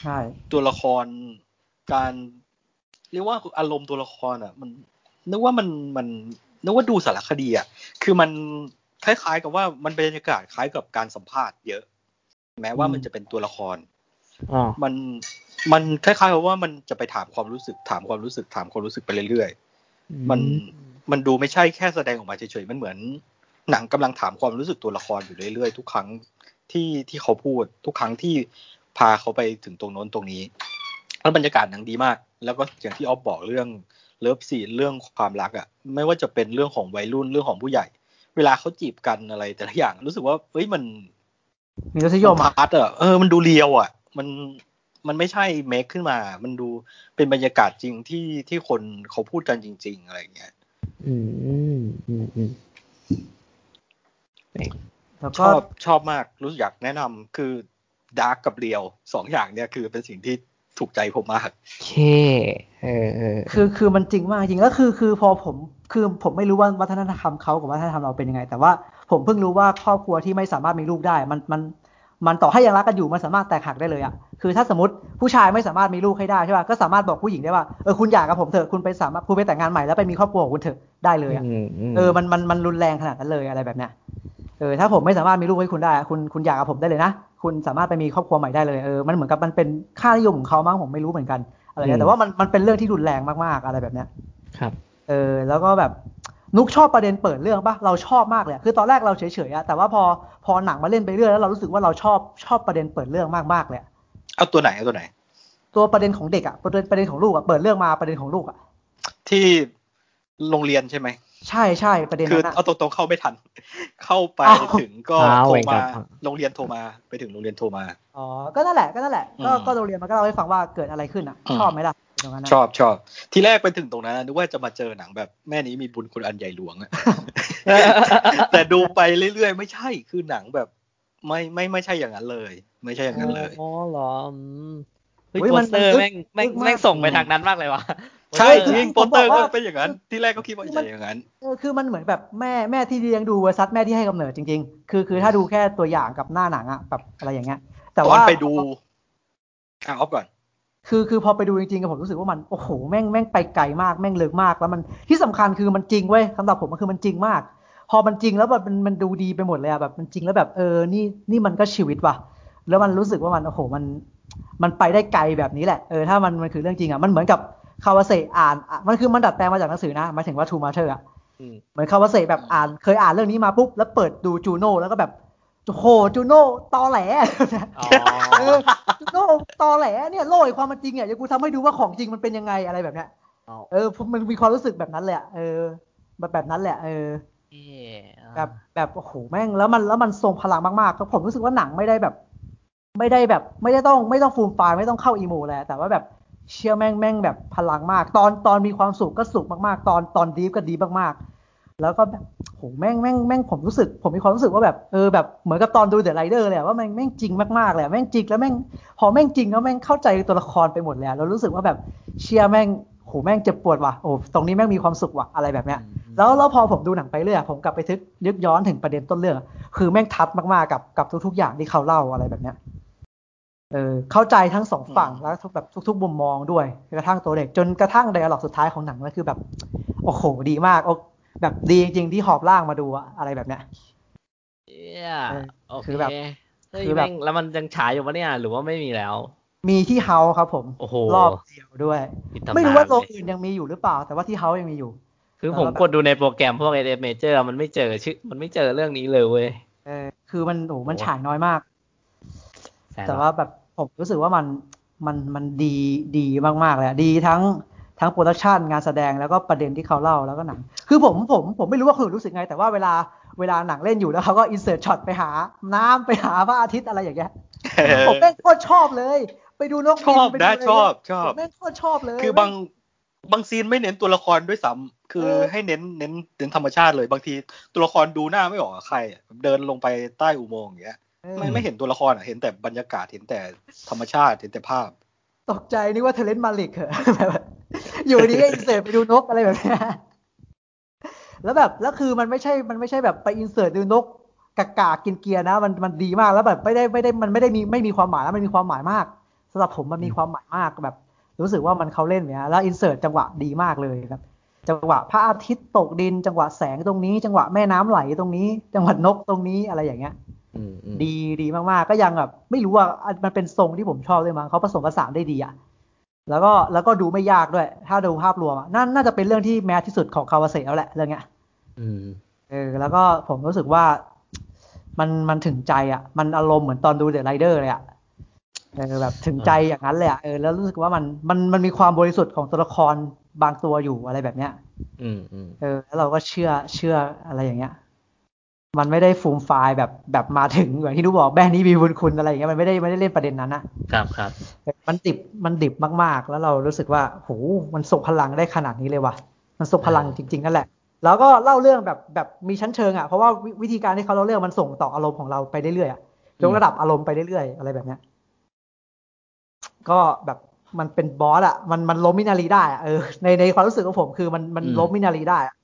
ใช่
ตัวละครการ เรียกว่าอารมณ์ตัวละครอะ มันนึกว่ามันมันนึกว่าดูสารคดีอะ คือมันคล้ายๆกับว่ามันเป็นบรรยากาศคล้ายกับการสัมภาษณ์เยอะ แม้ว่ามันจะเป็นตัวละคร
อ๋อ
มัน มันคล้ายๆกับว่ามันจะไปถามความรู้สึกถามความรู้สึกถามความรู้สึกไปเรื่อยๆ มันมันดูไม่ใช่แค่แสดงออกมาเฉยๆ มันเหมือน หนังกำลังถามความรู้สึกตัวละครอยู่เรื่อยๆ ทุกครั้งที่ที่เขาพูดทุกครั้งที่พาเขาไปถึงตรงโน้นตรงนี้แล้วบรรยากาศหนังดีมาก แล้วก็อย่างที่ออฟบอกเรื่อง love scene เรื่องความรักอะ ไม่ว่าจะเป็นเรื่องของวัยรุ่นเรื่องของผู้ใหญ่ เวลาเขาจีบกันอะไรแต่ละอย่างรู้สึกว่าเฮ้ยมัน
มีรสนิยม
มัน art อะเออมันดู real อะ มัน มันไม่ใช่ make ขึ้นมา มันดูเป็นบรรยากาศจริงที่ที่คนเขาพูดกันจริง ๆ อะไรอย่างเงี้ย
อืมอืมอืมอืม
แล้ว
ช
ก็
อบชอบมากรู้สึกอยากแนะนำคือดาร์กกับเรียวสองอย่างเนี่ยคือเป็นสิ่งที่ถูกใจผมมาก
โอเคเออเออ
คือคือมันจริงมากจริงแล้วคือคือพอผมคือผมไม่รู้ว่าวัฒนธรรมเขากับวัฒนธรรมเราเป็นยังไง แต่ว่าผมเพิ่งรู้ว่าครอบครัวที่ไม่สามารถมีลูกได้ มันมัน มันต่อให้ยังรักกันอยู่มันสามารถแตกหักได้เลยอะคือถ้าสมมติผู้ชายไม่สามารถมีลูกให้ได้ใช่ป่ะก็สามารถบอกผู้หญิงได้ว่าเออคุณหย่ากับผมเถอะคุณไปสามารถคุณไปแต่งงานใหม่แล้วไปมีครอบครัวของคุณเถอะได้เลยอะ
มม
เออมันมันมันรุนแรงขนาดนั้นเลยอะไรแบบเนี้ยเออถ้าผมไม่สามารถมีลูกให้คุณได้อะคุณคุณอยากกับผมได้เลยนะคุณสามารถไปมีครอบครัวใหม่ได้เลยเออมันเหมือนกับมันเป็นค่านิยมของเขามั้งผมไม่รู้เหมือนกันอะไรเงี้ยแต่ว่ามันมันเป็นเรื่องที่รุนแรงมากๆอะไรแบบเนี้ย
ครับ
เออแล้วก็แบบ นุกชอบประเด็นเปิดเรื่องปะเราชอบมากเลยอะคือตอนแรกเราเฉยๆอะแต่ว่าพอพอหนังมาเล่นไปเรื่อยแล้วเรารู้สึกว่าเราชอบชอบประเด็นเปิดเรื่องมากๆเลยอะ
เอาตัวไหนเอาตัวไหน
ตัวประเด็นของเด็กอะประเด็นประเด็นของลูกอะเปิดเรื่องมาประเด็นของลูกอะ
ที่โรงเรียนใช่ไหม
ใช่ใช่ประเด็น
คือ
นั้นอะ
เอาตรงๆเข้าไม่ทัน เข้าไป
อ้าว
ถึงก็
อ้าว
โทร
เวรกร
มา
รม
โรงเรียนโทรมาไปถึงโรงเรียนโทรมา
อ๋อก็นั่นแหละก็นั่นแหละก็
อืม
ก็โรงเรียนมันก็เล่าให้ฟังว่าเกิดอะไรขึ้นอะ
อืม
ชอบไหมล่ะตรงนั้นนะ
ชอบชอบที่แรกไปถึงตรงนั้นนึกว่าจะมาเจอหนังแบบแม่นี้มีบุญคุณอันใหญ่หลวงอะแต่ดูไปเรื่อยๆ ไม่ใช่คือหนังแบบ ไม่ไม่ไม่ใช่อย่างนั้นเลย ไม่ใช่อย่างนั้นเลย
อ๋อเหรออืมเฮ้ย
เฮ้ย
โป
มัน
สเตอร์
มัน
แม่งแม่ง
ลึกมาก
แม่งส่งไปทางนั้นมากเลยวะ
ใช่
โปสเตอร์
จริง
ผ
โป
ม
สเตอร์
บอก
ก็
ว่า
เป็นอย่างนั้น ที่แรกก็คิดว่าจะอย่างนั้น
เออคือมันเหมือนแบบแม่แม่ที่เลี้ยงดูเวอร์ซัสแม่ที่ให้กำเนิดจริง ๆ คือคือถ้าดูแค่ตัวอย่างกับหน้าหนังอะแบบอะไรอย่างเงี้ย แต่
ตอ
ว่าน
ไปดูอะออฟก่อน
คือคือพอไปดูจริงๆอะผมรู้สึกว่ามันโอ้โหแม่งแม่งไปไกลมากแม่งลึกมาก แล้วมันที่สำคัญคือมันจริงเว้ยสำหรับผมมันคือมันจริงมาก พอมันจริงแล้วแบบมันมันดูดีไปหมดเลยอะแบบมันจริงแล้วแบบเออนี่นี่มันก็ชีวิตว่ะแล้วมันรู้สึกว่ามันโอ้โหมันมันไปได้ไกลแบบนี้แหละเออถ้ามันมันคือเรื่องจริงอะมันเหมือนกับคาวาเซอ่านอะมันคือมันดัดแปลงมาจากหนังสือนะหมายถึงว่าทูมาเธออะ
อืม
เหมือนคาวาเซแบบอ่านเคยอ่านเรื่องนี้มาปุ๊บแล้วเปิดดูจูโน่แล้วก็แบบ โอ้โหจูโน่ตอแหล
อ๋อ
เออจูโน่ตอแหลเนี่ยโลกแห่งความเป็นจริงอะเดี๋ยวกูทำให้ดูว่าของจริงมันเป็นยังไงอะไรแบบเนี้ย
เอา
เออผมมันมีความรู้สึกแบบนั้นแหลยอะเออแบบแบบนั้นแหละเออ
เอ๊ะอ่า
แบบแบบโอ้โหแม่งแล้วมันแล้วมันทรงพลังมากๆก็ผมรู้สึกว่าหนังไม่ได้แบบ ไม่ได้แบบ ไม่ได้ต้องไม่ต้องฟูมไฟล์ไม่ต้องเข้าอีโมแล้วแต่ว่าแบบเชื่อแม่งแม่งแบบพลังมาก ตอนตอนมีความสุขก็สุขมากๆ ตอนตอนดีฟก็ดีมากๆ แล้วก็แบบโหแม่งแม่งแม่งผมรู้สึก ผมมีความรู้สึกว่าแบบเออแบบเหมือนกับตอนดูเดอะไรเดอร์เลยอะว่าแม่งแม่งจริงมากๆเลยอะแม่งจริงแล้วแม่งพอแม่งจริงแล้วแม่งเข้าใจตัวละครไปหมดเลยอะเรารู้สึกว่าแบบเชียร์แม่งโหแม่งเจ็บปวดว่ะโอ้ตรงนี้แม่งมีความสุขว่ะอะไรแบบเนี้ยแล้วแล้วพอผมดูหนังไปเรื่อยผมกลับไปทึกยึกย้อนถึงประเด็นต้นเรื่องอะคือแม่งทัดมากๆกับกับทุก ๆ อย่างที่เขาเล่าอะไรแบบเนี้ยเออเข้าใจทั้งสองฝั่ง
อืม
แล้วทุกแบบทุกๆมุมมองด้วยกระทั่งตัวเด็กจนกระทั่งไดอะล็อกสุดท้ายของหนังก็คือแบบโอ้โหดีมากโอ้ แบบดีจริงๆที่หอบล่างมาดูอะอะไรแบบเนี้ย
เอ๊ะ
เออ
โอเค
คือแบบ
เฮ้ย
คือแบบ
แม่งแล้วมันยังฉายอยู่ปะเนี่ย หรือว่าไม่มีแล้ว
มีที่เฮาครับผม
โอ้โห
รอบเดียวด้วย
ปิดตำนาน
ไม่รู้ว่าโรง
เลย
อื่นยังมีอยู่หรือเปล่า แต่ว่าที่เฮายังมีอยู่
คือ
แล้ว
ผม
ก็แบบ
กดดูในโปรแกรมพวก a อ Major มันไม่เจอชื่อ มันไม่เจอเรื่องนี้เลยเว้ย
เออคือมันโอ้โหมัน
โอ้
ฉายน้อยมาก
สน
แต่
ละ
ว่าแบบผมรู้สึกว่ามันมันมันดีดีมากๆเลยอะดีทั้ง ทั้ง production งานแสดงแล้วก็ประเด็นที่เขาเล่าแล้วก็หนัง คือผมผมผมไม่รู้ว่าคุณรู้สึกไง แต่ว่าเวลาเวลาหนังเล่นอยู่แล้วเขาก็ insert shot ไปหา น้ำไปหาพระอาทิตย์อะไรอย่างเงี้ยผมแม่งโคตรชอบเลย ไปดูนก
ชอบ
บิไปดู
นะ
อะไร
ชอบชอบ
ผมแม่งโคตรชอบเลย
คือบางบาง scene ไม่เน้นตัวละครด้วยซ้ำคือ
เออ
ให้เน้นเน้นเน้นธรรมชาติเลย บางทีตัวละครดูหน้าไม่ออกอะใครอะเดินลงไปใต้อุโมงค์อย่างเงี้ย
เออ
ไม่ไม่เห็นตัวละครอะเห็นแต่บรรยากาศเห็นแต่ธรรมชาติเห็นแต่ภาพ
ตกใจนึกว่า Terrence Malick เหรอแบบ อยู่ดีก็ insert ไปดูนกอะไรแบบเนี้ยแล้วแบบแล้วคือมันไม่ใช่มันไม่ใช่แบบไปอินเสิร์ตดูนกกากากินเกียร์นะ มันมันดีมากแล้วแบบไม่ได้ไม่ได้มันไม่ได้มีไม่มีความหมายแล้วมันมีความหมายมากสำหรับผมมันมีความหมายมากแบบ รู้สึกว่ามันเขาเล่นเนี่ยแล้วอินเสิร์ตจังหวะดีมากเลยครับจังหวะพระอาทิตย์ตกดิน จังหวะแสงตรงนี้ จังหวะแม่น้ำไหลตรงนี้ จังหวะนกตรงนี้อะไรอย่างเงี้ย
อืมอืม
ดีดีมากๆ ก็ยังแบบไม่รู้ว่าอะมันเป็นทรงที่ผมชอบด้วยมั้งเขาผสมผสานได้ดีอะ แล้วก็แล้วก็ดูไม่ยากด้วย ถ้าดูภาพรวมอะน่าน่าจะเป็นเรื่องที่แมสที่สุดของคาวาเซแล้วแหละเรื่องเนี้ย
อืม
เออ แล้วก็ผมรู้สึกว่ามันมันถึงใจอะ มันอารมณ์เหมือนตอนดูเดอะไรเดอร์เลยอะเออแบบถึงใจอย่างนั้นเลยอะเออแล้วรู้สึกว่ามันมันมันมีความบริสุทธิ์ของตัวละครบางตัวอยู่อะไรแบบเนี้ย
อืมอืม
เออ แล้วเราก็เชื่อเชื่ออะไรอย่างเงี้ย มันไม่ได้ฟูมไฟล์แบบแบบมาถึงอย่างที่นุบอกแบรนด์นี้มีบุญคุณอะไรอย่างเงี้ยมันไม่ได้ไม่ได้เล่นประเด็นนั้นนะครับ
ครับ
มันดิบมันดิบมากๆ แล้วเรารู้สึกว่าโหมันส่งพลังได้ขนาดนี้เลยว่ะมันส่งพลังจริง ๆ นั่นแหละ แล้วก็เล่าเรื่องแบบแบบมีชั้นเชิงอะเพราะว่าวิวิธีการที่เขาเล่าเรื่องมันส่งต่ออารมณ์ของเราไปเรื่อยๆอะยกระดับอารมณ์ไปเรื่อยๆอะไรแบบเนี้ยก็แบบมันเป็นบอสอะมันมันล้มมินารีได้อะเออในในความรู้สึกของผมคือมันมัน
อืม
ล้มมินารีได้อะ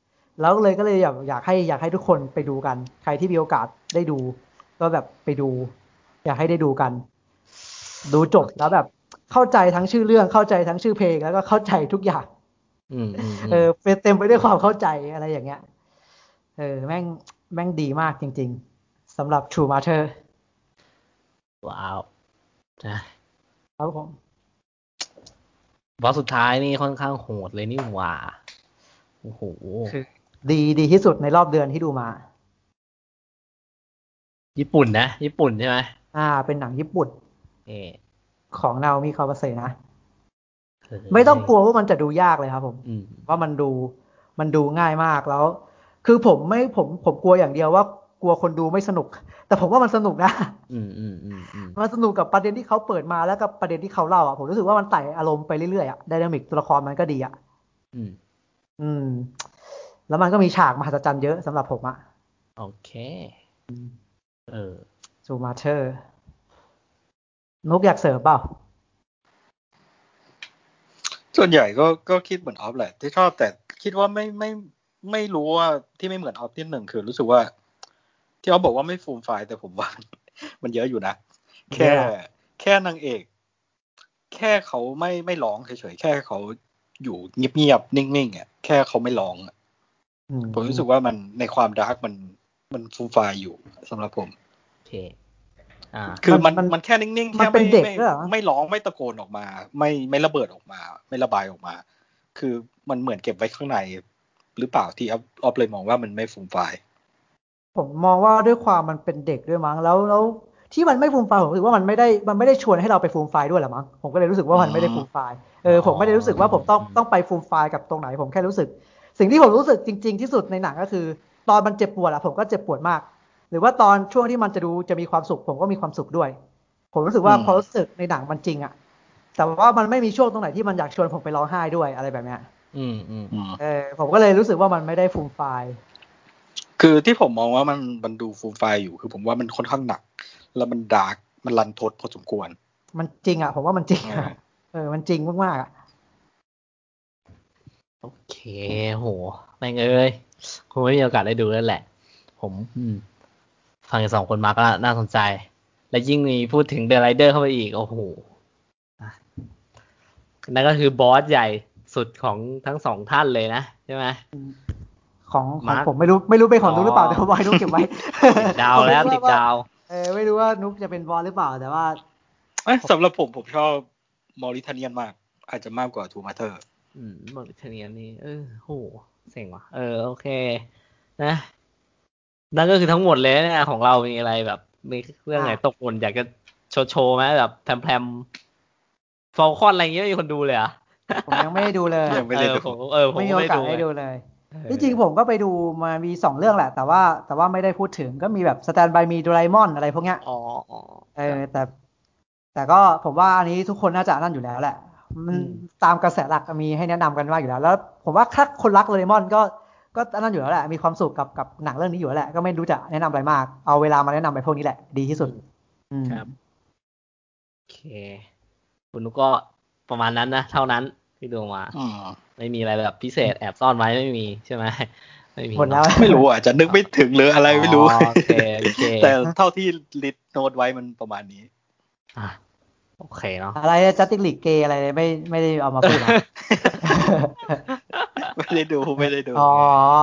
แล้วเลยก็เลยอยากอยากให้อยากให้ทุกคนไปดูกัน ใครที่มีโอกาสได้ดู ก็แบบไปดู อยากให้ได้ดูกัน ดูจบแล้วแบบ เข้าใจทั้งชื่อเรื่องเข้าใจทั้งชื่อเพลงแล้วก็เข้าใจทุกอย่าง
อืมอืม
เออเป็นเต็มไปด้วยความเข้าใจอะไรอย่างเงี้ย เออแม่งแม่งดีมากจริง ๆสำหรับ True Matter
ว้าวใช่
ครับผม
บอสสุดท้ายนี่ค่อนข้างโหดเลยนี่หว่า โอ้โห
คือ ดีดีที่สุดในรอบเดือนที่ดูมา
ญี่ปุ่นนะ ญี่ปุ่นใช่ไหม
อ่า เป็นหนังญี่ปุ่น
เอ่อ
ของนาโอมิคาวาเซนะ
เออ
ไม่ต้องกลัวว่ามันจะดูยากเลยครับผม
อืม
ว่ามันดูมันดูง่ายมากแล้ว คือผมไม่ผมผมกลัวอย่างเดียวว่ากลัวคนดูไม่สนุก แต่ผมว่ามันสนุกนะ
อืมอืมอืมอืม
มันสนุกกับประเด็นที่เขาเปิดมาแล้วกับประเด็นที่เขาเล่าอะผมรู้สึกว่ามันไต่อารมณ์ไปเรื่อยๆอะไดนามิกตัวละครมันก็ดีอะ
อืม
อืม แล้วมันก็มีฉากมหัศจรรย์เยอะสำหรับผมอะ
โอเค เออ
ซูมาเธอร์ นุกอยากเสริมเปล่า
ส่วนใหญ่ก็ก็คิดเหมือนออฟแหละ ที่ชอบแต่คิดว่าไม่ไม่ไม่รู้ว่าที่ไม่เหมือนออฟที่หนึ่งคือรู้สึกว่า ที่ออฟบอกว่าไม่ฟูมไฟล์แต่ผมว่า มันเยอะอยู่นะ แค่แค่นางเอก แค่เขาไม่ไม่ร้องเฉยๆแค่เขาอยู่เงียบๆนิ่งๆอะแค่เขาไม่ร้องอะ
อืม
ผมรู้สึกว่ามันในความ dark มันมันฟูมฟายอยู่สำหรับผม
โอเคอ่า
คือมัน
มัน
มันแค่นิ่งๆ
มัน
แค่
เป็น
ไม่
เด็ก
ไม่
ด้วยเหรอ
ไม่ร้องไม่ตะโกนออกมา ไม่ไม่ระเบิดออกมา ไม่ระบายออกมา คือมันเหมือนเก็บไว้ข้างใน หรือเปล่าที่ออฟออฟเลยมองว่ามันไม่ฟูมฟาย
ผมมองว่าด้วยความมันเป็นเด็กด้วยมั้งแล้วแล้วที่มันไม่ฟูมฟายผมรู้สึกว่ามันไม่ได้มันไม่ได้ชวนให้เราไปฟูมฟายด้วยหรอมั้งผมก็เลยรู้สึกว่ามันไม่ได้ฟูมฟายเออผมไม่ได้รู้สึกว่าผมต้องต้องไปฟูมฟายกับตรงไหน ผมแค่รู้สึก สิ่งที่ผมรู้สึกจริง ๆ ที่สุดในหนังก็คือ ตอนมันเจ็บปวดอะผมก็เจ็บปวดมาก หรือว่าตอนช่วงที่มันจะดูจะมีความสุข ผมก็มีความสุขด้วย ผมรู้สึกว่า
อืม
พอรู้สึกในหนังมันจริงอะแต่ว่ามันไม่มีช่วงตรงไหนที่มันอยากชวนผมไปร้องไห้ด้วยอะไรแบบเนี้ย
อืมอืม
อืม
เออผมก็เลยรู้สึกว่ามันไม่ได้ฟูมฟาย
คือที่ผมมองว่ามันมันดูฟูมฟายอยู่ คือผมว่ามันค่อนข้างหนัก แล้วมัน darkมันรันทดพอสมควร
มันจริงอะผมว่ามันจริง
เอ
อะ
อ
เออมันจริงมากๆอะ
โอเคโหแม่งเอ้ยคงไม่มีโอกาสได้ดูแล้วแหละ ผมอืมฟังจากสองคนมาก็น่าสนใจ และยิ่งมีพูดถึงเด e r ไรเดอร์เข้าไปอีก โอ้โหอะนั่นก็คือบอสใหญ่สุดของทั้งสองท่านเลยนะใช่ไหม
ของของ
มาร์ค
ผมไม่รู้ไม่รู้เป็นของนุกหรือเปล่า
อ๋อ
แต่ว่าให้นุกเก็บไว้
ติดดาวแล้วติดดาว
เออไม่รู้ว่านุกจะเป็นบอสหรือเปล่าแต่ว่า
เอ้ยสำหรับผมผมชอบมอริทาเนียนมาก อาจจะมากกว่าทูมาเธอร์
อืมมอริเทเนียนี่เออโหเซ็งว่ะ เออ โอเค นะ นั่นก็คือทั้งหมดเลยเนี่ยของเรามีอะไรแบบ มีเรื่องไหน
อะ
ตกหล่นอยากจะโชว์โชว์ไหมแบบแพรมๆฟอลคอนอะไรอย่างเงี้ยไม่มีคนดูเลยเหรอะ
ผมยังไม่ได้ดูเลย
ยังไม่ได้
เออ
ดู
ผมเออผม
ไม่มี
ก็
โอ
ไม่
กาส
ดู
ได้ดูเลย
เออ
ที่จริงผมก็ไปดูมามีสองเรื่องแหละ แต่ว่าแต่ว่าไม่ได้พูดถึงก็มีแบบสแตนบายมีโดราเอมอนอะไรพวกเนี้ย
อ๋ออ๋อ
เออแต่ แต่ก็ผมว่าอันนี้ทุกคนน่าจะนั่นอยู่แล้วแหละ มัน
อืม
ตามกระแสหลักมีให้แนะนำกันว่าอยู่แล้ว แล้ว ผมว่าถ้าคนรักโดราเอมอนก็ก็นั่นอยู่แล้วแหละมีความสุขกับกับหนังเรื่องนี้อยู่แล้วแหละก็ไม่รู้จะแนะนำอะไรมาก เอาเวลามาแนะนำไปพวกนี้แหละ ดีที่สุดอืม
ครับโอเค คุณนุกก็ประมาณนั้นนะเท่านั้นที่ดูมา
อืม
ไม่มีอะไรแบบพิเศษแอบซ่อนไว้ไม่มีใช่ไหมไม่มี
หมดแล้ว
เนอะ
ไม่รู้อาจจะนึกไม่ถึงหรืออะไรไม่รู้
อ๋อโอเคโอเค
แต่เท่าที่ list note ไว้มันประมาณนี้
อะ โอเคเนาะ
อะไร Justice League อะไรไม่ไม่ได้เอามาพูดนะ
ไม่ได้ดูไม่ได้ดู
อ๋อ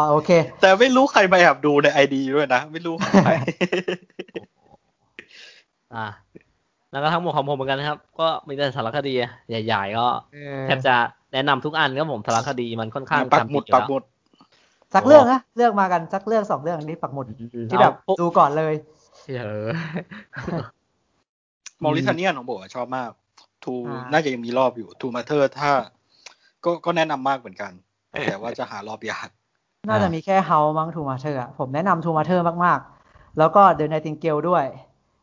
โอเค
แต่ไม่รู้ใครมาแอบดูใน ID ด้วยนะ ไม่รู้ใคร
อะแล้วก็ทั้งหมดของผมเหมือนกันนะครับ ก็มีแต่สารคดีใหญ่ๆก็
เออ
แทบจะแนะนำทุกอันครับผมสารคดีมันค่อนข้าง
ปักหมุด
ทำผิอยู่
ปักหมุด
สักเรื่องนะเลือกมากันสักเรื่องสองเรื่องนี้ปักหมุด
อืม
ที่แบบ
เอา
ดูก่อนเลย
เออ
มอริทาเนียนของโบอะชอบมาก ทู
อ่า
น่าจะยังมีรอบอยู่ทูมาเธอร์ถ้า ก็ก็แนะนำมากเหมือนกัน แต่ว่าจะหารอบยาก
น่าจะมีแค่เฮามั้งทูมาเธอร์ผมแนะนำทูมาเธอร์มากๆ แล้วก็เด e n น i ติงเกลด้วย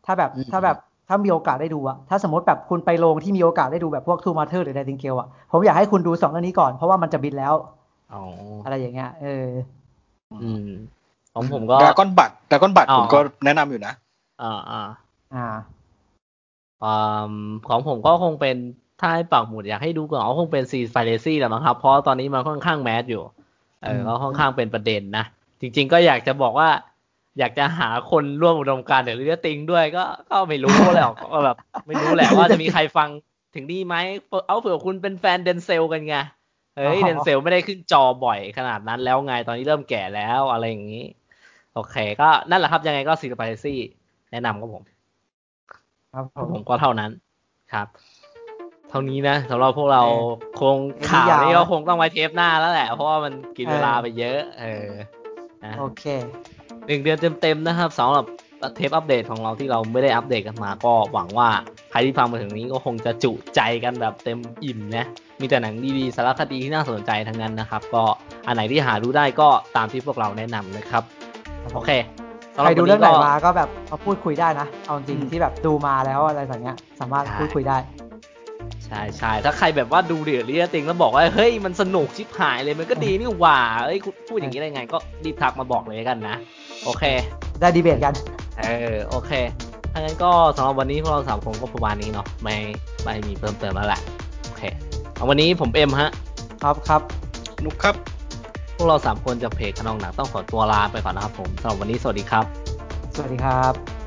ถ้าแบบ
อืม
ถ้าแบบถ้ามีโอกาสได้ดูอะถ้าสมมติแบบคุณไปโรงที่มีโอกาสได้ดูแบบพวกทูมาเธอร์หรือเด e n น i ติงเกลอะผมอยากให้คุณดูสองเรื่องนี้ก่อนเพราะว่ามันจะบินแล้ว
อ๋อ
อะไรอย่างเงี้ยเออ
อืมของผมก็
ดากอนบัตดากอนบัต
อ๋อ
ผมก็แนะนำอยู่นะ
อ่าอ่า
อ่า
อ่า ของผมก็คงเป็นถ้าให้ปักหมุดอยากให้ดูก่อนก็คงเป็นซีไฟเ a ซี่แหละมั้งครับ เพราะตอนนี้มันค่อนข้างแมสอยู่ เออ
อืม
ก็ค่อนข้างเป็นประเด็นนะ จริง ๆ ก็อยากจะบอกว่า อยากจะหาคนร่วมอุดมการณ์เดี๋ยวเรื่องติงด้วยก็ก็ไม่รู้แหละก็แบบไม่รู้แหละว่าจะมีใครฟังถึงนี่ไหมเอาเผื่อคุณเป็นแฟนเดนเซลกันไงเฮ้ยเดนเซลไม่ได้ขึ้นจอบ่อยขนาดนั้นแล้วไงตอนนี้เริ่มแก่แล้วอะไรอย่างนี้ โอเค ก็นั่นแหละครับยังไงก็ซีไฟเ a ซี่แนะนำครับผม
ครับผ
ผมมก็เท่านั้นครับ เท่านี้นะสำหรับพวกเรา
โอเค
คงข่าว
ยาว
นี้
นะ
ก็คงต้องไว้เทปหน้าแล้วแหละ เพราะว่ามันกิน
เออ
เวลาไปเยอะ เออนะ
โอเค
หนึ่งเดือนเต็มๆนะครับสำหรับเทปอัปเดตของเราที่เราไม่ได้อัปเดตกันมา ก็หวังว่าใครที่ฟังมาถึงนี้ก็คงจะจุใจกันแบบเต็มอิ่มนะมีแต่หนังดีๆสารคดีที่น่าสนใจทั้งนั้นนะครับ ก็อันไหนที่หาดูได้ก็ตามที่พวกเราแนะนำนะครับ โอเคสำห
ใคร
รับ
ดู
วัน
เรื่อ
นี้
งไหน
ก็
มาก็แบบมาพูดคุยได้นะ เอาจริง
อืม
ที่แบบดูมาแล้วอะไรแบบเนี้ย สามารถ
ใช่
พูดคุยได้
ใช่ใช่ถ้าใครแบบว่าดูเดือดเรียติงแล้วบอกว่าเฮ้ยมันสนุกชิบหายเลยมันก็ดีนี่หว่าเอ้ยคุณพูดอย่างนี้ได้ไง ก็รีบทักมาบอกเลยกันนะ โอเค
ได้ดีเบตกัน
เออโอเคถ้างั้นก็สำหรับวันนี้พวกเราสามคนก็ประมาณนี้เนาะไม่ไม่มีเพิ่มเติมแล้วแหละโอเคเอาวันนี้ผมเอ็มฮะ
ครับครับ
นุกครับ
พวกเราสามคนจากเพจขนองหนังต้องขอตัวลาไปก่อนนะครับผมสำหรับวันนี้สวัสดีครับ
สวัสดีครับ